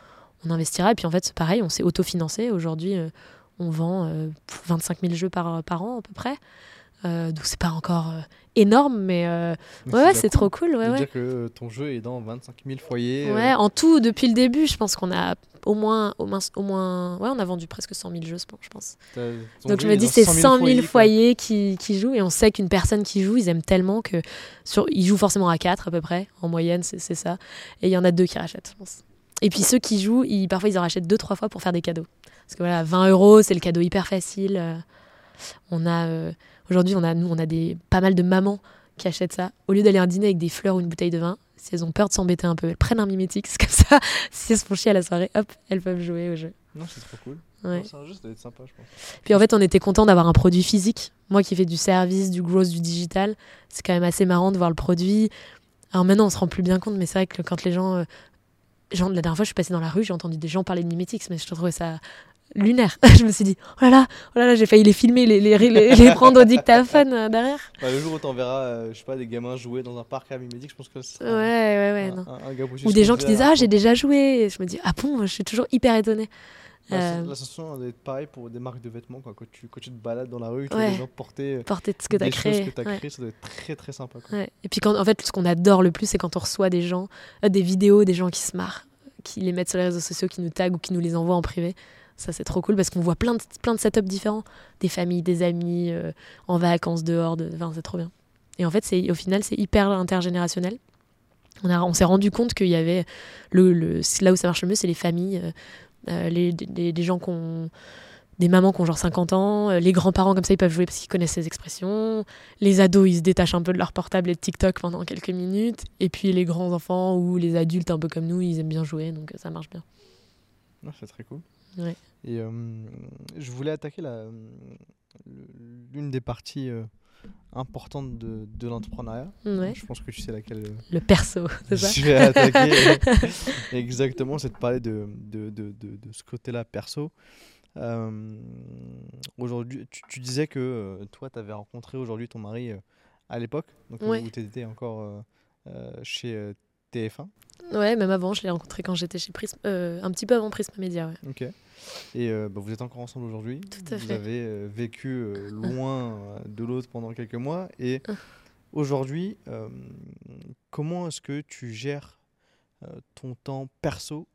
S2: investira. Et puis en fait, c'est pareil, on s'est autofinancé. Aujourd'hui, euh, on vend euh, 25 000 jeux par an à peu près. Euh, donc c'est pas encore euh, énorme, mais euh, ouais, c'est trop cool. Ouais,
S1: de
S2: ouais.
S1: dire que euh, ton jeu est dans 25 000 foyers. euh,
S2: Ouais, en tout, depuis le début, je pense qu'on a au moins, au moins, au moins, ouais, on a vendu presque 100 000 jeux, je pense- Donc je me dis, c'est 100 000
S1: quoi.
S2: foyers, qui, qui jouent, et on sait qu'une personne qui joue, ils aiment tellement que sur, ils jouent forcément à 4 à peu près, en moyenne, c'est ça. Et il y en a deux qui rachètent, je pense. Et puis ceux qui jouent, ils, parfois ils en rachètent deux, trois fois pour faire des cadeaux. Parce que voilà, 20 euros, c'est le cadeau hyper facile. On a aujourd'hui, on a nous, on a des pas mal de mamans qui achètent ça. Au lieu d'aller à un dîner avec des fleurs ou une bouteille de vin, si elles ont peur de s'embêter un peu, elles prennent un mimétique, c'est comme ça. si elles se font chier à la soirée, hop, elles peuvent jouer au jeu.
S1: Non, c'est trop cool.
S2: Ouais.
S1: C'est un jeu, ça doit être sympa, je pense.
S2: Puis en fait, on était content d'avoir un produit physique. Moi qui fais du service, du gross, du digital, c'est quand même assez marrant de voir le produit. Alors maintenant, on se rend plus bien compte, mais c'est vrai que quand les gens, euh, gens- la dernière fois, je suis passée dans la rue, j'ai entendu des gens parler de mimétiques, mais je trouvais ça lunaire. je me suis dit, oh là là, oh là là, j'ai failli les filmer, les, les, les, les prendre au dictaphone euh, derrière.
S1: Bah, le jour où t'enverras, euh, je sais pas, des gamins jouer dans un parc à Mimétique, je pense que c'est
S2: Ouais, ouais, ouais.
S1: un,
S2: non.
S1: un-
S2: Ou des gens qui disent, ah, j'ai déjà joué. Et je me dis, ah bon, je suis toujours hyper étonnée.
S1: La,
S2: Euh,
S1: la sensation doit être pareil pour des marques de vêtements. Quoi. Quand, tu, quand tu te balades dans la rue, tu
S2: Ouais.
S1: vois des gens porter euh,
S2: porter ce que tu as créé.
S1: que tu as ça doit être très très sympa. Quoi.
S2: Ouais. Et puis quand, en fait, ce qu'on adore le plus, c'est quand on reçoit des gens, euh, des vidéos, des gens qui se marrent, qui les mettent sur les réseaux sociaux, qui nous taguent ou qui nous les envoient en privé. Ça, c'est trop cool parce qu'on voit plein de, plein de setups différents. Des familles, des amis, euh, en vacances, dehors. De... Enfin, c'est trop bien. Et en fait, c'est, au final, c'est hyper intergénérationnel. On, a, on s'est rendu compte qu'il y avait. Le, le, là où ça marche le mieux, c'est les familles, euh, euh, les, les, les gens qui ont des mamans qui ont genre 50 ans, euh, les grands-parents comme ça ils peuvent jouer parce qu'ils connaissent ces expressions, les ados ils se détachent un peu de leur portable et de TikTok pendant quelques minutes, et puis les grands enfants ou les adultes un peu comme nous ils aiment bien jouer donc ça marche bien.
S1: Non, c'est très cool.
S2: Ouais.
S1: Et euh, je voulais attaquer l'une des parties euh, importantes de, de l'entrepreneuriat.
S2: Ouais.
S1: Je pense que tu sais laquelle. euh,
S2: Le perso, c'est ça
S1: Je vais attaquer. Exactement, c'est de parler de, de, de, de, ce côté-là perso. Euh, aujourd'hui, tu, tu disais que toi, tu avais rencontré aujourd'hui ton mari euh, à l'époque, donc
S2: Ouais.
S1: où tu étais encore euh, chez euh, TF1.
S2: Ouais, même avant, je l'ai rencontré quand j'étais chez Prism, un petit peu avant Prisma Media. Ouais.
S1: Ok. Et euh, bah, vous êtes encore ensemble aujourd'hui.
S2: Tout à
S1: vous
S2: fait.
S1: avez euh, vécu euh, loin de l'autre pendant quelques mois. Et
S2: Ah.
S1: aujourd'hui, comment est-ce que tu gères ton temps perso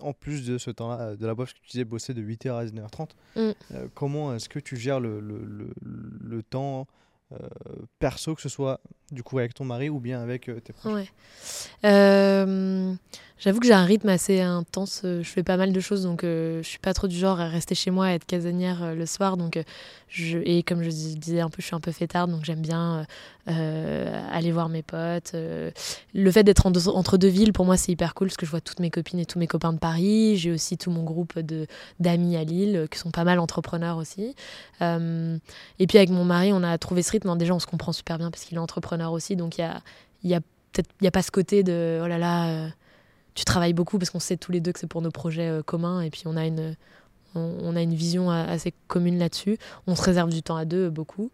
S1: en plus de ce temps-là, de la boîte que tu disais bosser de 8h à 19h30
S2: Mm.
S1: Comment est-ce que tu gères le, le, le, le temps perso, que ce soit du coup avec ton mari ou bien avec euh, tes proches.
S2: Euh, J'avoue que j'ai un rythme assez intense. euh, Je fais pas mal de choses, donc euh, je suis pas trop du genre à rester chez moi, à être casanière euh, le soir. Donc, euh, et comme je dis- disais un peu, je suis un peu fêtarde, donc j'aime bien euh, euh, aller voir mes potes. euh. Le fait d'être entre deux villes, pour moi, c'est hyper cool parce que je vois toutes mes copines et tous mes copains de Paris. J'ai aussi tout mon groupe d'amis à Lille euh, qui sont pas mal entrepreneurs aussi. Euh, et puis avec mon mari, on a trouvé ce rythme. Déjà, on se comprend super bien parce qu'il est entrepreneur aussi, donc il y a, y a peut-être il y a pas ce côté de oh là là euh, tu travailles beaucoup parce qu'on sait tous les deux que c'est pour nos projets euh, communs et puis on a une on, a une vision assez commune là-dessus on se réserve du temps à deux euh, beaucoup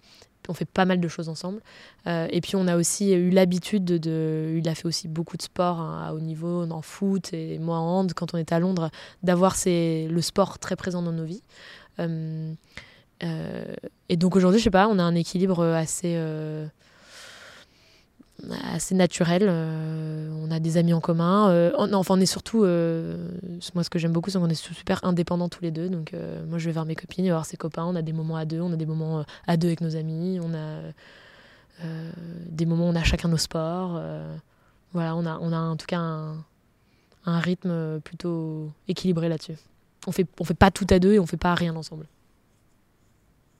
S2: on fait pas mal de choses ensemble. Euh, et puis on a aussi eu l'habitude de, Il a fait aussi beaucoup de sport hein, à haut niveau, en foot et moi en hand quand on était à Londres, d'avoir le sport très présent dans nos vies. Euh, euh, et donc aujourd'hui, je sais pas, on a un équilibre assez. Assez naturel. euh, on a des amis en commun. euh, on- enfin, on est surtout. euh, moi, ce que j'aime beaucoup, c'est qu'on est super indépendants tous les deux. Donc, moi, je vais vers mes copines, voir ses copains. On a des moments à deux, on a des moments à deux avec nos amis. On a des moments où on a chacun nos sports. voilà, on a, on a en tout cas un, un rythme plutôt équilibré là-dessus. On fait, on fait pas tout à deux et on fait pas rien ensemble.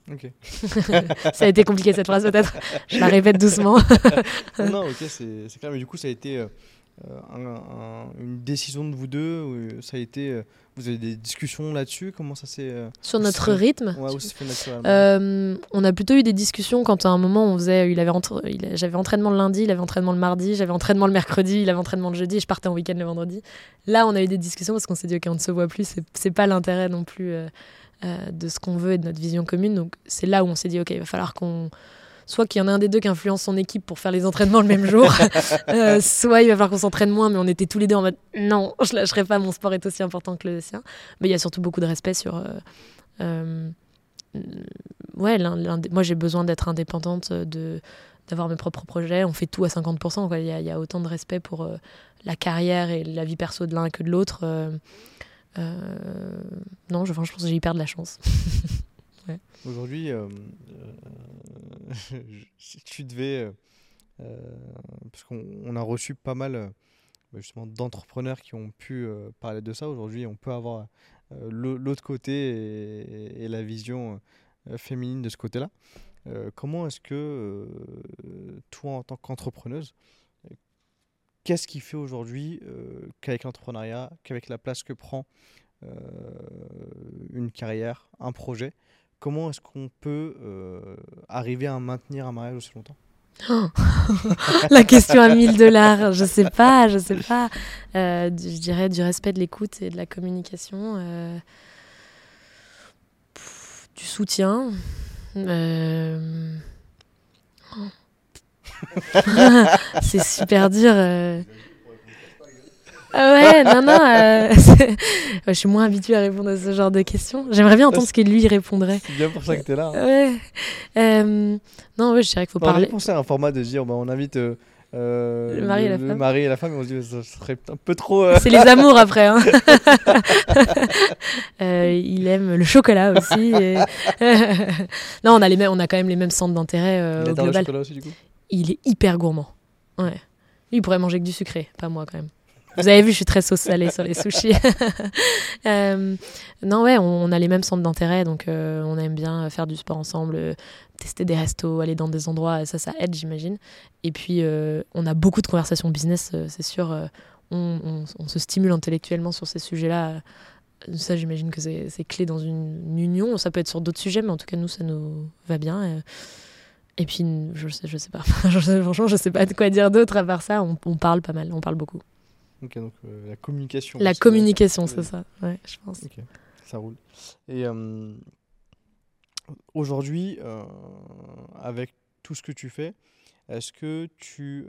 S2: Ça a été compliqué cette phrase peut-être. Je la répète doucement.
S1: non, ok, c'est clair. Mais du coup, ça a été euh, un- un- une décision de vous deux. ou ça a été. euh, vous avez des discussions là-dessus? Comment ça s'est. euh,
S2: Sur notre rythme?
S1: Ouais, fait
S2: Euh, on a plutôt eu des discussions quand à un moment on faisait, il avait entre- j'avais entraînement le lundi, il avait entraînement le mardi, j'avais entraînement le mercredi, il avait entraînement le jeudi et je partais en week-end le vendredi. Là, on a eu des discussions parce qu'on s'est dit ok, on ne se voit plus, c'est pas l'intérêt non plus euh, de ce qu'on veut et de notre vision commune. Donc c'est là où on s'est dit ok, il va falloir qu'on soit qu'il y en ait un des deux qui influence son équipe pour faire les entraînements le même jour, euh, soit il va falloir qu'on s'entraîne moins, mais on était tous les deux en mode non, je lâcherai pas, mon sport est aussi important que le sien. Mais il y a surtout beaucoup de respect sur. euh, ouais, moi j'ai besoin d'être indépendante, de d'avoir mes propres projets. On fait tout à 50%. quoi. Il y, a- y a autant de respect pour euh, la carrière et la vie perso de l'un que de l'autre. euh, non, je, pense que j'ai hyper de la chance.
S1: Aujourd'hui, euh, euh, si tu devais. euh, euh, parce qu'on on a reçu pas mal euh, bah, justement d'entrepreneurs qui ont pu euh, parler de ça. Aujourd'hui, on peut avoir euh, l'au- l'autre côté et, la vision euh, féminine de ce côté-là. Euh, comment est-ce que euh, toi, en tant qu'entrepreneuse, euh, qu'est-ce qui fait aujourd'hui euh, qu'avec l'entrepreneuriat, qu'avec la place que prend euh, une carrière, un projet, comment est-ce qu'on peut euh, arriver à maintenir un mariage aussi longtemps?
S2: La question à 1000 dollars, je sais pas, je sais pas. Je dirais du respect de l'écoute et de la communication. du soutien. c'est super dur. euh. Ah ouais, non, non. euh, je suis moins habituée à répondre à ce genre de questions. J'aimerais bien entendre ce que lui répondrait.
S1: C'est bien pour ça que tu es là. hein.
S2: Ouais. Euh, non, ouais, je dirais qu'il faut
S1: On
S2: parler.
S1: pensé à un format de dire bah, on invite euh,
S2: Le mari et la
S1: le
S2: femme.
S1: mari et la femme et on se dit ça serait un peu trop. euh,
S2: C'est les amours après. hein. Euh, il aime le chocolat aussi. et- non, on a, les mêmes, on a quand même les mêmes centres d'intérêt au
S1: adore le
S2: global.
S1: chocolat aussi du coup?
S2: Il est hyper gourmand. Ouais. Il pourrait manger que du sucré, pas moi quand même. Vous avez vu, je suis très sauce salée sur les sushis. Euh, non, ouais, on, a les mêmes centres d'intérêt, donc euh, on aime bien faire du sport ensemble, euh, tester des restos, aller dans des endroits, ça, ça aide, j'imagine. Et puis, on a beaucoup de conversations business, c'est sûr. on, se stimule intellectuellement sur ces sujets-là. Ça, j'imagine que c'est clé dans une, union. Ça peut être sur d'autres sujets, mais en tout cas, nous, ça nous va bien. Et puis, je sais, je sais pas. Franchement, je sais pas de quoi dire d'autre à part ça. On, on parle pas mal, on parle beaucoup.
S1: Ok, donc euh, la communication.
S2: La communication, c'est ça. Ouais, je pense.
S1: Ok, ça roule. Et euh, aujourd'hui, euh, avec tout ce que tu fais, est-ce que tu,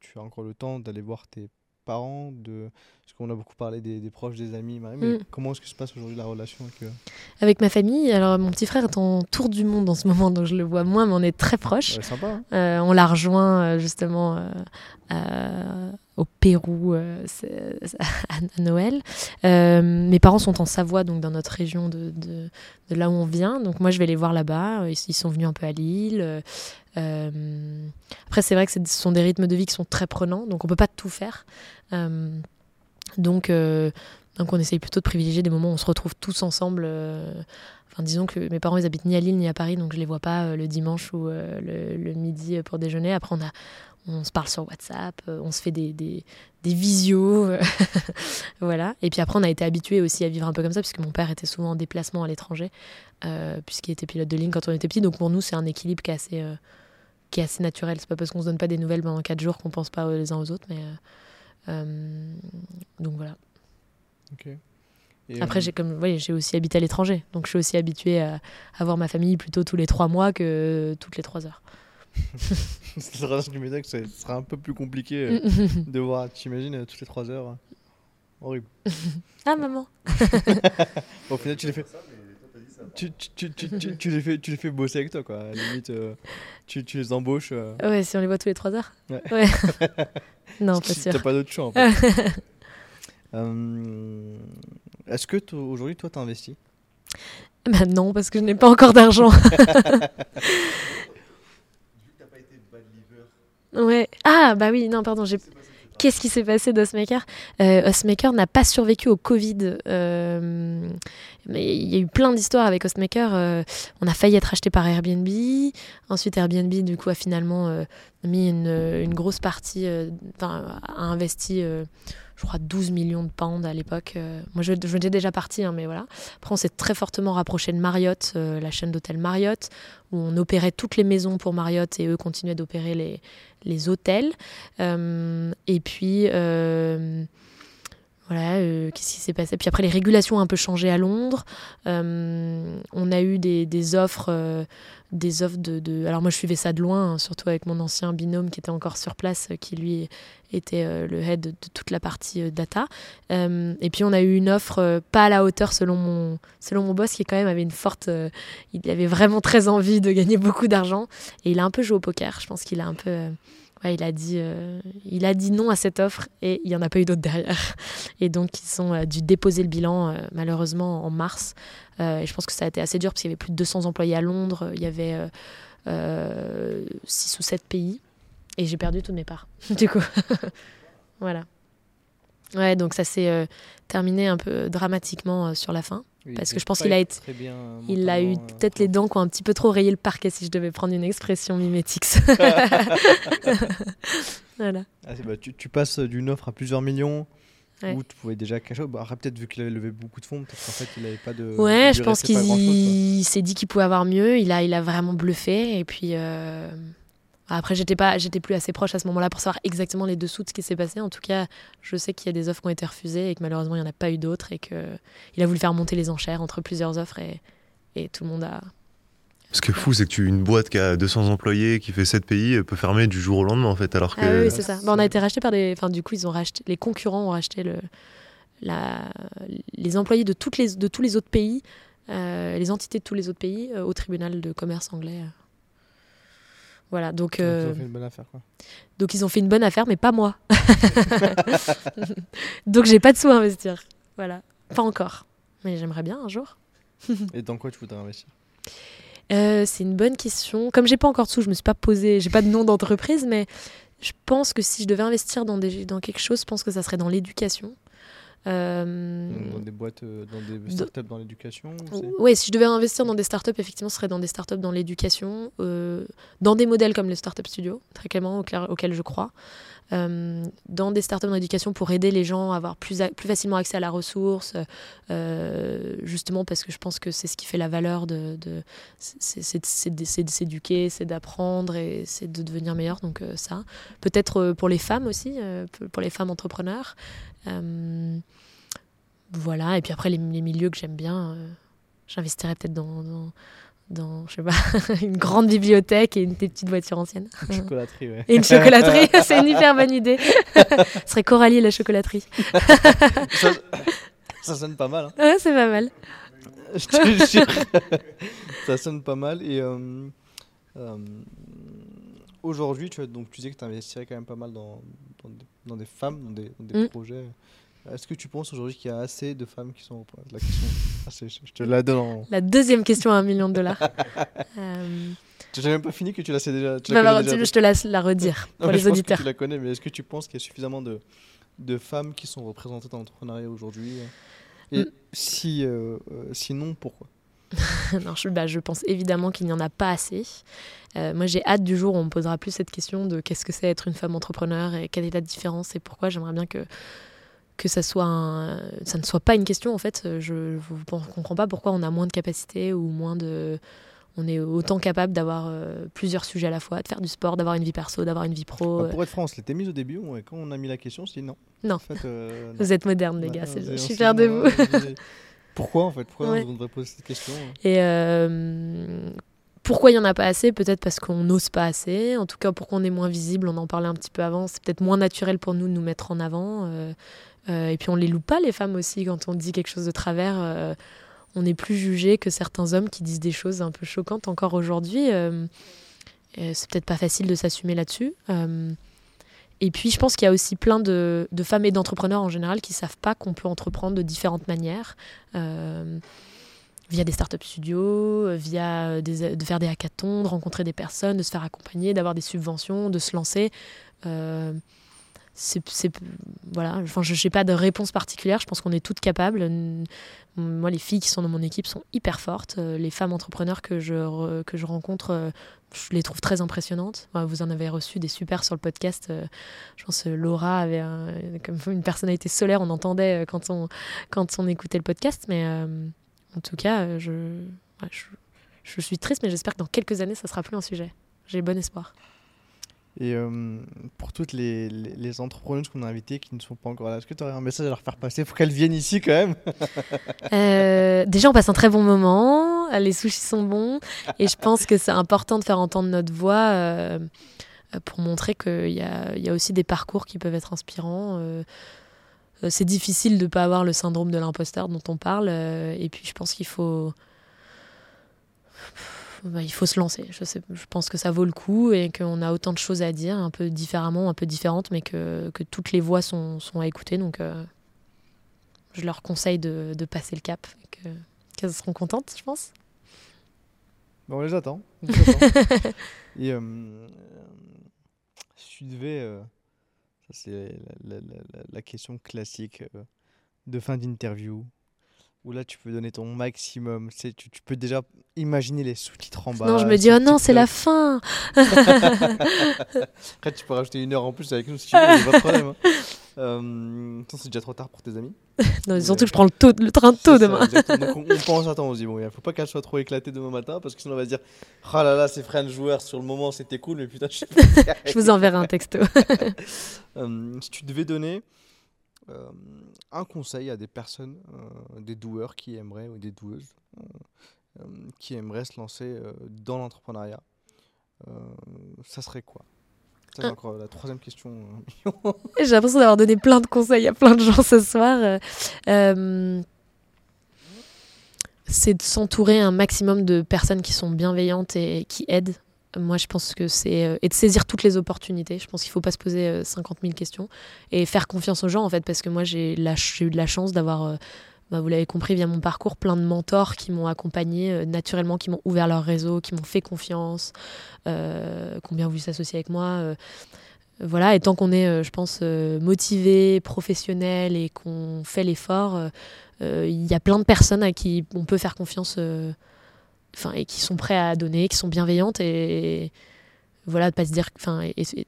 S1: tu as encore le temps d'aller voir tes parents de... Parce qu'on a beaucoup parlé des, des proches, des amis, Marie, mais
S2: Mm.
S1: comment est-ce que se passe aujourd'hui la relation avec eux
S2: Avec ma famille, alors mon petit frère est en tour du monde en ce moment, donc je le vois moins, mais on est très proches.
S1: Ouais, Sympa, hein
S2: Euh, on l'a rejoint euh, justement euh, au Pérou euh, à, Noël. Euh, mes parents sont en Savoie, donc dans notre région de, de, de là où on vient. Donc moi, je vais les voir là-bas. Ils, ils sont venus un peu à Lille. Euh, euh, après, c'est vrai que ce sont des rythmes de vie qui sont très prenants, donc on peut pas tout faire. Donc, euh, donc on essaye plutôt de privilégier des moments où on se retrouve tous ensemble. euh, Enfin, disons que mes parents, ils habitent ni à Lille ni à Paris, donc je les vois pas euh, le dimanche ou le, le midi pour déjeuner. Après, on, a, on se parle sur WhatsApp, on se fait des, des, visios. voilà. Et puis après, on a été habitués aussi à vivre un peu comme ça, puisque mon père était souvent en déplacement à l'étranger, puisqu'il était pilote de ligne quand on était petit. Donc pour nous, c'est un équilibre qui est assez, qui est assez naturel. C'est pas parce qu'on se donne pas des nouvelles pendant quatre jours qu'on pense pas les uns aux autres. Mais, donc voilà.
S1: Ok. Et,
S2: Après,
S1: euh,
S2: j'ai comme, oui, j'ai aussi habité à l'étranger, donc je suis aussi habituée à, à voir ma famille plutôt tous les trois mois que toutes les trois heures.
S1: c'est je me disais que ce sera un peu plus compliqué euh, de voir, t'imagines, euh, toutes les 3 heures. Horrible.
S2: ah maman.
S1: Au final, tu les fais. Tu, tu, tu, tu, tu- tu les fais, tu les fais bosser avec toi, quoi. À la limite, euh, tu, tu les embauches. euh,
S2: Ouais, si on les voit tous les trois heures.
S1: Ouais.
S2: non, pas
S1: si
S2: sûr.
S1: T'as pas d'autre choix, en fait. Euh, Est-ce que aujourd'hui, toi, t'as investi
S2: Bah non, parce que je n'ai pas encore d'argent. ouais. Ah bah oui, non, pardon, j'ai. Qu'est-ce qui s'est passé d'Osmaker euh, Osmaker n'a pas survécu au Covid. euh, mais il y a eu plein d'histoires avec Osmaker. euh, on a failli être acheté par Airbnb. Ensuite, Airbnb, du coup, a finalement euh, mis une, une grosse partie, enfin, a investi, je crois, 12 millions de pounds à l'époque. euh. moi, je, je déjà partie, hein, mais voilà. Après, on s'est très fortement rapproché de Marriott, euh, la chaîne d'hôtels Marriott, où on opérait toutes les maisons pour Marriott et eux continuaient d'opérer les, les hôtels. Euh, et puis, voilà, euh, qu'est-ce qui s'est passé? Puis après, les régulations ont un peu changé à Londres. Euh, on a eu des, des offres. euh, des offres de, Alors moi je suivais ça de loin, hein, surtout avec mon ancien binôme qui était encore sur place, qui lui était le head de, toute la partie data. Et puis on a eu une offre pas à la hauteur selon mon, selon mon boss qui quand même avait une forte... il avait vraiment très envie de gagner beaucoup d'argent et il a un peu joué au poker. Je pense qu'il a un peu... il, a dit, euh, il a dit non à cette offre et il n'y en a pas eu d'autres derrière. Et donc ils ont euh, dû déposer le bilan euh, malheureusement en mars. Et je pense que ça a été assez dur parce qu'il y avait plus de 200 employés à Londres. Il y avait 6 ou 7 pays. Et j'ai perdu toutes mes parts. du coup, voilà. Ouais, donc ça s'est terminé un peu dramatiquement sur la fin.
S1: Oui,
S2: Parce que je pense qu'il a été-
S1: très bien,
S2: Il a eu
S1: euh,
S2: peut-être les dents qui ont un petit peu trop rayé le parquet, si je devais prendre une expression mimétique. voilà.
S1: Ah, bah, tu, tu passes d'une offre à plusieurs millions
S2: Ouais.
S1: où tu pouvais déjà cacher. Bah, après, peut-être vu qu'il avait levé beaucoup de fonds, peut-être qu'en fait il n'avait pas de.
S2: Ouais, je pense qu'il s'est dit qu'il pouvait avoir mieux. Il a, il a vraiment bluffé. Et puis euh, après, j'étais pas, j'étais plus assez proche à ce moment-là pour savoir exactement les dessous de ce qui s'est passé. En tout cas, je sais qu'il y a des offres qui ont été refusées et que malheureusement il n'y en a pas eu d'autres et que il a voulu faire monter les enchères entre plusieurs offres et, et tout le monde a.
S5: Ce qui est fou, c'est que tu une boîte qui a 200 employés, qui fait 7 pays, peut fermer du jour au lendemain en fait. Alors que.
S2: Ah oui, c'est ça. Bah, on a été racheté par des. Enfin, du coup, ils ont racheté. Les concurrents ont racheté le, la, les employés de, toutes les, de tous les autres pays, euh, les entités de tous les autres pays, euh, au tribunal de commerce anglais. euh. Voilà, donc,
S1: Donc, ils
S2: euh,
S1: ont fait une bonne affaire. Quoi.
S2: donc ils ont fait une bonne affaire, mais pas moi. donc j'ai pas de sous à investir. Voilà, pas encore. Mais j'aimerais bien un jour.
S1: Et dans quoi tu voudrais investir?
S2: Euh, c'est une bonne question. Comme j'ai pas encore de sous, je me suis pas posé, j'ai pas de nom d'entreprise, mais je pense que si je devais investir dans, des, dans quelque chose, je pense que ça serait dans l'éducation. Euh,
S1: Dans des boîtes, euh, dans des
S2: de-
S1: startups dans l'éducation
S2: Oui, si je devais investir dans des startups, effectivement, ce serait dans des startups dans l'éducation, euh, dans des modèles comme les startup studios, très clairement, auquel- auxquels je crois. Euh, dans des startups dans l'éducation pour aider les gens à avoir plus, plus facilement accès à la ressource, euh, justement parce que je pense que c'est ce qui fait la valeur de. de c'est- de s'éduquer, c'est d'apprendre et c'est de devenir meilleur. Donc, euh, ça. Peut-être pour les femmes aussi, pour- les femmes entrepreneurs. Voilà, et puis après, les, milieux que j'aime bien, j'investirais peut-être dans, dans, je sais pas, une grande bibliothèque et une des petites voitures anciennes.
S1: Une chocolaterie, ouais.
S2: Et une chocolaterie, c'est une hyper bonne idée. Ce serait Coralie et la chocolaterie.
S1: ça, ça sonne pas mal. hein.
S2: Ouais, c'est pas mal.
S1: Je te jure. ça sonne pas mal. Et euh, euh, aujourd'hui, tu, donc, tu disais que tu investirais quand même pas mal dans, dans, des, dans des femmes, dans des, dans des
S2: Mm.
S1: projets. Est-ce que tu penses aujourd'hui qu'il y a assez de femmes qui sont. La question, Ah, je te la donne.
S2: La deuxième question à un million de dollars. Euh,
S1: Tu n'as même pas fini que tu la sais déjà. Tu
S2: bah,
S1: la
S2: bah,
S1: déjà.
S2: je te laisse la redire
S1: Non,
S2: pour
S1: mais
S2: les
S1: je pense que
S2: auditeurs.
S1: tu la connais, mais est-ce que tu penses qu'il y a suffisamment de, de femmes qui sont représentées dans l'entrepreneuriat aujourd'hui? Et
S2: Mm.
S1: si, euh, euh, sinon, pourquoi?
S2: Non, je, bah, je pense évidemment qu'il n'y en a pas assez. Euh, moi, j'ai hâte du jour où on me posera plus cette question de qu'est-ce que c'est être une femme entrepreneur et quelle est la différence et pourquoi. J'aimerais bien que, que ça, soit un- ça ne soit pas une question. En fait, je ne comprends pas pourquoi on a moins de capacités ou moins de, on est autant capable d'avoir euh, plusieurs sujets à la fois, de faire du sport, d'avoir une vie perso, d'avoir une vie pro.
S1: Bah,
S2: euh.
S1: pour être franc, on l'était mise au début. on- quand on a mis la question, on s'est dit non.
S2: Non.
S1: En fait, euh, non.
S2: Vous êtes modernes, les gars,
S1: on s'est-
S2: je
S1: on
S2: suis fière de vous.
S1: Pourquoi en fait Pourquoi
S2: Ouais.
S1: on devrait poser cette question
S2: Et euh, pourquoi il n'y en a pas assez? Peut-être parce qu'on n'ose pas assez. En tout cas, pour qu'on est moins visible, on en parlait un petit peu avant. C'est peut-être moins naturel pour nous de nous mettre en avant. euh, et puis on les loue pas, les femmes aussi, quand on dit quelque chose de travers. euh, on n'est plus jugé que certains hommes qui disent des choses un peu choquantes encore aujourd'hui. euh, euh, c'est peut-être pas facile de s'assumer là-dessus. Euh, et puis, je pense qu'il y a aussi plein de, femmes et d'entrepreneurs en général qui savent pas qu'on peut entreprendre de différentes manières. Euh, via des startup studios, euh, via euh, de faire des hackathons, de rencontrer des personnes, de se faire accompagner, d'avoir des subventions, de se lancer. Euh, c'est, voilà, enfin, je n'ai pas de réponse particulière. Je pense qu'on est toutes capables. Moi, les filles qui sont dans mon équipe sont hyper fortes. Euh, Les femmes entrepreneurs que je, que je rencontre, euh, je les trouve très impressionnantes. Vous en avez reçu des super sur le podcast. Euh, Je pense Laura avait comme une personnalité solaire. On entendait quand on, quand on écoutait le podcast. Mais en tout cas, je, je, je suis triste, mais j'espère que dans quelques années, ça sera plus un sujet. J'ai bon espoir.
S1: Et euh, pour toutes les, les, les entrepreneuses qu'on a invitées qui ne sont pas encore là, est-ce que tu aurais un message à leur faire passer faut qu'elles viennent ici quand même?
S2: Euh, déjà, on passe un très bon moment. Les sushis sont bons. Et je pense que c'est important de faire entendre notre voix euh, pour montrer qu'il y y a aussi des parcours qui peuvent être inspirants. C'est difficile de ne pas avoir le syndrome de l'imposteur dont on parle. et puis, je pense qu'il faut. Bah, il faut se lancer. Je, sais, je pense que ça vaut le coup et qu'on a autant de choses à dire, un peu différemment, un peu différentes, mais que, que toutes les voix sont, sont à écouter. Donc, euh, je leur conseille de, de passer le cap. que- Qu'elles seront contentes, je pense.
S1: Bon, on les attend. on les attend. Et euh, si tu devais. euh, ça, c'est la, la- la- la- la question classique euh, de fin d'interview. Où là, tu peux donner ton maximum. Tu, tu peux déjà imaginer les sous-titres en bas.
S2: non, je me dis, oh non, c'est la fin.
S1: Après, tu peux rajouter une heure en plus avec nous si tu veux, pas de problème. hein. Euh, c'est déjà trop tard pour tes amis.
S2: Non, surtout que je prends le, taux, le train tôt
S1: ça,
S2: demain.
S1: exactement. Donc, on, on pense, attends, on se dit, bon, il faut pas qu'elle soit trop éclatée demain matin parce que sinon on va se dire, ah là là, ces French joueurs sur le moment c'était cool, mais putain, je sais pas.
S2: Je vous enverrai un texto.
S1: Euh, si tu devais donner euh, un conseil à des personnes, euh, des doueurs qui aimeraient, ou des doueuses, euh, euh, qui aimeraient se lancer dans l'entrepreneuriat, ça serait quoi? Ça, c'est encore la troisième question.
S2: J'ai l'impression d'avoir donné plein de conseils à plein de gens ce soir. Euh, c'est de s'entourer un maximum de personnes qui sont bienveillantes et qui aident. Moi, je pense que c'est. euh, et de saisir toutes les opportunités. Je pense qu'il ne faut pas se poser euh, 50 000 questions. Et faire confiance aux gens, en fait, parce que moi, j'ai eu de la chance d'avoir. euh, bah, vous l'avez compris via mon parcours, plein de mentors qui m'ont accompagné euh, naturellement, qui m'ont ouvert leur réseau, qui m'ont fait confiance, euh, qui ont bien voulu s'associer avec moi. euh, voilà, et tant qu'on est, euh, je pense, euh, motivé, professionnel et qu'on fait l'effort, euh, euh, il y a plein de personnes à qui on peut faire confiance, euh, enfin, et qui sont prêts à donner, qui sont bienveillantes et, voilà, de pas se dire, enfin, et- et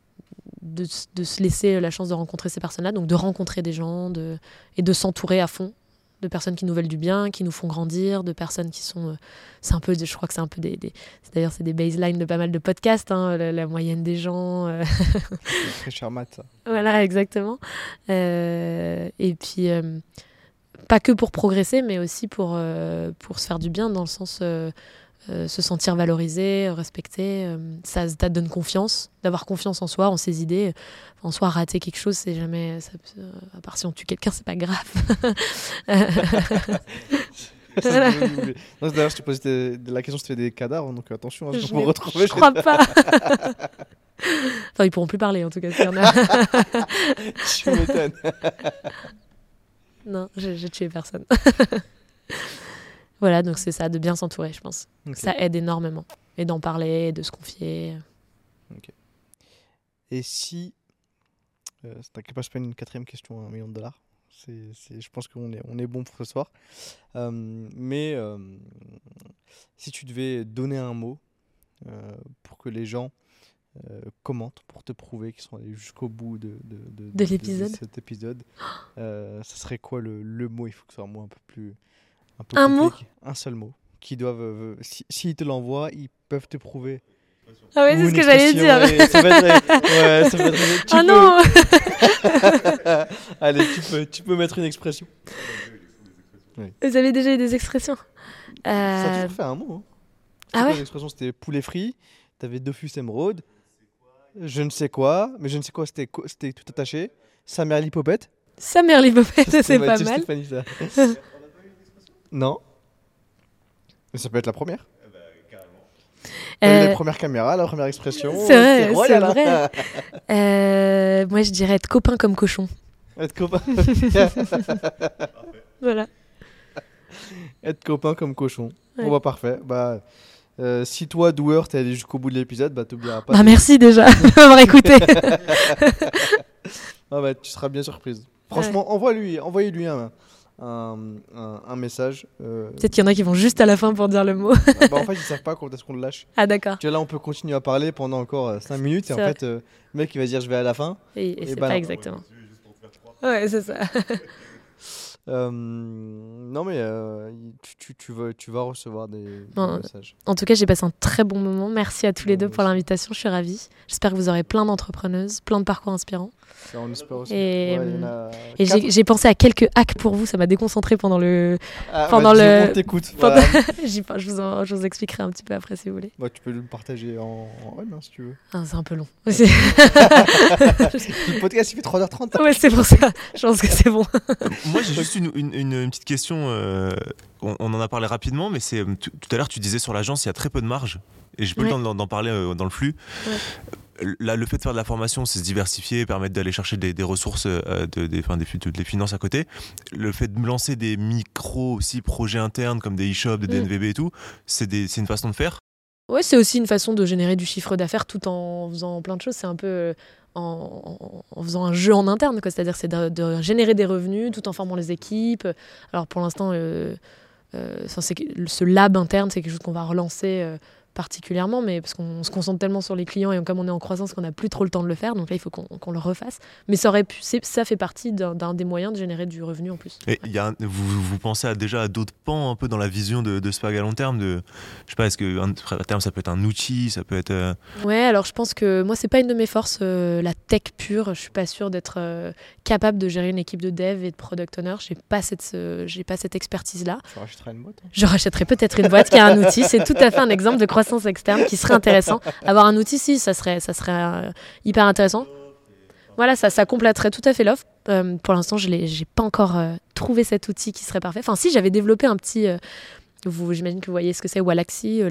S2: de, de se laisser la chance de rencontrer ces personnes-là, donc de rencontrer des gens, de, et de s'entourer à fond de personnes qui nous veulent du bien, qui nous font grandir, de personnes qui sont, euh, c'est un peu, je crois que c'est un peu des, des- c'est- d'ailleurs c'est des baselines de pas mal de podcasts, hein, la, la moyenne des gens. euh,
S1: très cher
S2: voilà, exactement. Euh, et puis, euh, pas que pour progresser, mais aussi pour, euh, pour se faire du bien, dans le sens euh, euh, se sentir valorisé, respecté. euh, ça, ça te donne confiance, d'avoir confiance en soi, en ses idées. En soi, rater quelque chose, c'est jamais. ça- à part si on tue quelqu'un, c'est pas grave. Voilà.
S1: Non, D'ailleurs, je des- de la question, c'était des cadavres, donc attention, hein,
S2: Je
S1: je retrouver.
S2: Je crois pas. enfin, ils pourront plus parler, en tout cas.
S1: Tu m'étonnes.
S2: Non, j'ai tué personne. voilà, donc c'est ça, de bien s'entourer, je pense. Ça aide énormément. Et d'en parler, de se confier.
S1: Et si. Euh, T'inquiète pas, c'est pas une quatrième question à un million de dollars. C'est, c'est- je pense qu'on est, on est bon pour ce soir. Euh, mais euh, si tu devais donner un mot euh, pour que les gens euh, commentent, pour te prouver qu'ils sont allés jusqu'au bout de, de, de-
S2: De l'épisode
S1: cet épisode, euh, ça serait quoi le, le mot? Il faut que ce soit un mot un peu plus. Un, peu
S2: Un mot?
S1: Un seul mot. qui doivent. euh, si- S'ils te l'envoient, ils peuvent te prouver.
S2: Ah ouais,
S1: Ou
S2: c'est ce que j'allais dire.
S1: et ça va être- ouais, ça va être- tu
S2: Ah
S1: peux-
S2: non
S1: Allez, tu peux, tu peux mettre une expression.
S2: Vous avez déjà eu des expressions?
S1: Ça a
S2: Euh,
S1: toujours fait un mot. hein.
S2: Ah ouais?
S1: L'expression c'était poulet frit, t'avais Dofus émeraude, je ne sais quoi, mais je ne sais quoi, c'était co- c'était tout attaché. Sa mère l'hypopète.
S2: Sa mère l'hypopète, c'est pas
S1: Mathieu
S2: mal.
S1: Stéphanie, ça. non. Mais ça peut être la première.
S2: Euh,
S1: la première caméra, la première expression.
S2: c'est vrai,
S1: oh
S2: c'est
S1: là.
S2: vrai. euh, moi, je dirais être copain comme cochon.
S1: Être copain.
S2: Voilà.
S1: être copain comme cochon.
S2: Ouais.
S1: Bon bah parfait. Bah, euh, si toi, doueur, t'es allé jusqu'au bout de l'épisode, bah t'oublieras pas.
S2: Bah, merci déjà d'avoir écouté.
S1: Ah bah, tu seras bien surprise. Franchement, envoie-lui, envoyez-lui un, un, un- un message. euh,
S2: Peut-être qu'il y en a qui vont juste à la fin pour dire le mot.
S1: bah, en fait, ils savent pas quand est-ce qu'on le lâche.
S2: Ah, d'accord.
S1: Tu vois, là, on peut continuer à parler pendant encore 5 minutes et en
S2: vrai.
S1: fait, euh, le mec, il va dire je vais à la fin.
S2: Et, et
S1: Et
S2: c'est
S1: bah
S2: pas
S1: non.
S2: exactement. Ouais, c'est ça.
S1: Euh, non, mais euh, tu, tu, tu vas, tu vas recevoir des, messages.
S2: En tout cas, j'ai passé un très bon moment. Merci à tous les deux pour l'invitation. Je suis ravie. J'espère que vous aurez plein d'entrepreneuses, plein de parcours inspirants.
S1: Ça, on espère aussi.
S2: Et,
S1: Ouais, quatre.
S2: j'ai pensé à quelques hacks pour vous. Ça m'a déconcentré pendant le.
S1: Ah,
S2: pendant
S1: bah,
S2: le-
S1: dis, On t'écoute.
S2: pendant-
S1: voilà.
S2: J'y pense, je, vous en- je vous expliquerai un petit peu après si vous voulez.
S1: Bah, tu peux le partager en, en on hein, si tu veux.
S2: Ah, c'est un peu long.
S1: Le podcast, il fait 3h30.
S2: ouais, c'est pour ça. Je pense que c'est bon.
S3: Moi, j'ai juste une, une- une- une petite question. euh, on, on en a parlé rapidement, mais c'est euh, tout tout à l'heure, tu disais sur l'agence, il y a très peu de marge. Et j'ai pas
S2: Ouais.
S3: le temps d'en- parler euh, dans le flux. Là, le fait de faire de la formation, c'est se diversifier, permettre d'aller chercher des, des ressources, euh, de, des, enfin, des, fi- des finances à côté. Le fait de me lancer des micros aussi projets internes comme des e-shops, des
S2: Mm.
S3: DNVB et tout, c'est une façon de faire.
S2: Ouais, c'est aussi une façon de générer du chiffre d'affaires tout en faisant plein de choses. C'est un peu en, faisant un jeu en interne. C'est-à-dire c'est de, de générer des revenus tout en formant les équipes. Alors pour l'instant, euh, euh, ce lab interne, c'est quelque chose qu'on va relancer euh, particulièrement, mais parce qu'on se concentre tellement sur les clients et comme on est en croissance qu'on n'a plus trop le temps de le faire, donc là il faut qu'on le refasse. Mais ça aurait pu, ça fait partie d'un des moyens de générer du revenu en plus.
S3: Et il y a un- vous, vous pensez à, déjà à d'autres pans un peu dans la vision de, de Spag à long terme de, Je sais pas, est-ce que à terme ça peut être un outil, ça peut être. euh,
S2: Ouais, alors je pense que moi, c'est pas une de mes forces, euh, la tech pure. Je suis pas sûre d'être euh, capable de gérer une équipe de dev et de product owner. J'ai pas cette, euh, j'ai pas cette expertise-là.
S1: Tu rachèteras une boîte. hein?
S2: Je rachèterais peut-être une boîte qui a un outil. C'est tout à fait un exemple de croissance externe qui serait intéressant. Avoir un outil, si, ça serait, ça serait euh, hyper intéressant. Voilà, ça, ça compléterait tout à fait l'offre. Euh, pour l'instant, je n'ai pas encore euh, trouvé cet outil qui serait parfait. Enfin, si, j'avais développé un petit. vous, J'imagine que vous voyez ce que c'est Walaxy,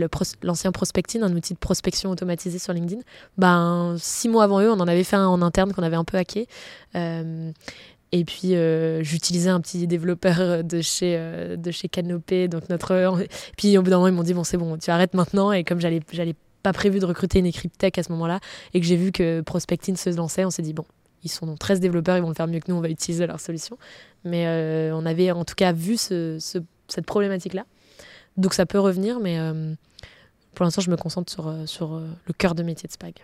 S2: l'ancien Prospecting, un outil de prospection automatisé sur LinkedIn. Ben, six mois avant eux, on en avait fait un en interne qu'on avait un peu hacké. Et puis, euh, j'utilisais un petit développeur de chez, euh, de chez Canopé. Donc notre... Puis, au bout d'un moment, ils m'ont dit Bon, c'est bon, tu arrêtes maintenant. Et comme j'allais pas prévu de recruter une équipe tech à ce moment-là, et que j'ai vu que Prospecting se lançait, on s'est dit Bon, ils sont 13 développeurs, ils vont le faire mieux que nous, on va utiliser leur solution. Mais euh, on avait en tout cas vu ce- ce- cette problématique-là. Donc ça peut revenir, mais pour l'instant, je me concentre sur, sur le cœur de métier de Spag.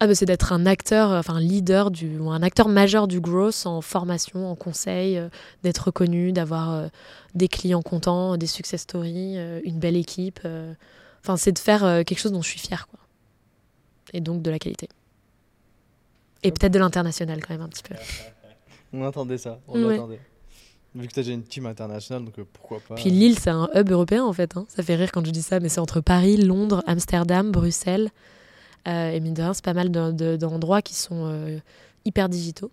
S2: Ah bah, c'est d'être un acteur, enfin un leader, du, ou un acteur majeur du growth en formation, en conseil, euh, d'être reconnu, d'avoir euh, des clients contents, des success stories, euh, une belle équipe. euh. Enfin, c'est de faire euh, quelque chose dont je suis fière. Quoi. Et donc de la qualité. Et peut-être de l'international quand même un petit peu.
S1: On attendait ça. On
S2: Ouais.
S1: Vu que tu as déjà une team internationale, donc euh, pourquoi pas.
S2: Puis Lille, c'est un hub européen en fait. hein. Ça fait rire quand je dis ça, mais c'est entre Paris, Londres, Amsterdam, Bruxelles. Euh, et mine de rien, c'est pas mal de- de- d'endroits qui sont euh, hyper digitaux.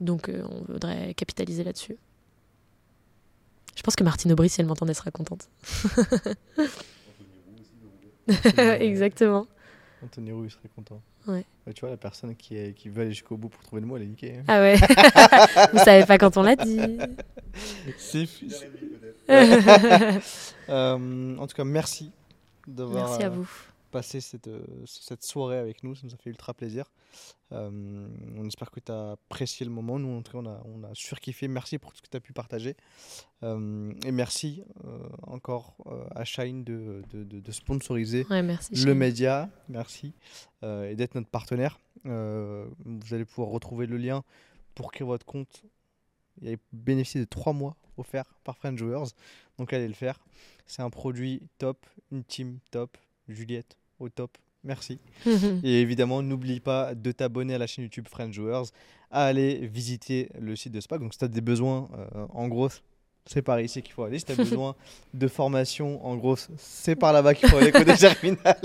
S2: Donc euh, on voudrait capitaliser là-dessus. Je pense que Martine Aubry, si elle m'entendait, serait contente. Exactement.
S1: Anthony Roux, il serait content.
S2: Ouais.
S1: Bah, tu vois, la personne qui, est, qui veut aller jusqu'au bout pour trouver le mot, elle est niquée. hein.
S2: Ah ouais. Vous savez pas quand on l'a dit.
S1: C'est. Euh, en tout cas, merci d'avoir
S2: Merci à vous.
S1: Passé cette, euh, cette soirée avec nous. Ça nous a fait ultra plaisir. Euh, on espère que tu as apprécié le moment. Nous, en tout cas, on a, on a surkiffé. Merci pour tout ce que tu as pu partager. Euh, et merci euh, encore à Shine de, de, de- de sponsoriser
S2: Ouais, merci.
S1: le média. Merci. et d'être notre partenaire. Vous allez pouvoir retrouver le lien pour créer votre compte Il a bénéficié de 3 mois offerts par French Joueurs. Donc allez le faire. C'est un produit top, une team top, Juliette au top. Merci. Et évidemment, n'oublie pas de t'abonner à la chaîne YouTube French Joueurs, à aller visiter le site de SPAC. Donc si tu as des besoins, euh, en gros, c'est par ici qu'il faut aller. Si tu as besoin de formation, en gros, c'est par là-bas qu'il faut aller côté terminal.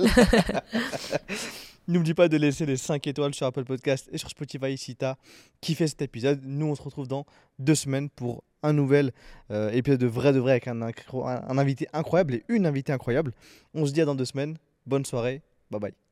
S1: N'oublie pas de laisser les 5 étoiles sur Apple Podcast et sur Spotify si tu as kiffé cet épisode. Nous, on se retrouve dans deux semaines pour un nouvel euh, épisode de vrai de vrai avec un, un invité incroyable et une invitée incroyable. On se dit à dans deux semaines. Bonne soirée. Bye bye.